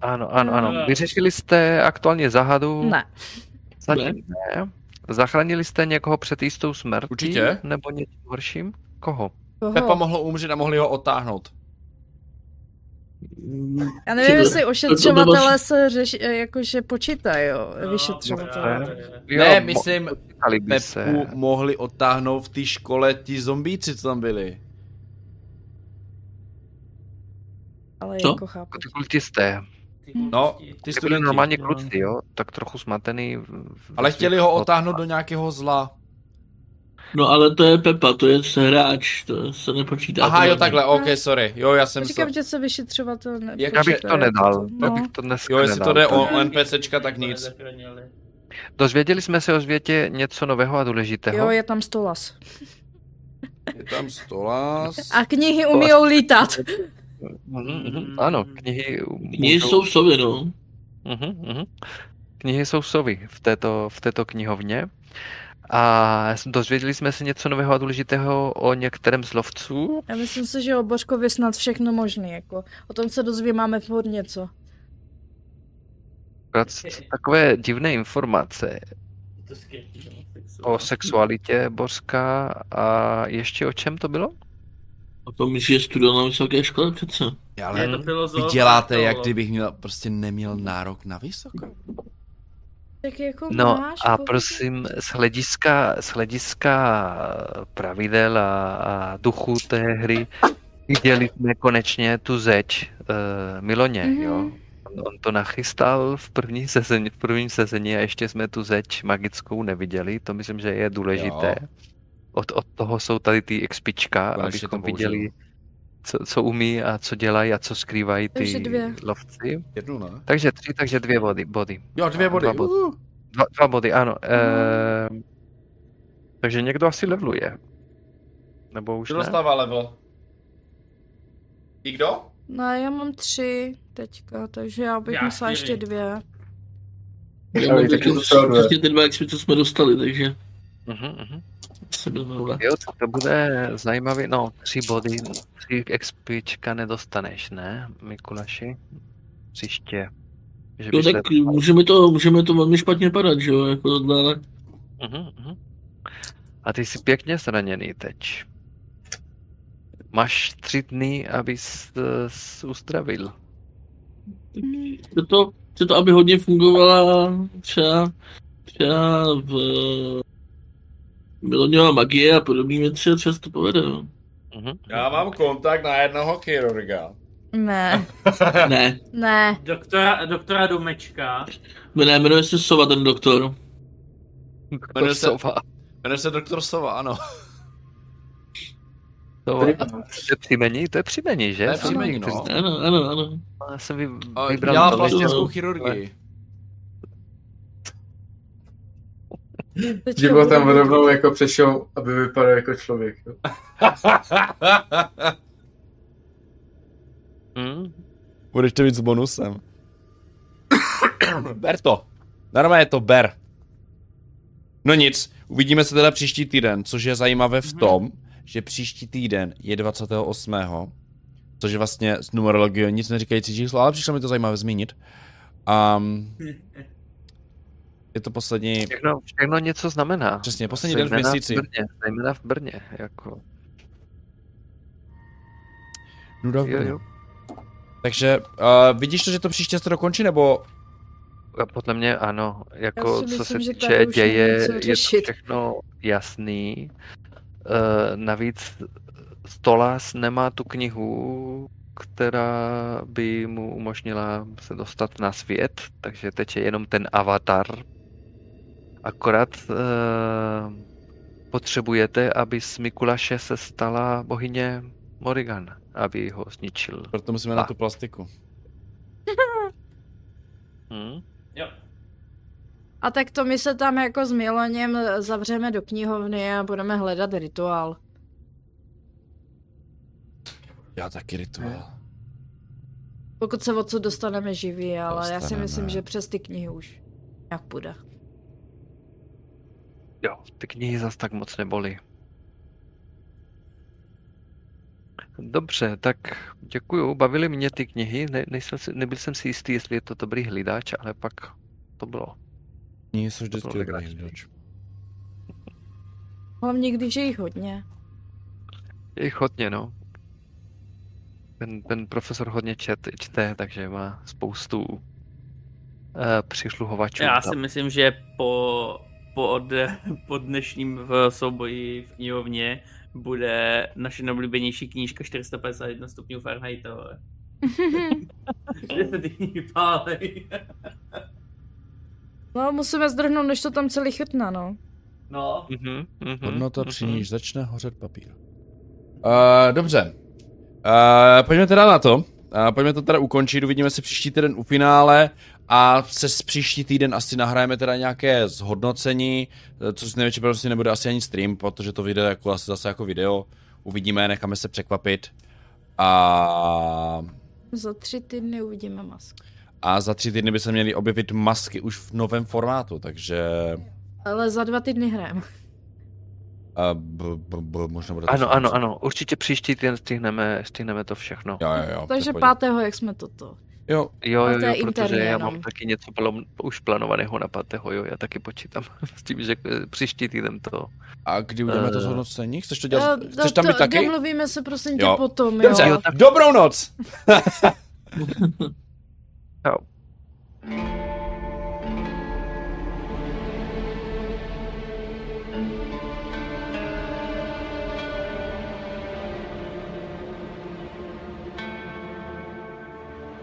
[SPEAKER 5] Ano, ano, ano. Vyřešili jste aktuálně zahadu?
[SPEAKER 2] Ne.
[SPEAKER 5] Zatím ne. Zachránili jste někoho před jistou smrtí?
[SPEAKER 1] Určitě.
[SPEAKER 5] Nebo něco horším? Koho?
[SPEAKER 2] Koho?
[SPEAKER 1] Pepa mohl umřít a mohli ho otáhnout.
[SPEAKER 2] Já nevím,
[SPEAKER 3] Tyhle,
[SPEAKER 2] jestli ošetřovatelé se řeši, jakože počítají, jo, vyšetřovatelé.
[SPEAKER 5] Jo,
[SPEAKER 1] ne, myslím,
[SPEAKER 5] počítali by se.
[SPEAKER 1] Pepu mohli otáhnout v té škole ti zombíci, co tam byli.
[SPEAKER 2] Ale
[SPEAKER 3] Co?
[SPEAKER 2] jako chápu.
[SPEAKER 5] Ty kultisté.
[SPEAKER 1] No, ty studenti.
[SPEAKER 5] normálně
[SPEAKER 3] no.
[SPEAKER 5] kluci, jo? Tak trochu smatený.
[SPEAKER 1] Ale chtěli ho otáhnout do nějakého zla.
[SPEAKER 3] No ale to je Pepa, to je hráč, to se nepočítá.
[SPEAKER 1] Aha,
[SPEAKER 3] to
[SPEAKER 1] jo, takhle, ok, sorry. Jo, já jsem
[SPEAKER 2] Říkám, že se vyšetřovatel ne.
[SPEAKER 1] Jak-
[SPEAKER 5] Já bych to nedal. Já
[SPEAKER 2] No.
[SPEAKER 5] bych to dneska
[SPEAKER 1] Jo, jestli to
[SPEAKER 5] nedal.
[SPEAKER 1] jde o NPCčka, tak nic.
[SPEAKER 5] Dozvěděli jsme se o světě něco nového a důležitého.
[SPEAKER 2] Jo, je tam stolas.
[SPEAKER 1] Je tam stolas.
[SPEAKER 2] A knihy umíjou lítat.
[SPEAKER 5] Mhm, mhm. Ano, knihy
[SPEAKER 3] Knihy
[SPEAKER 5] můžou-
[SPEAKER 3] jsou v sobě, no.
[SPEAKER 5] Mhm, mhm. Knihy jsou sovy v této, v této knihovně. A dozvěděli jsme se něco nového a důležitého o některém z lovců.
[SPEAKER 2] Já myslím si, že o Božkovi snad všechno možný, jako. O tom se dozvímáme furt něco.
[SPEAKER 5] Takové divné informace o sexualitě Bořka a ještě o čem to bylo?
[SPEAKER 3] O tom, že je studoval na vysoké škole přece.
[SPEAKER 1] Ale
[SPEAKER 4] Je to filozof.
[SPEAKER 1] vy děláte, jak kdybych měl, prostě neměl nárok na vysoko.
[SPEAKER 2] Tak jako
[SPEAKER 5] No
[SPEAKER 2] máš,
[SPEAKER 5] a
[SPEAKER 2] pokud-
[SPEAKER 5] prosím, z hlediska, z hlediska pravidel a, a duchu té hry viděli jsme konečně tu zeď uh, Miloně,
[SPEAKER 2] Mhm.
[SPEAKER 5] jo. On, on to nachystal v první sezóně, v prvním sezóně a ještě jsme tu zeď magickou neviděli, to myslím, že je důležité.
[SPEAKER 1] Jo.
[SPEAKER 5] Od, od toho jsou tady ty XPčka,
[SPEAKER 1] Konečně
[SPEAKER 5] abychom
[SPEAKER 1] to použil.
[SPEAKER 5] Co, co umí a co dělají a co skrývají
[SPEAKER 2] Takže
[SPEAKER 5] ty
[SPEAKER 2] dvě.
[SPEAKER 5] lovci.
[SPEAKER 1] Jednu, ne?
[SPEAKER 5] Takže tři, takže dvě body. body.
[SPEAKER 1] Jo, dvě body.
[SPEAKER 5] Dva body.
[SPEAKER 1] Uh.
[SPEAKER 5] Dva, dva body, ano. Ehm, takže někdo asi leveluje. Nebo už
[SPEAKER 1] Kdo
[SPEAKER 5] ne?
[SPEAKER 1] dostává level? I kdo?
[SPEAKER 2] No já mám tři teďka, takže já bych
[SPEAKER 4] Já
[SPEAKER 2] musela ještě dvě.
[SPEAKER 3] Já mám
[SPEAKER 6] bych
[SPEAKER 3] taky
[SPEAKER 6] taky dostal dvě.
[SPEAKER 3] přesně ty dva XP, co jsme dostali, takže
[SPEAKER 5] Mhm, mhm. Jo, tak to bude zajímavý. No, tři body, tři XPčka nedostaneš, ne, Mikulaši? Příště. Že
[SPEAKER 3] Jo,
[SPEAKER 5] by se-
[SPEAKER 3] tak můžeme to, můžeme to velmi špatně padat, že jo, jako tohle, ale
[SPEAKER 5] Mhm, mhm. A ty jsi pěkně zraněný teď. Máš tři dny, abys uh, uzdravil.
[SPEAKER 3] chce to, chce to, aby hodně fungovala třeba, třeba v Miloňová magie a podobné věci a třeba se to povede, no.
[SPEAKER 5] Mhm.
[SPEAKER 1] Já mám kontakt na jednoho chirurga.
[SPEAKER 2] Ne,
[SPEAKER 3] Ne,
[SPEAKER 2] ne.
[SPEAKER 4] Doktora, doktora Domečka.
[SPEAKER 3] ne, jmenuje se Sova ten doktor.
[SPEAKER 1] Jmenuje se-
[SPEAKER 5] Sova.
[SPEAKER 1] Jmenuje se doktor Sova, ano.
[SPEAKER 5] Sova. To je příjmení, to je příjmení, že?
[SPEAKER 1] To je příjmení, no.
[SPEAKER 3] Ano, ano, ano.
[SPEAKER 5] Já jsem vy,
[SPEAKER 1] A
[SPEAKER 5] vybral
[SPEAKER 1] Dělá
[SPEAKER 5] to,
[SPEAKER 1] plastickou chirurgii.
[SPEAKER 6] Životem rovnou jako přešel, aby vypadal jako člověk.
[SPEAKER 5] Hmm?
[SPEAKER 1] Budeš to mít s bonusem. ber to. Normálně to ber. No nic, uvidíme se teda příští týden, což je zajímavé v tom, že příští týden je 28. Což je vlastně z numerologie nic neříkající číslo, ale přišlo mi to zajímavé zmínit. Um, je to poslední,
[SPEAKER 5] Všechno, všechno něco znamená.
[SPEAKER 1] přesně, poslední den v měsíci.
[SPEAKER 5] V Brně, zejména v Brně, jako.
[SPEAKER 1] Nuda v
[SPEAKER 5] Jo,
[SPEAKER 1] Brně.
[SPEAKER 5] jo.
[SPEAKER 1] Takže uh, vidíš to, že to příště se to dokončí, nebo
[SPEAKER 5] A podle mě ano, jako
[SPEAKER 2] Já si
[SPEAKER 5] co
[SPEAKER 2] myslím,
[SPEAKER 5] se týče děje, je to všechno jasný. Uh, navíc Stolas nemá tu knihu, která by mu umožnila se dostat na svět, takže teď je jenom ten avatar. Akorát uh, potřebujete, aby z Mikulaše se stala bohyně Morrigan, aby ho zničil.
[SPEAKER 1] Proto musíme na tu plastiku.
[SPEAKER 5] Hmm?
[SPEAKER 4] Jo.
[SPEAKER 2] A tak to my se tam jako s Miloněm zavřeme do knihovny a budeme hledat rituál.
[SPEAKER 1] Já taky rituál.
[SPEAKER 2] Pokud se o co dostaneme živí, ale já si
[SPEAKER 1] Dostaneme.
[SPEAKER 2] myslím, že přes ty knihy už nějak půjde.
[SPEAKER 5] Jo, ty knihy zas tak moc neboli. Dobře, tak děkuju. Bavily mě ty knihy. Ne, nejsem si, nebyl jsem si jistý, jestli je to dobrý hlídač, ale pak to bylo.
[SPEAKER 1] Ní jsou vždycky dobrý hlidač.
[SPEAKER 2] Hlavně, když je jich hodně.
[SPEAKER 5] Je jich hodně, no. Ten, ten profesor hodně čet, čte, takže má spoustu uh, přisluhovačů.
[SPEAKER 4] Já
[SPEAKER 5] tam.
[SPEAKER 4] si myslím, že po, po, od, po dnešním v souboji v knihovně bude naše nejoblíbenější knížka 451 stupňů Fahrenheita. Že se ty knihy pálej.
[SPEAKER 2] No, musíme zdrhnout, než to tam celý chytná, no.
[SPEAKER 4] No.
[SPEAKER 5] Mhm, mhm,
[SPEAKER 1] Hodnota,
[SPEAKER 5] mhm.
[SPEAKER 1] při níž začne hořet papír. Uh, dobře. Uh, pojďme teda na to. Uh, pojďme to teda ukončit, uvidíme se příští týden u finále a se příští týden asi nahrajeme teda nějaké zhodnocení, eh, co z největší pravděpodobnosti nebude asi ani stream, protože to vyjde jako asi zase jako video. Uvidíme, necháme se překvapit. A,
[SPEAKER 2] Za tři týdny uvidíme masku.
[SPEAKER 1] a za tři týdny by se měly objevit masky už v novém formátu, takže...
[SPEAKER 2] Ale za dva týdny hrajeme.
[SPEAKER 1] Uh, b, b, b, možná bude to
[SPEAKER 5] Ano, ano, ano. Určitě příští týden stihneme, stihneme to všechno.
[SPEAKER 1] Jo, jo, jo.
[SPEAKER 2] Takže pátého, jak jsme toto.
[SPEAKER 1] Jo,
[SPEAKER 5] Jo, jo, jo, protože já
[SPEAKER 2] jenom.
[SPEAKER 5] mám taky něco plom, už plánovaného na pátého, jo, já taky počítám s tím, že eh, příští týden to...
[SPEAKER 1] a kdy uděláme to
[SPEAKER 5] Eh.
[SPEAKER 1] zhodnocení? Chceš to dělat?
[SPEAKER 2] Eh,
[SPEAKER 1] Chceš tam být taky?
[SPEAKER 2] Domluvíme se prosím tě
[SPEAKER 1] Jo.
[SPEAKER 2] potom,
[SPEAKER 1] Dobře,
[SPEAKER 2] jo.
[SPEAKER 5] Jo, tak-
[SPEAKER 1] dobrou noc!
[SPEAKER 5] Čau.